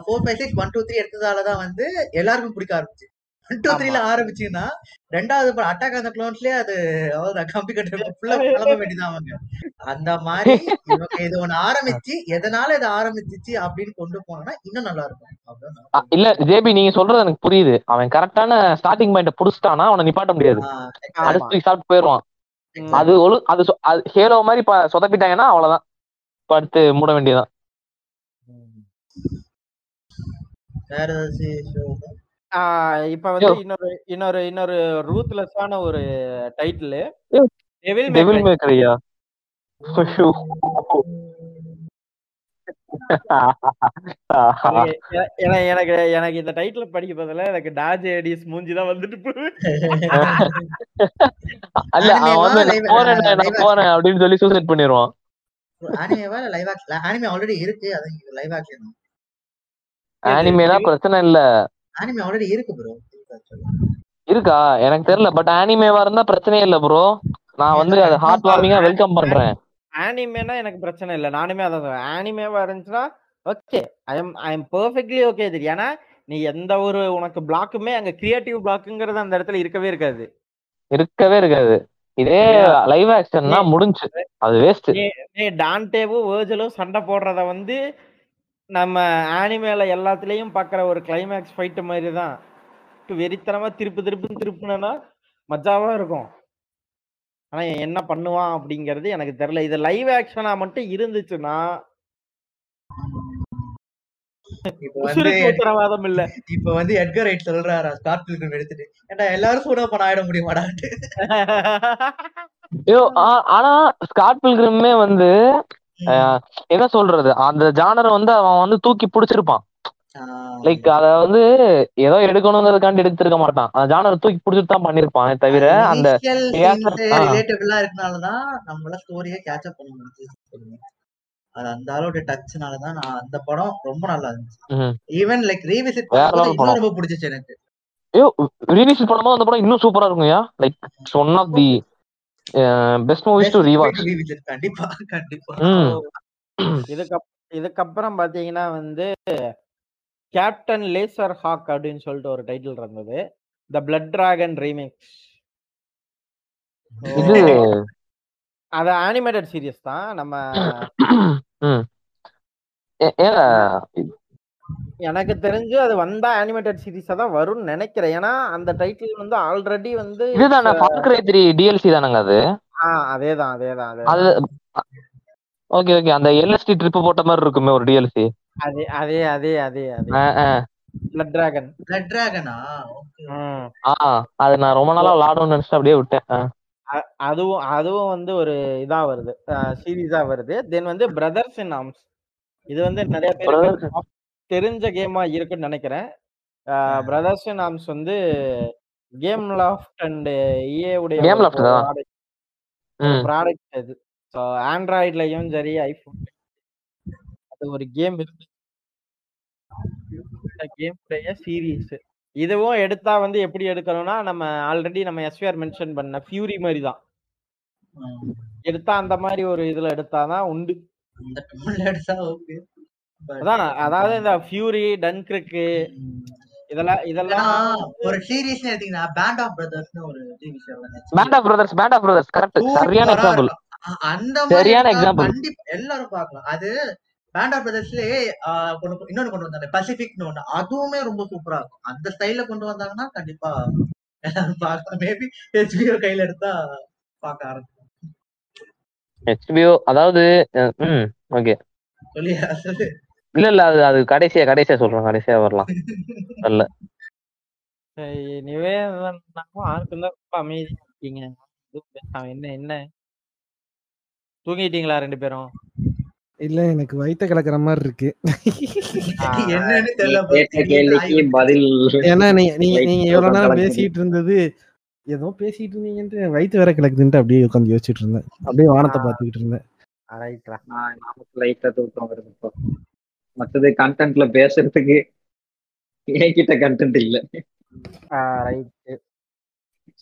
four five six one two three எடுத்ததாலதான் வந்து எல்லாருக்கும் பிடிக்க ஆரம்பிச்சு. ஒன் டூ த்ரீல ஆரம்பிச்சுன்னா ரெண்டாவது படம் அட்டாக் அந்த க்ளோன்ஸ்லயே அது அவ்வளவுதான் கம்பி கட்டுற ஃபுல்லா கிளம்ப வேண்டியதான் அவங்க. அந்த மாதிரி இது ஒண்ணு ஆரம்பிச்சு எதனால இதை ஆரம்பிச்சிச்சு அப்படின்னு கொண்டு போனா இன்னும் நல்லா இருக்கும். இல்ல ஜேபி நீங்க சொல்றது எனக்கு புரியுது. அவன் கரெக்டான ஸ்டார்டிங் பாயிண்ட புடிச்சிட்டானா அவனை நிப்பாட்ட முடியாது. அடுத்து சாப்பிட்டு போயிடுவான். ம். அது ஒழு அது ஹேலோ மாதிரி சொதப்பிட்டாங்கன்னா அவ்வளவுதான். படுத்து மூட வேண்டியதான் வேற ஏதாச்சும் இப்ப வந்து இன்னொரு இன்னொரு இன்னொரு ரூத்லெஸ்ஸான ஒரு டைட்டில் டெவில் டெவில் மேக்கரையா எனக்கு எனக்கு எனக்கு இந்த டைட்டில் படிக்க பதிலா எனக்கு டாஜ் ஏடிஸ் மூஞ்சி தான் வந்துட்டு அல்ல அவன் போறேன் நான் போறேன் அப்படின்னு சொல்லி சூசைட் பண்ணிடுவான் அனிமேவா லைவ் ஆக்ஷன் அனிமே ஆல்ரெடி இருக்கு அது லைவ் ஆக்ஷன் ஆனிமேனா பிரச்சனை இல்ல. அனிமே ஆல்ரெடி இருக்கு ப்ரோ இருக்கா? எனக்கு தெரியல. பட் ஆனிமேவா இருந்தா பிரச்சனையே இல்ல ப்ரோ நான் வந்து அதை ஹார்ட் வார்மிங்கா வெல்கம் பண்றேன். ஆனிமேனா எனக்கு பிரச்சனை இல்லை. நானுமே அதான் சொல்றேன். ஆனிமேவா இருந்துச்சுன்னா okay I am I am perfectly okay தெரியும்? ஏன்னா நீ எந்த ஒரு உனக்கு பிளாக்குமே அங்க கிரியேட்டிவ் பிளாக்குங்கிறது அந்த இடத்துல இருக்கவே இருக்காது. இருக்கவே இருக்காது. இதே லைவ் ஆக்ஷன்னா முடிஞ்சு. அது வேஸ்ட் நீ டான்டேவும் வேர்ஜலும் சண்டை போடுறத வந்து நம்ம ஆனிமேல எல்லாத்துலயும் பார்க்குற ஒரு கிளைமேக்ஸ் ஃபைட்டு மாதிரி தான் வெறித்தனமா திருப்பு திருப்பு திருப்புனா மஜாவா இருக்கும். ஆனா என்ன பண்ணுவான் அப்படிங்கிறது எனக்கு தெரியல. இது லைவ் ஆக்ஷனா மட்டும் இருந்துச்சுன்னா உத்தரவாதம் இல்ல. இப்போ வந்து எட்கர் ரைட் சொல்றாரா? ஸ்காட் பில்கிரம் எடுத்துட்டு. ஏன்டா எல்லாரும் சூடா பண்ண ஆயிட ஆ- ஆனா ஸ்காட் பில்கிரிமே வந்து என்ன சொல்றது? அந்த ஜானரை வந்து அவன் வந்து தூக்கி பிடிச்சிருப்பான். லைக் அத வந்து ஏதோ எடுக்கணுங்கிறதுக்காண்டி எடுத்திருக்க மாட்டான். அந்த ஜானரை தூக்கி பிடிச்சிட்டு தான் பண்ணிருப்பானே தவிர அந்த இருக்கனாலதான் ஸ்டோரியை கேட்ச் அப் பண்ண அது அந்த அளவுடைய டச்னாலதான் நான் அந்த படம் ரொம்ப நல்லா இருந்துச்சு. ஈவன் லைக் ரீவிசிட் பண்ணும்போது. ரொம்ப பிடிச்சிச்சு எனக்கு. ஐயோ ரீவிசிட் பண்ணும்போது அந்த படம் இன்னும் சூப்பரா இருக்கும்யா like one of the best movies to revisit கண்டிப்பா கண்டிப்பா. இதுக்கப்புறம் பாத்தீங்கன்னா வந்து கேப்டன் லேசர் ஹாக் அப்படின்னு சொல்லிட்டு ஒரு டைட்டில் இருந்தது. த பிளட் டிராகன் ரீமிக்ஸ் இது அது அனிமேட்டட் சீரியஸ் தான். நம்ம எனக்கு தெரிஞ்சு அது வந்தா அனிமேட்டட் சீரிஸா தான் வரும்னு நினைக்கிறேன். ஏன்னா அந்த டைட்டில் வந்து ஆல்ரெடி வந்து இதுதானே ஃபார்க்ரை த்ரீ டிஎல்சி தானங்க அது? ஆ அதேதான் அதேதான் அதே ஓகே ஓகே. அந்த எல்எஸ்டி ட்ரிப் போட்ட மாதிரி இருக்குமே ஒரு டிஎல்சி அதே அதே அதே அதே அதே. பிளட் டிராகன் பிளட் டிராகனா ஆ அது நான் ரொம்ப நாளா விளாடணும்னு நினைச்சிட்டு அப்படியே விட்டேன். அதுவும் அதுவும் வந்து ஒரு இதா வருது. சீரீஸா வருது. தென் வந்து பிரதர்ஸ் இன் ஆர்ம்ஸ் இது வந்து நிறைய பேருக்கு தெரிஞ்ச கேமா இருக்குன்னு நினைக்கிறேன். பிரதர்ஸ் ஆர்ம்ஸ் வந்து கேம் லாஃப்ட் அண்ட் ஏ உடைய Game Loft தான். ம். ப்ராடக்ட் அது. ஸோ ஆண்ட்ராய்ட்லயும் சரி ஐஃபோன் அது ஒரு கேம் இருக்கு. கேம் உடைய சீரீஸ் இதுவும் எடுத்தா வந்து எப்படி எடுக்கணும்னா நம்ம ஆல்ரெடி நம்ம எஸ்விஆர் மென்ஷன் பண்ண ஃபியூரி மாதிரி தான். எடுத்தா அந்த மாதிரி ஒரு இதுல எடுத்தாதான் உண்டு. அதான் அதாவது இந்த ஃபியூரி டன்கிருக்கு இதெல்லாம் இதெல்லாம் ஒரு சீரியஸ் எடுத்தீங்கன்னா பேண்ட் ஆஃப் பிரதர்ஸ்னு ஒரு TV show Band of Brothers Band of Brothers correct சரியான எக்ஸாம்பிள் அந்த சரியான மாதிரி example. கண்டிப்பா எல்லாரும் பார்க்கலாம். அது பேண்டா பிரதர்ஸ்லயே கொண்டு இன்னொன்னு கொண்டு வந்தாங்க பசிபிக்னு ஒண்ணு. அதுவுமே ரொம்ப சூப்பரா இருக்கும். அந்த ஸ்டைல்ல கொண்டு வந்தாங்கன்னா கண்டிப்பா எல்லாரும் பார்க்கலாம். மேபி ஹெச்பிஓ கையில எடுத்தா பார்க்க ஆரம்பிக்கும் ஹெச்பிஓ அதாவது ம் ஓகே சொல்லி சொல்லு. இல்ல இல்ல அது அது கடைசியா கடைசியா சொல்றேன் கடைசியா வரலாம். ஆருக்கும் தான் ரொம்ப அமைதியா இருக்கீங்க. என்ன என்ன? தூங்கிட்டீங்களா ரெண்டு பேரும்? இல்ல எனக்கு வயித்த கலக்கிற மாதிரி இருக்கு. என்னன்னு தெரியல ஏன்னா நீங்க நீங்க எவ்வளவு நேரம். பேசிட்டு இருந்தது ஏதோ பேசிட்டு இருந்தீங்கன்ட்டு வயித்து வேற கிளக்குதுன்ட்டு அப்படியே உட்காந்து யோசிச்சுட்டு இருந்தேன். அப்படியே வானத்தை. பாத்துக்கிட்டு இருந்தேன். மத்தது கண்டென்ட்ல பேசுறதுக்கு என்கிட்ட கண்டென்ட் இல்ல. ரைட்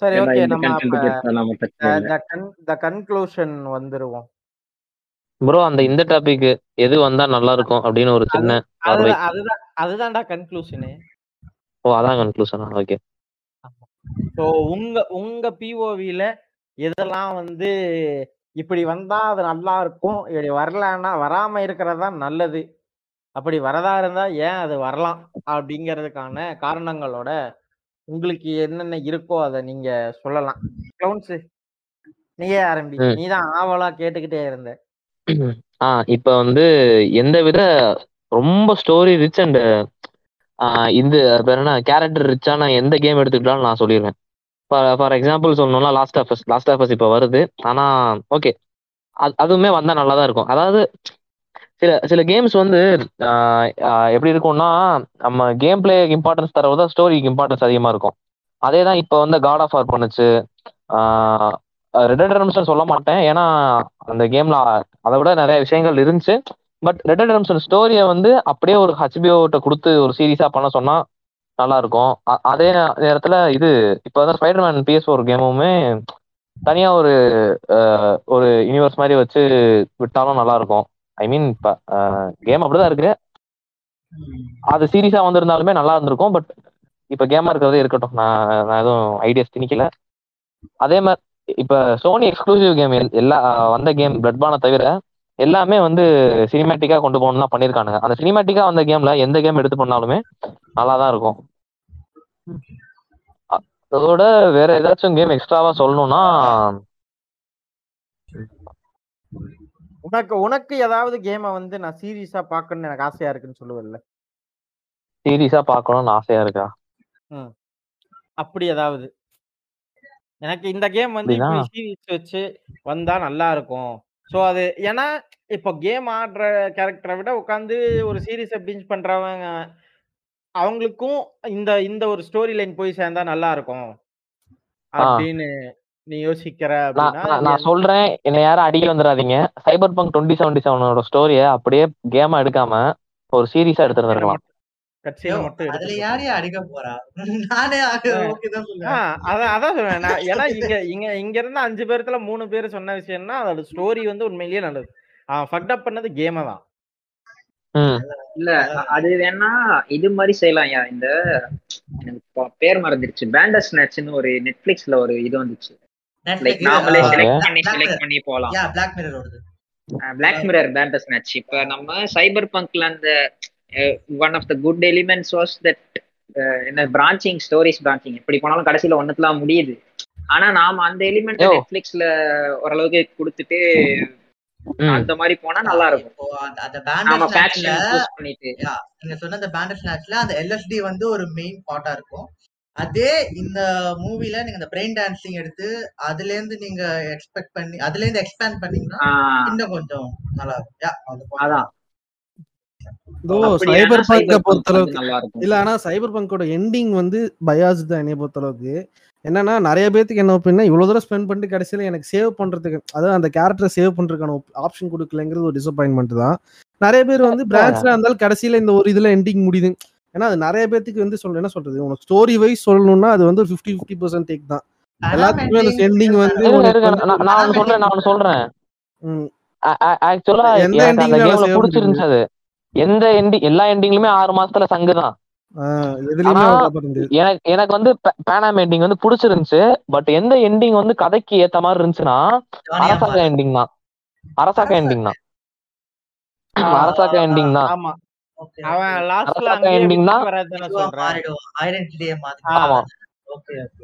சரி ஓகே நம்ம த கன்க்ளூஷன் வந்துருவோம். ப்ரோ அந்த இந்த டாபிக் எது வந்தா நல்லா இருக்கும் அப்படின்னு ஒரு சின்ன அதுதான் அதுதான் அதுதான்டா கன்க்ளூஷனு ஓ அதான் கன்க்ளூஷனா ஓகே ஸோ உங்க உங்க பிஓவில எதெல்லாம் வந்து இப்படி வந்தா அது நல்லா இருக்கும் இப்படி வரலன்னா வராம இருக்கிறது தான் நல்லது. அப்படி வரதா இருந்தா ஏன் அது வரலாம் அப்படிங்கிறதுக்கான காரணங்களோட உங்களுக்கு என்னென்ன இருக்கோ அதை நீங்க சொல்லலாம். கிளவுன்ஸ் நீயே ஆரம்பி. ம். நீ தான் ஆவலா கேட்டுக்கிட்டே இருந்த. ஆ இப்ப வந்து எந்த வித ரொம்ப ஸ்டோரி ரிச் அண்ட் இந்த பேர் என்ன? கேரக்டர் ரிச்சான எந்த கேம் எடுத்துக்கிட்டாலும் நான் சொல்லிடுவேன் ஃபார் எக்ஸாம்பிள் சொல்லணும்னா லாஸ்ட் ஆஃப் லாஸ்ட் ஆஃப் இப்போ வருது. ஆனா ஓகே அது அதுவுமே வந்தா நல்லா தான் இருக்கும். அதாவது சில சில கேம்ஸ் வந்து எப்படி இருக்கும்னா நம்ம கேம் பிளே இம்பார்ட்டன்ஸ் தரவு தான் ஸ்டோரிக்கு இம்பார்ட்டன்ஸ் அதிகமா இருக்கும். அதே தான் இப்போ வந்து காட் ஆஃப் ஆர் பண்ணுச்சு. ரெட் ரெடம்ஷன் சொல்ல மாட்டேன். ஏன்னா அந்த கேம்ல அதை விட நிறைய விஷயங்கள் இருந்துச்சு. பட் ரெட் ரெடம்ஷன் ஸ்டோரியை வந்து அப்படியே ஒரு ஹச்பிஓட்ட கொடுத்து ஒரு சீரியஸா பண்ண சொன்னா நல்லா இருக்கும் அதே நேரத்துல இது இப்போ வந்து ஸ்பைடர்மேன் பிஎஸ் ஒரு கேமுமே தனியா ஒரு ஒரு யூனிவர்ஸ் மாதிரி வச்சு விட்டாலும் நல்லா இருக்கும் ஐ மீன் இப்ப கேம் அப்படிதான் இருக்கு. அது சீரியஸா வந்திருந்தாலுமே நல்லா இருந்திருக்கும் பட் இப்ப கேமா இருக்கிறதே இருக்கட்டும். நான் நான் எதுவும் ஐடியாஸ் திணிக்கல. அதே மாதிரி இப்ப சோனி எக்ஸ்க்ளூசிவ் கேம் எல்லா வந்த கேம் பிளட் பானை தவிர எல்லாமே வந்து சினிமேட்டிக்கா கொண்டு போகணும் தான் பண்ணிருக்கானுங்க அந்த சினிமேட்டிக்கா வந்த கேம்ல எந்த கேம் எடுத்து பண்ணாலுமே நல்லா தான் இருக்கும். அதோட வேற ஏதாச்சும் கேம் எக்ஸ்ட்ராவா சொல்லணும்னா உனக்கு உனக்கு ஏதாவது கேமை வந்து நான் சீரியஸா பார்க்கணும்னு எனக்கு ஆசையா இருக்குன்னு சொல்லுவல்ல? சீரியஸா பார்க்கணும்னு ஆசையா இருக்கா? அப்படி ஏதாவது? எனக்கு இந்த கேம் வந்து சீரிஸ் வச்சு வந்தா நல்லா இருக்கும். ஸோ அது ஏன்னா இப்போ கேம் ஆடுற கேரக்டரை விட உட்காந்து ஒரு சீரிஸை பிஞ்ச் பண்றவங்க அவங்களுக்கும் இந்த இந்த ஒரு ஸ்டோரி லைன் போய் சேர்ந்தா நல்லா இருக்கும். அப்படின்னு நீ யோசிக்கிற நான் அப்படின்னா நான் நான் சொல்றேன் என்ன யாரும் அடிக்க வந்துடாதீங்க. சைபர் பங்க் டுவெண்ட்டி செவன்டி செவனோட ஸ்டோரியை அப்படியே கேமா எடுக்காம ஒரு சீரியஸா எடுத்துருந்துருக்கலாம். இங்க இங்க இங்க இருந்து அஞ்சு பேர்த்துல மூணு பேர் சொன்ன விஷயம்னா அதோட ஸ்டோரி வந்து உண்மையிலேயே நல்லது. ஃபக்ட் அப் பண்ணது கேமை தான். இல்ல அது வேணா இது மாதிரி செய்யலாம் இந்த எனக்கு பேர் மறந்துருச்சு பேண்டஸ் ஸ்நாட்ச்னு ஒரு நெட்ஃபிளிக்ஸ்ல ஒரு இது வந்துச்சு. நாமளே. செலக்ட் பண்ணி Black செலக்ட் Mirror. பண்ணி போலாம். யா பிளாக் மிரர் ஓடுது. பிளாக் மிரர் பேண்டஸ் ஸ்நாட்ச் இப்ப நம்ம சைபர் பங்க்ல அந்த one of the good elements was that என்ன பிரான்ச்சிங் ஸ்டோரிஸ் பிரான்ச்சிங் எப்படி போனாலும் கடைசியில ஒண்ணுத்துலாம் முடியுது. ஆனா நாம அந்த எலிமெண்ட். நெட்ஃபிளிக்ஸ்ல ஓரளவுக்கு கொடுத்துட்டு அந்த மாதிரி போனா நல்லா இருக்கும். அந்த சூஸ் பண்ணிட்டு. நீங்க சொன்ன அந்த பேண்டஸ் ஸ்நாட்ச்ல அந்த எல்எஸ்டி வந்து ஒரு மெயின் பார்ட்டா இருக்கும். அதே இந்த மூவில நீங்க அந்த பிரெயின் டான்சிங் எடுத்து அதுல இருந்து நீங்க எக்ஸ்பெக்ட் பண்ணி அதுல இருந்து எக்ஸ்பேண்ட் பண்ணீங்கன்னா இன்னும் கொஞ்சம் நல்லா இருக்கும். அதான். சைபர் பங்க cyber punk பொறுத்த வந்து அளவுக்கு நல்லா இருக்கும் இல்ல ஆனா சைபர் பங்கோட எண்டிங் வந்து பயாஸ் தான் என்னைய பொறுத்த அளவுக்கு என்னன்னா நிறைய பேத்துக்கு என்ன ஒப்பீனா இவ்வளவு தூரம் ஸ்பெண்ட் பண்ணிட்டு கடைசியில எனக்கு சேவ் பண்றதுக்கு அதாவது அந்த கேரக்டரை சேவ் பண்றதுக்கான ஆப்ஷன் கொடுக்கலங்கிறது ஒரு டிசப்பாயின்மெண்ட் தான். நிறைய பேர் வந்து பிரான்ச்ல இருந்தாலும் கடைசியில இந்த ஒரு இதுல எண்டிங் முடியுது. ஏன்னா அது நிறைய பேத்துக்கு வந்து சொல்ல என்ன சொல்றது? உனக்கு ஸ்டோரி வைஸ் சொல்லணும்னா அது வந்து ஃபிஃப்டி ஃபிஃப்டி பர்சன்ட் டேக் தான். எல்லாத்துக்குமே அந்த ending வந்து நான் சொல்றேன் நான் சொல்றேன். ம், ஆக்சுவலா அந்த கேம்ல பிடிச்சிருந்துச்சு அது. எந்த எண்டிங் எல்லா எண்டிங்லுமே ஆறு மாசத்துல சங்கு தான். எனக்கு எனக்கு வந்து பேனாம் எண்டிங் வந்து பிடிச்சிருந்துச்சு. பட் எந்த எண்டிங் வந்து கதைக்கு ஏத்த மாதிரி இருந்துச்சுன்னா அரசாங்க. எண்டிங் தான். அரசாங்க எண்டிங் தான். அரசாக்க எண்டிங் தான்.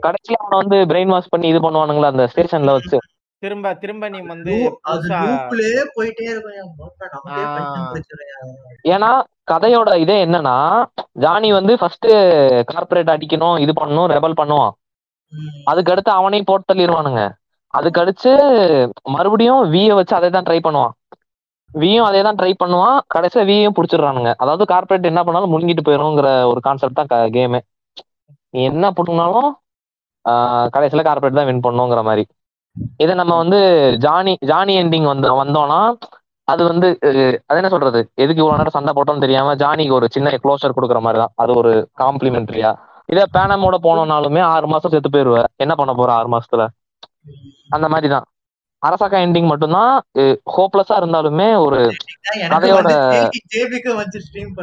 கடைசியில அவனை வந்து பிரெயின் வாஷ் பண்ணி இது பண்ணுவானுங்களா அந்த ஸ்டேஷன்ல வச்சு? திரும்ப திரும்ப நீ வந்து ஏன்னா கதையோட இதே என்னன்னா ஜானி வந்து ஃபர்ஸ்ட் கார்பரேட் அடிக்கணும் இது பண்ணணும் ரெபல் பண்ணுவான். அதுக்கு அடுத்து அவனையும் போட்டு தள்ளிடுவானுங்க அதுக்கு அடுத்து மறுபடியும் விய வச்சு அதே தான் ட்ரை பண்ணுவான். வியும் அதே தான் ட்ரை பண்ணுவான். கடைசியில் வியும் பிடிச்சிடுறானுங்க. அதாவது கார்பரேட் என்ன பண்ணாலும் முழுங்கிட்டு போயிருங்கிற ஒரு கான்செப்ட் தான் கேமு நீ என்ன பண்ணுனாலும் கடைசியில கார்பரேட் தான் வின் பண்ணுங்கிற மாதிரி. இதை நம்ம வந்து ஜானி ஜானி எண்டிங் வந்து வந்தோம்னா அது வந்து அது என்ன சொல்றது? எதுக்கு இவ்வளவு நேரம் சண்டை போட்டோம்னு தெரியாம ஜானிக்கு ஒரு சின்ன க்ளோஷர் கொடுக்குற மாதிரி தான். அது ஒரு காம்ப்ளிமெண்ட்ரியா இதே பேனமோட போனோம்னாலுமே ஆறு மாசம் செத்து போயிருவ. என்ன பண்ண போற ஆறு மாசத்துல? அந்த மாதிரி தான். அரசாக்கா எண்டிங் மட்டும்தான் ஹோப்லெஸ்ஸா இருந்தாலுமே ஒரு கதையோட ஜேபிக்கு ஸ்ட்ரீம்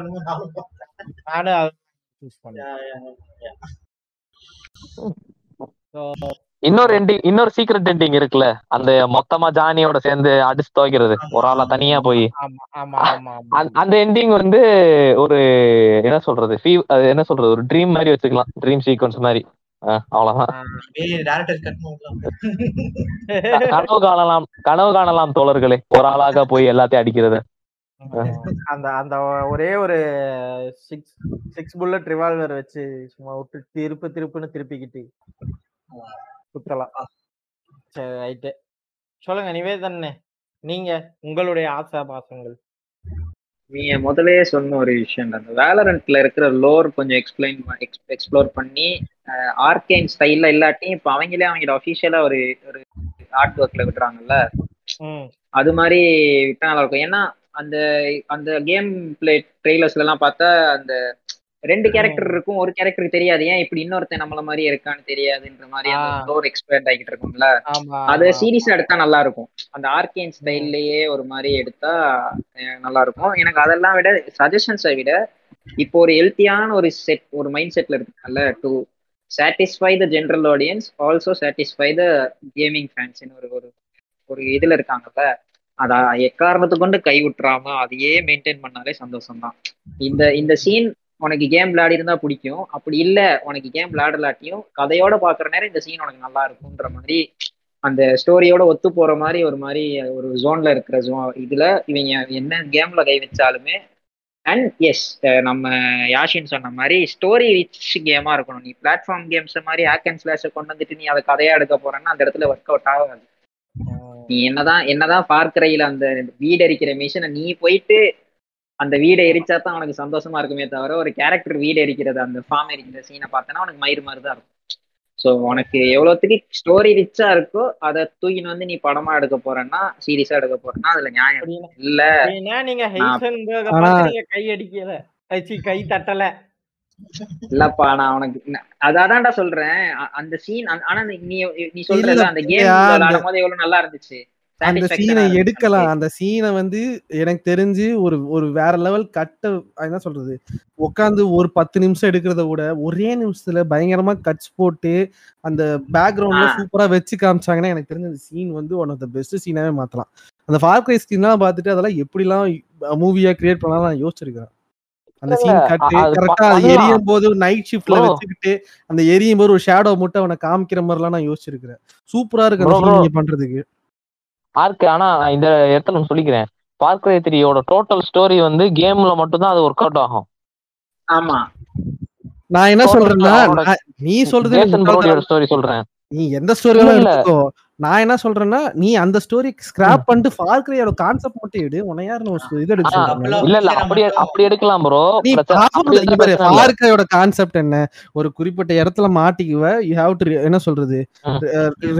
இன்னொரு எண்டிங் இன்னொரு சீக்ரெட் எண்டிங் இருக்குல்ல அந்த மொத்தமா ஜானியோட சேர்ந்து அடிச்சு துவைக்கிறது. ஒரு ஆளா தனியா போய். அந்த- எண்டிங் வந்து ஒரு என்ன சொல்றது என்ன சொல்றது ஒரு ட்ரீம் மாதிரி வச்சுக்கலாம். ட்ரீம் சீக்வன்ஸ் மாதிரி. கனவு காணலாம் கனவு காணலாம் தோழர்களே. ஒரு ஆளாக போய் எல்லாத்தையும் அடிக்கிறது. அந்த அந்த ஒரே ஒரு சிக்ஸ் சிக்ஸ் புல்லட் ரிவால்வர் வச்சு சும்மா விட்டு திருப்பு திருப்புன்னு திருப்பிக்கிட்டு சுத்தலாம். சரி ரைட்டு சொல்லுங்க நிவேதன் நீங்க உங்களுடைய ஆசா பாசங்கள் நீங்க முதல்லயே சொன்ன ஒரு விஷயம் அந்த வேலரண்ட்ல இருக்கிற லோர் கொஞ்சம் எக்ஸ்பிளைன் எக்ஸ்ப்ளோர் பண்ணி ஆர்கேன் ஸ்டைல்ல இல்லாட்டியும் இப்ப அவங்களே அவங்களோட அஃபிஷியலா ஒரு ஒரு ஆர்ட் ஒர்க்ல விடுறாங்கல்ல ம். அது மாதிரி விட்டா நல்லா இருக்கும். ஏன்னா அந்த அந்த கேம் பிளே ட்ரெய்லர்ஸ்ல எல்லாம் பார்த்தா அந்த ரெண்டு கேரக்டர் இருக்கும். ஒரு கேரக்டருக்கு தெரியாது. ஏன் இப்படி இன்னொருத்தன் நம்மள மாதிரி இருக்கான்னு தெரியாதுன்ற மாதிரி அந்த. ஃப்ளோர் எக்ஸ்பேண்ட் ஆகிட்டு இருக்கும்ல. அது. சீரியஸா எடுத்தா நல்லா இருக்கும் அந்த ஆர்கேன் ஸ்டைல்லயே ஒரு மாதிரி எடுத்தா நல்லா இருக்கும் எனக்கு அதெல்லாம் விட சஜஷன்ஸை விட இப்போ ஒரு ஹெல்த்தியான ஒரு செட் ஒரு மைண்ட் செட்ல இருக்குல்ல to satisfy the general audience also satisfy the gaming fans ஒரு ஒரு ஒரு இதுல இருக்காங்கல்ல. அத எக்காரணத்தை கொண்டு கை விட்டுறாம அதையே மெயின்டைன் பண்ணாலே சந்தோஷம் தான் இந்த இந்த சீன் உனக்கு கேம் விளையாடி இருந்தா பிடிக்கும். அப்படி இல்ல உனக்கு கேம் விளையாடலாட்டியும் கதையோட பாக்குற நேரம் இந்த சீன் உனக்கு நல்லா இருக்கும்ன்ற மாதிரி அந்த ஸ்டோரியோட ஒத்து போற மாதிரி ஒரு மாதிரி ஒரு ஜோன்ல இருக்கிற ஜோ இதுல இவங்க என்ன கேம்ல கை வச்சாலுமே அண்ட் எஸ் நம்ம யாஷின் சொன்ன மாதிரி ஸ்டோரி ரிச் கேமா இருக்கணும். நீ பிளாட்ஃபார்ம் கேம்ஸ் மாதிரி ஹேக் அண்ட் ஸ்லாஷ கொண்டு வந்துட்டு நீ அதை கதையா எடுக்க போறேன்னா அந்த இடத்துல ஒர்க் அவுட் ஆகாது நீ என்னதான் என்னதான் பார்க்கறையில அந்த வீடு எரிக்கிற மிஷினை நீ போயிட்டு அந்த வீடை எரிச்சா தான் உனக்கு சந்தோஷமா இருக்குமே தவிர ஒரு கேரக்டர் வீடு எரிக்கிறது அந்த ஃபார்ம் எரிக்கிற சீனை பார்த்தனா உனக்கு மயிறு மாதிரி தான் இருக்கும். ஸோ உனக்கு எவ்வளோத்துக்கு ஸ்டோரி ரிச்சா இருக்கோ அதை தூக்கின்னு வந்து நீ படமா எடுக்க போறேன்னா சீரியஸா எடுக்க போறேன்னா அதுல நியாயம் இல்ல. நீங்க கை அடிக்கல. சி கை தட்டல. இல்லப்பா நான் உனக்கு அதான்டா சொல்றேன். அந்த சீன் ஆனா நீ நீ இல்ல, அந்த கேம் விளையாடும் போது எவ்வளவு நல்லா இருந்துச்சு? அந்த சீனை எடுக்கலாம். அந்த சீனை வந்து எனக்கு தெரிஞ்சு ஒரு ஒரு வேற லெவல் கட்ட என்ன சொல்றது? உட்காந்து ஒரு பத்து நிமிஷம் எடுக்கிறத விட ஒரே நிமிஷத்துல பயங்கரமா கட்ஸ் போட்டு அந்த பேக்ரவுண்ட்ல. சூப்பரா வச்சு காமிச்சாங்கன்னா எனக்கு தெரிஞ்ச அந்த சீன் வந்து ஒன் ஆஃப் த பெஸ்ட் சீனாவே மாத்தலாம். அந்த ஃபார்க்ரை சீன்லாம் பார்த்துட்டு அதெல்லாம் எப்படிலாம் மூவியா கிரியேட் பண்ணலாம் நான் யோசிச்சிருக்கேன் அந்த சீன் கட்டு கரெக்டா அது. எரியும் போது நைட் ஷிஃப்ட்ல. வச்சுக்கிட்டு அந்த எரியும் போது ஒரு ஷேடோ மட்டும் அவனை காமிக்கிற மாதிரிலாம் நான் யோசிச்சிருக்கிறேன். சூப்பரா இருக்கு அந்த நீங்க பண்றதுக்கு. ஆர்க்கு ஆனா இந்த இடத்துல நான் சொல்லிக்கிறேன். பார்க்கரை த்ரீயோட டோட்டல் ஸ்டோரி வந்து கேம்ல மட்டும்தான் அது ஒர்க் அவுட் ஆகும். ஆமா. நான் என்ன சொல்றேன்னா நீ சொல்றது ஸ்டோரி சொல்றேன். நீ எந்த ஸ்டோரி நான் என்ன சொல்றேன்னா நீ அந்த ஸ்டோரி ஸ்கிராப் பண்ணிட்டு ஃபார்க்ரையோட கான்செப்ட் மட்டும் எடு. உன்னை யார் நான் ஒரு இது இல்ல இல்ல. அப்படி அப்படி எடுக்கலாம் ப்ரோ. ஃபார்க்ரையோட கான்செப்ட் என்ன? ஒரு குறிப்பிட்ட இடத்துல மாட்டிக்குவ. யூ ஹேவ் டு என்ன சொல்றது.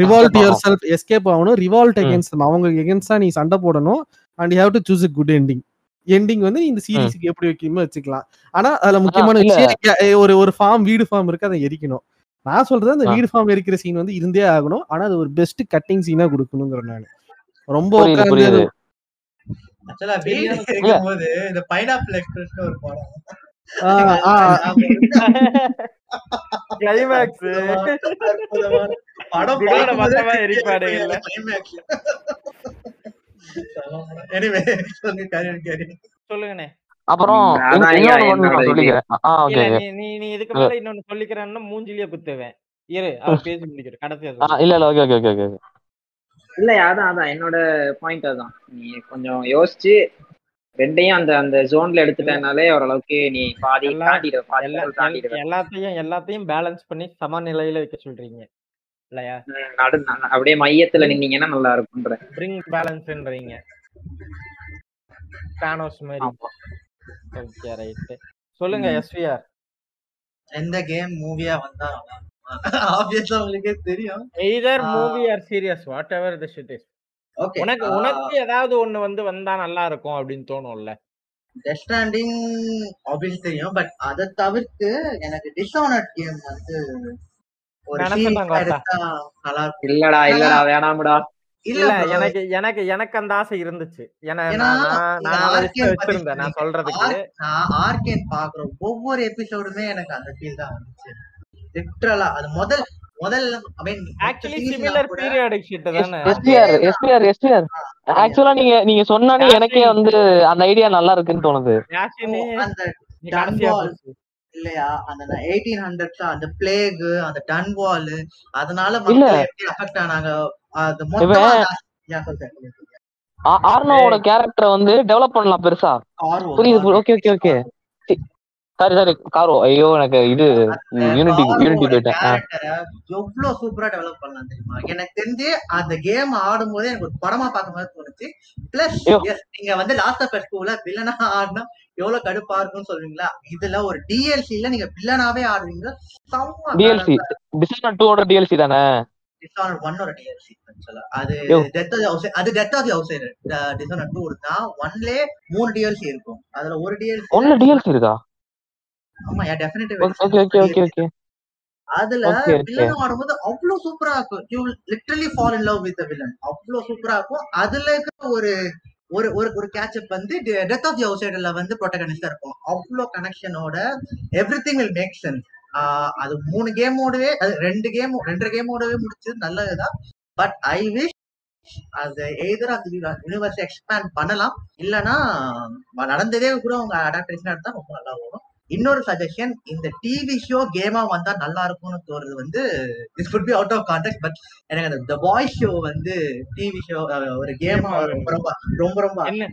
Revolt Escape your. Self escape ஆகணும். ரிவால்ட். அகேன்ஸ்ட் அவங்க எகேன்ஸ்டா நீ சண்டை போடணும். And you have to choose a good ending ending வந்து இந்த சீரிஸ்க்கு எப்படி வைக்கணுமோ வச்சுக்கலாம். ஆனா அதுல முக்கியமான. விஷயம் ஒரு ஒரு ஃபார்ம் வீடு ஃபார்ம் இருக்கு அதை எரிக்கணும். நான் சொல்றது அந்த. வீடு ஃபார்ம் எரிக்கிற சீன் வந்து இருந்தே ஆகணும். ஆனா அது ஒரு பெஸ்ட் கட்டிங் சீனா கொடுக்கணுங்கிற நான். ரொம்ப புரியுது உட்கார்ந்து ஆக்சுவலா வீடு இருக்கும்போது இந்த பைனாப்பிள் எக்ஸ்பிரஸ் ஒரு படம். படம் சொல்லுங்கண்ணே. அப்புறம் நீ நீ இதுக்கு மேல இன்னொன்னு சொல்லிக்கிறேன்னா மூஞ்சிலேயே குத்துவேன். இரு அவர் பேசி முடிக்கிறேன். கடைசியா. இல்ல இல்ல ஓகே ஓகே ஓகே ஓகே இல்ல அதான் அதான். என்னோட பாயிண்ட் அதான் நீ கொஞ்சம் யோசிச்சு ரெண்டையும் அந்த அந்த ஜோன்ல எடுத்துட்டனாலே ஓரளவுக்கு நீ பாதி தாண்டிடுவ. எல்லாத்தையும் எல்லாத்தையும் பேலன்ஸ் பண்ணி சமநிலையில வைக்க சொல்றீங்க. இல்லையா? நடு அப்படியே மையத்துல நின்னீங்கன்னா நல்லா இருக்கும்ன்ற பிரிங் பேலன்ஸ்ன்றீங்க தானோஸ் மாதிரி. ஓகே ரைட் சொல்லுங்க. எஸ்விஆர் எந்த கேம் மூவியா வந்தா ஆப்வியஸா உங்களுக்கே தெரியும். Either. Movie or series whatever the shit is okay உனக்கு உனக்கு ஏதாவது ஒண்ணு வந்து வந்தா நல்லா இருக்கும் அப்படின்னு தோணும்ல? டெத் ஸ்டாண்டிங் ஆப்வியஸ் தெரியும் பட் அதை தவிர்த்து எனக்கு டிஸ்ஆனர்ட் கேம் வந்து ஒரு நல்லா இருக்கும். இல்லடா இல்லடா வேணாம்டா. இல்ல. எனக்கு எனக்கு எனக்கு அந்த ஆசை இருந்துச்சு நான். சொல்றதுக்கு நான் ஆர்கேன் பாக்குற ஒவ்வொரு எபிசோடுமே எனக்கு அந்த ஃபீல் தான் வந்துச்சு லிட்டரலா அது முதல் முதல் ஐ மீன் ஆக்சுவலி நீங்க நீங்க சொன்னானே எனக்கே வந்து அந்த ஐடியா நல்லா இருக்குன்னு தோணுது. பேசு. இல்லையா அந்த எயிட்டீன் ஹண்ட்ரட்ஸ் அந்த பிளேக் அந்த டன்வால் அதனால. மக்கள் எப்படி அஃபெக்ட் ஆனாங்க ஆர்னோவோட கேரக்டரை வந்து டெவலப் பண்ணலாம் பெருசா? புரியுது. Okay okay okay sorry sorry. காரோ ஐயோ எனக்கு இது யூனிட்டி யூனிட்டி போயிட்டேன். எவ்வளவு சூப்பரா டெவலப் பண்ணலாம் தெரியுமா? எனக்கு தெரிஞ்சு அந்த கேம் ஆடும் போதே எனக்கு ஒரு படமா பார்க்க மாதிரி தோணுச்சு பிளஸ். நீங்க வந்து லாஸ்ட் ஆஃப் ஸ்கூல்ல வில்லனா ஆடினா எவ்வளவு கடுப்பா இருக்கும்னு சொல்றீங்களா இதுல ஒரு டிஎல்சில நீங்க வில்லனாவே ஆடுவீங்க. டிஎல்சி டிசைனர் டூ ஓட டிஎல்சி தானே? டிசானர் ஒன் ஒரு டிஎல்சி அது யோ. டெத் ஆஃப் ஹவுஸ் அது death of house Dishonored two தான் ஒன்லே மூணு டிஎல்சி இருக்கும். அதுல ஒரு டிஎல்சி ஒன்ல டிஎல்சி இருக்கா? ஆமா definitely okay okay okay okay அதுல. வில்லன் ஆடும்போது அவ்வளவு சூப்பரா இருக்கும். You literally fall in love with villain அவ்வளவு சூப்பரா இருக்கும். அதுல இருக்கிற ஒரு ஒரு ஒரு ஒரு கேட்சப் வந்து டெத் ஆஃப் தி சைடுல வந்து ப்ரொட்டகனிஸ்டா இருக்கும் அவ்வளவு கனெக்ஷனோட everything will make sense அது மூணு கேமோடவே அது ரெண்டு கேம் ரெண்டு கேமோடவே முடிச்சது நல்லதுதான். பட் ஐ விஷ் அது எய்தர் அந்த யூனிவர்ஸ் எக்ஸ்பேண்ட் பண்ணலாம். இல்லனா நடந்ததே கூட அவங்க அடாப்டேஷன் எடுத்தா ரொம்ப நல்லா வரும் இன்னொரு சஜஷன் இந்த டிவி ஷோ கேமா வந்தா நல்லா இருக்கும்னு தோறது வந்து this could be out of context but எனக்கு அந்த த பாய் ஷோ வந்து டிவி ஷோ ஒரு கேமா ரொம்ப ரொம்ப ரொம்ப ரொம்ப என்ன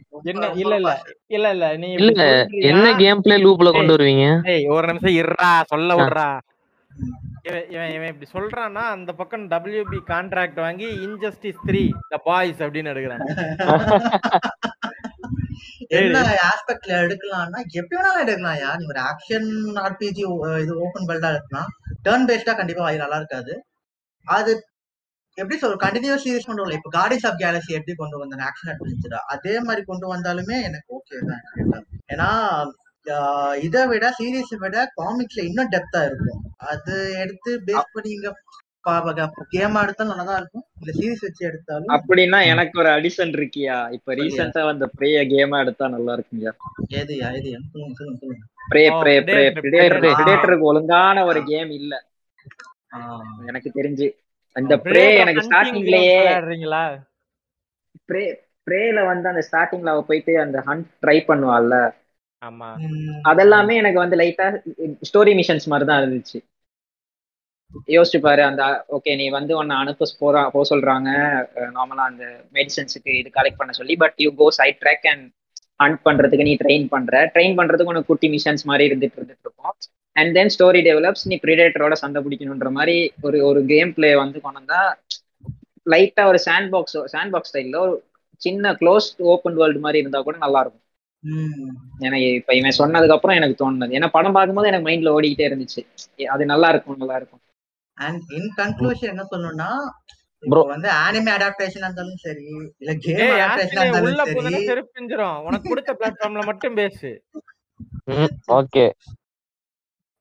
இல்ல இல்ல இல்ல இல்ல நீ இல்ல? என்ன கேம் பிளே லூப்ல கொண்டு வருவீங்க? ஏய் ஒரு நிமிஷம் இருடா சொல்ல. விடுறா. இவன் இவன் இப்படி சொல்றான்னா அந்த பக்கம் டபிள்யூபி கான்ட்ராக்ட் வாங்கி இன்ஜஸ்டிஸ் த்ரீ த பாய்ஸ் அப்படின்னு எடுக்கிறான். என்ன ஆஸ்பெக்ட்ல எடுக்கலாம்னா எப்படி வேணாலும் எடுக்கலாம் யா? நீ ஒரு ஆக்ஷன் ஆர்பிஜி இது ஓபன் வேர்ல்டா எடுக்கலாம் டர்ன் பேஸ்டா கண்டிப்பா அது நல்லா இருக்காது. அது எப்படி சொல்ற கண்டினியூஸ் கொண்டு வரல இப்ப கார்டிஸ் ஆஃப் கேலக்சி எப்படி கொண்டு வந்தாங்க ஆக்ஷன் அட்வென்ச்சரா அதே மாதிரி கொண்டு வந்தாலுமே எனக்கு ஓகே தான். ஏன்னா இதை விட சீரிஸ் விட காமிக்ஸ்ல இன்னும் டெப்தா இருக்கும். அது எடுத்து பேஸ் பண்ணி இங்க கேமா எடுத்தாலும் நல்லா இருக்கும். இல்ல சீரிஸ் வச்சு எடுத்தாலும் அப்படின்னா எனக்கு ஒரு அடிஷன் இருக்கியா? இப்ப ரீசெண்டா வந்த ப்ரேய கேமா எடுத்தா நல்லா சொல்லுங்க சொல்லுங்க சொல்லுங்க. Pray pray pray. பிரிடேட்டருக்கு ஒழுங்கான ஒரு கேம் இல்ல. ஆஹ் எனக்கு தெரிஞ்சு. அந்த ப்ரே எனக்கு ஸ்டார்டிங்லயே ப்ரே ப்ரேல வந்து அந்த ஸ்டார்டிங்ல அவ போயிட்டு அந்த ஹண்ட் ட்ரை பண்ணுவாள்ல. ஆமா. அதெல்லாமே எனக்கு வந்து லைட்டா ஸ்டோரி மிஷன்ஸ் மாதிரி தான் இருந்துச்சு. யோசிச்சு பாரு அந்த ஓகே நீ வந்து உன்னை அனுப்ப போறா போக சொல்றாங்க. நார்மலா அந்த மெடிசன்ஸுக்கு இது கலெக்ட் பண்ண சொல்லி but you go side track and hunt பண்றதுக்கு நீ ட்ரெயின் பண்ற. ட்ரெயின் பண்றதுக்கு உனக்கு குட்டி மிஷன்ஸ் மாதிரி இருந்துட்டு இருந்துட்டு இருக்கும். அண்ட் தென் ஸ்டோரி டெவலப்ஸ் நீ ப்ரிடேட்டரோட சண்டை பிடிக்கணுன்ற மாதிரி ஒரு ஒரு கேம் பிளே வந்து கொண்டு வந்தா லைட்டா ஒரு சாண்ட் பாக்ஸ் சாண்ட் பாக்ஸ் ஸ்டைல்ல ஒரு சின்ன க்ளோஸ் ஓப்பன் வேர்ல்டு மாதிரி இருந்தா கூட நல்லா இருக்கும் எனக்கு இப்ப இவன் சொன்னதுக்கு அப்புறம் எனக்கு தோணுது ஏன்னா படம் பார்க்கும்போது எனக்கு மைண்ட்ல ஓடிக்கிட்டே இருந்துச்சு. அது நல்லா இருக்கும் நல்லா இருக்கும். அண்ட் இன் கன்க்ளூஷன் என்ன சொல்லணும்னா வந்து ஆனிமே அடாப்டேஷனா இருந்தாலும் சரி இல்ல கேம் அடாப்டேஷனா இருந்தாலும் சரி. செருப்பிஞ்சிரும். உனக்கு பிடிச்ச பிளாட்ஃபார்ம்ல மட்டும் பேசு. ஓகே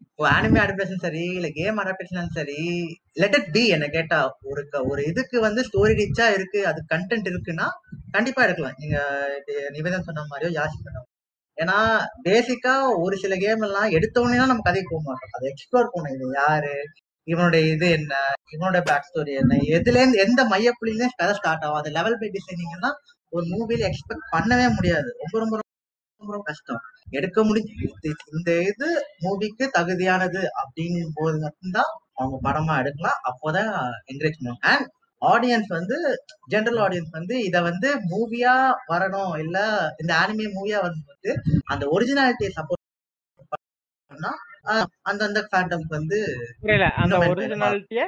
இப்போ ஆனிமே அடாப்டேஷன் சரி இல்ல கேம் அடாப்டேஷன் சரி லெட் இட் பி என்ன கேட்டா ஒரு ஒரு இதுக்கு வந்து ஸ்டோரி ரிச்சா இருக்கு அது கண்டென்ட் இருக்குன்னா கண்டிப்பா எடுக்கலாம் நீங்க நிவேதன் சொன்ன மாதிரியோ யாசி சொன்ன. ஏன்னா பேசிக்கா ஒரு சில கேம் எல்லாம் எடுத்த உடனே நம்ம கதைக்கு போக மாட்டோம். அதை எக்ஸ்ப்ளோர் பண்ணணும். இது யாரு? இவனுடைய இது என்ன? இவனோட பேக் ஸ்டோரி என்ன? எதுல இருந்து எந்த மையப்புள்ளிலே கதை ஸ்டார்ட் ஆகும்? அது லெவல் பை டிசைனிங்னா ஒரு மூவில எக்ஸ்பெக்ட் பண்ணவே முடியாது. ரொம்ப ரொம்ப ரொம்ப ரொம்ப கஷ்டம். எடுக்க முடிஞ்சு இது- இந்த இது மூவிக்கு தகுதியானது அப்படிங்கும் போது மட்டும்தான் அவங்க படமா எடுக்கலாம். அப்போதான் என்கரேஜ் பண்ணுவாங்க. அண்ட் ஆடியன்ஸ் வந்து ஜென்ரல் ஆடியன்ஸ் வந்து இதை வந்து மூவியா வரணும். இல்ல இந்த ஆனிமே மூவியா வரும்போது அந்த ஒரிஜினாலிட்டியை சப்போர்ட் பண்ணா அந்தந்த ஃபேண்டம்க்கு வந்து புரியல. அந்த ஒரிஜினாலிட்டிய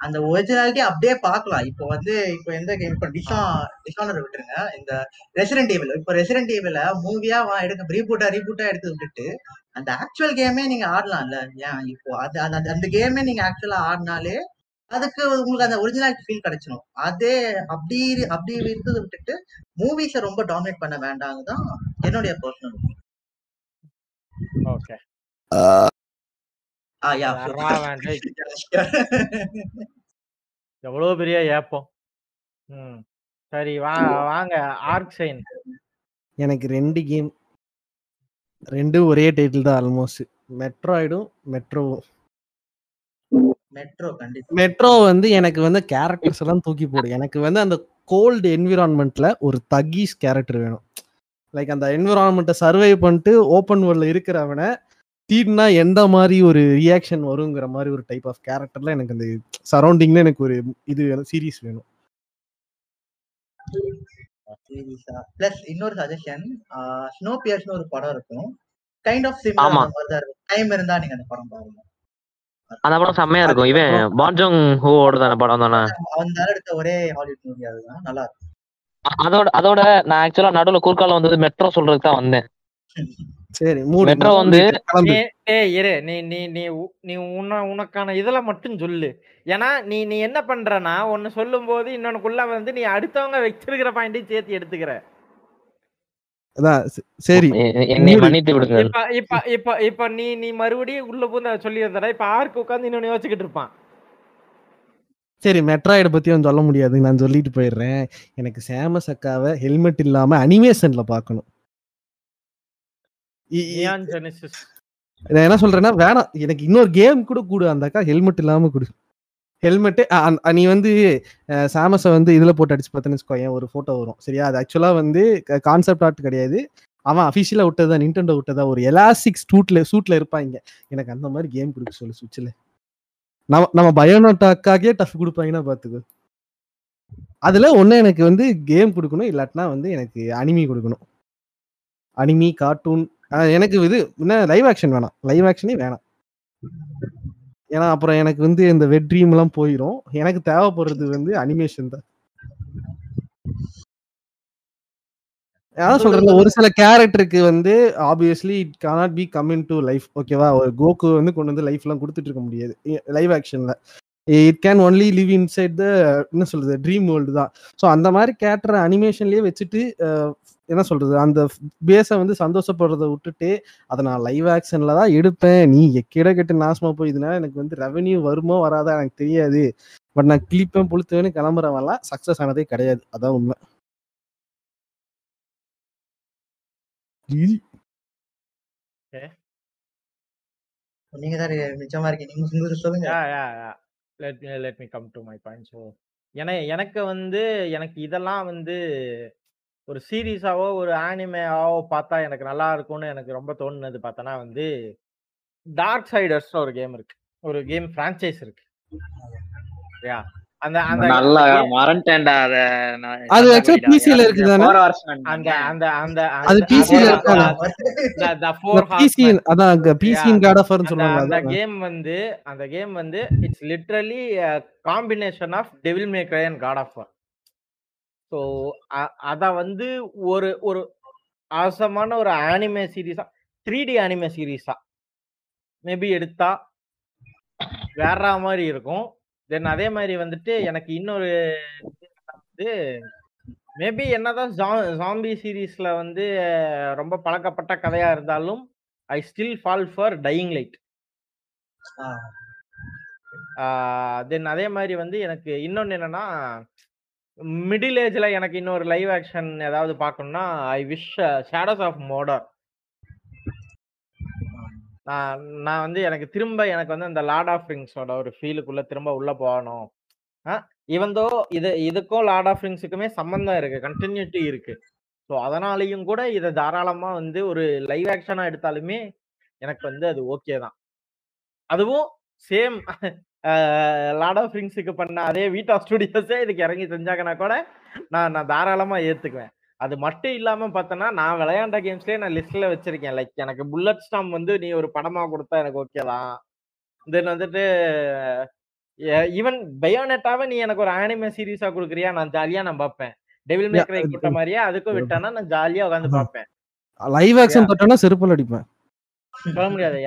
அந்த ஒரிஜினாலிட்டி அப்படியே பார்க்கலாம் இப்போ வந்து இப்போ எந்த கேம் இப்போ டிஷா டிஷானர் விட்டுருங்க. இந்த ரெசிடென்ட் ஏவில் இப்போ ரெசிடென்ட் ஏவில மூவியா வா எடுக்க ரீபூட்டா ரீபூட்டா எடுத்து விட்டுட்டு அந்த ஆக்சுவல் கேமே நீங்க ஆடலாம்ல. ஏன் இப்போ அது அது- அந்த கேமே நீங்க ஆக்சுவலா ஆடினாலே அதுக்கு உங்களுக்கு அந்த ஒரிஜினாலிட்டி ஃபீல் கிடைச்சிடும் அதே அப்படி அப்படி இருக்கிறத விட்டுட்டு மூவிஸை ரொம்ப டாமினேட் பண்ண வேண்டாங்க தான் என்னுடைய பர்சனல் ஓகே எவ்வளவு பெரிய ஏப்பம். ம். சரி வா வாங்க. ஆர்க் சைன் எனக்கு ரெண்டு கேம் ரெண்டும் ஒரே டைட்டில் தான் ஆல்மோஸ்ட் மெட்ராய்டும் மெட்ரோவும். மெட்ரோ கண்டிப்பா. மெட்ரோ வந்து எனக்கு வந்து கேரக்டர்ஸ் எல்லாம் தூக்கி போடு. எனக்கு வந்து அந்த கோல்டு என்விரான்மெண்ட்ல ஒரு தகீஸ் கேரக்டர் வேணும். லைக் அந்த என்விரான்மெண்ட்டை சர்வை பண்ணிட்டு ஓப்பன் வேர்ல்ட்ல இருக்கிறவனை தீட்னா எந்த மாதிரி ஒரு ரியாக்ஷன் வருங்கிற மாதிரி ஒரு டைப் ஆஃப் கேரக்டர்ல எனக்கு அந்த சரௌண்டிங்ல எனக்கு ஒரு இது சீரிஸ் வேணும். சீரியஸா பிளஸ் இன்னொரு சஜஷன் ஸ்னோ பியர்ஸ்னு ஒரு படம் இருக்கும். கைண்ட் ஆஃப் சிமிலர் டைம் இருந்தா நீங்க அந்த படம் பாருங்க. அந்த படம் செம்மையா இருக்கும். இவன் பான்ஜோங் ஹூவோட தானே படம் தானே? அவன் எடுத்த ஒரே ஹாலிவுட் மூவி அதுதான். நல்லா இருக்கும். அதோட அதோட நான் ஆக்சுவலா நடுவுல குறுக்கால வந்தது மெட்ரோ சொல்றதுக்கு தான் வந்தேன். சரி மூடு மெட்ரோ வந்து இரு. நீ நீ நீ நீ உன்ன உனக்கான இதுல மட்டும் சொல்லு. ஏன்னா நீ நீ என்ன பண்றனா ஒன்னு சொல்லும் போது இன்னொன்னுக்குள்ள வந்து நீ அடுத்தவங்க வச்சிருக்கிற பாயிண்டையும் சேர்த்து எடுத்துக்கிற. சரி இப்ப இப்ப இப்ப இப்ப நீ நீ மறுபடியும் உள்ள பூந்து சொல்லி வந்தடா இப்ப ஆர்க்கு உட்காந்து இன்னொன்னு யோசிச்சுக்கிட்டு இருப்பான். சரி மெட்ராய்டை பத்தியும் சொல்ல முடியாது. நான் சொல்லிட்டு போயிடுறேன். எனக்கு சேம சக்காவை ஹெல்மெட் இல்லாம அனிமேஷன்ல பார்க்கணும். நான் என்ன சொல்றேன்னா வேணாம். எனக்கு இன்னொரு கேம் கூட கூடு அந்த அக்கா. ஹெல்மெட் இல்லாம கொடு. ஹெல்மெட்டு நீ வந்து சாமஸை வந்து இதுல போட்டு அடிச்சு பார்த்தேன்னு வச்சுக்கோயேன். ஒரு போட்டோ வரும். சரியா? அது ஆக்சுவலா வந்து கான்செப்ட் ஆர்ட் கிடையாது. அவன் அஃபிஷியலா விட்டதா நிண்டெண்டோ விட்டதா ஒரு எலாஸ்டிக் சூட்ல சூட்ல இருப்பாங்க எனக்கு அந்த மாதிரி கேம் கொடுக்க சொல்லு சுவிட்சில் நம்ம நம்ம பயோனோட்டாக்காகவே டஃப் கொடுப்பாங்கன்னா பாத்துக்கோ அதுல ஒண்ணு எனக்கு வந்து கேம் கொடுக்கணும் இல்லாட்டினா வந்து எனக்கு அனிமி கொடுக்கணும். அனிமி கார்ட்டூன் எனக்கு இது என்ன லைவ் ஆக்ஷன் வேணாம். லைவ் ஆக்ஷனே வேணாம். ஏன்னா அப்புறம் எனக்கு வந்து இந்த வெட் ட்ரீம் எல்லாம் போயிடும் எனக்கு தேவைப்படுறது வந்து அனிமேஷன் தான். அதான் சொல்றேன் ஒரு சில கேரக்டருக்கு வந்து obviously it cannot be coming to life ஓகேவா ஒரு கோக்கு வந்து கொண்டு வந்து லைஃப் எல்லாம் கொடுத்துட்டு இருக்க முடியாது. Live ஆக்ஷன்ல it can only live inside the என்ன சொல்றது ட்ரீம் வேர்ல்டு தான். ஸோ அந்த மாதிரி கேரக்டர் அனிமேஷன்லயே வச்சுட்டு என்ன சொல்றது? அந்த பேஸை வந்து சந்தோஷப்படுறத விட்டுட்டு அதை நான் லைவ் ஆக்ஷன்ல தான் எடுப்பேன். நீ எக்கிட கெட்டு நாசமா போயிதுனால எனக்கு வந்து ரெவன்யூ வருமோ வராதா எனக்கு தெரியாது. பட் நான் கிளிப்பேன் புளுத்துவேன்னு கிளம்புறவன்லாம் சக்சஸ் ஆனதே கிடையாது. அதான் உண்மை. நீங்க தான் மிச்சமா இருக்கீங்க. நீங்க உங்களுக்கு சொல்லுங்க. Let me let me come to my point so என எனக்கு வந்து எனக்கு இதெல்லாம் வந்து ஒரு சீரீஸாவோ ஒரு ஆனிமேவாவோ பார்த்தா எனக்கு நல்லா இருக்கும்னு எனக்கு ரொம்ப தோணுனது பார்த்தோன்னா வந்து டார்க் சைடர்ஸ் ஒரு கேம் இருக்கு ஒரு கேம் ஃப்ரான்ச்சைஸ் இருக்கு யா அந்த அந்த நல்லா மறந்துட்டேன்டா அத நான் அது நல்லா actually பண்ணிட்டேன். PC ல இருக்கு தானே? அந்த? அந்த அந்த அது அந்த- PC ல அந்த- இருக்காங்க. the- the four PC. அதான் Yeah. காட் ஆஃபர்னு அந்த சொல்லுவாங்க அந்த கேம் வந்து அந்த கேம் வந்து it's literally combination of devil maker and God of War so அத வந்து ஒரு ஒரு அவசரமான ஒரு ஆனிமே சீரீஸா த்ரீ டி அனிமே சீரீஸா மேபி எடுத்தா வேற மாதிரி இருக்கும். தென் அதே மாதிரி வந்துட்டு எனக்கு இன்னொரு வந்து மேபி என்னதான் ஜாம்பி சீரீஸ்ல வந்து ரொம்ப பழக்கப்பட்ட கதையா இருந்தாலும் I still fall for Dying Light then அதே மாதிரி வந்து எனக்கு இன்னொன்னு என்னன்னா மிடில் ஏஜ்ல எனக்கு இன்னொரு லைவ் ஆக்ஷன் ஏதாவது பார்க்கணும்னா I wish Shadows of Mordor நான் நான் வந்து எனக்கு திரும்ப எனக்கு வந்து அந்த லார்ட் ஆஃப் ரிங்ஸோட ஒரு ஃபீலுக்குள்ள திரும்ப உள்ள போகணும். இவந்தோ இது இதுக்கும் லார்ட் ஆஃப் ரிங்ஸுக்குமே சம்பந்தம் இருக்கு கண்டினியூட்டி இருக்கு. ஸோ அதனாலையும் கூட இதை தாராளமா வந்து ஒரு லைவ் ஆக்ஷனா எடுத்தாலுமே எனக்கு வந்து அது ஓகே தான். அதுவும் சேம் லார்ட் ஆஃப் ரிங்ஸுக்கு பண்ண அதே வீட்டா ஸ்டுடியோஸே இதுக்கு இறங்கி செஞ்சாங்கன்னா கூட நான் நான் தாராளமா ஏத்துக்குவேன். அது மட்டும் இல்லாம பார்த்தோன்னா நான் விளையாண்ட கேம்ஸ்லயே நான் லிஸ்ட்ல வச்சிருக்கேன். லைக் எனக்கு புல்லட் ஸ்டாம் வந்து நீ ஒரு படமா கொடுத்தா எனக்கு ஓகே தான். தென் வந்துட்டு ஈவன் பயோனெட்டாவே நீ எனக்கு ஒரு ஆனிமே சீரீஸா கொடுக்குறியா? நான் ஜாலியா நான் பார்ப்பேன். டெவில் மேக்கரை கூட்ட மாதிரியே? அதுக்கும் விட்டானா நான் ஜாலியா உட்காந்து பார்ப்பேன். லைவ் ஆக்ஷன் தொட்டோன்னா செருப்பல் அடிப்பேன். சொல்ல முடியாது.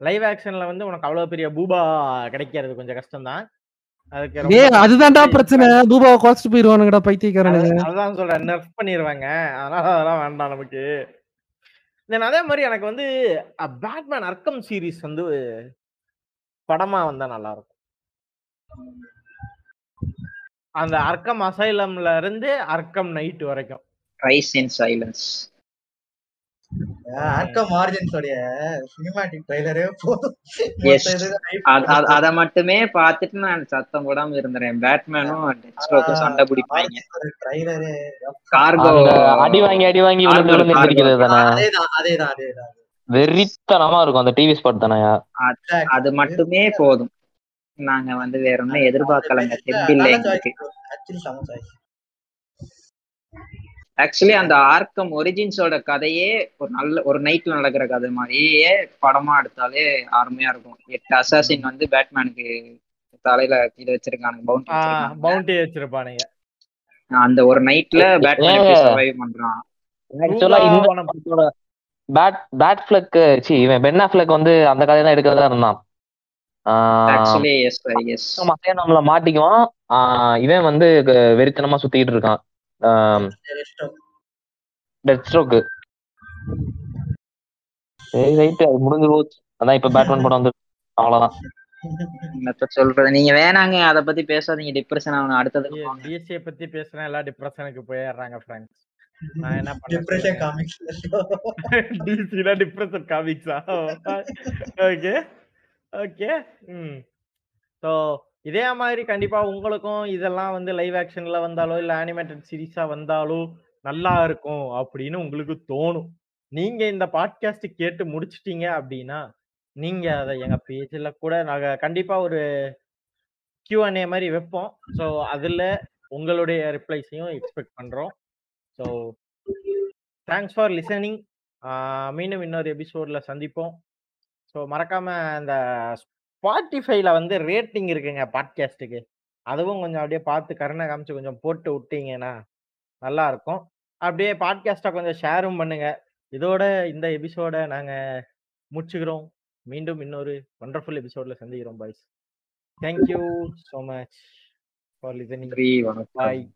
லைவ் ஆக்ஷன்ல வந்து உனக்கு அவ்வளவு பெரிய பூபா கிடைக்கிறது கொஞ்சம் கஷ்டம் தான் அதுதான்டா பிரச்சனை. பூபாவை குறைச்சிட்டு போயிருவானுங்கடா பைத்தியக்காரனுங்க அது- அதுதான் சொல்றேன். நெர்ஃப் பண்ணிடுவாங்க அதனால அதெல்லாம் வேண்டாம் நமக்கு. தென் அதே மாதிரி எனக்கு வந்து பேட்மேன் அர்க்கம் சீரிஸ் வந்து படமா வந்தா நல்லா இருக்கும் அந்த அர்க்கம் அசைலம்ல இருந்து அர்க்கம் நைட் வரைக்கும். ரைஸ் இன் சைலன்ஸ் சினிமாட்டிக் ட்ரைலரே போதும் hype. அத மட்டுமே பார்த்துட்டு நான் சத்தம் போடாம இருந்துறேன். பேட்மேனும் சண்டை பிடிப்பாங்க. ட்ரைலரே கார்கோ அந்த அடி வாங்கி அடி வாங்கி விழுந்து தானே? அதேதான் அதேதான் அதேதான் வெறித்தனமா இருக்கும் அந்த டிவி ஸ்பாட் தானே? அது மட்டுமே போதும். நாங்க வந்து வேற ஒண்ணும் எதிர்பார்க்கலங்க. தெம்பில்லை எங்களுக்கு ஆக்சுவலி அந்த ஆர்க்கம் ஒரிஜின்ஸோட கதையே ஒரு நல்ல ஒரு நைட்ல நடக்கிற கதை மாதிரியே படமா எடுத்தாலே அருமையா இருக்கும். எட்டு அசாசின் வந்து பேட்மேனுக்கு தலையில இது வச்சிருக்கானுங்க பவுண்ட் பவுண்டி வச்சிருப்பானுங்க. அந்த ஒரு நைட்ல பேட்மேன் சர்வைவ் பண்றான். ஆக்சுவலா இந்த படத்தோட பேட் பேட் ஃபிளக் சி இவன் பென் அஃப்லெக் வந்து அந்த கதையை தான் எடுக்கிறதா இருந்தான். ஆக்சுவலி எஸ் எஸ் மாட்டிக்குவான். ஆஹ் இவன் வந்து வெறித்தனமா சுத்திட்டு இருக்கான். டெத் ஸ்ட்ரோக்கு சரி ரைட் அது முடிஞ்சு போச்சு. அதான் இப்ப பேட்மேன் படம் வந்து அவ்வளவுதான். என்னத்த சொல்றது நீங்க வேணாங்க. அத பத்தி பேசாதீங்க. டிப்ரெஷன் ஆகணும். அடுத்ததுக்கு போங்க. டிஎஸ்ஏ பத்தி பேசுனா எல்லாம் டிப்ரெஷனுக்கு போயிடுறாங்க ஃப்ரெண்ட்ஸ் நான் என்ன டிப்ரெஷன் பண்ணேன் காமிக்ஸ் டிசில டிப்ரெஷன் காமிக்ஸா ஓகே ஓகே ம் ஸோ இதே மாதிரி கண்டிப்பா உங்களுக்கும் இதெல்லாம் வந்து லைவ் ஆக்ஷன்ல வந்தாலோ இல்ல அனிமேட்டட் சீரிஸா வந்தாலோ நல்லா இருக்கும் அப்படின்னு உங்களுக்கு தோணும். நீங்க இந்த பாட்காஸ்ட் கேட்டு முடிச்சிட்டீங்க அப்படின்னா நீங்க அதை எங்க பேஜ்ல கூட நாங்க கண்டிப்பா ஒரு Q&A மாதிரி வைப்போம். ஸோ அதுல உங்களுடைய ரிப்ளைஸையும் எக்ஸ்பெக்ட் பண்றோம். ஸோ தேங்க்ஸ் ஃபார் லிசனிங் மீண்டும் இன்னொரு எபிசோட்ல சந்திப்போம். ஸோ மறக்காம அந்த ஸ்பாட்டிஃபைல வந்து ரேட்டிங் இருக்குங்க பாட்காஸ்ட்டுக்கு அதுவும் கொஞ்சம் அப்படியே பார்த்து கருணை காமிச்சு கொஞ்சம் போட்டு விட்டீங்கன்னா நல்லா இருக்கும் அப்படியே பாட்காஸ்ட்டை கொஞ்சம் ஷேரும் பண்ணுங்க. இதோட இந்த எபிசோட நாங்க முடிச்சுக்கிறோம். மீண்டும் இன்னொரு ஒண்டர்ஃபுல் எபிசோட்ல சந்திக்கிறோம் boys thank you so much for listening bye